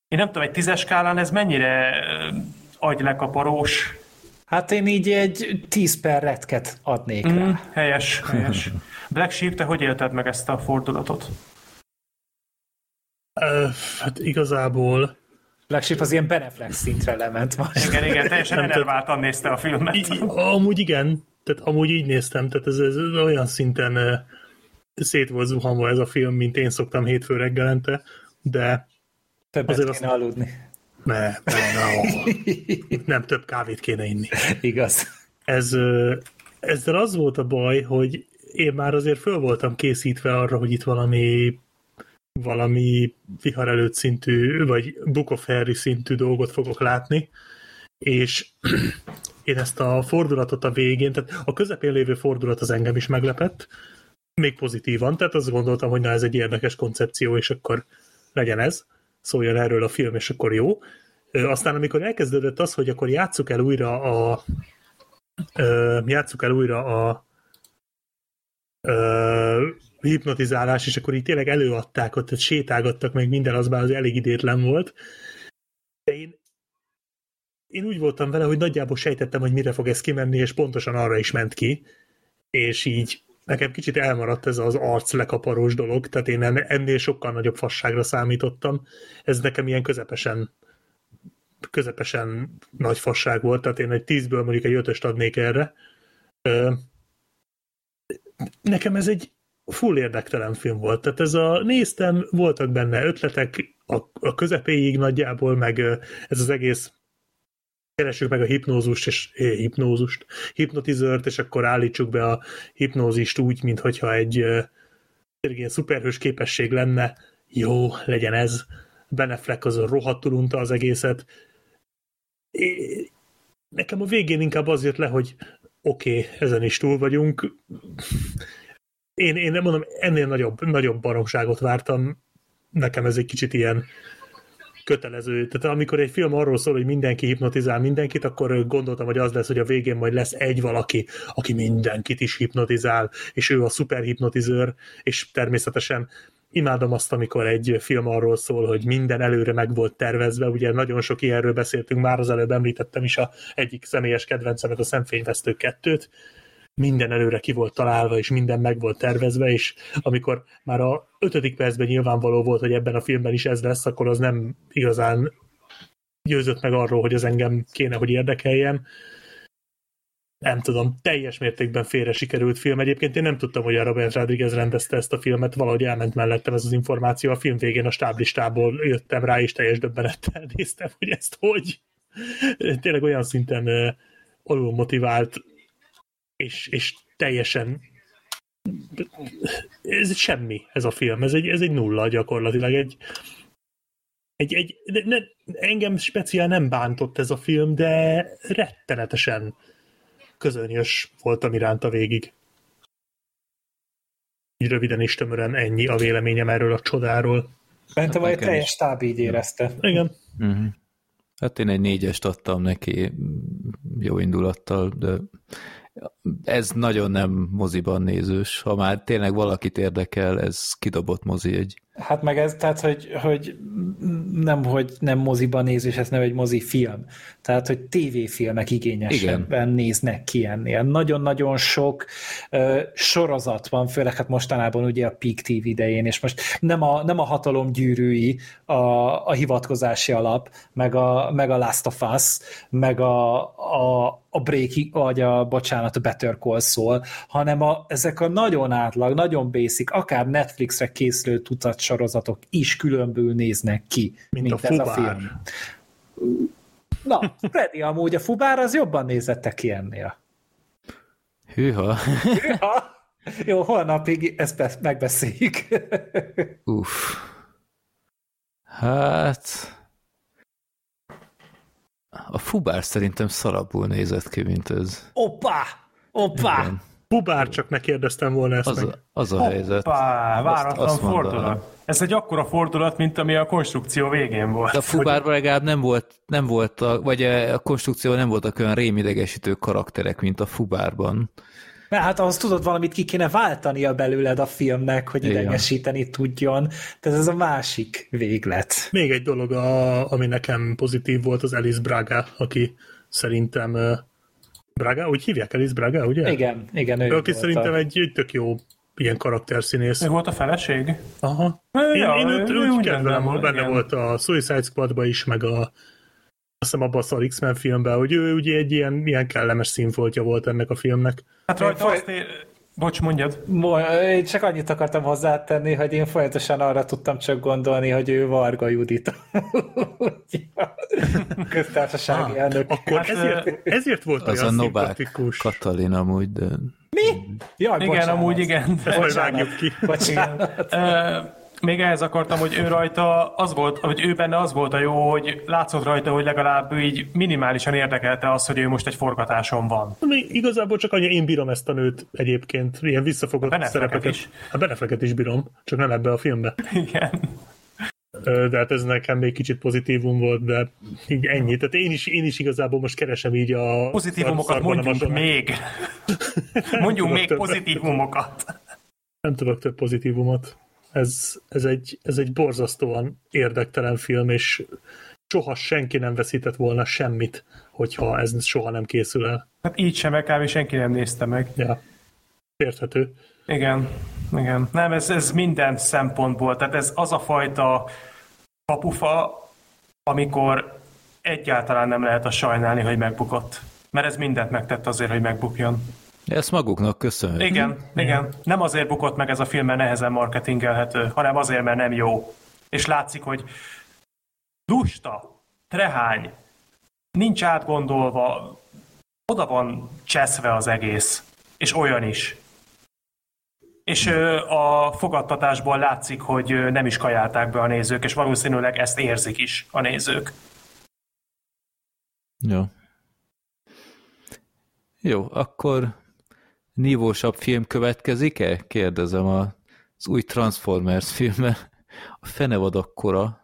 Én nem tudom, egy tízes skálán ez mennyire agylekaparós? Hát én így egy 10 per retket adnék mm, rá. Helyes, helyes. Black Sheep, te hogy élted meg ezt a fordulatot? Uh, hát igazából... Black Sheep az ilyen Beneflex szintre lement majd. Igen, igen, teljesen enerváltan nézte a filmet. I, amúgy igen, tehát amúgy így néztem, tehát ez, ez olyan szinten uh, szét volt zuhanva ez a film, mint én szoktam hétfő reggelente, de Többet azért kéne azt... aludni. Ne, ne, ne, nem több kávét kéne inni. Igaz. Ez, ezzel az volt a baj, hogy én már azért föl voltam készítve arra, hogy itt valami valami vihar előtt szintű, vagy Book of Harry szintű dolgot fogok látni, és én ezt a fordulatot a végén, tehát a közepén lévő fordulat az engem is meglepett, még pozitívan, tehát azt gondoltam, hogy na ez egy érdekes koncepció, és akkor legyen ez szóljon erről a film, és akkor jó. Aztán amikor elkezdődött az, hogy akkor játsszuk el újra a játsszuk el újra a hipnotizálás, és akkor így tényleg előadták ott, sétálgattak meg minden, az már az elég idétlen volt. De én, én úgy voltam vele, hogy nagyjából sejtettem, hogy mire fog ez kimenni, és pontosan arra is ment ki, és így nekem kicsit elmaradt ez az arc lekaparós dolog, tehát én ennél sokkal nagyobb fasságra számítottam. Ez nekem ilyen közepesen közepesen nagy fasság volt, tehát én egy tízből mondjuk egy ötöst adnék erre. Nekem ez egy full érdektelen film volt. Tehát ez a, néztem, voltak benne ötletek a, a közepéig nagyjából, meg ez az egész keressük meg a hipnózust, és hipnózust, hipnotizört, és akkor állítsuk be a hipnózist úgy, mintha egy ilyen szuperhős képesség lenne, jó, legyen ez. Beneflek az rohadtul unta az egészet. É, nekem a végén inkább az jött le, hogy oké, okay, ezen is túl vagyunk. Én, én nem mondom, ennél nagyobb, nagyobb baromságot vártam. Nekem ez egy kicsit ilyen kötelező. Tehát amikor egy film arról szól, hogy mindenki hipnotizál mindenkit, akkor gondoltam, hogy az lesz, hogy a végén majd lesz egy valaki, aki mindenkit is hipnotizál, és ő a szuperhipnotizőr, és természetesen imádom azt, amikor egy film arról szól, hogy minden előre meg volt tervezve, ugye nagyon sok ilyenről beszéltünk, már az előbb említettem is a egyik személyes kedvencemet, a Szemfényvesztő kettőt, minden előre ki volt találva, és minden meg volt tervezve, és amikor már a ötödik percben nyilvánvaló volt, hogy ebben a filmben is ez lesz, akkor az nem igazán győzött meg arról, hogy az engem kéne, hogy érdekeljen. Nem tudom, teljes mértékben félre sikerült film. Egyébként én nem tudtam, hogy a Robert Rodriguez rendezte ezt a filmet, valahogy elment mellettem ez az információ. A film végén a stáblistából jöttem rá, és teljes döbbenettel néztem, hogy ezt hogy. Tényleg olyan szinten alul motivált és, és teljesen ez semmi, ez a film, ez egy, ez egy nulla gyakorlatilag, egy, egy, egy de ne, engem speciál nem bántott ez a film, de rettenetesen közönyös voltam iránta végig. Így röviden és tömören ennyi a véleményem erről a csodáról. Szerintem egy teljes stáb így érezte. Igen. Uh-huh. Hát én egy négyest adtam neki jó indulattal, de ez nagyon nem moziban nézős. Ha már tényleg valakit érdekel, ez kidobott mozi egy. Hát meg ez, tehát, hogy, hogy nem, hogy nem moziban nézős, ez nem egy mozi film. Tehát, hogy tévéfilmek igényesebben Igen. néznek ki ennél. Nagyon-nagyon sok uh, sorozat van, főleg hát mostanában ugye a Peak TV idején, és most nem a, nem a hatalom gyűrűi a, a hivatkozási alap, meg a, meg a Last of Us, meg a, a, a Breaking, vagy a, bocsánat, a Better Call Saul, hanem a, ezek a nagyon átlag, nagyon basic, akár Netflixre készülő tucat sorozatok is különbül néznek ki, mint, mint a ez fubár. a film. Na, Freddy, amúgy a fubár az jobban nézette ki ennél. Hűha. Hűha. Jó, holnapig ezt megbeszéljük. Uff. Hát... A fubár szerintem szarabul nézett ki, mint ez. Opa! Opa! Igen. Fubár, csak ne kérdeztem volna ezt az, meg. A, az a helyzet. Hoppá, váratlan fordulat. Ez egy akkora fordulat, mint ami a konstrukció végén volt. De a fubárban legalább nem volt, nem volt a, vagy a konstrukció nem voltak olyan rémidegesítő karakterek, mint a fubárban. Mert hát ahhoz tudod, valamit ki kéne váltania belőled a filmnek, hogy Igen. idegesíteni tudjon. Tehát ez a másik véglet. Még egy dolog, a, ami nekem pozitív volt, az Alice Braga, aki szerintem Braga, úgy hívják Alice Braga, ugye? Igen, igen. Ő aki szerintem egy, egy tök jó ilyen karakterszínész. Ő volt a feleség? Aha. Én, ja, én őt, ő, őt kedvelem, benne, benne volt a Suicide Squadba is, meg a azt hiszem abban a X-Men filmben, hogy ő ugye egy ilyen, ilyen kellemes színfoltja volt ennek a filmnek. Hát rajta azt ér... Bocs, mondjad. Én csak annyit akartam hozzátenni, hogy én folyamatosan arra tudtam csak gondolni, hogy ő Varga Judit. Köztársasági ah, elnök. Akkor hát, ezért, ezért volt az olyan a Novák Katalin amúgy, de... Mi? Jaj, igen, bocsánat. amúgy igen. Ezt majd vágjuk ki. Bocsánat. Még ehhez akartam, hogy ő rajta az volt, hogy ő benne az volt a jó, hogy látszott rajta, hogy legalább így minimálisan érdekelte az, hogy ő most egy forgatáson van. Még igazából csak annyi, én bírom ezt a nőt egyébként, ilyen visszafogott a szerepeket. Is. A Benefleket is bírom, csak nem ebbe a filmbe. Igen. De hát ez nekem még kicsit pozitívum volt, de így ennyi. Tehát én is, én is igazából most keresem így a... Pozitívumokat mondjunk még. mondjunk még pozitívumokat. Nem tudok több pozitívumot. Ez, ez, egy, ez egy borzasztóan érdektelen film, és soha senki nem veszített volna semmit, hogyha ez soha nem készül el. Hát így sem, kb. senki nem nézte meg. Ja, érthető. Igen, igen. Nem, ez, ez minden szempontból, tehát ez az a fajta kapufa, amikor egyáltalán nem lehet a sajnálni, hogy megbukott. Mert ez mindent megtett azért, hogy megbukjon. Ezt maguknak köszönhető. Igen, igen. Nem azért bukott meg ez a film, mert nehezen marketingelhető, hanem azért, mert nem jó. És látszik, hogy lusta, trehány, nincs átgondolva, oda van cseszve az egész. És olyan is. És a fogadtatásból látszik, hogy nem is kajálták be a nézők, és valószínűleg ezt érzik is a nézők. Jó. Jó, akkor nívósabb film következik-e? Kérdezem az új Transformers filme. A fenevad akkora.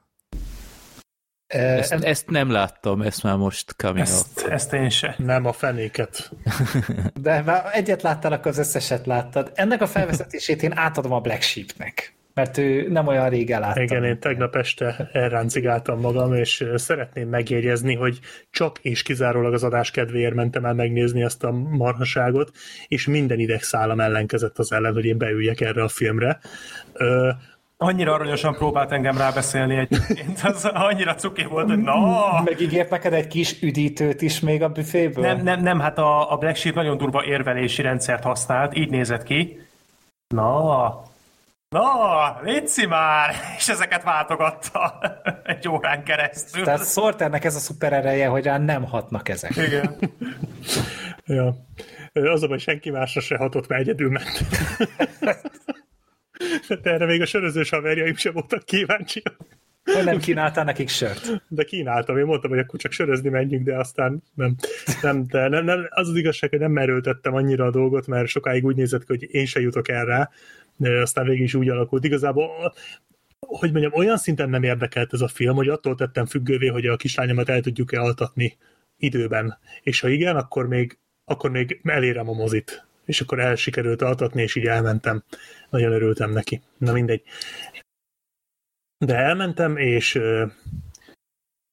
Ezt, ezt nem láttam, ezt már most coming Ezt, ezt én se. Nem a fenéket. De már egyet láttál, akkor az összeset láttad. Ennek a felvezetését én átadom a Black Sheepnek, mert ő nem olyan rég látta. Igen, én tegnap este elráncigáltam magam, és szeretném megjegyezni, hogy csak és kizárólag az adás kedvéért mentem el megnézni ezt a marhaságot, és minden idegszálam ellenkezett az ellen, hogy én beüljek erre a filmre. Ö, Annyira aranyosan próbált engem rábeszélni egyébként, az annyira cuki volt, hogy na! Megígért neked egy kis üdítőt is még a büféből? Nem, nem, nem, hát a, a Black Sheep nagyon durva érvelési rendszert használt, így nézett ki. Na, na, létszi már! És ezeket váltogatta egy órán keresztül. Tehát Sorternek ez a szuper ereje, hogy rá nem hatnak ezek. Igen. ja. Az a baj, senki másra se hatott, mert egyedül ment. De erre még a sörözős haverjaim sem voltak kíváncsiak. Hogy nem kínáltál nekik sört? De kínáltam, én mondtam, hogy akkor csak sörözni menjünk, de aztán nem. nem, de nem, nem az az igazság, hogy nem merültettem annyira a dolgot, mert sokáig úgy nézett ki, hogy én se jutok el rá, de aztán végig is úgy alakult. Igazából hogy mondjam, olyan szinten nem érdekelt ez a film, hogy attól tettem függővé, hogy a kislányomat el tudjuk-e altatni időben. És ha igen, akkor még, akkor még elérem a mozit. És akkor el sikerült altatni, és így elmentem. Nagyon örültem neki. Na mindegy. De elmentem, és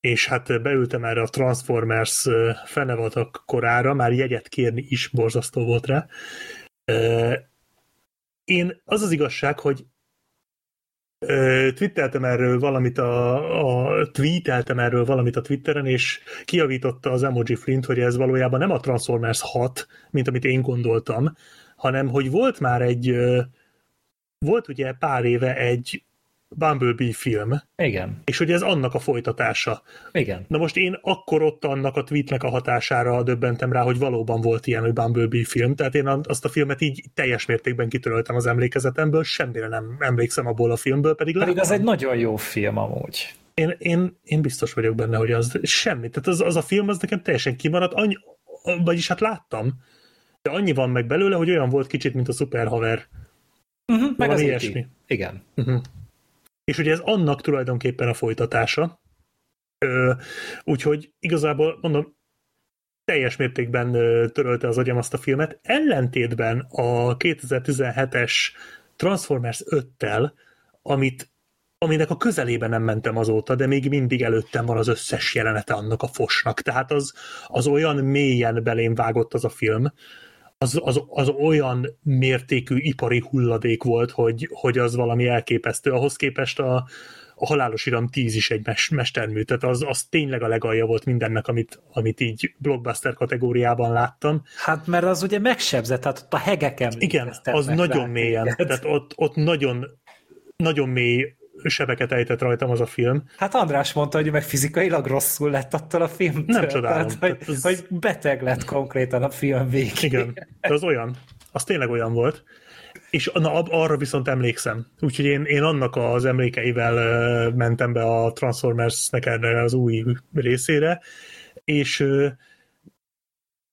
és hát beültem erre a Transformers fenevatak korára, már jegyet kérni is borzasztó volt rá. Én az az igazság, hogy twitteltem erről valamit a, a tweeteltem erről valamit a Twitteren, és kiavította az Emoji Flint, hogy ez valójában nem a Transformers 6, mint amit én gondoltam, hanem hogy volt már egy volt ugye pár éve egy Bumblebee film. Igen. És hogy ez annak a folytatása. Igen. Na most én akkor ott annak a tweetnek a hatására döbbentem rá, hogy valóban volt ilyen, hogy Bumblebee film, tehát én azt a filmet így teljes mértékben kitöröltem az emlékezetemből, semmire nem emlékszem abból a filmből, pedig Pedig az egy nagyon jó film amúgy. Én, én, én biztos vagyok benne, hogy az semmi. Tehát az, az a film az nekem teljesen kimaradt, annyi, vagyis hát láttam, de annyi van meg belőle, hogy olyan volt kicsit, mint a szuperhaver. Uh-huh, meg az ilyesmi. E.T. Igen. Uh-huh. És ugye ez annak tulajdonképpen a folytatása. Ö, úgyhogy igazából mondom, teljes mértékben törölte az agyam azt a filmet, ellentétben a 2017-es Transformers 5-tel, amit aminek a közelében nem mentem azóta, de még mindig előttem van az összes jelenete annak a fosnak. Tehát az, az olyan mélyen belém vágott az a film, az, az, az olyan mértékű ipari hulladék volt, hogy, hogy az valami elképesztő. Ahhoz képest a, a Halálos Iram 10 is egy mes, mestermű, tehát az, az tényleg a legalja volt mindennek, amit, amit így blockbuster kategóriában láttam. Hát mert az ugye megsebzett, tehát ott a hegeken Igen, az nagyon mélyen, tehát ott, ott nagyon, nagyon mély sebeket ejtett rajtam az a film. Hát András mondta, hogy meg fizikailag rosszul lett attól a filmtől. Nem csodálom. Tehát, hogy, ez... hogy beteg lett konkrétan a film végén. Igen, de az olyan. Az tényleg olyan volt. És na, arra viszont emlékszem. Úgyhogy én, én annak az emlékeivel mentem be a Transformers-nek erre az új részére, és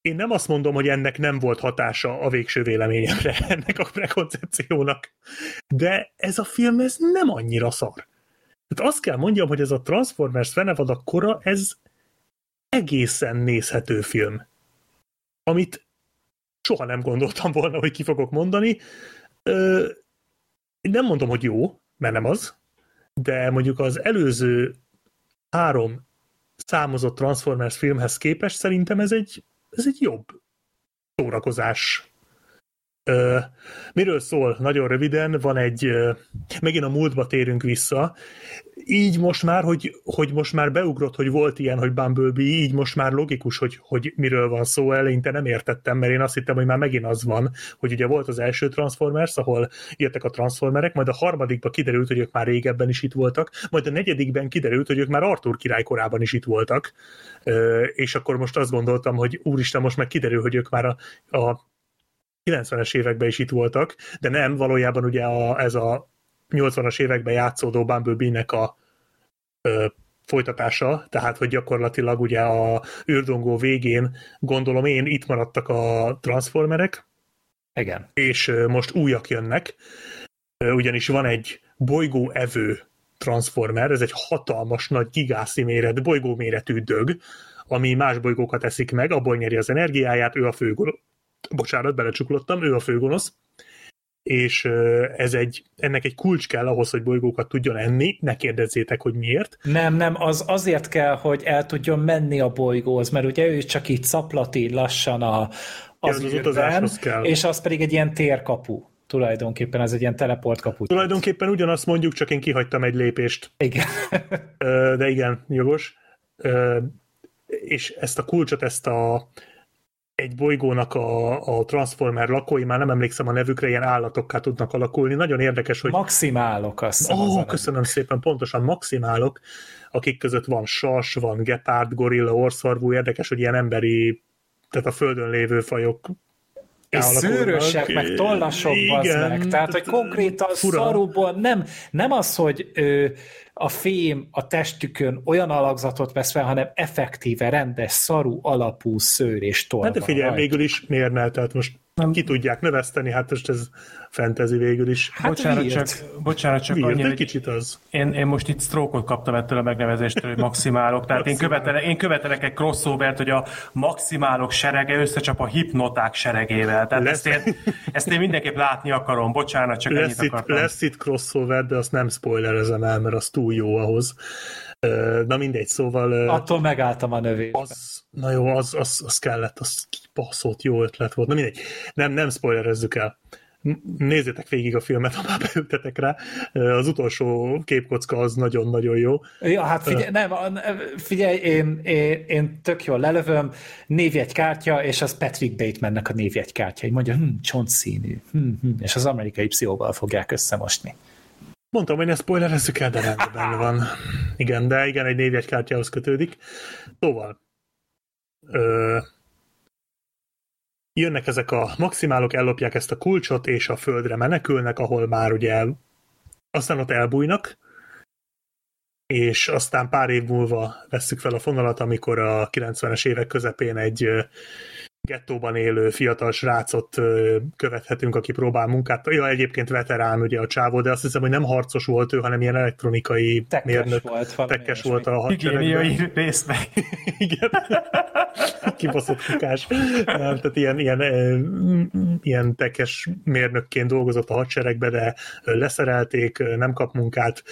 én nem azt mondom, hogy ennek nem volt hatása a végső véleményemre, ennek a prekoncepciónak, de ez a film ez nem annyira szar. Tehát azt kell mondjam, hogy ez a Transformers fenevad kora, ez egészen nézhető film. Amit soha nem gondoltam volna, hogy ki fogok mondani. Ö, nem mondom, hogy jó, mert nem az, de mondjuk az előző három számozott Transformers filmhez képest szerintem ez egy ez egy jobb szórakozás. Uh, miről szól? Nagyon röviden, van egy, megint a múltba térünk vissza, így most már, hogy, hogy most már beugrott, hogy volt ilyen, hogy Bumblebee, így most már logikus, hogy, hogy miről van szó, eleinte nem értettem, mert én azt hittem, hogy már megint az van, hogy ugye volt az első Transformers, ahol jöttek a Transformerek, majd a harmadikban kiderült, hogy ők már régebben is itt voltak, majd a negyedikben kiderült, hogy ők már Arthur király korában is itt voltak, és akkor most azt gondoltam, hogy úristen, most meg kiderül, hogy ők már a, a 90-es években is itt voltak, de nem, valójában ugye a, ez a 80-as években játszódó Bumblebee-nek a ö, folytatása, tehát hogy gyakorlatilag ugye a űrdongó végén gondolom én itt maradtak a transformerek, Igen. és most újak jönnek, ugyanis van egy bolygó evő Transformer, ez egy hatalmas, nagy gigászi méret, bolygó méretű dög, ami más bolygókat eszik meg, abból nyeri az energiáját, ő a főgonosz. Bocsánat, belecsuklottam, ő a főgonosz és ez egy, ennek egy kulcs kell ahhoz, hogy bolygókat tudjon enni, ne kérdezzétek, hogy miért. Nem, nem, az azért kell, hogy el tudjon menni a bolygóhoz, mert ugye ő csak így szaplati lassan a, az, az űrben, utazáshoz kell. és az pedig egy ilyen térkapu. Tulajdonképpen ez egy ilyen teleportkapu. Tulajdonképpen ugyanazt mondjuk, csak én kihagytam egy lépést. Igen. De igen, jogos. És ezt a kulcsot, ezt a egy bolygónak a, a Transformer lakói, már nem emlékszem a nevükre, ilyen állatokká tudnak alakulni. Nagyon érdekes, hogy Maximálok azt hiszem Ó, oh, köszönöm szépen, pontosan maximálok, akik között van sas, van gepárd, gorilla, orszarvú, érdekes, hogy ilyen emberi, tehát a földön lévő fajok És szőrösek, meg tollasok, Igen, meg. Tehát, hogy konkrétan fura. szarúból nem, nem az, hogy ö, a fém a testükön olyan alakzatot vesz fel, hanem effektíve rendes szarú alapú szőr és toll Hát de figyelj, rajta. végül is miért ne? Tehát most nem. ki tudják növeszteni, hát most ez fantasy végül is. Hát bocsánat, miért? csak, bocsánat, csak Miért? annyi, Egy kicsit az. én, én most itt stroke kaptam ettől a megnevezéstől, hogy maximálok. Tehát én követelek, én követelek egy crossovert, hogy a maximálok serege összecsap a hipnoták seregével. Tehát Lesz- ezt én, ezt én mindenképp látni akarom. Bocsánat, csak Lesz ennyit itt, akartam. lesz itt crossover, de azt nem spoilerezem el, mert az túl jó ahhoz. Na mindegy, szóval... Attól megálltam a növést. Az, na jó, az, az, az kellett, az kibaszott jó ötlet volt. Na mindegy, nem, nem spoilerezzük el. Nézzétek végig a filmet, ha már beültetek rá. Az utolsó képkocka az nagyon-nagyon jó. Ja, hát figyelj, nem, figyelj én, én, én tök jól lelövöm, névjegykártya, és az Patrick Batemannek a névjegykártya. Így mondja, hm, csontszínű, hm, hm, és az amerikai pszichóval fogják összemosni. Mondtam, hogy ne spoilerezzük el, de rendben van. Igen, de igen, egy névjegykártyához kötődik. Szóval, ö, jönnek ezek a maximálok, ellopják ezt a kulcsot, és a földre menekülnek, ahol már ugye aztán ott elbújnak, és aztán pár év múlva vesszük fel a fonalat, amikor a 90-es évek közepén egy gettóban élő fiatal srácot követhetünk, aki próbál munkát. Ja, egyébként veterán ugye a csávó, de azt hiszem, hogy nem harcos volt ő, hanem ilyen elektronikai Tekkes mérnök. volt. Tekkes volt a hadseregben. Meg. Igen. Kibaszott kukás. Nem, Tehát ilyen, ilyen, ilyen tekes mérnökként dolgozott a hadseregbe, de leszerelték, nem kap munkát,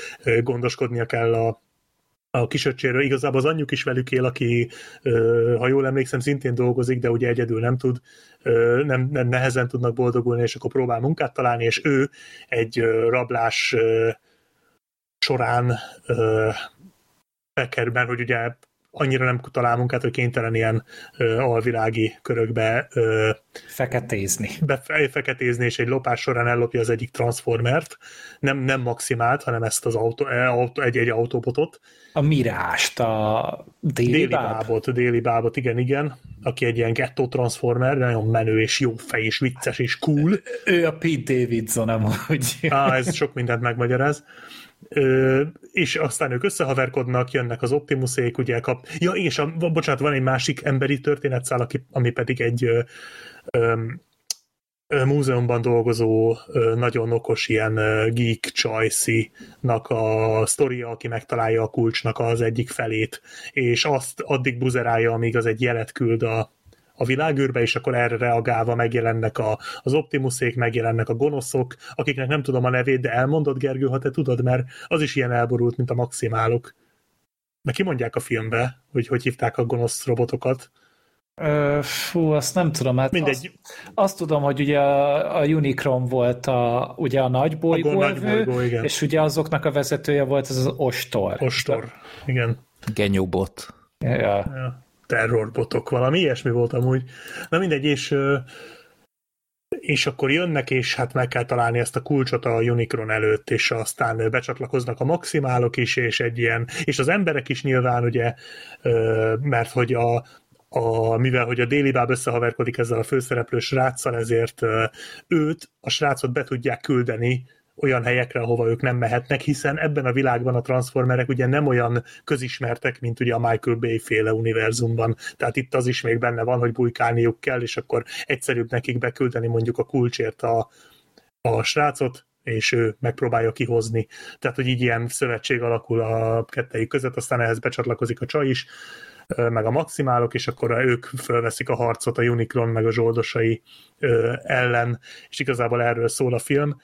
gondoskodnia kell a a kisöccséről. Igazából az anyjuk is velük él, aki, ha jól emlékszem, szintén dolgozik, de ugye egyedül nem tud, nem, nem nehezen tudnak boldogulni, és akkor próbál munkát találni, és ő egy rablás során ö, bekerben, hogy ugye annyira nem talál munkát, hogy kénytelen ilyen ö, alvilági körökbe ö, Feketézni. befeketézni, és egy lopás során ellopja az egyik transformert, nem, nem maximált, hanem ezt az autó, e, autó egy-egy autóbotot, A mirást, a déli, déli báb. bábot, déli bábot, igen, igen, aki egy ilyen gettó transformer, nagyon menő és jó fej, és vicces és cool. Ő a Pete Davidson amúgy. Á, ez sok mindent megmagyaráz. Ö, és aztán ők összehaverkodnak, jönnek az Optimusék, ugye kap... Ja, és a, bocsánat, van egy másik emberi történetszál, aki, ami pedig egy ö, ö, múzeumban dolgozó, nagyon okos ilyen geek csajszi-nak a sztoria, aki megtalálja a kulcsnak az egyik felét, és azt addig buzerálja, amíg az egy jelet küld a, a világűrbe, és akkor erre reagálva megjelennek a, az Optimusék, megjelennek a gonoszok, akiknek nem tudom a nevét, de elmondod, Gergő, ha te tudod, mert az is ilyen elborult, mint a maximálok. Meg kimondják a filmbe, hogy hogy hívták a gonosz robotokat. Ö, fú, azt nem tudom. Hát Mindegy. Azt, azt tudom, hogy ugye a, a Unicron volt a, ugye a nagy A bolygó, nagy bolygó, igen. és ugye azoknak a vezetője volt ez az Ostor. Ostor. Igen. Genyóbot. Ja. Ja. Terrorbotok, valami ilyesmi volt amúgy. Na mindegy, és és akkor jönnek, és hát meg kell találni ezt a kulcsot a Unicron előtt, és aztán becsatlakoznak a maximálok is, és egy ilyen, és az emberek is nyilván, ugye, mert hogy a, a, mivel hogy a déli báb összehaverkodik ezzel a főszereplő sráccal, ezért őt, a srácot be tudják küldeni olyan helyekre, ahova ők nem mehetnek, hiszen ebben a világban a transformerek ugye nem olyan közismertek, mint ugye a Michael Bay féle univerzumban. Tehát itt az is még benne van, hogy bujkálniuk kell, és akkor egyszerűbb nekik beküldeni mondjuk a kulcsért a, a srácot, és ő megpróbálja kihozni. Tehát, hogy így ilyen szövetség alakul a kettejük között, aztán ehhez becsatlakozik a csaj is, meg a maximálok, és akkor ők fölveszik a harcot a Unicron meg a zsoldosai ellen, és igazából erről szól a film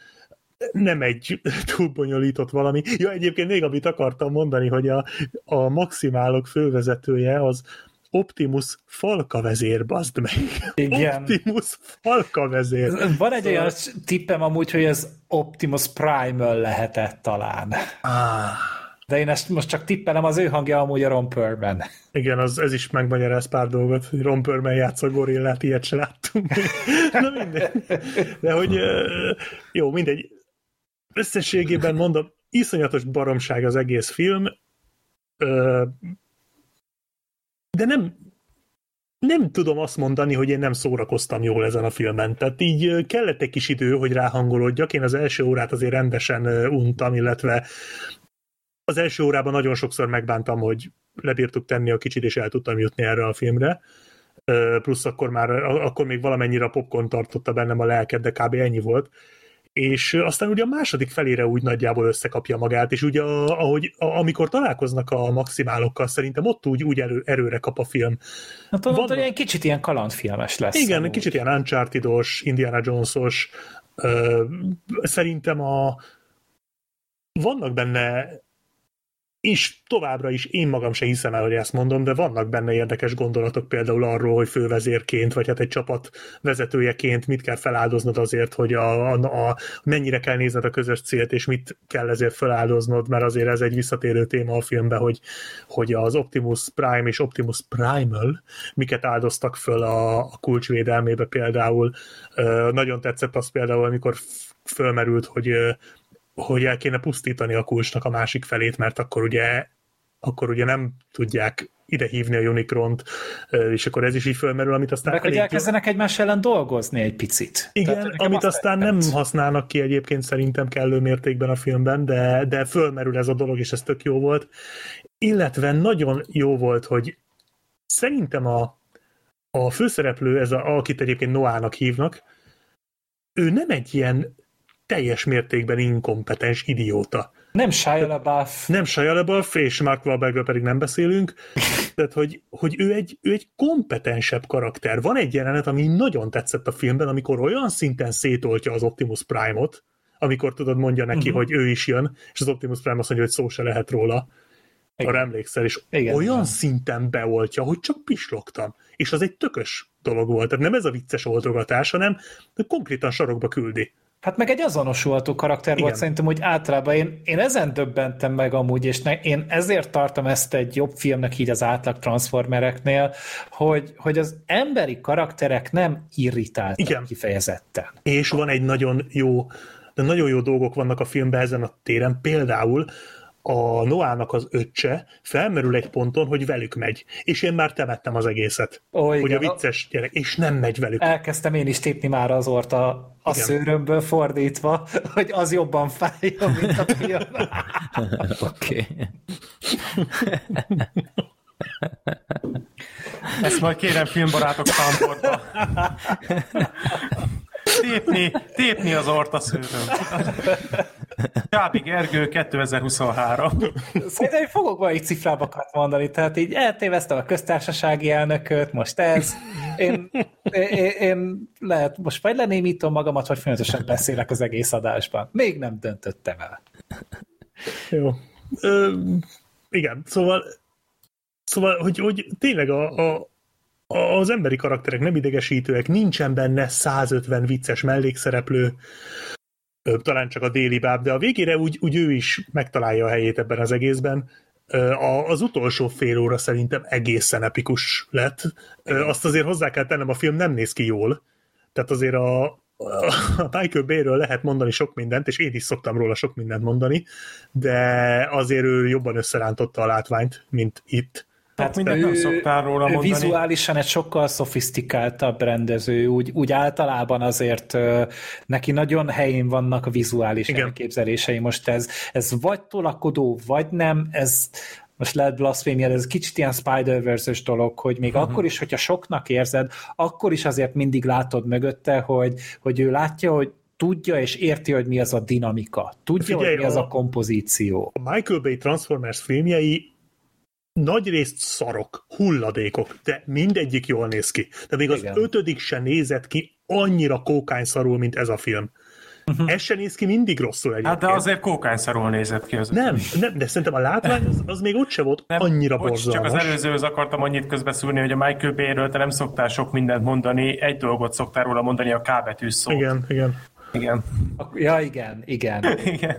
nem egy túl bonyolított valami. Ja, egyébként még amit akartam mondani, hogy a, a maximálok fővezetője az Optimus Falka vezér, bazd meg. Igen. Optimus Falka vezér. Van egy olyan tippem amúgy, hogy ez Optimus Primal lehetett talán. Ah. De én ezt most csak tippelem, az ő hangja amúgy a Ron Perlman. Igen, az, ez is megmagyaráz pár dolgot, hogy Ron Perlman játsza gorillát, ilyet se láttunk. Na mindegy. De hogy jó, mindegy. Összességében mondom, iszonyatos baromság az egész film, de nem, nem tudom azt mondani, hogy én nem szórakoztam jól ezen a filmen. Tehát így kellett egy kis idő, hogy ráhangolódjak. Én az első órát azért rendesen untam, illetve az első órában nagyon sokszor megbántam, hogy lebírtuk tenni a kicsit, és el tudtam jutni erre a filmre. Plusz akkor már, akkor még valamennyire a popcorn tartotta bennem a lelket, de kb. ennyi volt és aztán ugye a második felére úgy nagyjából összekapja magát, és ugye a, ahogy, a, amikor találkoznak a maximálokkal, szerintem ott úgy, úgy erő, erőre kap a film. Hát ott Vannak... ilyen kicsit ilyen kalandfilmes lesz. Igen, amúgy. kicsit ilyen Uncharted-os, Indiana Jones-os, ö, szerintem a vannak benne és továbbra is én magam se hiszem el, hogy ezt mondom, de vannak benne érdekes gondolatok például arról, hogy fővezérként, vagy hát egy csapat vezetőjeként mit kell feláldoznod azért, hogy a, a, a, mennyire kell nézned a közös célt, és mit kell ezért feláldoznod, mert azért ez egy visszatérő téma a filmben, hogy, hogy az Optimus Prime és Optimus Primal miket áldoztak föl a, a kulcsvédelmébe például. Nagyon tetszett az például, amikor fölmerült, hogy hogy el kéne pusztítani a kulcsnak a másik felét, mert akkor ugye akkor ugye nem tudják ide hívni a Unicront, és akkor ez is így fölmerül, amit aztán... Meg, hogy elkezdenek egymás ellen dolgozni egy picit. Igen, Tehát, amit aztán nem használnak ki egyébként szerintem kellő mértékben a filmben, de, de fölmerül ez a dolog, és ez tök jó volt. Illetve nagyon jó volt, hogy szerintem a, a főszereplő, ez a, akit egyébként Noának hívnak, ő nem egy ilyen teljes mértékben inkompetens idióta. Nem Shia LaBeouf. Nem Shia LaBeouf, és Mark Wahlbergről pedig nem beszélünk. Tehát, hogy, hogy ő, egy, ő egy kompetensebb karakter. Van egy jelenet, ami nagyon tetszett a filmben, amikor olyan szinten szétoltja az Optimus Prime-ot, amikor tudod, mondja neki, uh-huh. hogy ő is jön, és az Optimus Prime azt mondja, hogy szó se lehet róla. Igen. Arra emlékszel, és Igen, olyan szinten beoltja, hogy csak pislogtam. És az egy tökös dolog volt. Tehát nem ez a vicces oldogatás, hanem konkrétan sarokba küldi. Hát meg egy azonosulható karakter Igen. volt szerintem, hogy általában én, én ezen döbbentem meg amúgy, és ne, én ezért tartom ezt egy jobb filmnek így az átlag Transformereknél, hogy, hogy az emberi karakterek nem irritáltak Igen. kifejezetten. És van egy nagyon jó, de nagyon jó dolgok vannak a filmben ezen a téren, például a Noának az öccse felmerül egy ponton, hogy velük megy. És én már temettem az egészet. Ó, igen. Hogy a vicces gyerek, és nem megy velük. Elkezdtem én is tépni már az ort a, a szőrömből fordítva, hogy az jobban fájjon, mint a film. Oké. Ezt majd kérem filmbarátok számportba. Tépni, tépni az ort a szőröm. Csábi Gergő 2023. Szerintem fogok majd cifrábakat mondani, tehát így eltéveztem a köztársasági elnököt, most ez. Én, én, én lehet, most vagy lenémítom magamat, vagy folyamatosan beszélek az egész adásban. Még nem döntöttem el. Jó. Ö, igen, szóval Szóval, hogy, hogy tényleg a, a, az emberi karakterek nem idegesítőek, nincsen benne 150 vicces mellékszereplő, talán csak a déli báb, de a végére úgy, úgy ő is megtalálja a helyét ebben az egészben. Az utolsó fél óra szerintem egészen epikus lett. Azt azért hozzá kell tennem, a film nem néz ki jól. Tehát azért a, a Michael Bay-ről lehet mondani sok mindent, és én is szoktam róla sok mindent mondani, de azért ő jobban összerántotta a látványt, mint itt. Hát mindent nem szoktál róla mondani. Vizuálisan egy sokkal szofisztikáltabb rendező, úgy, úgy általában azért neki nagyon helyén vannak a vizuális Igen. elképzelései. Most ez, ez vagy tolakodó, vagy nem, ez most lehet blasfémia, de ez kicsit ilyen spider dolog, hogy még uh-huh. akkor is, hogyha soknak érzed, akkor is azért mindig látod mögötte, hogy, hogy ő látja, hogy tudja és érti, hogy mi az a dinamika, tudja, Figyelj, hogy mi az a- a kompozíció. A Michael Bay Transformers filmjei nagyrészt szarok, hulladékok, de mindegyik jól néz ki. De még az Igen. ötödik se nézett ki annyira kókányszarul, mint ez a film. Ez se néz ki mindig rosszul egyébként. Hát de azért kókányszarul nézett ki az. Nem, nem, de szerintem a látvány az, az még ott se volt Nem, annyira bocs, borzalmas. Csak az előzőhöz akartam annyit közbeszúrni, hogy a Michael Bay-ről te nem szoktál sok mindent mondani, egy dolgot szoktál róla mondani, a K betű szót. Igen, igen. Igen. Ja, igen, igen. Igen.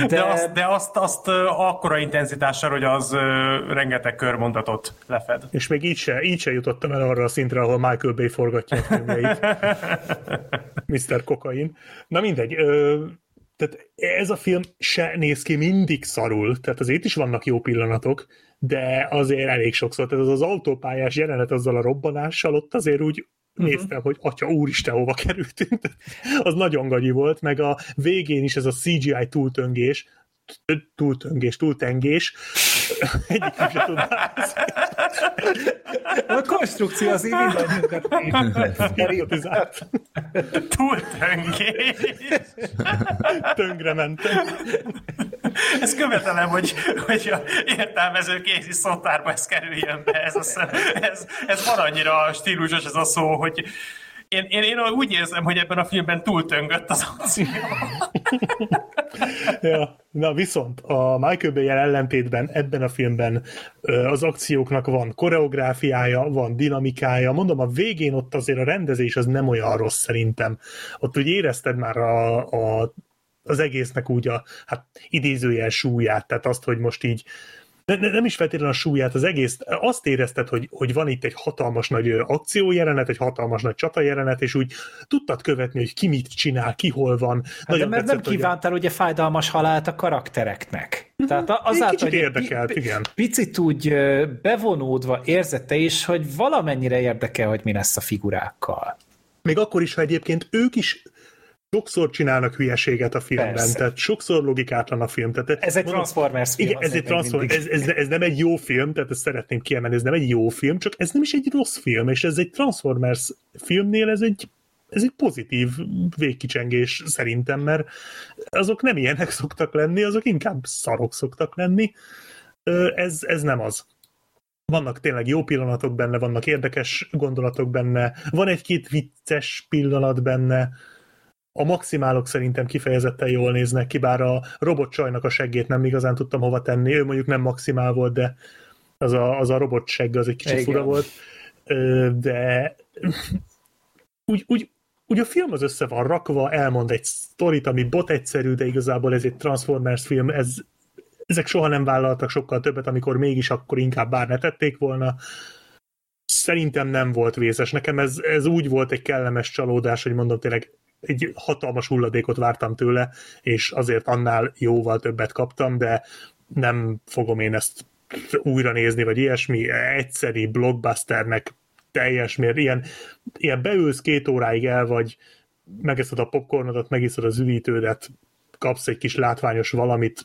De, De- azt, de azt, azt akkora intenzitással, hogy az rengeteg körmondatot lefed. És még így se, így se jutottam el arra a szintre, ahol Michael Bay forgatja a filmjeit. Mr. Kokain. Na mindegy. Ö, tehát ez a film se néz ki mindig szarul, tehát azért itt is vannak jó pillanatok, de azért elég sokszor. Tehát az az autópályás jelenet azzal a robbanással, ott azért úgy néztem, hogy atya úristen, hova kerültünk. az nagyon gagyi volt, meg a végén is ez a CGI túltöngés, túltöngés, túltengés, egyik sem tud A konstrukció az így mindannyiunkat hipnotizált. Túltöngés! Tönkre mentem. Ezt követelem, hogy, hogy a értelmező kézi szótárba ez kerüljön be. Ez, hiszem, ez, ez van annyira stílusos ez a szó, hogy én, én, én úgy érzem, hogy ebben a filmben túltöngött az akció. Ja. Na viszont a Michael bay ellentétben ebben a filmben az akcióknak van koreográfiája, van dinamikája. Mondom, a végén ott azért a rendezés az nem olyan rossz szerintem. Ott úgy érezted már a, a, az egésznek úgy a hát, idézőjel súlyát, tehát azt, hogy most így ne, ne, nem is feltétlenül a súlyát, az egész, azt érezted, hogy, hogy van itt egy hatalmas nagy akciójelenet, egy hatalmas nagy csatajelenet, és úgy tudtad követni, hogy ki mit csinál, ki hol van. Hát de mert nem tetszett, hogy a- kívántál ugye fájdalmas halált a karaktereknek. Tehát a- Egy azáltal, kicsit hogy egy érdekelt, pi- igen. Picit úgy bevonódva érzette is, hogy valamennyire érdekel, hogy mi lesz a figurákkal. Még akkor is, ha egyébként ők is sokszor csinálnak hülyeséget a filmben, Persze. tehát sokszor logikátlan a film. Tehát, Ez egy mondom, Transformers film. Igen, ez, egy azért még Transform, mindig. ez, ez, ez, nem egy jó film, tehát ezt szeretném kiemelni, ez nem egy jó film, csak ez nem is egy rossz film, és ez egy Transformers filmnél ez egy ez egy pozitív végkicsengés szerintem, mert azok nem ilyenek szoktak lenni, azok inkább szarok szoktak lenni. Ez, ez nem az. Vannak tényleg jó pillanatok benne, vannak érdekes gondolatok benne, van egy-két vicces pillanat benne, a maximálok szerintem kifejezetten jól néznek ki, bár a robotcsajnak a seggét nem igazán tudtam hova tenni, ő mondjuk nem maximál volt, de az a, az a robot segg az egy kicsit Igen. fura volt, de úgy, úgy, úgy a film az össze van rakva, elmond egy sztorit, ami bot egyszerű, de igazából ez egy Transformers film, ez, ezek soha nem vállaltak sokkal többet, amikor mégis akkor inkább bár ne tették volna. Szerintem nem volt vészes. Nekem ez, ez úgy volt egy kellemes csalódás, hogy mondom tényleg egy hatalmas hulladékot vártam tőle, és azért annál jóval többet kaptam, de nem fogom én ezt újra nézni, vagy ilyesmi, egyszeri blockbusternek teljes mér, ilyen, ilyen beülsz két óráig el, vagy megeszed a popcornodat, megiszod az üvítődet, kapsz egy kis látványos valamit,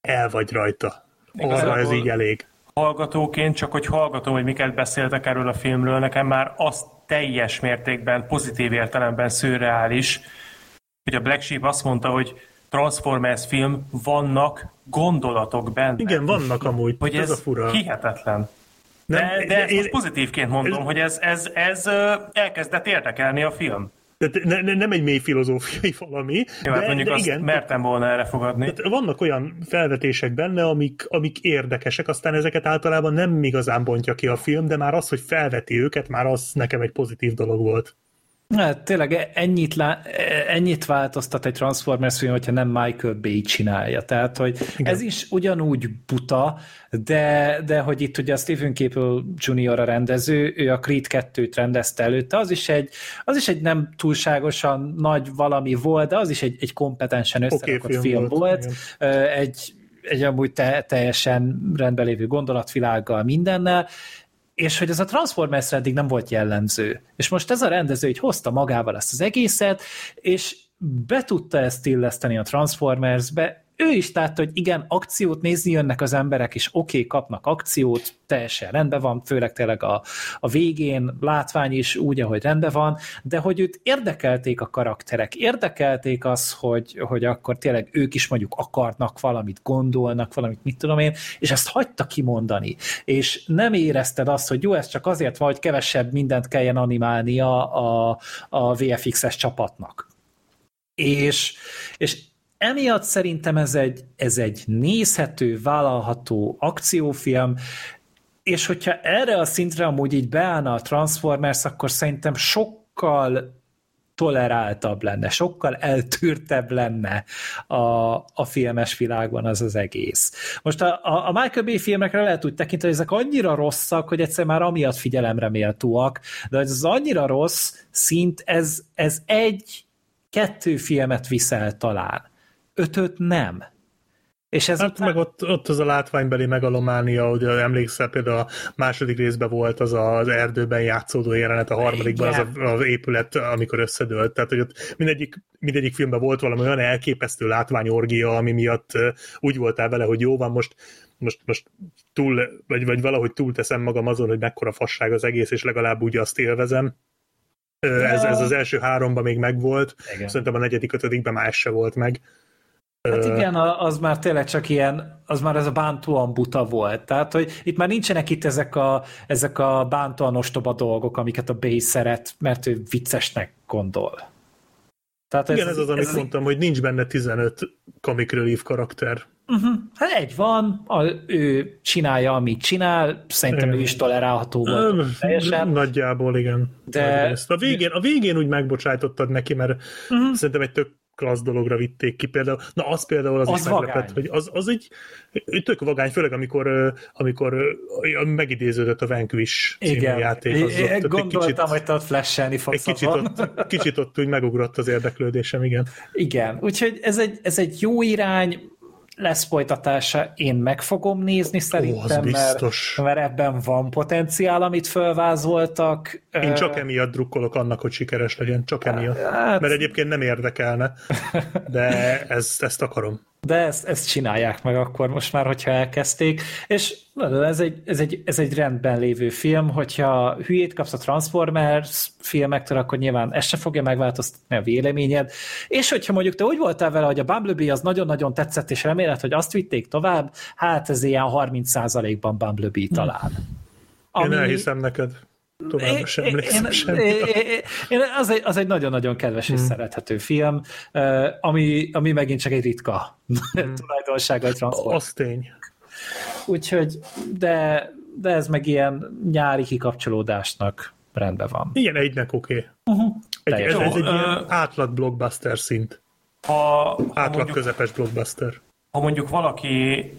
el vagy rajta. Arra ez így elég. Hallgatóként, csak hogy hallgatom, hogy miket beszéltek erről a filmről, nekem már az teljes mértékben, pozitív értelemben szürreális, hogy a Black Sheep azt mondta, hogy Transformers film, vannak gondolatok benne. Igen, vannak amúgy, hogy ez, ez, a fura. hihetetlen. De, Nem, de ezt én- most pozitívként mondom, ez- hogy ez, ez, ez elkezdett érdekelni a film. Tehát ne, ne, nem egy mély filozófiai valami, Jó, hát de, mondjuk de azt igen, mertem volna erre fogadni. Tehát vannak olyan felvetések benne, amik, amik érdekesek, aztán ezeket általában nem igazán bontja ki a film, de már az, hogy felveti őket, már az nekem egy pozitív dolog volt. Hát, tényleg ennyit, lá, ennyit változtat egy Transformers film, hogyha nem Michael Bay csinálja. Tehát, hogy Igen. ez is ugyanúgy buta, de, de hogy itt ugye a Stephen Caple Jr. a rendező, ő a Creed 2-t rendezte előtte, az is egy, az is egy nem túlságosan nagy valami volt, de az is egy, egy kompetensen összerakott film film, film volt, volt. volt. Egy, egy amúgy te, teljesen rendben lévő gondolatvilággal, mindennel, és hogy ez a Transformers eddig nem volt jellemző. És most ez a rendező így hozta magával ezt az egészet, és be tudta ezt illeszteni a Transformersbe, ő is tehát, hogy igen, akciót nézni jönnek az emberek, és oké, okay, kapnak akciót, teljesen rendben van, főleg tényleg a, a végén, látvány is úgy, ahogy rendben van, de hogy őt érdekelték a karakterek, érdekelték az, hogy, hogy akkor tényleg ők is mondjuk akarnak valamit, gondolnak valamit, mit tudom én, és ezt hagyta kimondani, és nem érezted azt, hogy jó, ez csak azért van, hogy kevesebb mindent kelljen animálni a, a, a VFX-es csapatnak. És, és emiatt szerintem ez egy, ez egy nézhető, vállalható akciófilm, és hogyha erre a szintre amúgy így beállna a Transformers, akkor szerintem sokkal toleráltabb lenne, sokkal eltűrtebb lenne a, a filmes világban az az egész. Most a, a, a Michael Bay filmekre lehet úgy tekinteni, hogy ezek annyira rosszak, hogy egyszer már amiatt figyelemre méltóak, de ez annyira rossz szint, ez, ez egy, kettő filmet viszel talán ötöt nem. És ez hát után... meg ott, ott az a látványbeli megalománia, hogy emlékszel, például a második részben volt az az erdőben játszódó jelenet, a harmadikban az a, az épület, amikor összedőlt. Tehát, hogy ott mindegyik, mindegyik filmben volt valami olyan elképesztő látványorgia, ami miatt úgy voltál vele, hogy jó van, most most, most túl, vagy, vagy valahogy túlteszem magam azon, hogy mekkora fasság az egész, és legalább úgy azt élvezem. Ez, ez az első háromban még megvolt, Igen. szerintem a negyedik, ötödikben más se volt meg. Hát igen, az már tényleg csak ilyen, az már ez a bántóan buta volt. Tehát, hogy itt már nincsenek itt ezek a, ezek a bántóan ostoba dolgok, amiket a Bay szeret, mert ő viccesnek gondol. Tehát igen, ez, ez az, amit ez mondtam, hogy nincs benne 15 comic relief karakter. Uh-huh. Hát egy van, a, ő csinálja, amit csinál, szerintem igen. ő is tolerálható volt. Teljesen. Nagyjából, igen. De... A végén, a végén úgy megbocsájtottad neki, mert uh-huh. szerintem egy tök klassz dologra vitték ki például. Na, az például az, az is vagány. meglepett, hogy az, az egy, tök vagány, főleg amikor, amikor megidéződött a Vanquish Igen. játék. Az ott, gondoltam, kicsit, hogy te ott flashelni fogsz egy kicsit ott, kicsit ott úgy megugrott az érdeklődésem, igen. Igen, úgyhogy ez egy, ez egy jó irány, lesz folytatása, én meg fogom nézni szerintem, Ó, mert, mert ebben van potenciál, amit fölvázoltak. Én csak emiatt drukkolok annak, hogy sikeres legyen, csak emiatt. Hát... Mert egyébként nem érdekelne, de ezt, ezt akarom. De ezt, ezt csinálják meg akkor most már, hogyha elkezdték, és ez egy, ez, egy, ez egy rendben lévő film, hogyha hülyét kapsz a Transformers filmektől, akkor nyilván ez se fogja megváltoztatni a véleményed, és hogyha mondjuk te úgy voltál vele, hogy a Bumblebee az nagyon-nagyon tetszett, és reméled, hogy azt vitték tovább, hát ez ilyen 30%-ban Bumblebee talán. Ami... Én elhiszem neked tovább sem emlékszem én, az, egy, az egy nagyon-nagyon kedves és hmm. szerethető film, ami, ami megint csak egy ritka hmm. tulajdonsága a transport. Az tény. Úgyhogy, de, de ez meg ilyen nyári kikapcsolódásnak rendben van. Igen, egynek oké. Okay. Uh-huh. Egy, ez, ez egy ilyen átlag blockbuster szint. Ha, átlag mondjuk, közepes blockbuster. Ha mondjuk valaki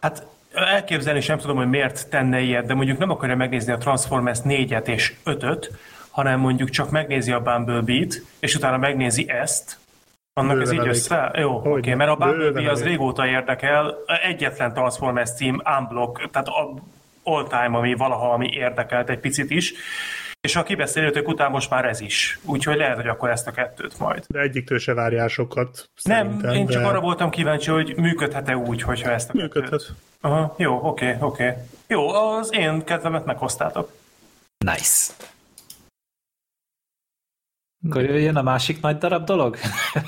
hát elképzelni sem tudom, hogy miért tenne ilyet, de mondjuk nem akarja megnézni a Transformers 4-et és 5-öt, hanem mondjuk csak megnézi a Bumblebee-t, és utána megnézi ezt, annak bőven ez így elég. össze? Jó, oké, okay, mert a Bumblebee az régóta érdekel, egyetlen Transformers cím, Unblock, tehát all time, ami valaha, ami érdekelt egy picit is, és a kibeszélőtök után most már ez is. Úgyhogy lehet, hogy akkor ezt a kettőt majd. De egyiktől se várjál sokat. Nem, én csak de... arra voltam kíváncsi, hogy működhet-e úgy, hogyha ezt a Működhet. Kettőt. Aha, jó, oké, okay, oké. Okay. Jó, az én kedvemet meghoztátok. Nice. Akkor jön a másik nagy darab dolog?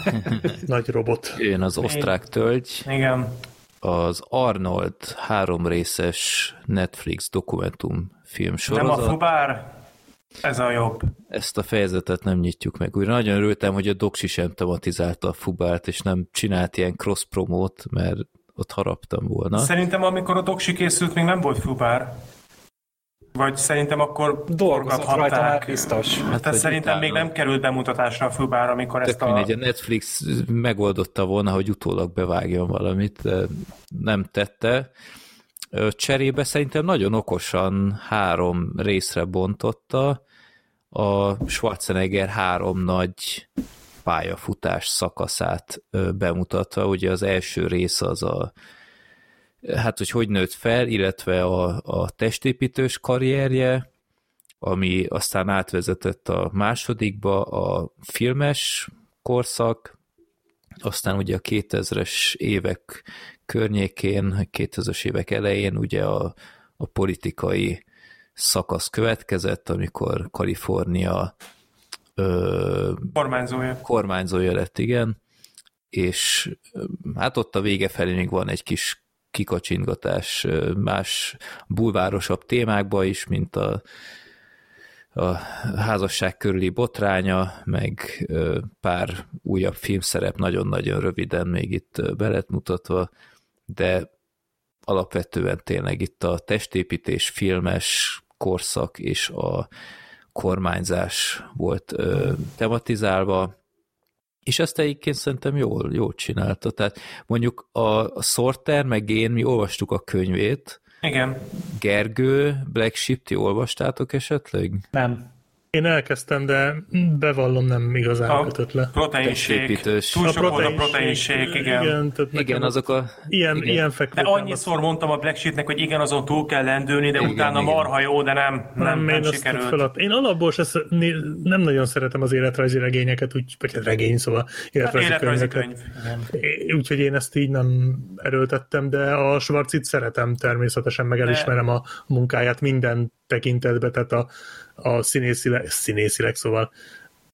nagy robot. Jön az osztrák tölgy. Igen. Az Arnold három részes Netflix dokumentumfilm sorozat. Nem a Fubár? Ez a jobb. Ezt a fejezetet nem nyitjuk meg újra. Nagyon örültem, hogy a Doksi sem tematizálta a Fubárt, és nem csinált ilyen cross-promót, mert ott haraptam volna. Szerintem amikor a Doksi készült, még nem volt Fubár. Vagy szerintem akkor dolgozhatták. biztos. Hát, Tehát szerintem utána. még nem került bemutatásra a Fubár, amikor Tök ezt a... Mindegy, a Netflix megoldotta volna, hogy utólag bevágjon valamit, de nem tette. Cserébe szerintem nagyon okosan három részre bontotta, a Schwarzenegger három nagy pályafutás szakaszát bemutatva. Ugye az első rész az a hát, hogy hogy nőtt fel, illetve a, a testépítős karrierje, ami aztán átvezetett a másodikba, a filmes korszak, aztán ugye a 2000-es évek környékén, 2000-es évek elején ugye a, a politikai szakasz következett, amikor Kalifornia ö, Kormányzója. kormányzója lett, igen, és hát ott a vége felé még van egy kis kikacsingatás más bulvárosabb témákba is, mint a, a házasság körüli botránya, meg pár újabb filmszerep nagyon-nagyon röviden még itt be lett mutatva, de alapvetően tényleg itt a testépítés, filmes korszak és a kormányzás volt ö, tematizálva, és ezt egyébként szerintem jól, jól csinálta. Tehát mondjuk a, a Sorter, meg én, mi olvastuk a könyvét, Igen. Gergő, Black Sheep, ti olvastátok esetleg? Nem. Én elkezdtem, de bevallom nem igazán A kötött le. proteinség. Túl A sok volt a proteinség, proteinség, igen. igen, tehát Igen, azok a... Ilyen, igen. ilyen De fekvő annyiszor mondtam a Black Sheepnek, hogy igen, azon túl kell lendülni, de Igen, utána igen. marha jó, de nem, nem, nem, nem, nem én sikerült. feladt. Én alapból se, nem nagyon szeretem az életrajzi regényeket, úgy, vagy hát regény, szóval Hát életrajzi, életrajzi könyveket. könyv. Úgyhogy én ezt így nem erőltettem, de a Schwarzit szeretem természetesen, meg elismerem a munkáját minden tekintetbe, tehát a, a színészileg, színészileg, szóval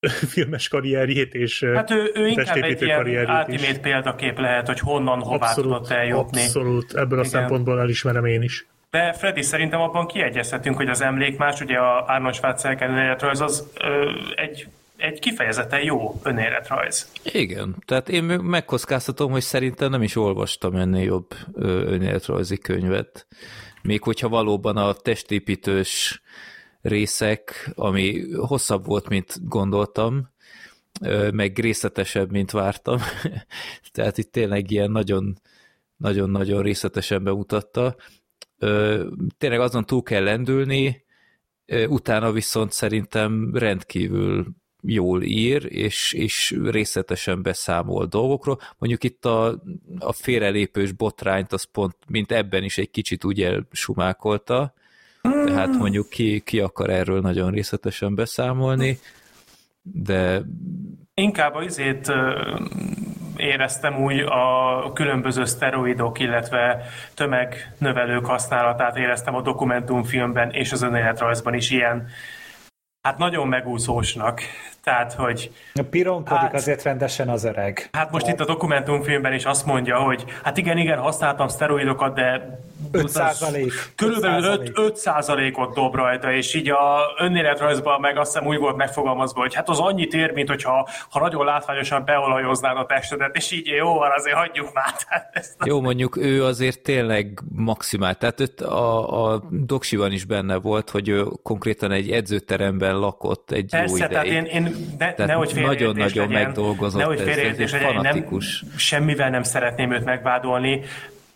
filmes karrierjét és Hát ő, ő inkább egy ilyen ultimate példakép lehet, hogy honnan, hová tudott eljutni. abszolút, ebből a Igen. szempontból elismerem én is. De Freddy, szerintem abban kiegyezhetünk, hogy az emlékmás, ugye a Arnold Schwarzenegger önéletrajz az ö, egy, egy kifejezetten jó önéletrajz. Igen, tehát én meg- megkockáztatom, hogy szerintem nem is olvastam ennél jobb önéletrajzi könyvet. Még hogyha valóban a testépítős részek, ami hosszabb volt, mint gondoltam, meg részletesebb, mint vártam. Tehát itt tényleg ilyen nagyon nagyon-nagyon részletesen bemutatta. Tényleg azon túl kell lendülni, utána viszont szerintem rendkívül jól ír, és, és részletesen beszámol dolgokról. Mondjuk itt a, a félrelépős botrányt, az pont, mint ebben is egy kicsit úgy elsumákolta, tehát mondjuk ki, ki akar erről nagyon részletesen beszámolni, de Inkább az izét éreztem úgy a különböző szteroidok, illetve tömegnövelők használatát éreztem a dokumentumfilmben és az önéletrajzban is ilyen, hát nagyon megúszósnak. Tehát, hogy Pironkodik Hát- azért rendesen az öreg. Hát most itt a dokumentumfilmben is azt mondja, hogy hát igen, igen, használtam szteroidokat, de 5%. Körülbelül 5%. 5, 5 százalékot dob rajta, és így a önéletrajzban meg azt hiszem úgy volt megfogalmazva, hogy hát az annyit ér, mint hogyha ha nagyon látványosan beolajoznád a testedet, és így jó van, azért hagyjuk már. Tehát ezt Jó, mondjuk ő azért tényleg maximál. Tehát őt a, a doksiban is benne volt, hogy ő konkrétan egy edzőteremben lakott egy jó Persze, tehát ideig. én, én ne, Tehát nehogy nagyon-nagyon megdolgozott nehogy ez, ez egy fanatikus. Nem, semmivel nem szeretném őt megvádolni.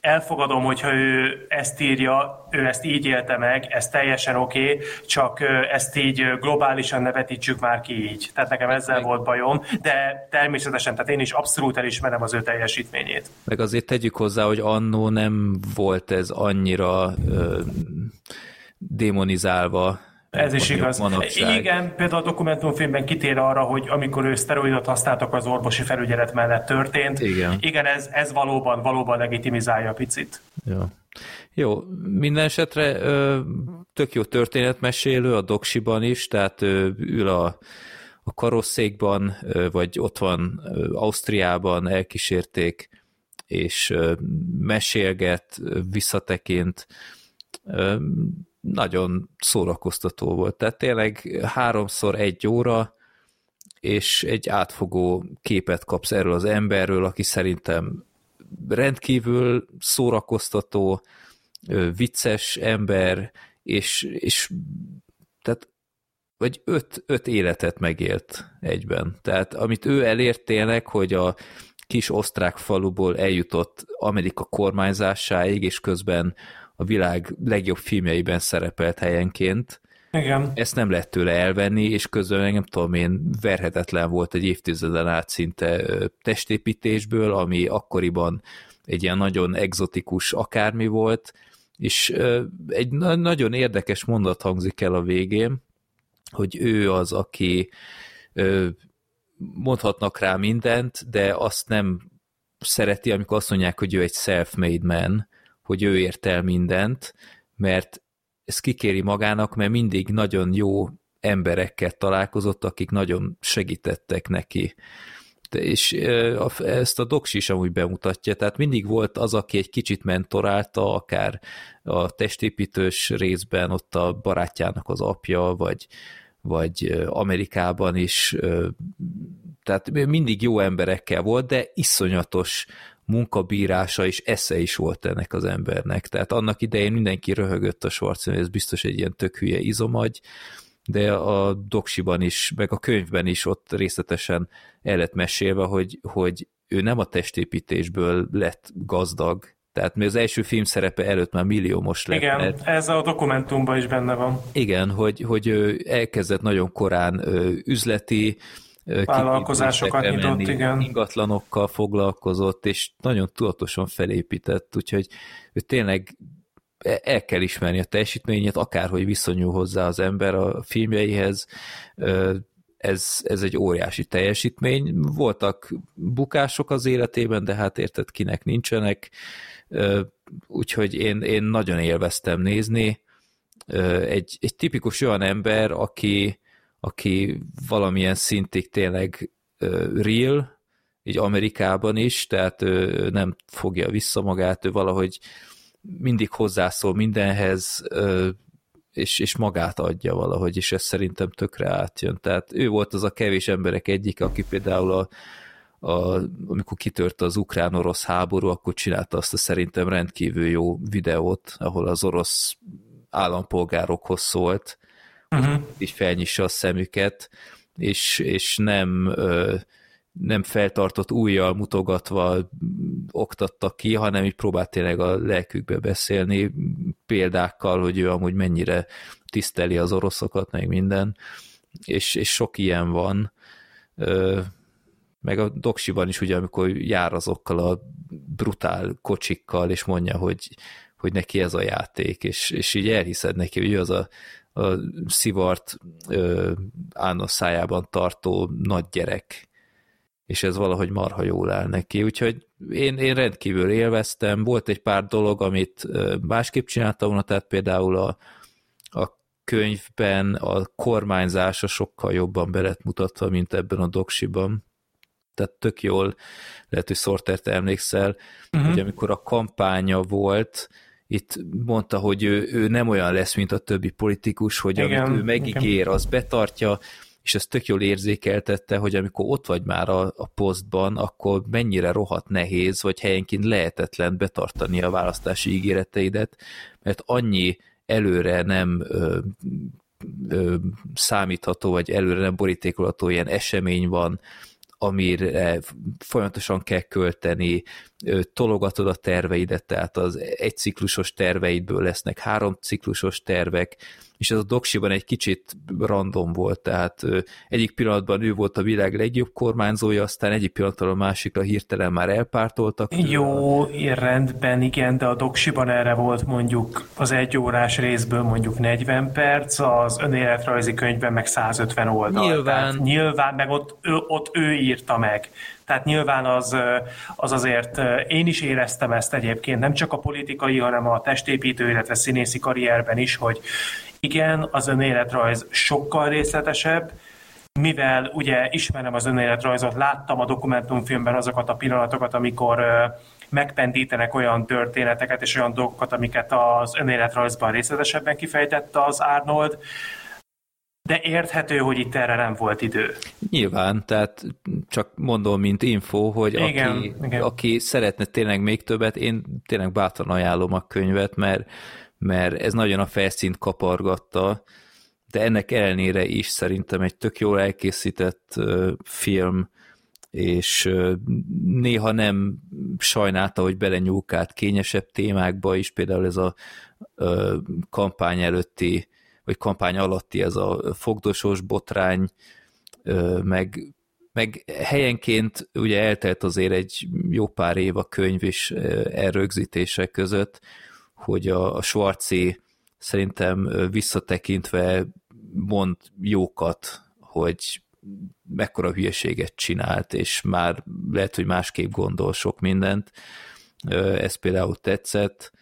Elfogadom, hogyha ő ezt írja, ő ezt így élte meg, ez teljesen oké, okay, csak ezt így globálisan ne vetítsük már ki így. Tehát nekem ezzel Meg- volt bajom, de természetesen, tehát én is abszolút elismerem az ő teljesítményét. Meg azért tegyük hozzá, hogy annó nem volt ez annyira ö, démonizálva. Ez is igaz. manapság. Igen, például a dokumentumfilmben kitér arra, hogy amikor ő szteroidot használtak az orvosi felügyelet mellett történt. Igen. Igen, ez, ez valóban, valóban legitimizálja picit. Jó. Jó, minden esetre tök jó történetmesélő a doksiban is, tehát ül a, a karosszékban, vagy ott van Ausztriában, elkísérték, és mesélget, visszatekint. Nagyon szórakoztató volt. Tehát tényleg háromszor egy óra, és egy átfogó képet kapsz erről az emberről, aki szerintem rendkívül szórakoztató, vicces ember, és, és tehát vagy öt, öt életet megélt egyben. Tehát amit ő elért tényleg, hogy a kis osztrák faluból eljutott Amerika kormányzásáig, és közben a világ legjobb filmjeiben szerepelt helyenként, Igen. ezt nem lehet tőle elvenni, és közben nem tudom én, verhetetlen volt egy évtizeden át szinte testépítésből, ami akkoriban egy ilyen nagyon egzotikus akármi volt, és egy na- nagyon érdekes mondat hangzik el a végén, hogy ő az, aki mondhatnak rá mindent, de azt nem szereti, amikor azt mondják, hogy ő egy self-made man, hogy ő ért el mindent, mert ezt kikéri magának, mert mindig nagyon jó emberekkel találkozott, akik nagyon segítettek neki. De és ezt a doks is amúgy bemutatja, tehát mindig volt az, aki egy kicsit mentorálta, akár a testépítős részben ott a barátjának az apja, vagy, vagy Amerikában is, tehát mindig jó emberekkel volt, de iszonyatos munkabírása és esze is volt ennek az embernek. Tehát annak idején mindenki röhögött a Schwarzenegger, ez biztos egy ilyen tök hülye izomagy, de a doksiban is, meg a könyvben is ott részletesen el lett mesélve, hogy, hogy ő nem a testépítésből lett gazdag, tehát mi az első film szerepe előtt már milliómos lett. Igen, mert... ez a dokumentumban is benne van. Igen, hogy, hogy ő elkezdett nagyon korán üzleti vállalkozásokat nyitott, igen. Ingatlanokkal foglalkozott, és nagyon tudatosan felépített, úgyhogy ő tényleg e- el kell ismerni a teljesítményét, akárhogy viszonyul hozzá az ember a filmjeihez, ez, ez egy óriási teljesítmény. Voltak bukások az életében, de hát érted, kinek nincsenek, úgyhogy én, én nagyon élveztem nézni. Egy, egy tipikus olyan ember, aki, aki valamilyen szintig tényleg real, így Amerikában is, tehát ő nem fogja vissza magát, ő valahogy mindig hozzászól mindenhez, és, és magát adja valahogy, és ez szerintem tökre átjön. Tehát ő volt az a kevés emberek egyik, aki például a, a, amikor kitört az ukrán-orosz háború, akkor csinálta azt a szerintem rendkívül jó videót, ahol az orosz állampolgárokhoz szólt, uh-huh. így felnyissa a szemüket, és, és nem, nem feltartott újjal mutogatva oktatta ki, hanem így próbált tényleg a lelkükbe beszélni példákkal, hogy ő amúgy mennyire tiszteli az oroszokat, meg minden, és, és sok ilyen van. Meg a doksiban is ugye, amikor jár azokkal a brutál kocsikkal, és mondja, hogy, hogy neki ez a játék, és, és így elhiszed neki, hogy ő az a a szivart Ános szájában tartó nagy gyerek, és ez valahogy marha jól áll neki, úgyhogy én, én rendkívül élveztem, volt egy pár dolog, amit másképp csináltam volna, tehát például a, a könyvben a kormányzása sokkal jobban be lett mutatva, mint ebben a doksiban. Tehát tök jól, lehet, hogy Sortert emlékszel, uh-huh. hogy amikor a kampánya volt, itt mondta, hogy ő, ő nem olyan lesz, mint a többi politikus, hogy igen, amit ő megígér, igen. az betartja, és ez tök jól érzékeltette, hogy amikor ott vagy már a, a posztban, akkor mennyire rohadt nehéz, vagy helyenként lehetetlen betartani a választási ígéreteidet, mert annyi előre nem ö, ö, számítható, vagy előre nem borítékolható ilyen esemény van, amire folyamatosan kell költeni, tologatod a terveidet, tehát az egy ciklusos terveidből lesznek három ciklusos tervek, és ez a doksiban egy kicsit random volt, tehát egyik pillanatban ő volt a világ legjobb kormányzója, aztán egyik pillanatban a másikra hirtelen már elpártoltak. Jó, rendben, igen, de a doksiban erre volt mondjuk az egy órás részből mondjuk 40 perc, az önéletrajzi könyvben meg 150 oldal. Nyilván. Tehát nyilván, meg ott ő, ott ő írta meg. Tehát nyilván az, az azért, én is éreztem ezt egyébként, nem csak a politikai, hanem a testépítő, illetve színészi karrierben is, hogy igen, az önéletrajz sokkal részletesebb, mivel ugye ismerem az önéletrajzot, láttam a dokumentumfilmben azokat a pillanatokat, amikor megpendítenek olyan történeteket és olyan dolgokat, amiket az önéletrajzban részletesebben kifejtette az Arnold, de érthető, hogy itt erre nem volt idő. Nyilván, tehát csak mondom, mint info, hogy igen, aki, igen. aki szeretne tényleg még többet, én tényleg bátran ajánlom a könyvet, mert, mert ez nagyon a felszínt kapargatta, de ennek ellenére is szerintem egy tök jól elkészített film, és néha nem sajnálta, hogy belenyúlkált kényesebb témákba is, például ez a kampány előtti vagy kampány alatti ez a fogdosos botrány, meg, meg helyenként ugye eltelt azért egy jó pár év a könyv is elrögzítése között, hogy a, a Schwarzi szerintem visszatekintve mond jókat, hogy mekkora hülyeséget csinált, és már lehet, hogy másképp gondol sok mindent. Ez például tetszett,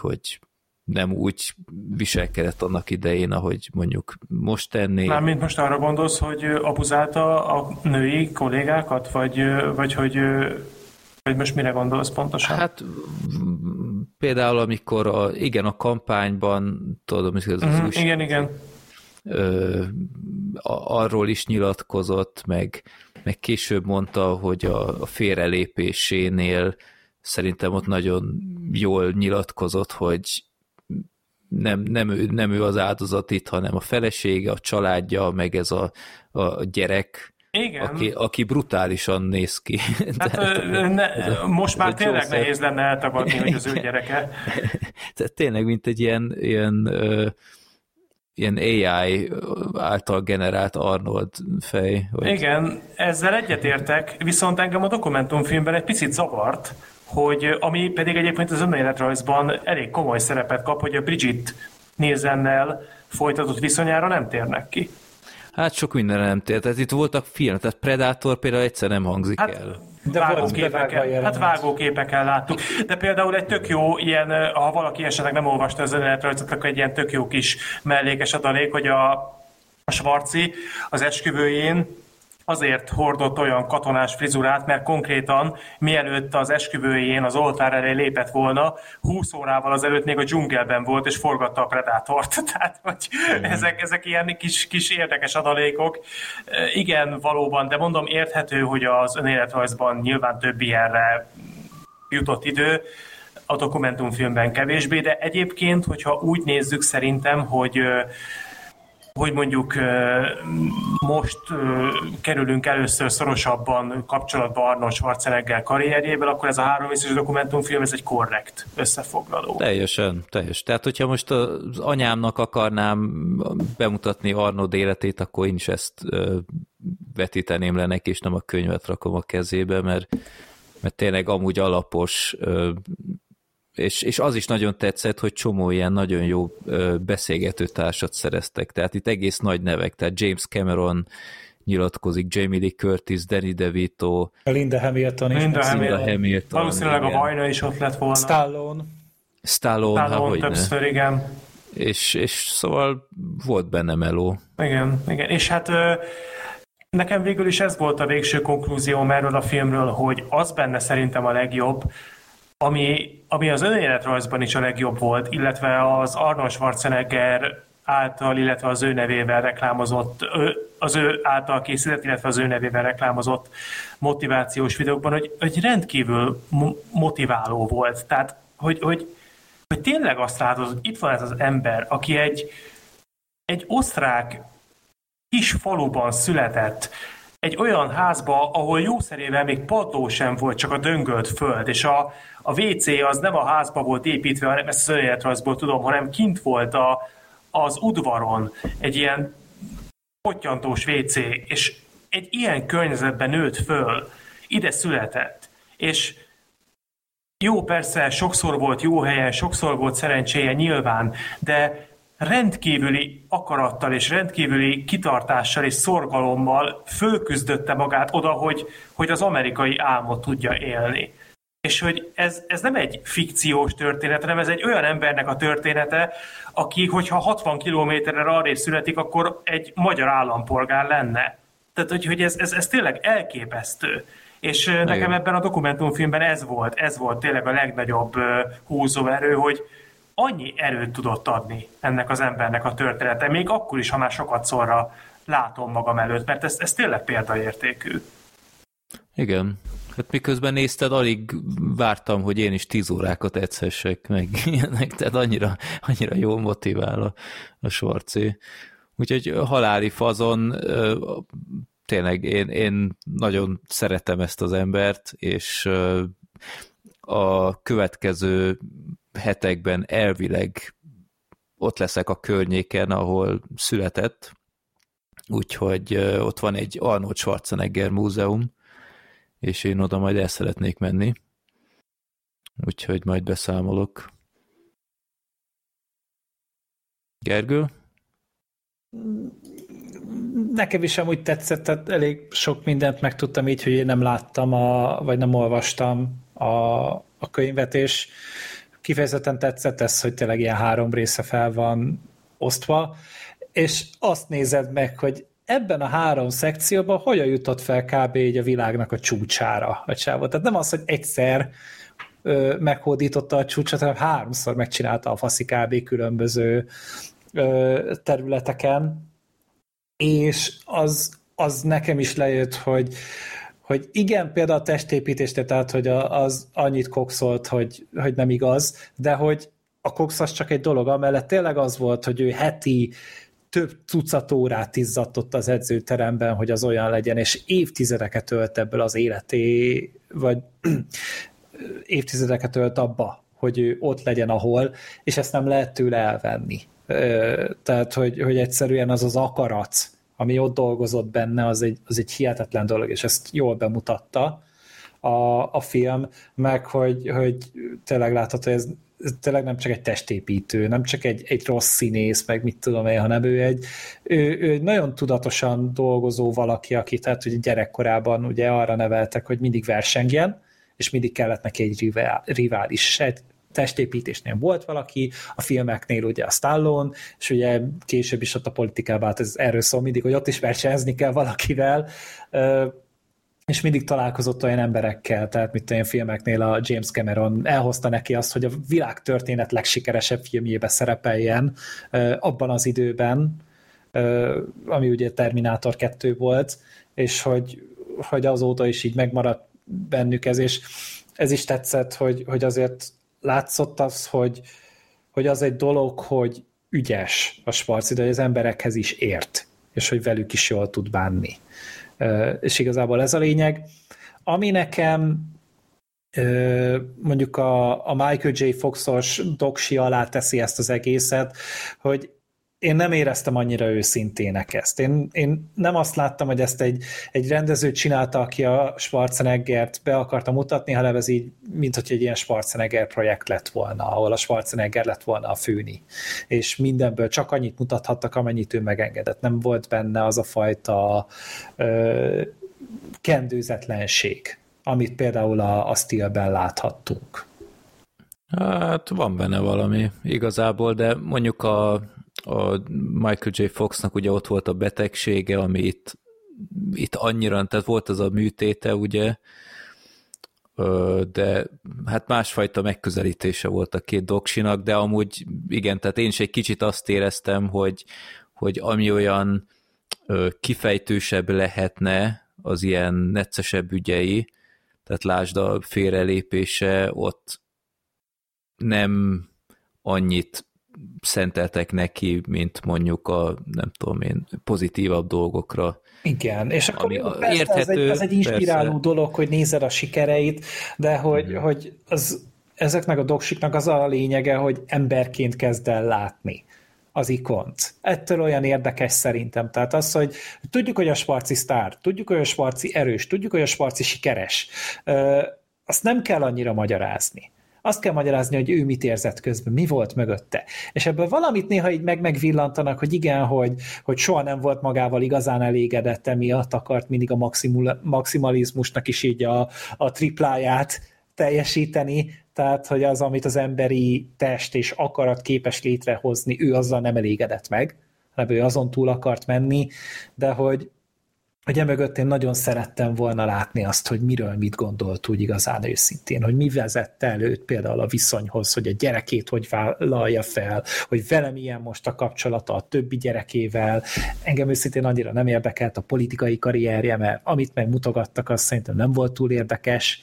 hogy nem úgy viselkedett annak idején, ahogy mondjuk most tenné. Mármint most arra gondolsz, hogy abuzálta a női kollégákat, vagy, vagy hogy vagy most mire gondolsz pontosan? Hát például, amikor a, igen, a kampányban, tudom, hogy az uh-huh, új, Igen, igen. Ö, arról is nyilatkozott, meg, meg később mondta, hogy a, a félrelépésénél szerintem ott nagyon jól nyilatkozott, hogy nem, nem, ő, nem ő az áldozat itt, hanem a felesége, a családja, meg ez a, a gyerek, igen. Aki, aki brutálisan néz ki. Hát, Tehát, ne, a, most már tényleg Joseph... nehéz lenne eltagadni, hogy az ő gyereke. Tehát tényleg, mint egy ilyen, ilyen, ilyen AI által generált Arnold fej. Vagy... Igen, ezzel egyetértek, viszont engem a dokumentumfilmben egy picit zavart, hogy ami pedig egyébként az önéletrajzban elég komoly szerepet kap, hogy a Bridget Nielsennel folytatott viszonyára nem térnek ki. Hát sok mindenre nem tér. Tehát itt voltak filmek, tehát Predator például egyszer nem hangzik hát, el. De vágóképeken, hát vágóképeken láttuk. De például egy tök jó ilyen, ha valaki esetleg nem olvasta az önéletrajzot, akkor egy ilyen tök jó kis mellékes adalék, hogy a, a Svarci az esküvőjén azért hordott olyan katonás frizurát, mert konkrétan mielőtt az esküvőjén az oltár elé lépett volna, 20 órával azelőtt még a dzsungelben volt, és forgatta a Predátort. Tehát, hogy ezek, ezek ilyen kis, kis érdekes adalékok. Igen, valóban, de mondom, érthető, hogy az önéletrajzban nyilván több ilyenre jutott idő, a dokumentumfilmben kevésbé, de egyébként, hogyha úgy nézzük szerintem, hogy hogy mondjuk most kerülünk először szorosabban kapcsolatba Arnold Schwarzenegger karrierjével, akkor ez a három részes dokumentumfilm, ez egy korrekt összefoglaló. Teljesen, teljes. Tehát, hogyha most az anyámnak akarnám bemutatni Arnold életét, akkor én is ezt vetíteném le neki, és nem a könyvet rakom a kezébe, mert, mert tényleg amúgy alapos és, és az is nagyon tetszett, hogy csomó ilyen nagyon jó beszélgető társat szereztek, tehát itt egész nagy nevek, tehát James Cameron nyilatkozik, Jamie Lee Curtis, Danny DeVito, Linda Hamilton is. Linda Hamilton. Linda Hamilton Valószínűleg igen. a Vajna is ott lett volna. Stallone. Stallone, Stallone ha, többször, ne. igen. És, és szóval volt benne meló. Igen, igen. És hát nekem végül is ez volt a végső konklúzióm erről a filmről, hogy az benne szerintem a legjobb, ami, ami az önéletrajzban is a legjobb volt, illetve az Arnold Schwarzenegger által, illetve az ő nevével reklámozott, az ő által készített, illetve az ő nevével reklámozott motivációs videókban, hogy, hogy rendkívül motiváló volt. Tehát, hogy, hogy, hogy tényleg azt látod, hogy itt van ez az ember, aki egy, egy osztrák kis faluban született, egy olyan házba, ahol jószerével még padló sem volt, csak a döngölt föld, és a, a WC az nem a házba volt építve, hanem ezt az önéletrajzból tudom, hanem kint volt a, az udvaron egy ilyen pottyantós WC, és egy ilyen környezetben nőtt föl, ide született, és jó, persze, sokszor volt jó helyen, sokszor volt szerencséje nyilván, de rendkívüli akarattal és rendkívüli kitartással és szorgalommal fölküzdötte magát oda, hogy, hogy az amerikai álmot tudja élni. És hogy ez, ez nem egy fikciós történet, hanem ez egy olyan embernek a története, aki, hogyha 60 kilométerre arrébb születik, akkor egy magyar állampolgár lenne. Tehát, hogy, hogy ez, ez, ez tényleg elképesztő. És Igen. nekem ebben a dokumentumfilmben ez volt, ez volt tényleg a legnagyobb húzóerő, hogy, annyi erőt tudott adni ennek az embernek a története, még akkor is, ha már sokat szorra látom magam előtt, mert ez, ez tényleg példaértékű. Igen. Hát miközben nézted, alig vártam, hogy én is tíz órákat edzhessek meg ilyenek, tehát annyira, annyira jó motivál a, a sorci. Úgyhogy haláli fazon, tényleg én, én nagyon szeretem ezt az embert, és a következő hetekben elvileg ott leszek a környéken, ahol született, úgyhogy ott van egy Arnold Schwarzenegger múzeum, és én oda majd el szeretnék menni, úgyhogy majd beszámolok. Gergő? nekem is amúgy tetszett, tehát elég sok mindent megtudtam így, hogy én nem láttam, a, vagy nem olvastam a, a könyvet, és kifejezetten tetszett ez, hogy tényleg ilyen három része fel van osztva, és azt nézed meg, hogy ebben a három szekcióban hogyan jutott fel kb. így a világnak a csúcsára a csávot. Tehát nem az, hogy egyszer ö, meghódította a csúcsot, hanem háromszor megcsinálta a faszi kb. különböző ö, területeken, és az, az nekem is lejött, hogy, hogy igen, például a testépítést, tehát hogy az annyit kokszolt, hogy, hogy nem igaz, de hogy a koksz az csak egy dolog, amellett tényleg az volt, hogy ő heti több tucat órát izzatott az edzőteremben, hogy az olyan legyen, és évtizedeket tölt ebből az életé, vagy évtizedeket tölt abba, hogy ő ott legyen, ahol, és ezt nem lehet tőle elvenni. Tehát, hogy, hogy egyszerűen az az akarat, ami ott dolgozott benne, az egy, az egy hihetetlen dolog, és ezt jól bemutatta a, a film, meg hogy, hogy tényleg látható, hogy ez tényleg nem csak egy testépítő, nem csak egy, egy rossz színész, meg mit tudom én, hanem ő egy, ő, ő nagyon tudatosan dolgozó valaki, aki tehát hogy gyerekkorában ugye arra neveltek, hogy mindig versengjen, és mindig kellett neki egy rivális. Egy testépítésnél volt valaki, a filmeknél ugye a Stallone, és ugye később is ott a politikában, hát ez erről szól mindig, hogy ott is versenyezni kell valakivel, és mindig találkozott olyan emberekkel, tehát mint olyan filmeknél a James Cameron elhozta neki azt, hogy a világ történet legsikeresebb filmjébe szerepeljen abban az időben, ami ugye Terminátor 2 volt, és hogy, hogy azóta is így megmaradt bennük ez, és ez is tetszett, hogy, hogy azért látszott az, hogy, hogy az egy dolog, hogy ügyes a Schwarzi, de hogy az emberekhez is ért, és hogy velük is jól tud bánni és igazából ez a lényeg. Ami nekem mondjuk a, a Michael J. Foxos doksi alá teszi ezt az egészet, hogy én nem éreztem annyira őszintének ezt. Én, én nem azt láttam, hogy ezt egy, egy rendező csinálta, aki a Schwarzeneggert be akarta mutatni, hanem ez így, mint hogy egy ilyen Schwarzenegger projekt lett volna, ahol a Schwarzenegger lett volna a főni. És mindenből csak annyit mutathattak, amennyit ő megengedett. Nem volt benne az a fajta ö, kendőzetlenség, amit például a, a Steelben láthattunk. Hát van benne valami igazából, de mondjuk a a Michael J. Foxnak ugye ott volt a betegsége, ami itt, itt annyira, tehát volt az a műtéte, ugye, de hát másfajta megközelítése volt a két doksinak, de amúgy igen, tehát én is egy kicsit azt éreztem, hogy, hogy ami olyan kifejtősebb lehetne az ilyen neccesebb ügyei, tehát lásd a félrelépése, ott nem annyit szenteltek neki, mint mondjuk a, nem tudom én, pozitívabb dolgokra. Igen, és akkor ami persze, érthető, ez egy, ez egy inspiráló persze. dolog, hogy nézed a sikereit, de hogy, mm. hogy az, ezeknek a doksiknak az a lényege, hogy emberként kezd el látni az ikont. Ettől olyan érdekes szerintem. Tehát az, hogy tudjuk, hogy a Sparci sztár, tudjuk, hogy a Sparci erős, tudjuk, hogy a Sparci sikeres. Azt nem kell annyira magyarázni azt kell magyarázni, hogy ő mit érzett közben, mi volt mögötte. És ebből valamit néha így meg-megvillantanak, hogy igen, hogy, hogy soha nem volt magával igazán elégedett, emiatt akart mindig a maximul, maximalizmusnak is így a, a tripláját teljesíteni, tehát hogy az, amit az emberi test és akarat képes létrehozni, ő azzal nem elégedett meg, hanem ő azon túl akart menni, de hogy hogy emögött én nagyon szerettem volna látni azt, hogy miről mit gondolt úgy igazán őszintén, hogy mi vezette előtt például a viszonyhoz, hogy a gyerekét hogy vállalja fel, hogy vele milyen most a kapcsolata a többi gyerekével. Engem őszintén annyira nem érdekelt a politikai karrierje, mert amit megmutogattak, az szerintem nem volt túl érdekes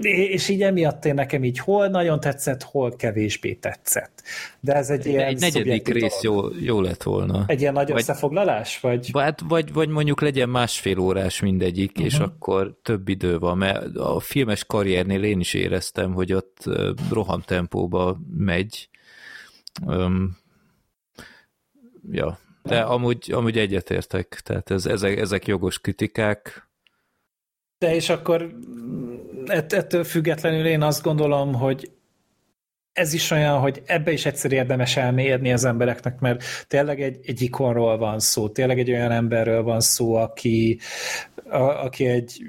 és így emiatt én nekem így hol nagyon tetszett, hol kevésbé tetszett. De ez egy ilyen Egy negyedik rész jó, jó lett volna. Egy ilyen nagy vagy, összefoglalás? Vagy? Hát, vagy, vagy mondjuk legyen másfél órás mindegyik, uh-huh. és mhm. akkor több idő van, mert a filmes karriernél én is éreztem, hogy ott rohamtempóba megy. Um, ja, de amúgy, amúgy egyetértek, tehát ez, ezek, ezek jogos kritikák. De és akkor ett, ettől függetlenül én azt gondolom, hogy ez is olyan, hogy ebbe is egyszer érdemes elmérni az embereknek, mert tényleg egy, egy ikonról van szó, tényleg egy olyan emberről van szó, aki, a, aki egy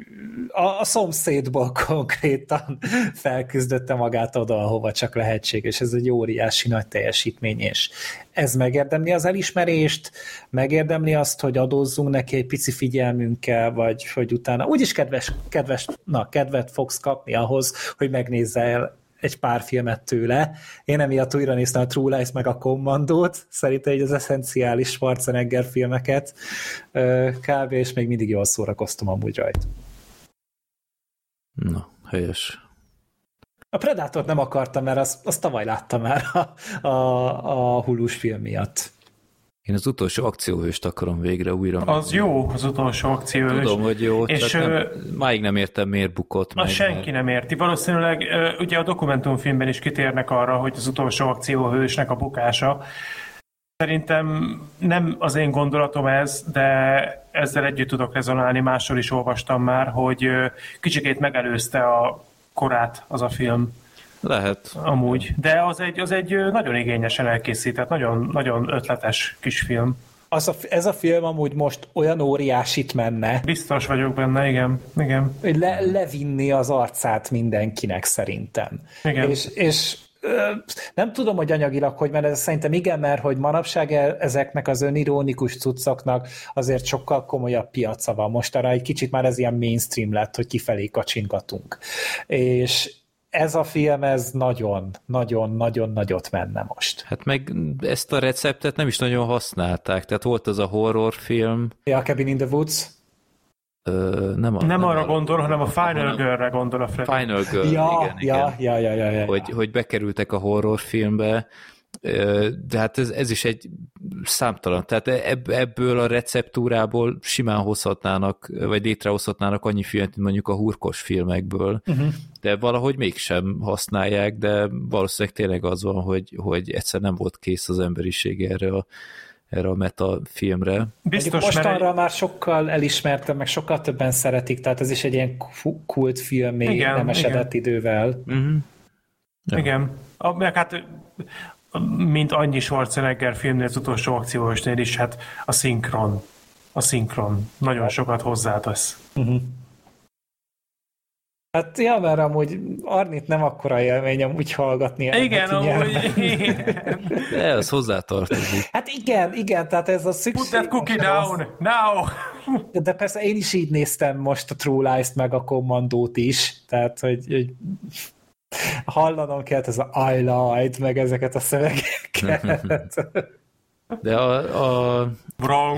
a, a szomszédból konkrétan felküzdötte magát oda, ahova csak lehetséges. Ez egy óriási nagy teljesítmény, és ez megérdemli az elismerést, megérdemli azt, hogy adózzunk neki egy pici figyelmünkkel, vagy hogy utána úgyis kedves, kedves, na, kedvet fogsz kapni ahhoz, hogy megnézze el egy pár filmet tőle. Én emiatt újra néztem a True Lies meg a Commandót, szerintem egy az eszenciális Schwarzenegger filmeket kb. és még mindig jól szórakoztam amúgy rajta. Na, helyes. A Predátort nem akartam, mert azt, azt tavaly láttam már a, a, a Hulus film miatt. Én az utolsó akcióhőst akarom végre újra. Az jó, az utolsó akcióhős. Tudom, hogy jó, és nem, ö, máig nem értem, miért bukott meg. senki nem érti. Valószínűleg ugye a dokumentumfilmben is kitérnek arra, hogy az utolsó akcióhősnek a bukása. Szerintem nem az én gondolatom ez, de ezzel együtt tudok rezonálni, máshol is olvastam már, hogy kicsikét megelőzte a korát az a film. Lehet. Amúgy. De az egy, az egy nagyon igényesen elkészített, nagyon, nagyon ötletes kis film. Az a, ez a film amúgy most olyan óriásit menne. Biztos vagyok benne, igen. igen. Hogy le, levinni az arcát mindenkinek szerintem. Igen. És, és nem tudom, hogy anyagilag hogy, mert ez szerintem igen, mert hogy manapság e- ezeknek az önironikus cuccoknak azért sokkal komolyabb piaca van. Most arra egy kicsit már ez ilyen mainstream lett, hogy kifelé kacsingatunk. És, ez a film, ez nagyon, nagyon, nagyon nagyot menne most. Hát meg ezt a receptet nem is nagyon használták, tehát volt az a horrorfilm. Ja, Cabin in the Woods. Ö, nem, a, nem, nem arra a, gondol, hanem a Final Girl-re gondol a Freddy. Final Girl, ja, igen, ja, igen. Ja, ja, ja, ja, hogy, hogy bekerültek a horrorfilmbe, de hát ez, ez is egy számtalan, tehát ebből a receptúrából simán hozhatnának, vagy létrehozhatnának annyi filmet, mint mondjuk a hurkos filmekből, uh-huh. de valahogy mégsem használják, de valószínűleg tényleg az van, hogy, hogy egyszer nem volt kész az emberiség erre a erre a meta filmre. Biztos, mostanra mert... már sokkal elismertem, meg sokkal többen szeretik, tehát ez is egy ilyen kult film, még igen, nem esedett igen. idővel. Uh-huh. Ja. Igen. A, meg hát mint annyi Schwarzenegger filmnél az utolsó akciósnél is, hát a szinkron. A szinkron. Nagyon sokat hozzátesz. Uh-huh. Hát ja, mert amúgy Arnit nem akkora élmény amúgy hallgatni. Igen, amúgy. De ez hozzátartozik. Hát igen, igen, tehát ez a szükség. Put that cookie down, now! De persze én is így néztem most a True Lies-t meg a Commandót is, tehát hogy, hogy hallanom kellett ez a I lied, meg ezeket a szövegeket. De a, a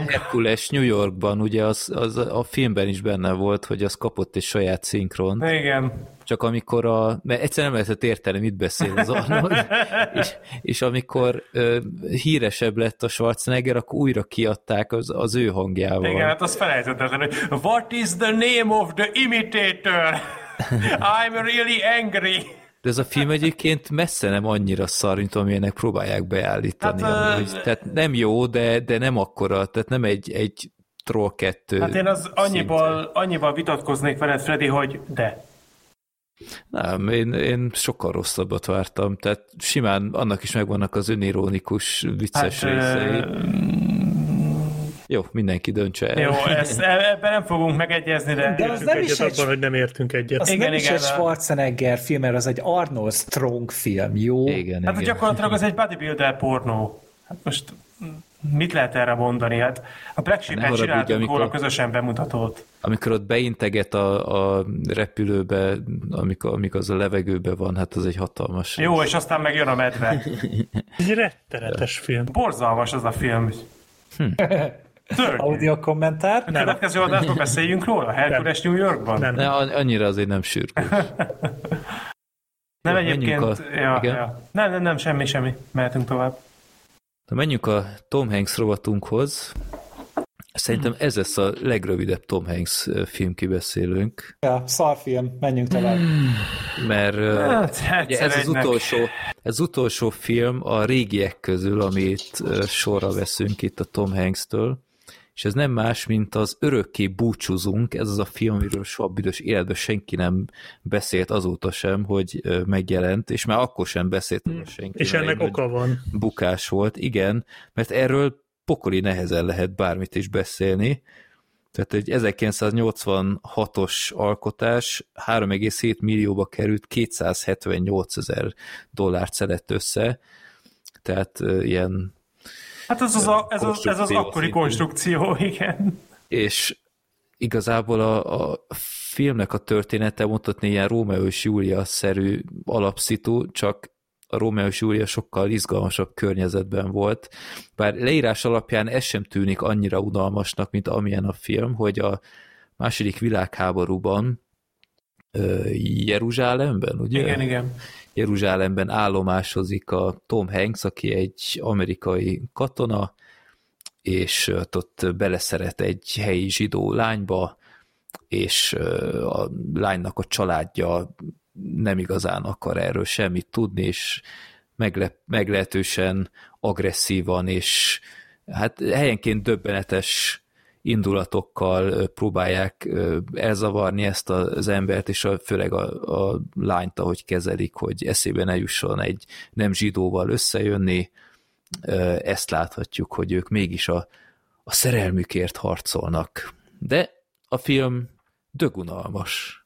Herkules New Yorkban ugye az, az a filmben is benne volt, hogy az kapott egy saját szinkron. Igen. Csak amikor a... Mert egyszerűen nem lehetett érteni, mit beszél az Arnold, és, és amikor ö, híresebb lett a Schwarzenegger, akkor újra kiadták az, az ő hangjával. Igen, hát az felejtetlen, hogy What is the name of the imitator? I'm really angry. De ez a film egyébként messze nem annyira szar, mint amilyenek próbálják beállítani. Hát, amúgy. Tehát nem jó, de, de nem akkora, tehát nem egy, egy Troll 2 Hát én az annyival, annyival vitatkoznék veled, Freddy, hogy de. Nem, én, én sokkal rosszabbat vártam, tehát simán annak is megvannak az önironikus, vicces hát, részei. Jó, mindenki döntse el. Jó, ezt, ebben nem fogunk megegyezni, de... De az nem is egy... abban, hogy nem értünk egyet. Az igen, nem igen, is egy Schwarzenegger film, mert az egy Arnold Strong film, jó? Igen, hát igen. gyakorlatilag az egy bodybuilder pornó. Hát most mit lehet erre mondani? Hát a Black Sheep-et csináltunk róla közösen bemutatót. Amikor ott beinteget a, a repülőbe, amikor, amikor az a levegőbe van, hát az egy hatalmas. Jó, rész. és aztán megjön a medve. egy rettenetes film. Borzalmas az a film. Hm. Audio kommentár? A következő adásban beszéljünk róla? Hercules New Yorkban? Nem. Ne, annyira azért nem sürgős. nem egyébként... A... Ja, ja. Nem, nem, nem, semmi, semmi. Mehetünk tovább. Na menjünk a Tom Hanks rovatunkhoz. Szerintem ez lesz a legrövidebb Tom Hanks film kibeszélőnk. Ja, szarfilm, menjünk tovább. Mert hát, ugye ez az utolsó, ez utolsó film a régiek közül, amit sorra veszünk itt a Tom Hanks-től és ez nem más, mint az Örökké búcsúzunk, ez az a film, amiről soha büdös életben senki nem beszélt azóta sem, hogy megjelent, és már akkor sem beszélt hmm. senki. És ennek oka van. Bukás volt, igen, mert erről pokoli nehezen lehet bármit is beszélni, tehát egy 1986-os alkotás 3,7 millióba került, 278 ezer dollárt szedett össze, tehát ilyen... Hát ez az, a, ez, az, ez az akkori konstrukció, igen. És igazából a, a filmnek a története mondhatni ilyen Rómeó és Júlia-szerű alapszitu, csak a Rómeó és Júlia sokkal izgalmasabb környezetben volt, bár leírás alapján ez sem tűnik annyira unalmasnak, mint amilyen a film, hogy a második világháborúban Jeruzsálemben, ugye? Igen, igen. Jeruzsálemben állomásozik a Tom Hanks, aki egy amerikai katona, és ott beleszeret egy helyi zsidó lányba, és a lánynak a családja nem igazán akar erről semmit tudni, és megle, meglehetősen agresszívan, és hát helyenként döbbenetes indulatokkal próbálják elzavarni ezt az embert, és a, főleg a, a lányt, ahogy kezelik, hogy eszébe ne jusson egy nem zsidóval összejönni, ezt láthatjuk, hogy ők mégis a, a szerelmükért harcolnak. De a film dögunalmas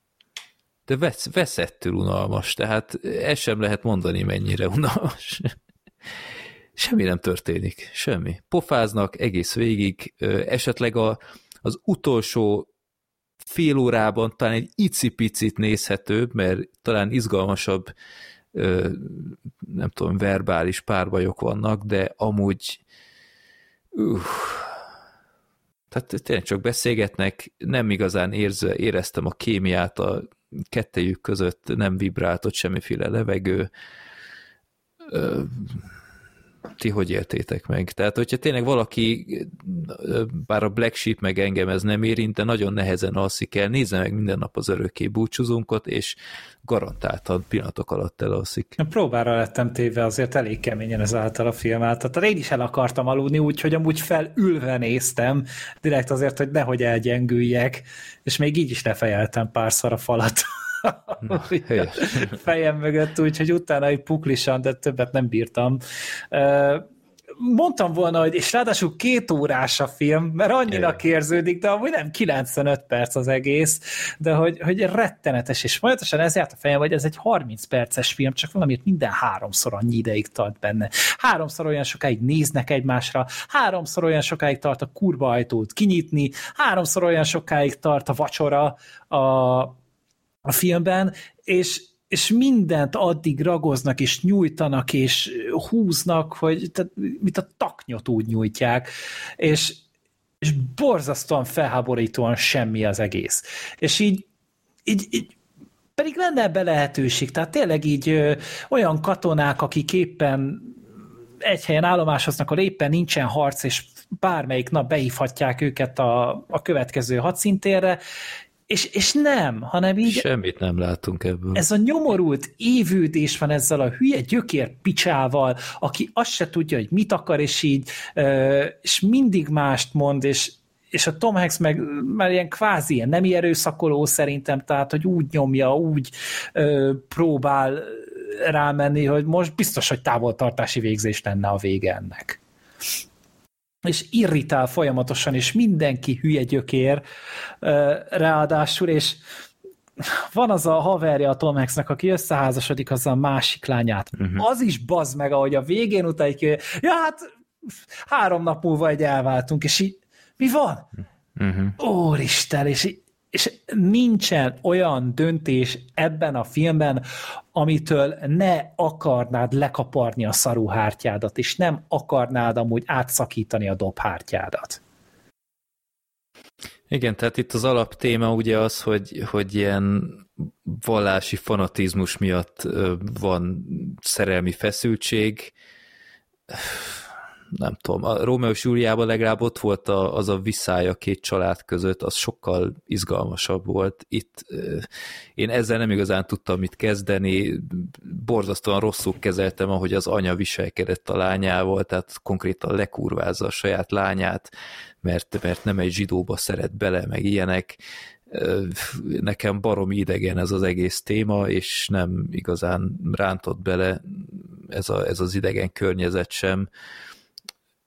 de vesz, veszettül unalmas, tehát ez sem lehet mondani, mennyire unalmas. Semmi nem történik, semmi. Pofáznak egész végig, esetleg a, az utolsó fél órában talán egy icipicit nézhetőbb, mert talán izgalmasabb, nem tudom, verbális párbajok vannak, de amúgy uh, tehát tényleg csak beszélgetnek, nem igazán érze, éreztem a kémiát a kettejük között nem vibrált ott semmiféle levegő. Ti hogy értétek meg? Tehát, hogyha tényleg valaki, bár a Black Sheep meg engem ez nem érint, de nagyon nehezen alszik el, nézze meg minden nap az örökké búcsúzunkat, és garantáltan pillanatok alatt elalszik. Próbára lettem téve azért elég keményen ezáltal a filmet. Tehát én is el akartam aludni, úgyhogy amúgy felülve néztem, direkt azért, hogy nehogy elgyengüljek, és még így is lefejeltem párszor a falat. Na, fejem mögött, úgyhogy utána egy puklisan, de többet nem bírtam. Mondtam volna, hogy és ráadásul két órás a film, mert annyira kérződik, de amúgy nem 95 perc az egész, de hogy, hogy rettenetes, és folyamatosan ez járt a fejem, hogy ez egy 30 perces film, csak valamiért minden háromszor annyi ideig tart benne. Háromszor olyan sokáig néznek egymásra, háromszor olyan sokáig tart a kurva ajtót kinyitni, háromszor olyan sokáig tart a vacsora a, a filmben, és, és mindent addig ragoznak, és nyújtanak, és húznak, hogy tehát, mit a taknyot úgy nyújtják, és, és borzasztóan felháborítóan semmi az egész. És így, így, így pedig lenne ebbe lehetőség, tehát tényleg így ö, olyan katonák, akik éppen egy helyen állomásoznak, ahol éppen nincsen harc, és bármelyik nap behívhatják őket a, a következő hadszintérre, és, és nem, hanem így... Semmit nem látunk ebből. Ez a nyomorult évődés van ezzel a hülye gyökér picsával, aki azt se tudja, hogy mit akar, és így, és mindig mást mond, és, és a Tom Hanks meg már ilyen kvázi ilyen nem erőszakoló szerintem, tehát, hogy úgy nyomja, úgy ö, próbál rámenni, hogy most biztos, hogy távoltartási végzés lenne a vége ennek és irritál folyamatosan, és mindenki hülye gyökér ráadásul, és van az a haverja a Tom Hanksnek, aki összeházasodik az a másik lányát. Uh-huh. Az is bazd meg, ahogy a végén utáig, ja hát három nap múlva egy elváltunk, és így mi van? Uh-huh. Úristen, és így és nincsen olyan döntés ebben a filmben, amitől ne akarnád lekaparni a szaruhártyádat, és nem akarnád amúgy átszakítani a dobhártyádat. Igen, tehát itt az alaptéma ugye az, hogy, hogy ilyen vallási fanatizmus miatt van szerelmi feszültség. Nem tudom, a Rómeó és Júliában legalább ott volt a, az a viszály a két család között, az sokkal izgalmasabb volt. Itt én ezzel nem igazán tudtam mit kezdeni, borzasztóan rosszul kezeltem, ahogy az anya viselkedett a lányával, tehát konkrétan lekurvázza a saját lányát, mert, mert nem egy zsidóba szeret bele, meg ilyenek. Nekem baromi idegen ez az egész téma, és nem igazán rántott bele ez, a, ez az idegen környezet sem.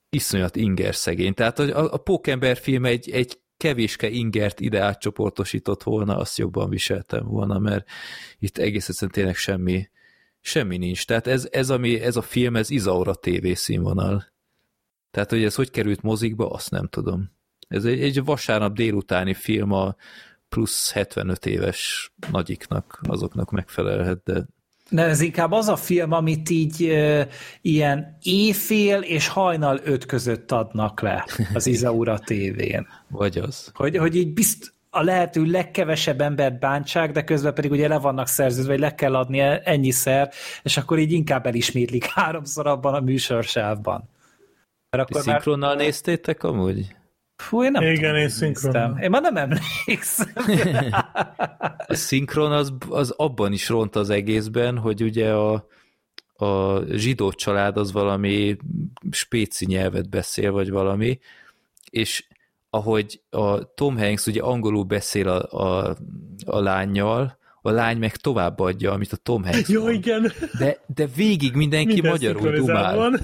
Iszonyat inger szegény. Tehát a, a Pókember film egy, egy kevéske ingert ide átcsoportosított volna, azt jobban viseltem volna, mert itt egész egyszerűen tényleg semmi, semmi nincs. Tehát ez, ez, ami, ez a film, ez Izaura TV színvonal. Tehát, hogy ez hogy került mozikba, azt nem tudom. Ez egy, egy vasárnap délutáni film a plusz 75 éves nagyiknak, azoknak megfelelhet, de de ez inkább az a film, amit így e, ilyen éjfél és hajnal öt között adnak le az Izaura tévén. Vagy az. Hogy, hogy így bizt, a lehető legkevesebb embert bántsák, de közben pedig ugye le vannak szerződve, hogy le kell adni ennyiszer, és akkor így inkább elismétlik háromszor abban a műsorsávban. Mert akkor szinkronnal már... néztétek amúgy? Fú, én nem Igen, tudom, én szinkron. Én már nem emlékszem. a szinkron az, az abban is ront az egészben, hogy ugye a, a zsidó család az valami spéci nyelvet beszél, vagy valami, és ahogy a Tom Hanks ugye angolul beszél a, a, a lányjal, a lány meg továbbadja, amit a Tom Hanks Jó, mond. igen. De, de végig mindenki Minden magyarul dumál. Van.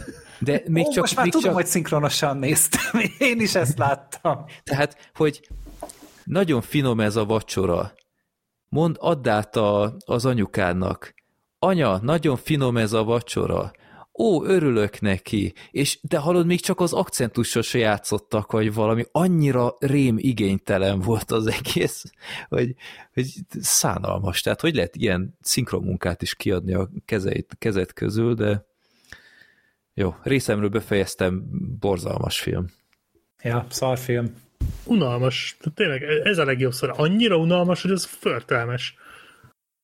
De még Ó, csak, most már még tudom, csak... hogy szinkronosan néztem. Én is ezt láttam. Tehát, hogy nagyon finom ez a vacsora. Mond, add át a, az anyukának. Anya, nagyon finom ez a vacsora. Ó, örülök neki. És de hallod, még csak az akcentussal se játszottak, vagy valami annyira rém igénytelen volt az egész, hogy, hogy szánalmas. Tehát hogy lehet ilyen szinkromunkát is kiadni a kezeit, kezet közül, de jó, részemről befejeztem, borzalmas film. Ja, szarfilm. Unalmas. Tényleg, ez a legjobb szor. Annyira unalmas, hogy ez förtelmes.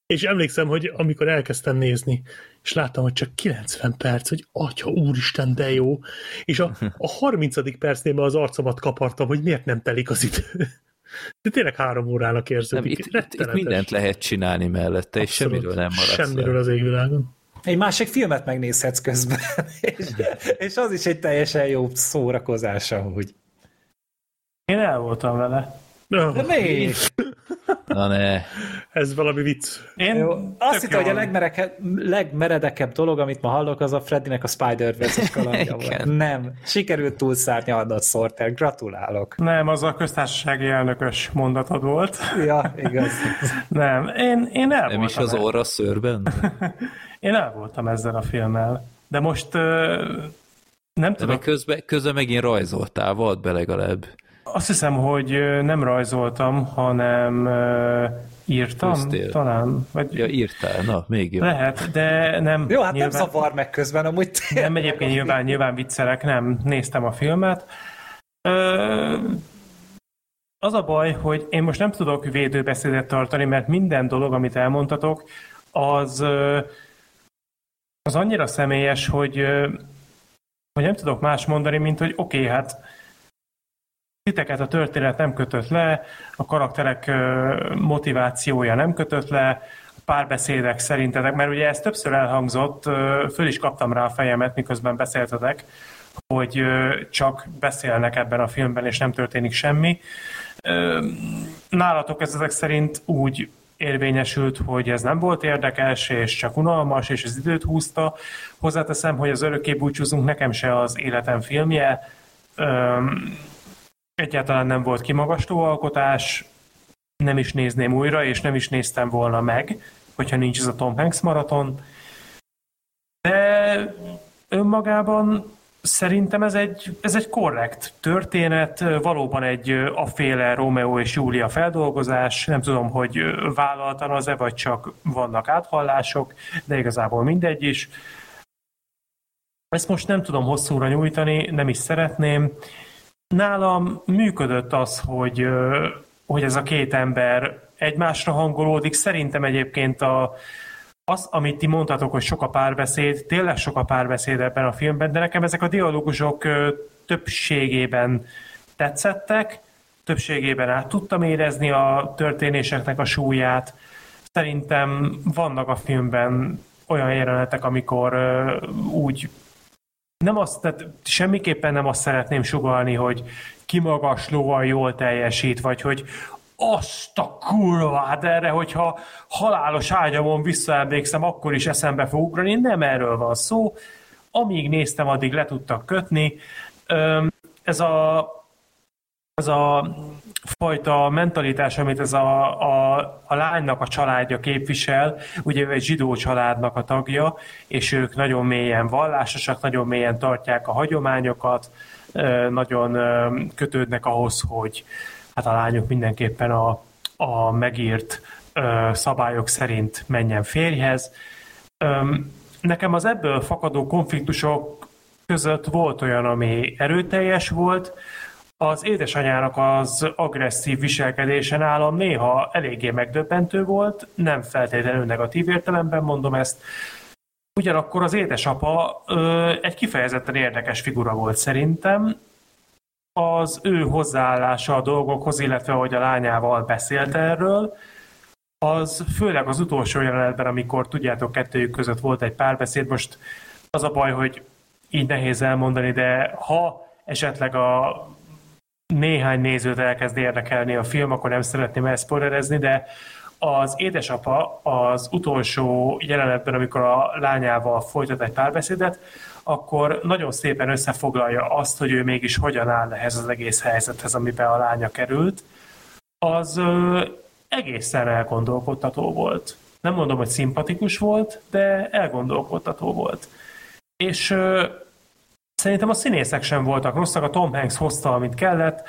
És emlékszem, hogy amikor elkezdtem nézni, és láttam, hogy csak 90 perc, hogy atya, úristen, de jó. És a, a 30. percnél az arcomat kapartam, hogy miért nem telik az idő. De tényleg három órának érződik. Nem, itt, itt, itt mindent lehet csinálni mellette, és semmiről nem maradsz Semmiről az égvilágon. Egy másik filmet megnézhetsz közben, és, és az is egy teljesen jó szórakozás amúgy. Én el voltam vele. De még? Na ne. Ez valami vicc. Én Jó, azt hittem, hogy a legmereke, legmeredekebb dolog, amit ma hallok, az a Freddynek a Spider-Verse-es kalandja volt. Nem. Sikerült túlszárnyalnod, Sorter. Gratulálok. Nem, az a köztársasági elnökös mondatod volt. Ja, igaz. Nem, én, én el Nem is az orra szőrben? Én el voltam ezzel a filmmel. De most uh, nem tudom. De közben, közben megint rajzoltál, volt be legalább. Azt hiszem, hogy nem rajzoltam, hanem írtam Köztél. talán. Vagy... Ja, írtál, na, még jó. Lehet, de nem. Jó, hát nyilván... nem zavar meg közben, amúgy Nem, egyébként nyilván, nyilván viccelek, nem, néztem a filmet. Ö, az a baj, hogy én most nem tudok védőbeszédet tartani, mert minden dolog, amit elmondtatok, az az annyira személyes, hogy, hogy nem tudok más mondani, mint hogy oké, okay, hát titeket a történet nem kötött le, a karakterek motivációja nem kötött le, a párbeszédek szerintetek, mert ugye ez többször elhangzott, föl is kaptam rá a fejemet, miközben beszéltetek, hogy csak beszélnek ebben a filmben, és nem történik semmi. Nálatok ez ezek szerint úgy érvényesült, hogy ez nem volt érdekes, és csak unalmas, és az időt húzta. Hozzáteszem, hogy az Örökké búcsúzunk nekem se az életem filmje. Egyáltalán nem volt kimagasló alkotás, nem is nézném újra, és nem is néztem volna meg, hogyha nincs ez a Tom Hanks maraton. De önmagában Szerintem ez egy, ez egy korrekt történet, valóban egy aféle Romeo és Júlia feldolgozás, nem tudom, hogy vállaltan az-e, vagy csak vannak áthallások, de igazából mindegy is. Ezt most nem tudom hosszúra nyújtani, nem is szeretném. Nálam működött az, hogy, hogy ez a két ember egymásra hangolódik. Szerintem egyébként a, az, amit ti mondtatok, hogy sok a párbeszéd, tényleg sok a párbeszéd ebben a filmben, de nekem ezek a dialógusok többségében tetszettek, többségében át tudtam érezni a történéseknek a súlyát. Szerintem vannak a filmben olyan jelenetek, amikor úgy nem azt, tehát semmiképpen nem azt szeretném sugalni, hogy kimagaslóan jól teljesít, vagy hogy azt a kurvát erre, hogyha halálos ágyamon visszaemlékszem, akkor is eszembe fog ugrani. Nem erről van szó. Amíg néztem, addig le tudtak kötni. Ez a, ez a fajta mentalitás, amit ez a, a, a lánynak a családja képvisel, ugye ő egy zsidó családnak a tagja, és ők nagyon mélyen vallásosak, nagyon mélyen tartják a hagyományokat, nagyon kötődnek ahhoz, hogy hát a lányok mindenképpen a, a megírt szabályok szerint menjen férjhez. Nekem az ebből fakadó konfliktusok között volt olyan, ami erőteljes volt, az édesanyának az agresszív viselkedése nálam néha eléggé megdöbbentő volt, nem feltétlenül negatív értelemben mondom ezt. Ugyanakkor az édesapa ö, egy kifejezetten érdekes figura volt szerintem. Az ő hozzáállása a dolgokhoz, illetve hogy a lányával beszélt erről, az főleg az utolsó jelenetben, amikor tudjátok, kettőjük között volt egy párbeszéd, most az a baj, hogy így nehéz elmondani, de ha esetleg a néhány nézőt elkezd érdekelni a film, akkor nem szeretném elszpoilerezni, de az édesapa az utolsó jelenetben, amikor a lányával folytat egy párbeszédet, akkor nagyon szépen összefoglalja azt, hogy ő mégis hogyan áll ehhez az egész helyzethez, amiben a lánya került. Az ö, egészen elgondolkodtató volt. Nem mondom, hogy szimpatikus volt, de elgondolkodtató volt. És ö, Szerintem a színészek sem voltak rosszak, a Tom Hanks hozta, amit kellett.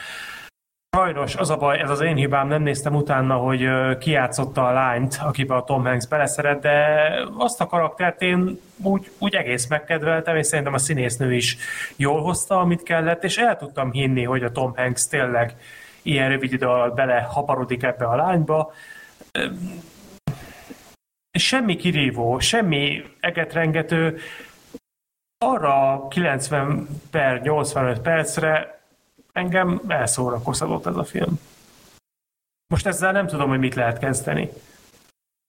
Sajnos az a baj, ez az én hibám, nem néztem utána, hogy kiátszotta a lányt, akibe a Tom Hanks beleszeret, de azt a karaktert én úgy, úgy egész megkedveltem, és szerintem a színésznő is jól hozta, amit kellett, és el tudtam hinni, hogy a Tom Hanks tényleg ilyen rövid idő alatt bele haparodik ebbe a lányba. Semmi kirívó, semmi egetrengető, arra 90 per 85 percre engem elszórakoztatott ez a film. Most ezzel nem tudom, hogy mit lehet kezdeni.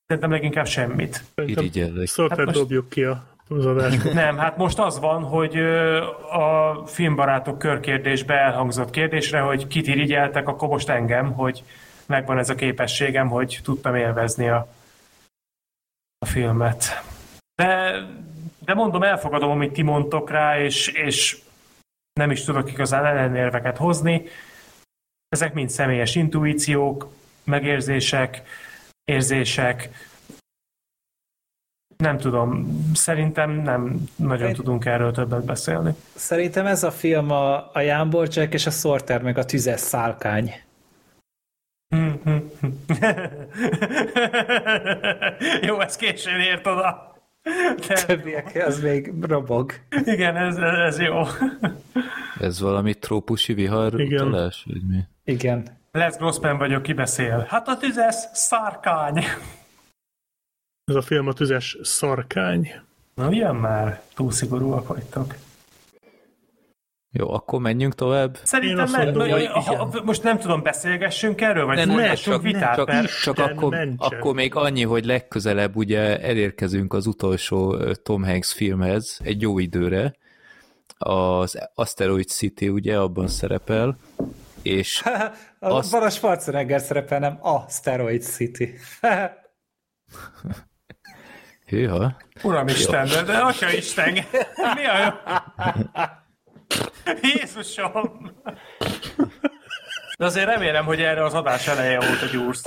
Szerintem leginkább semmit. Szóval hát most... dobjuk ki a. Nem, hát most az van, hogy a filmbarátok körkérdésbe elhangzott kérdésre, hogy kit irigyeltek, akkor most engem, hogy megvan ez a képességem, hogy tudtam élvezni a, a filmet. De de mondom, elfogadom, amit ti mondtok rá, és, és nem is tudok igazán ellenérveket hozni. Ezek mind személyes intuíciók, megérzések, érzések. Nem tudom, szerintem nem nagyon Én... tudunk erről többet beszélni. Szerintem ez a film a, a Jánborcsák és a Sorter meg a tüzes szálkány. Jó, ez későn ért oda. De... Többiek, az még robog. Igen, ez, ez jó. Ez valami trópusi vihar Igen. utalás, vagy mi? Igen. Les Grossman vagyok, ki beszél. Hát a tüzes szarkány. Ez a film a tüzes szarkány. Na, ilyen már? Túl szigorúak vagytok. Jó, akkor menjünk tovább. Szerintem nem, mondom, hogy ha, most nem tudom, beszélgessünk erről, vagy nem, ne, csak, vitát, csak, mert... csak akkor, akkor még annyi, hogy legközelebb ugye elérkezünk az utolsó Tom Hanks filmhez egy jó időre. Az Asteroid City ugye abban szerepel, és... a azt... A Schwarzenegger szerepel, nem a Steroid City. Hűha. Uramisten, de, de Atya Isten, mi a jó? Jézusom! De azért remélem, hogy erre az adás eleje volt a gyúrsz.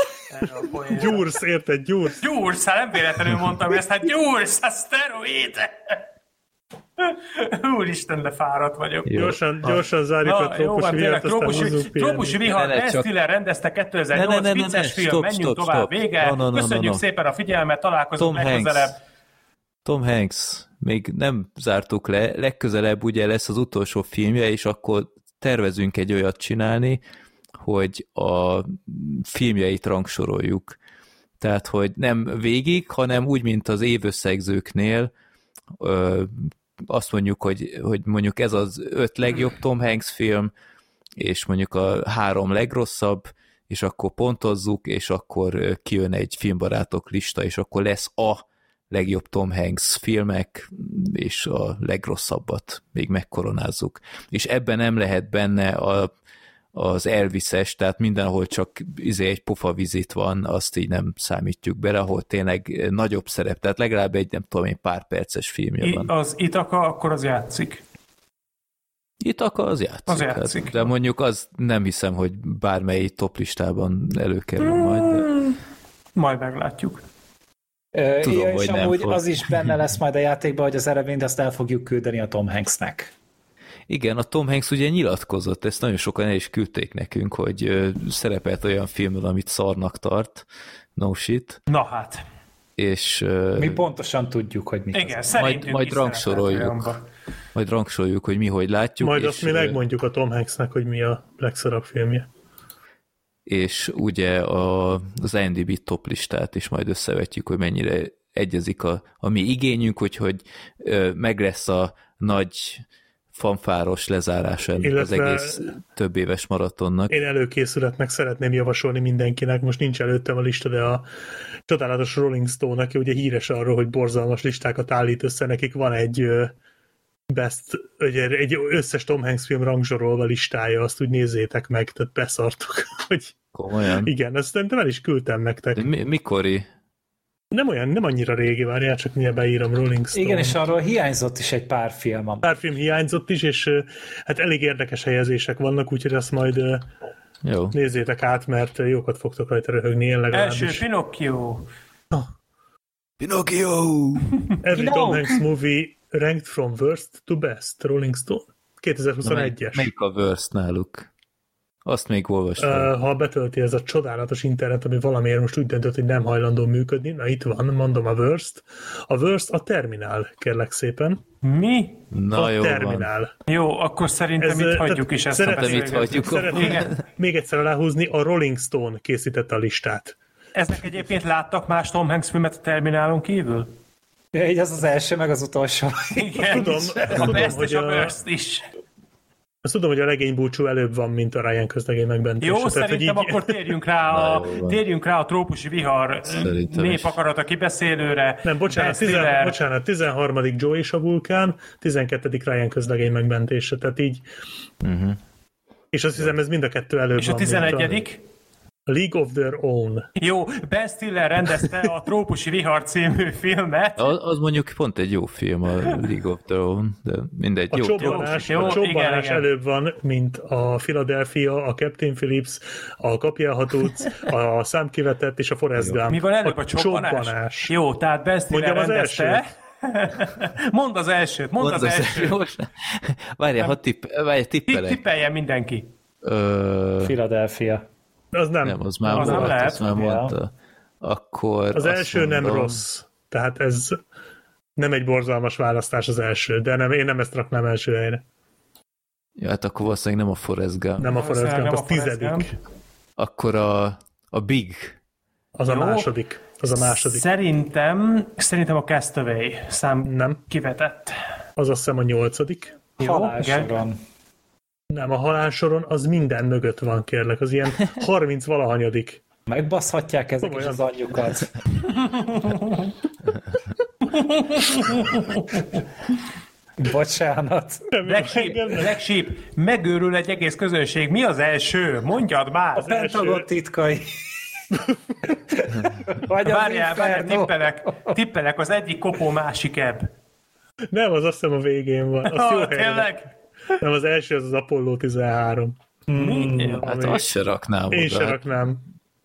Gyúrsz, érted? Gyúrsz. Gyúrsz, hát nem véletlenül mondtam ezt, hát gyúrsz, a szteroid! Úristen, de fáradt vagyok. Jó. Gyorsan, gyorsan zárjuk Na, a trópusi vihart, aztán Trópusi vihar, Ben Stiller rendezte 2008, ne, ne, ne, vicces ne, ne, film, stop, menjünk stop, tovább, stop. vége. No, no, no, Köszönjük no, no. szépen a figyelmet, találkozunk Tom legközelebb. Hanks. Tom Hanks még nem zártuk le, legközelebb ugye lesz az utolsó filmje, és akkor tervezünk egy olyat csinálni, hogy a filmjeit rangsoroljuk. Tehát, hogy nem végig, hanem úgy, mint az évösszegzőknél, azt mondjuk, hogy, hogy mondjuk ez az öt legjobb Tom Hanks film, és mondjuk a három legrosszabb, és akkor pontozzuk, és akkor kijön egy filmbarátok lista, és akkor lesz a legjobb Tom Hanks filmek, és a legrosszabbat még megkoronázzuk. És ebben nem lehet benne a, az Elvises, tehát mindenhol csak izé egy pofa vizit van, azt így nem számítjuk bele, ahol tényleg nagyobb szerep, tehát legalább egy nem tudom én pár perces filmje I, van. az Itaka akkor az játszik. Itaka az játszik. Az játszik. Hát, de mondjuk az nem hiszem, hogy bármely toplistában előkerül majd. De... Majd meglátjuk. Tudom, ja, hogy és nem amúgy fog. az is benne lesz majd a játékban, hogy az eredményt azt el fogjuk küldeni a Tom Hanksnek. Igen, a Tom Hanks ugye nyilatkozott, ezt nagyon sokan el is küldték nekünk, hogy szerepelt olyan filmben, amit szarnak tart, no shit, Na hát. és Mi pontosan tudjuk, hogy mit Igen, az. majd is rangsoroljuk. majd rangsoljuk, hogy mi hogy látjuk, Majd és, azt mi megmondjuk a Tom Hanksnek, hogy mi a legszarabb filmje. És ugye a, az IMDb top listát is majd összevetjük, hogy mennyire egyezik a, a mi igényünk, úgyhogy ö, meg lesz a nagy fanfáros lezárása az egész több éves maratonnak. Én előkészületnek szeretném javasolni mindenkinek, most nincs előttem a lista, de a csodálatos Rolling Stone, aki ugye híres arról, hogy borzalmas listákat állít össze, nekik van egy best, ugye egy összes Tom Hanks film rangsorolva listája, azt úgy nézzétek meg, tehát beszartok, hogy Komolyan? igen, ezt szerintem el is küldtem nektek. De mi, mikori? Nem olyan, nem annyira régi, várjál, csak mindjárt beírom Rolling Stone. Igen, és arról hiányzott is egy pár film. pár film hiányzott is, és hát elég érdekes helyezések vannak, úgyhogy azt majd Jó. nézzétek át, mert jókat fogtok rajta röhögni, én legalábbis. Első Pinocchio. Pinocchio! Every Pinocchio. Tom Hanks movie ranked from worst to best, Rolling Stone. 2021-es. Melyik a worst náluk? Azt még olvastam. Uh, ha betölti ez a csodálatos internet, ami valamiért most úgy döntött, hogy nem hajlandó működni, na itt van, mondom a worst. A worst a terminál, kérlek szépen. Mi? Na a jó van. terminál. Jó, akkor szerintem Ez, itt hagyjuk is ezt a szeretném- Itt hagyjuk. Szeretném Igen. még egyszer aláhúzni, a Rolling Stone készítette a listát. Ezek egyébként láttak más Tom Hanks filmet a Terminálon kívül? Ja, Így az az első, meg az utolsó. Igen. Tudom, a tudom, best hogy és a a- worst is. Azt tudom, hogy a legény búcsú előbb van, mint a Ryan közlegény megmentése. Jó, tehát, hogy szerintem így- akkor térjünk rá, a, térjünk rá a trópusi vihar Szerintem népakarata kibeszélőre. Nem, bocsánat, tizen, Stiller. bocsánat, 13. Joe és a vulkán, 12. Ryan közlegény megmentése, tehát így. Uh-huh. És azt hiszem, ez mind a kettő előbb És a van. mint 11 A League of Their Own. Jó, Ben Stiller rendezte a Trópusi Vihar című filmet. Az, az mondjuk pont egy jó film, a League of Their Own, de mindegy. A jó, csobbanás, jó, a csobbanás igen. előbb van, mint a Philadelphia, a Captain Phillips, a Kapja Hatúc, a Számkivetett és a Forrest Gump. Mi van előbb a csobbanás? csobbanás. Jó, tehát Ben Stiller Mondjam az rendezte. mondd az elsőt, mondd az, Mondd az elsőt. Most, várjál, ha tipp, várjál, Tipp, tippelek. tippeljen mindenki. Ö, Philadelphia. Az nem. nem, az már Az nem volt, lehet. azt már mondta. Akkor Az első nem mondom, rossz. Tehát ez nem egy borzalmas választás az első, de nem, én nem ezt raknám első helyre. Ja, hát akkor valószínűleg nem a Forrest Gump. Nem a Forrest Gump, nem az a tizedik. Akkor a, a Big. Az a Jó. második. Az a második. Szerintem, szerintem a Castaway szám Nem. kivetett. Az azt hiszem a nyolcadik. Jó, Halálsoron. Nem, a halálsoron az minden mögött van, kérlek. Az ilyen 30 valahanyadik. Megbaszhatják ezek is az anyjukat. Bocsánat. Black Sheep, Black Sheep, megőrül egy egész közönség. Mi az első? Mondjad már! Pentagon titkai. Vagy Várjál, várjál, tippelek, tippelek, az egyik kopó másik ebb. Nem, az azt hiszem a végén van. Az jó Ah, helyre. tényleg? Nem, az első az az Apollo 13. Mi? Jó. Hát Ami- azt se raknám Én oda. se raknám.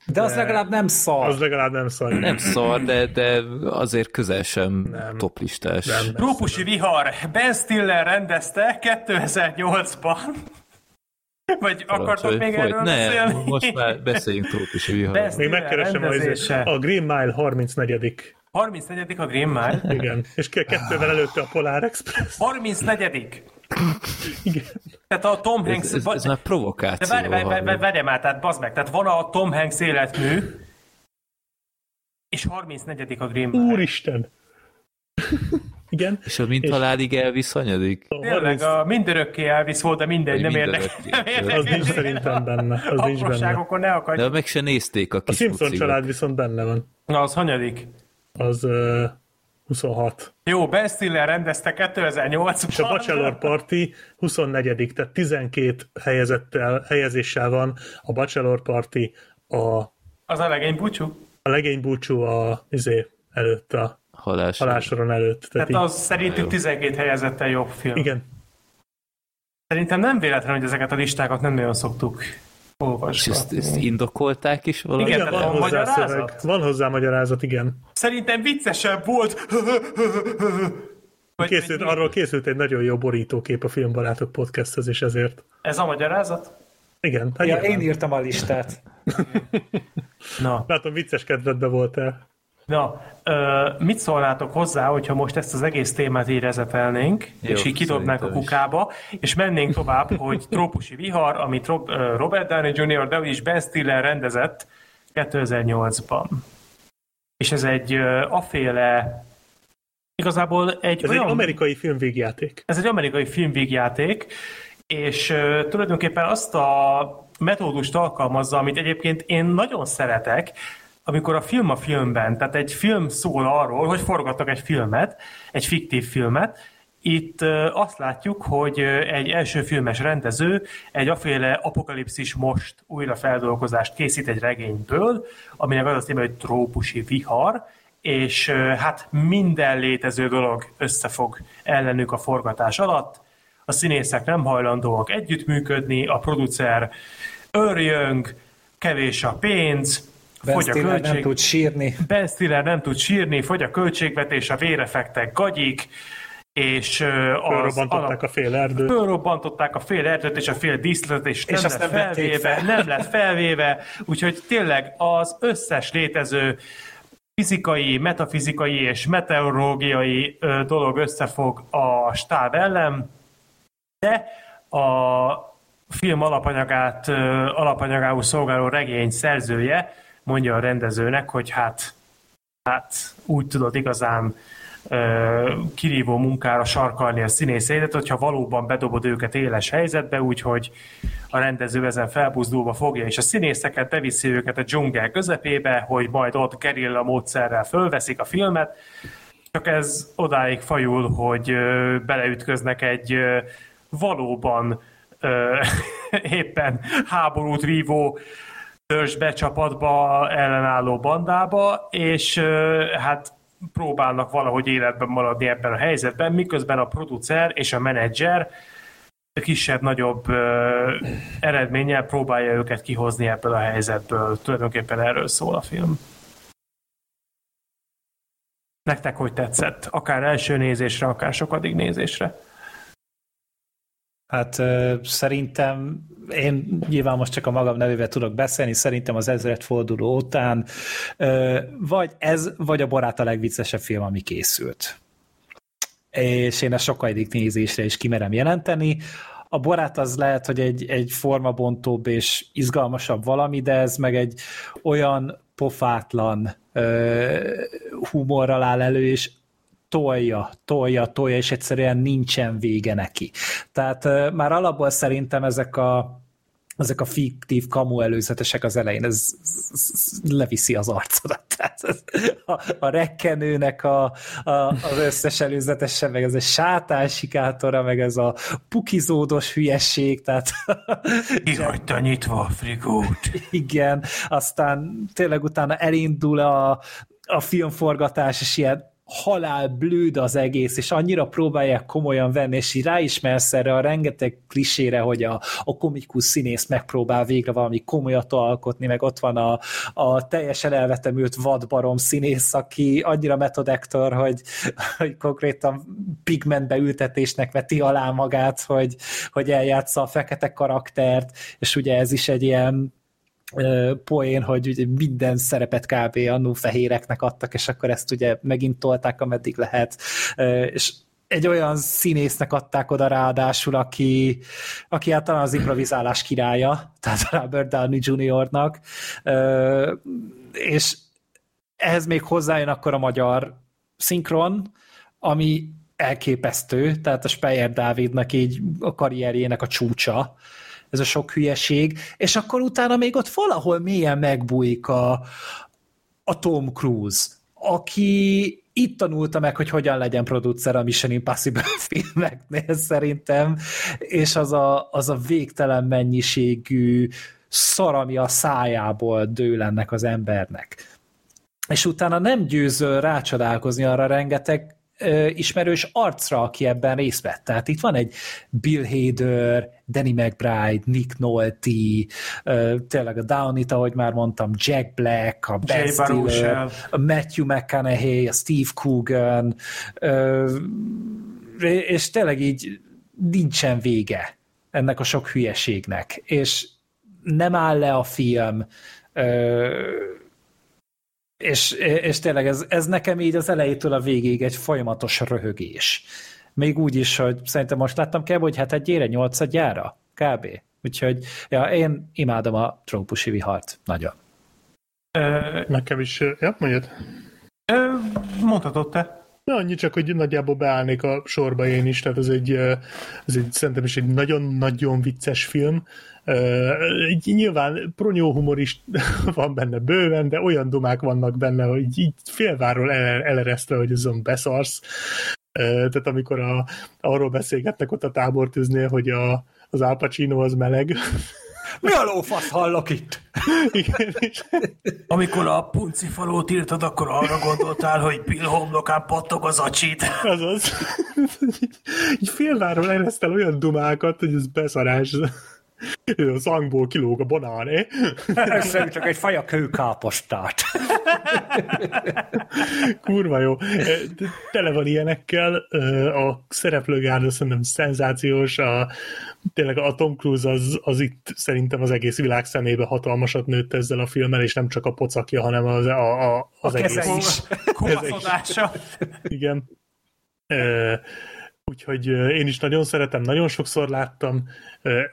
De az legalább nem szar. Az legalább nem szar. Nem szar, de, de azért közel sem Nem. toplistás. Nem. Trópusi vihar. Ben Stiller rendezte 2008-ban. Vagy akartok még Folyt. erről ne, beszélni? most már beszéljünk trópusi viharról. Még megkeresem a, rendezése. a Green Mile 34 34. a Green Mile. Igen. És ke- kettővel előtte a Polar Express. 34. Igen. Tehát a Tom Hanks... Ez, ez, ez már de provokáció. várj, várj, várj, már, tehát bazd meg, tehát van a Tom Hanks életmű, és 34 a Green Mile. Úristen! Igen. És az mint És- halálig Elvis hanyadik? A Tényleg, 30 a mindörökké Elvis volt, de mindegy, nem érdekel. Nem Az nincs szerintem benne. Az nincs benne. Ne akadj. De meg se nézték a A kis Simpson pucikok. család viszont benne van. Na, az hanyadik? Az uh, 26. Jó, Ben Stiller rendezte 2008-ban. És a Bachelor Party 24 tehát 12 helyezettel, helyezéssel van a Bachelor Party, a, Az a legény búcsú? a legény búcsú a, izé, előtt, a Halás. halálsoron előtt. Tehát Tehát így, az szerintük 12 helyezettel jobb film. igen, Szerintem nem véletlen, hogy ezeket a listákat nem nagyon szoktuk És olvasni. ezt, ezt indokolták is valami? Igen, van hozzá magyarázat? szöveg. Van hozzá magyarázat, igen. Szerintem viccesebb volt. Vagy- Készült, arról készült egy nagyon jó borítókép a Filmbarátok podcasthez, és ezért. Ez a magyarázat? Igen, hát Ja, én írtam a listát. Na, Látom, vicces kedvedbe voltál. Na ö, mit szólnátok hozzá, hogyha most ezt az egész témát így rezetelnénk, Jó, és így kidobnánk a kukába, és mennénk tovább, hogy Trópusi vihar, amit Rob, ö, Robert Downey Jr., de is Ben Stiller rendezett 2008-ban. És ez egy ö, aféle igazából egy Ez olyan... egy amerikai filmvégjáték. Ez egy amerikai filmvégjáték, és uh, tulajdonképpen azt a metódust alkalmazza, amit egyébként én nagyon szeretek, amikor a film a filmben, tehát egy film szól arról, hogy forgatnak egy filmet, egy fiktív filmet, itt azt látjuk, hogy egy első filmes rendező egy aféle apokalipszis most újrafeldolgozást készít egy regényből, aminek az a címe, hogy trópusi vihar, és hát minden létező dolog összefog ellenük a forgatás alatt. A színészek nem hajlandóak együttműködni, a producer örjöng, kevés a pénz, Ben fogy a Stiller nem költség. tud sírni. Ben Stiller nem tud sírni, fogy a költségvetés, a vérefektek gagyik, és Fölrobbantották a fél erdőt. Fölrobbantották a fél erdőt és a fél díszlet, és, És nem lett nem felvéve, fel. nem lett felvéve, úgyhogy tényleg az összes létező fizikai, metafizikai és meteorológiai dolog összefog a stáb ellen, de a film alapanyagát, alapanyagául szolgáló regény szerzője mondja a rendezőnek, hogy hát, hát úgy tudod igazán kirívó munkára sarkalni a színészeidet, hogyha valóban bedobod őket éles helyzetbe, úgyhogy a rendező ezen felbuzdulva fogja, és a színészeket beviszi őket a dzsungel közepébe, hogy majd ott gerilla módszerrel fölveszik a filmet, csak ez odáig fajul, hogy beleütköznek egy valóban éppen háborút vívó törzsbe, csapatba, ellenálló bandába, és hát próbálnak valahogy életben maradni ebben a helyzetben, miközben a producer és a menedzser kisebb-nagyobb eredménnyel próbálja őket kihozni ebből a helyzetből. Tulajdonképpen erről szól a film. Nektek hogy tetszett? Akár első nézésre, akár sokadik nézésre. Hát szerintem én nyilván most csak a magam nevével tudok beszélni, szerintem az ezredforduló után vagy ez, vagy a barát a legviccesebb film, ami készült. És én ezt sokadik nézésre is kimerem jelenteni. A barát az lehet, hogy egy, egy formabontóbb és izgalmasabb valami, de ez meg egy olyan pofátlan ö, humorral áll elő, és tolja, tolja, tolja, és egyszerűen nincsen vége neki. Tehát uh, már alapból szerintem ezek a ezek a fiktív kamu előzetesek az elején, ez, ez, ez leviszi az arcodat. Tehát ez, a, a rekkenőnek a, a, az összes előzetese, meg ez a sátánsikátora, meg ez a pukizódos hülyesség, tehát Kihagyta nyitva a frigót. igen, aztán tényleg utána elindul a, a filmforgatás, és ilyen halál blőd az egész, és annyira próbálják komolyan venni, és így ráismersz erre a rengeteg klisére, hogy a, a komikus színész megpróbál végre valami komolyat alkotni, meg ott van a, a teljesen elvetemült vadbarom színész, aki annyira metodektor, hogy, hogy konkrétan pigmentbe ültetésnek veti alá magát, hogy, hogy eljátsza a fekete karaktert, és ugye ez is egy ilyen poén, hogy ugye minden szerepet kb. annó fehéreknek adtak, és akkor ezt ugye megint tolták, ameddig lehet, és egy olyan színésznek adták oda ráadásul, aki, aki hát talán az improvizálás királya, tehát Robert Downey Jr.-nak, és ehhez még hozzájön akkor a magyar szinkron, ami elképesztő, tehát a Speyer Dávidnak így a karrierjének a csúcsa, ez a sok hülyeség, és akkor utána még ott valahol mélyen megbújik a, a Tom Cruise, aki itt tanulta meg, hogy hogyan legyen producer a Mission Impossible filmeknél szerintem, és az a, az a végtelen mennyiségű szar, ami a szájából dől ennek az embernek. És utána nem győzöl rácsodálkozni arra rengeteg ismerős arcra, aki ebben részt vett. Tehát itt van egy Bill Hader, Danny McBride, Nick Nolte, tényleg a Downey-t, ahogy már mondtam, Jack Black, a Ben Stiller, a Matthew McConaughey, a Steve Coogan, és tényleg így nincsen vége ennek a sok hülyeségnek, és nem áll le a film, és, és tényleg ez, ez nekem így az elejétől a végéig egy folyamatos röhögés. Még úgy is, hogy szerintem most láttam kell, hogy hát egyére, nyolcadjára, kb. Úgyhogy ja, én imádom a trópusi vihart, nagyon. Nekem is, ja, mondjad? Mondhatod te. Na, annyi csak, hogy nagyjából beállnék a sorba én is, tehát ez egy, ez egy szerintem is egy nagyon-nagyon vicces film, így nyilván pronyó humor is van benne bőven, de olyan dumák vannak benne, hogy így félváról eleresztve, hogy azon beszarsz. Tehát amikor a, arról beszélgetnek ott a tábortűznél, hogy a, az Al az meleg, mi a lófasz hallok itt? Igen, és... Amikor a puncifalót írtad, akkor arra gondoltál, hogy Bill homlokán pattog az acsit. Azaz. Így félváról eresztel olyan dumákat, hogy ez beszarás a zangból kilóg a banáné. Eszem csak egy faja kőkápostát. Kurva jó. Tele van ilyenekkel. A szereplőgárda szerintem szenzációs. A, tényleg a Tom Cruise az, az itt szerintem az egész világ szemébe hatalmasat nőtt ezzel a filmmel, és nem csak a pocakja, hanem az, a, a, az a egész. Is. Keze Igen. Úgyhogy én is nagyon szeretem, nagyon sokszor láttam.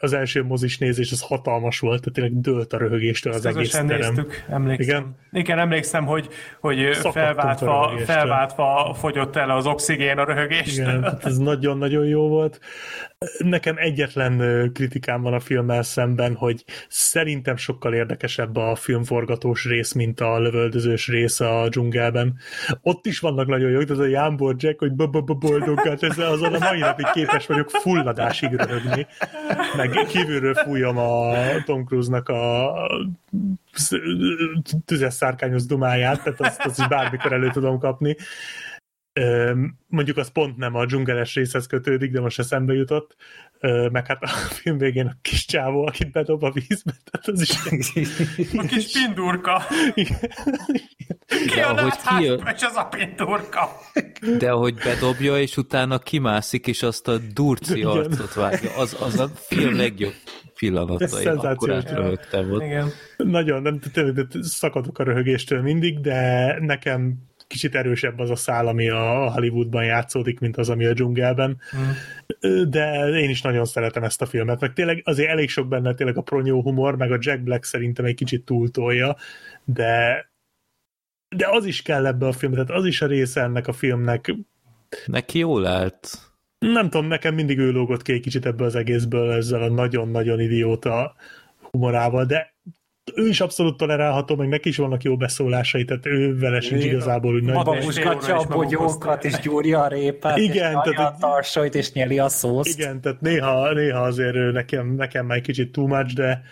Az első mozis nézés az hatalmas volt, tehát tényleg dőlt a röhögéstől az egész terem. néztük, emlékszem. Igen? Igen, emlékszem, hogy, hogy felváltva, felváltva fogyott el az oxigén a röhögést. Igen, tehát ez nagyon-nagyon jó volt. Nekem egyetlen kritikám van a filmmel szemben, hogy szerintem sokkal érdekesebb a filmforgatós rész, mint a lövöldözős rész a dzsungelben. Ott is vannak nagyon jók, ez a Jámbor Jack, hogy boldogát, ez azon a mai napig képes vagyok fulladásig röhögni, meg kívülről fújom a Tom Cruise-nak a tüzes szárkányos dumáját, tehát azt, azt is bármikor elő tudom kapni. Mondjuk az pont nem a dzsungeles részhez kötődik, de most eszembe jutott, meg hát a film végén a kis csávó, akit bedob a vízbe, tehát az is... a kis pindurka. De ahogy kijön... És az a pindurka. De ahogy bedobja, és utána kimászik, és azt a durci arcot vágja, az, az a film legjobb pillanatai. Akkor röhögtem ott. Igen. Nagyon, nem, tényleg szakadok a röhögéstől mindig, de nekem kicsit erősebb az a szál, ami a Hollywoodban játszódik, mint az, ami a dzsungelben. Mm. De én is nagyon szeretem ezt a filmet, meg tényleg azért elég sok benne tényleg a pronyó humor, meg a Jack Black szerintem egy kicsit túltolja, de de az is kell ebbe a filmbe, tehát az is a része ennek a filmnek. Neki jól állt. Nem tudom, nekem mindig ő lógott ki egy kicsit ebből az egészből ezzel a nagyon-nagyon idióta humorával, de ő is abszolút tolerálható, meg neki is vannak jó beszólásai, tehát ő vele sincs igazából úgy nagy. Babusgatja a bogyókat, és gyúrja a répát, igen, és tehát, a tarsait, és nyeli a szószt. Igen, tehát néha, néha azért nekem, nekem már egy kicsit too much, de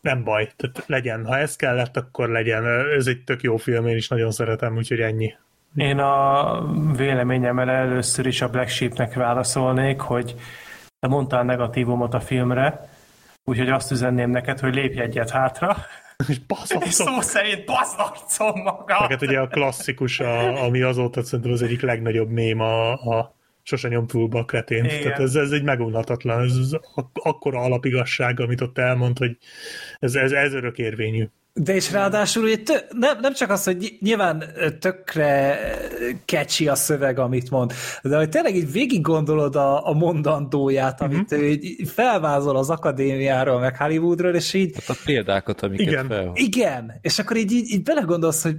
nem baj, tehát legyen. Ha ez kellett, akkor legyen. Ez egy tök jó film, én is nagyon szeretem, úgyhogy ennyi. Én a véleményemmel először is a Black Sheepnek válaszolnék, hogy te mondtál negatívumot a filmre, Úgyhogy azt üzenném neked, hogy lépj egyet hátra. És És szó szerint baszarcom maga. Neked ugye a klasszikus, a, ami azóta szerintem az egyik legnagyobb mém a, a sose nyom túlba a kretént. Igen. Tehát ez, ez egy megunhatatlan, ez, ez akkora alapigasság, amit ott elmond, hogy ez, ez, ez örök érvényű. De és ráadásul ugye tö, nem, nem csak az, hogy nyilván tökre catchy a szöveg, amit mond, de hogy tényleg így végig gondolod a, a mondandóját, amit uh-huh. ő így felvázol az akadémiáról, meg Hollywoodról, és így... Hát a példákat, amiket igen. fel. Igen, és akkor így, így, így belegondolsz, hogy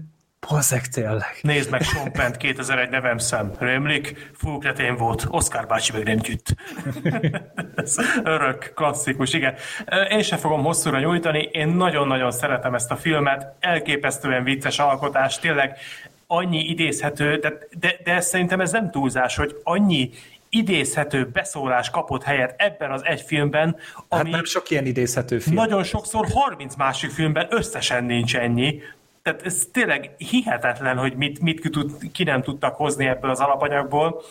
Bazeg tényleg. Nézd meg Sean Penn 2001 nevem szem. Rémlik? Fúkretén volt. Oscar bácsi meg nem gyűjt. Ez örök, klasszikus, igen. Én sem fogom hosszúra nyújtani, én nagyon-nagyon szeretem ezt a filmet, elképesztően vicces alkotás, tényleg annyi idézhető, de, de, de szerintem ez nem túlzás, hogy annyi idézhető beszólás kapott helyet ebben az egy filmben, ami hát nem sok ilyen idézhető film. Nagyon sokszor 30 másik filmben összesen nincs ennyi. Tehát ez tényleg hihetetlen, hogy mit, mit ki nem tudtak hozni ebből az alapanyagból.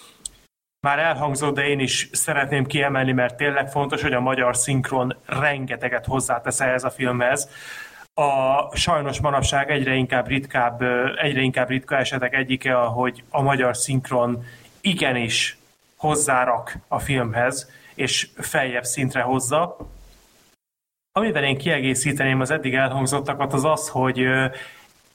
Már elhangzott, de én is szeretném kiemelni, mert tényleg fontos, hogy a magyar szinkron rengeteget hozzátesz ehhez a filmhez. A sajnos manapság egyre inkább ritkább, egyre inkább ritka esetek egyike, ahogy a magyar szinkron igenis hozzárak a filmhez, és feljebb szintre hozza. Amivel én kiegészíteném az eddig elhangzottakat, az az, hogy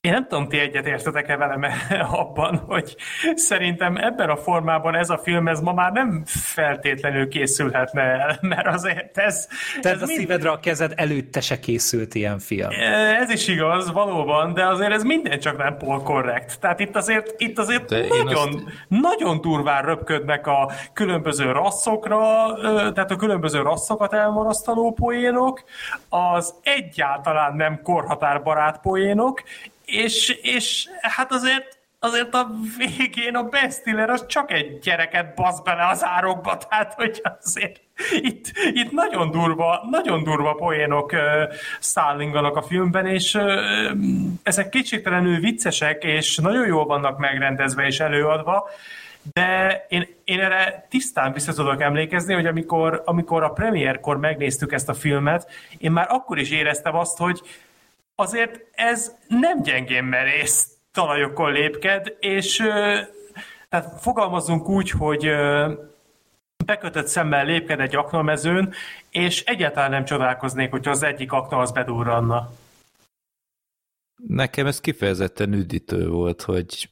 én nem tudom, ti egyet értetek-e velem abban, hogy szerintem ebben a formában ez a film, ez ma már nem feltétlenül készülhetne el, mert azért ez... Tehát ez a mind... szívedre a kezed előtte se készült ilyen film. Ez is igaz, valóban, de azért ez minden csak nem pol korrekt. Tehát itt azért, itt azért nagyon, azt... nagyon durván röpködnek a különböző rasszokra, tehát a különböző rasszokat elmarasztaló poénok, az egyáltalán nem korhatárbarát poénok, és, és hát azért azért a végén a Ben Stiller az csak egy gyereket basz bele az árokba, tehát hogy azért itt, itt nagyon durva, nagyon durva poénok szállinganak a filmben, és ezek kétségtelenül viccesek, és nagyon jól vannak megrendezve és előadva, de én, én erre tisztán vissza tudok emlékezni, hogy amikor, amikor a premierkor megnéztük ezt a filmet, én már akkor is éreztem azt, hogy azért ez nem gyengén merész talajokon lépked, és tehát fogalmazunk úgy, hogy bekötött szemmel lépked egy aknamezőn, és egyáltalán nem csodálkoznék, hogyha az egyik akna az bedurranna. Nekem ez kifejezetten üdítő volt, hogy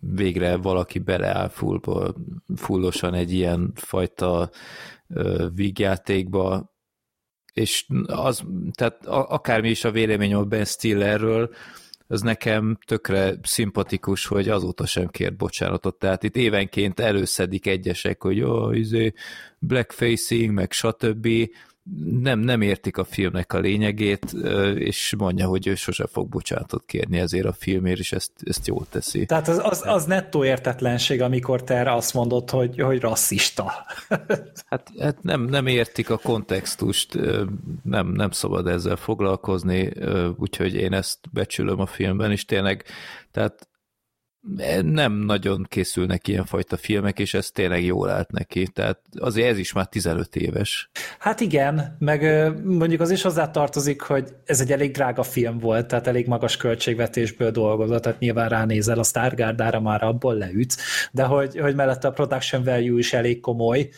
végre valaki beleáll fullba, fullosan egy ilyen fajta vígjátékba, és az, tehát akármi is a vélemény a Ben Stillerről, az nekem tökre szimpatikus, hogy azóta sem kért bocsánatot. Tehát itt évenként előszedik egyesek, hogy jó, izé, blackfacing, meg stb nem, nem értik a filmnek a lényegét, és mondja, hogy ő sose fog bocsánatot kérni ezért a filmért, és ezt, ezt jól teszi. Tehát az, az, az nettó értetlenség, amikor te erre azt mondod, hogy, hogy rasszista. hát, hát nem, nem értik a kontextust, nem, nem szabad ezzel foglalkozni, úgyhogy én ezt becsülöm a filmben, és tényleg, tehát nem nagyon készülnek ilyenfajta filmek, és ez tényleg jól állt neki. Tehát azért ez is már 15 éves. Hát igen, meg mondjuk az is hozzá tartozik, hogy ez egy elég drága film volt, tehát elég magas költségvetésből dolgozott, tehát nyilván ránézel a Stargardára, már abból leüt, de hogy, hogy mellette a production value is elég komoly,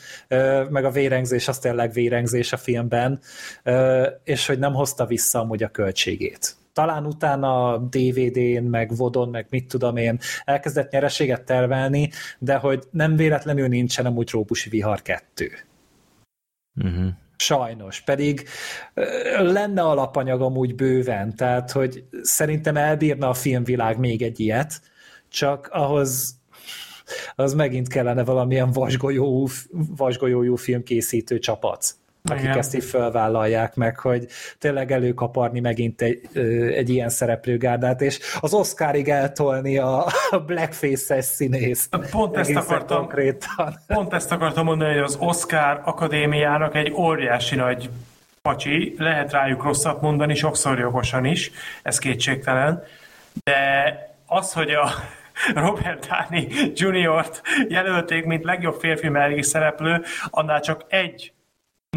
meg a vérengzés az tényleg vérengzés a filmben, és hogy nem hozta vissza amúgy a költségét talán utána DVD-n, meg Vodon, meg mit tudom én, elkezdett nyereséget tervelni, de hogy nem véletlenül nincsen amúgy Trópusi Vihar 2. Uh-huh. Sajnos, pedig lenne alapanyag amúgy bőven, tehát hogy szerintem elbírna a filmvilág még egy ilyet, csak ahhoz az megint kellene valamilyen vasgolyó, vasgolyójú filmkészítő csapat akik Igen. ezt így felvállalják meg, hogy tényleg előkaparni megint egy, egy ilyen szereplőgárdát, és az Oscarig eltolni a, blackface-es színészt. Pont ezt, akartam, konkrétan. pont ezt akartam mondani, hogy az Oscar Akadémiának egy óriási nagy pacsi, lehet rájuk rosszat mondani, sokszor jogosan is, ez kétségtelen, de az, hogy a Robert Downey Jr.-t jelölték, mint legjobb férfi mellék szereplő, annál csak egy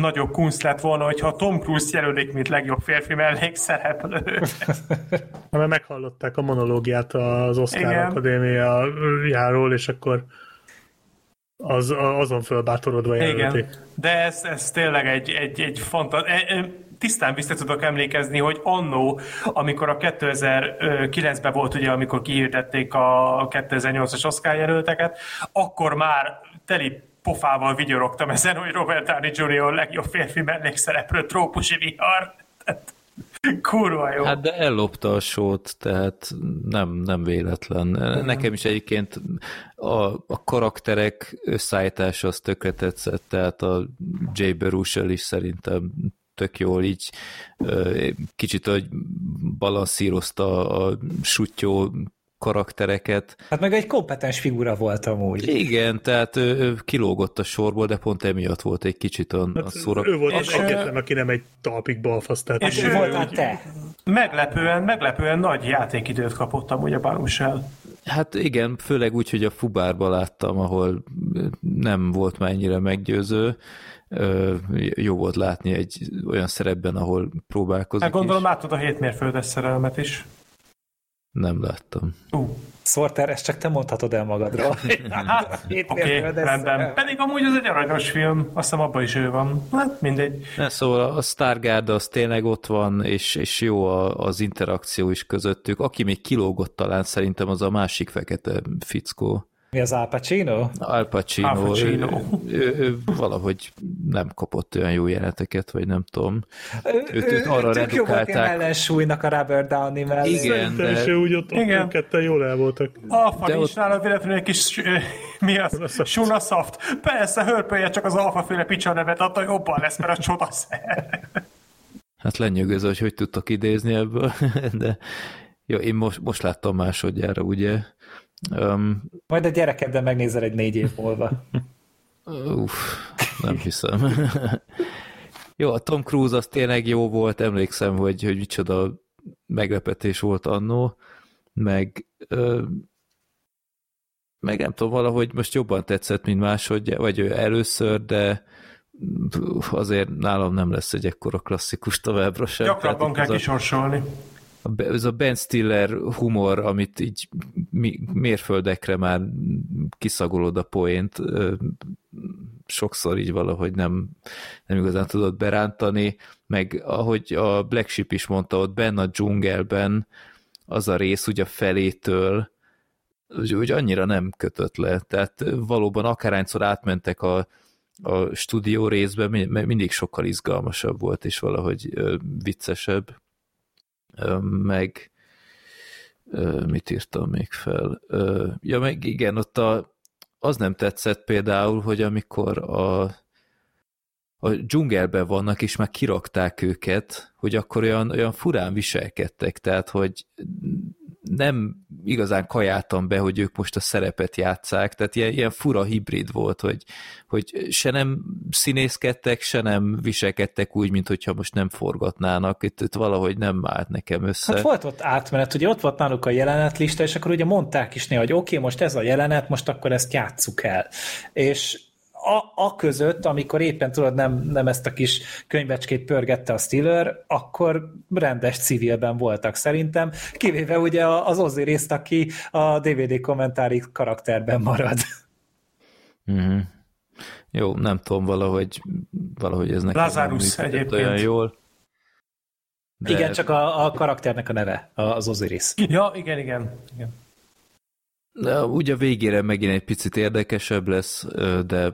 nagyobb kunst lett volna, hogyha Tom Cruise jelölik, mint legjobb férfi mellékszereplő. Mert meghallották a monológiát az Oscar Igen. Akadémiájáról, és akkor az, azon fölbátorodva jelölték. Igen, de ez, ez tényleg egy, egy, egy fantaz... E, e, tisztán vissza tudok emlékezni, hogy annó, amikor a 2009-ben volt, ugye, amikor kihirdették a 2008-as Oscar jelölteket, akkor már teli pofával vigyorogtam ezen, hogy Robert Downey Jr. legjobb férfi mellékszereplő trópusi vihar. Kurva jó. Hát de ellopta a sót, tehát nem, nem véletlen. Nekem is egyébként a, a karakterek összeállítása az tökre tetszett, tehát a Jay Baruchel is szerintem tök jól így kicsit hogy balanszírozta a sutyó karaktereket. Hát meg egy kompetens figura volt amúgy. Igen, tehát ő, ő kilógott a sorból, de pont emiatt volt egy kicsit a, Hát a szórak... Ő volt az egyetlen, aki nem egy talpig balfasz. Tehát És ő- voltál te. Meglepően, meglepően nagy játékidőt kapott amúgy a Baruchel. Hát igen, főleg úgy, hogy a Fubárba láttam, ahol nem volt már ennyire meggyőző. Ö, Jó volt látni egy olyan szerepben, ahol próbálkozik Hát gondolom is. látod a hétmérföldes szerelmet is. Nem láttam. Ú, Sorter, ezt csak te mondhatod el magadról. Hét oké, mérföldes rendben. Pedig amúgy ez egy aranyos film, azt hiszem abban is ő van. Hát mindegy. Ne, szóval a Stargard az tényleg ott van, és, és jó a, az interakció is közöttük. Aki még kilógott talán szerintem az a másik fekete fickó. Mi az Al Pacino? Al Pacino, Al Pacino. Ő, ő, ő valahogy nem kapott olyan jó jeleneteket, vagy nem tudom. Őt- őt arra tök jó redukálták. ellensúlynak a Robert Downey mellé. Igen. De- ő úgy ott, ott Igen. ők ketten jól el voltak. Alfa De nincs ott- nála véletlenül egy kis, ö, mi az? Suna Soft. Persze, hörpölje csak az alfa féle picsa nevet, attól jobban lesz, mert a csodaszer. Hát lenyűgöző, hogy hogy tudtak idézni ebből, de jó, én most, most láttam másodjára, ugye. Um, Majd a gyerekeddel megnézel egy négy év múlva. uff, nem hiszem. jó, a Tom Cruise az tényleg jó volt, emlékszem, hogy, hogy micsoda meglepetés volt annó, meg ö, meg nem tudom, valahogy most jobban tetszett, mint másodja, vagy ő először, de azért nálam nem lesz egy ekkora klasszikus továbbra sem. Gyakrabban kell kisorsolni. a ez a Ben Stiller humor, amit így mérföldekre már kiszagolod a poént, sokszor így valahogy nem, nem igazán tudod berántani, meg ahogy a Black Sheep is mondta, ott benne a dzsungelben az a rész ugye a felétől, úgy, annyira nem kötött le. Tehát valóban akárhányszor átmentek a, a stúdió részbe, mi- mindig sokkal izgalmasabb volt, és valahogy viccesebb. Meg mit írtam még fel? Ja, meg igen, ott a, az nem tetszett például, hogy amikor a, a dzsungelben vannak, és már kirakták őket, hogy akkor olyan, olyan furán viselkedtek, tehát, hogy nem igazán kajáltam be, hogy ők most a szerepet játszák, tehát ilyen, ilyen fura hibrid volt, hogy, hogy se nem színészkedtek, se nem viselkedtek úgy, mint hogyha most nem forgatnának, itt, itt valahogy nem állt nekem össze. Hát volt ott átmenet, ugye ott volt náluk a jelenetlista, és akkor ugye mondták is néha, hogy oké, okay, most ez a jelenet, most akkor ezt játsszuk el. És a, a között, amikor éppen tudod, nem, nem ezt a kis könyvecskét pörgette a Stiller, akkor rendes civilben voltak szerintem, kivéve ugye az Ozzy részt, aki a DVD kommentári karakterben marad. Uh-huh. Jó, nem tudom, valahogy, valahogy ez nekem Lazarus egyébként. olyan jól. De... Igen, csak a, a karakternek a neve, az Osiris. Ja, igen, igen. igen. De úgy a végére megint egy picit érdekesebb lesz, de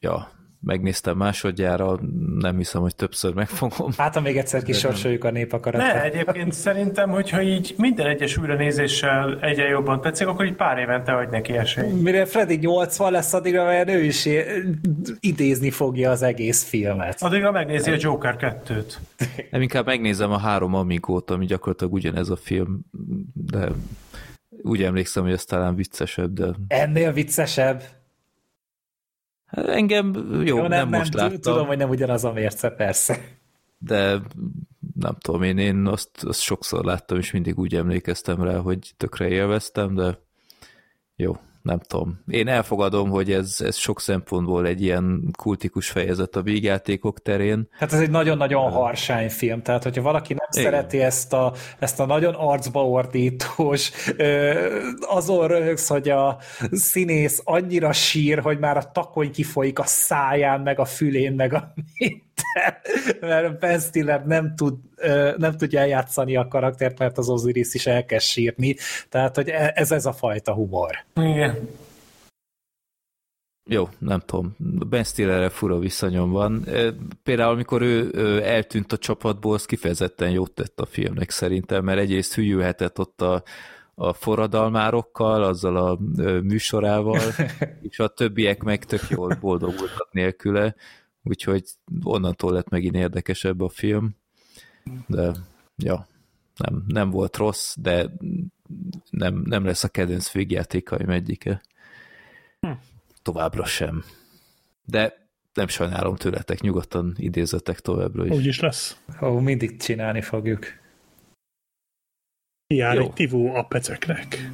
ja, megnéztem másodjára, nem hiszem, hogy többször megfogom. Hát, ha még egyszer kisorsoljuk a nép akaratát. Ne, egyébként szerintem, hogyha így minden egyes újranézéssel egyre jobban tetszik, akkor így pár évente adj neki esélyt. Mire Freddy 80 lesz, addigra mert ő is idézni fogja az egész filmet. Addigra megnézi a Joker 2-t. Nem inkább megnézem a három Amigót, ami gyakorlatilag ugyanez a film, de úgy emlékszem, hogy ez talán viccesebb, de Ennél viccesebb. Hát engem jó, Jó, nem, nem most t- láttam, Tudom, hogy nem ugyanaz a mérce, persze. de nem tudom, én, én azt, azt sokszor láttam, és mindig úgy emlékeztem rá, hogy tökre élveztem, de jó, nem tudom. Én elfogadom, hogy ez, ez sok szempontból egy ilyen kultikus fejezet a vígjátékok terén. Hát ez egy nagyon-nagyon harsány film, tehát hogyha valaki nem Igen. szereti ezt a, ezt a nagyon arcba ordítós, azon röhögsz, hogy a színész annyira sír, hogy már a takony kifolyik a száján, meg a fülén, meg a mert Ben Stiller nem, tud, nem tudja eljátszani a karaktert, mert az Osiris is elkezd sírni, tehát hogy e- ez ez a fajta humor. Igen. jó, nem tudom, Ben Stillerre fura viszonyom van. Például, amikor ő, ő eltűnt a csapatból, az kifejezetten jót tett a filmnek szerintem, mert egyrészt hülyülhetett ott a, a forradalmárokkal, azzal a műsorával, és a többiek meg tök jól boldogultak nélküle, úgyhogy onnantól lett megint érdekesebb a film. De, ja, nem, nem volt rossz, de nem, nem lesz a kedvenc végjátékaim egyike. Hm. Továbbra sem. De nem sajnálom tőletek, nyugodtan idézetek továbbra is. Úgy is lesz. Ó, mindig csinálni fogjuk. Jár egy tivó a peceknek.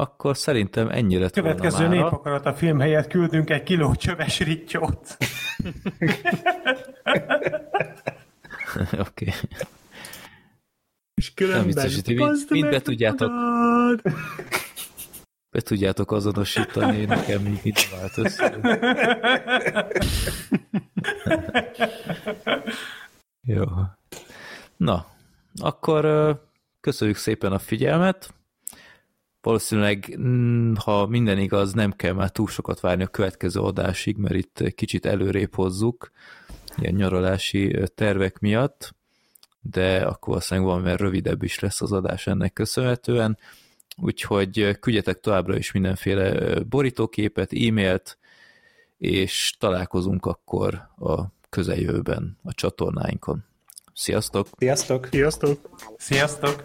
Akkor szerintem ennyi lett Következő volna népakarat a film helyett küldünk egy kiló csöves rittyót. Oké. okay. És különben Nem biztos, hogy mind, mind be tudjátok, be tudjátok azonosítani, nekem még mit vált össze. Jó. Na, akkor köszönjük szépen a figyelmet. Valószínűleg, mm, ha minden igaz, nem kell már túl sokat várni a következő adásig, mert itt kicsit előrébb hozzuk, ilyen nyaralási tervek miatt, de akkor valószínűleg van, mert rövidebb is lesz az adás ennek köszönhetően, úgyhogy küldjetek továbbra is mindenféle borítóképet, e-mailt, és találkozunk akkor a közeljövőben a csatornáinkon. Sziasztok! Sziasztok! Sziasztok! Sziasztok!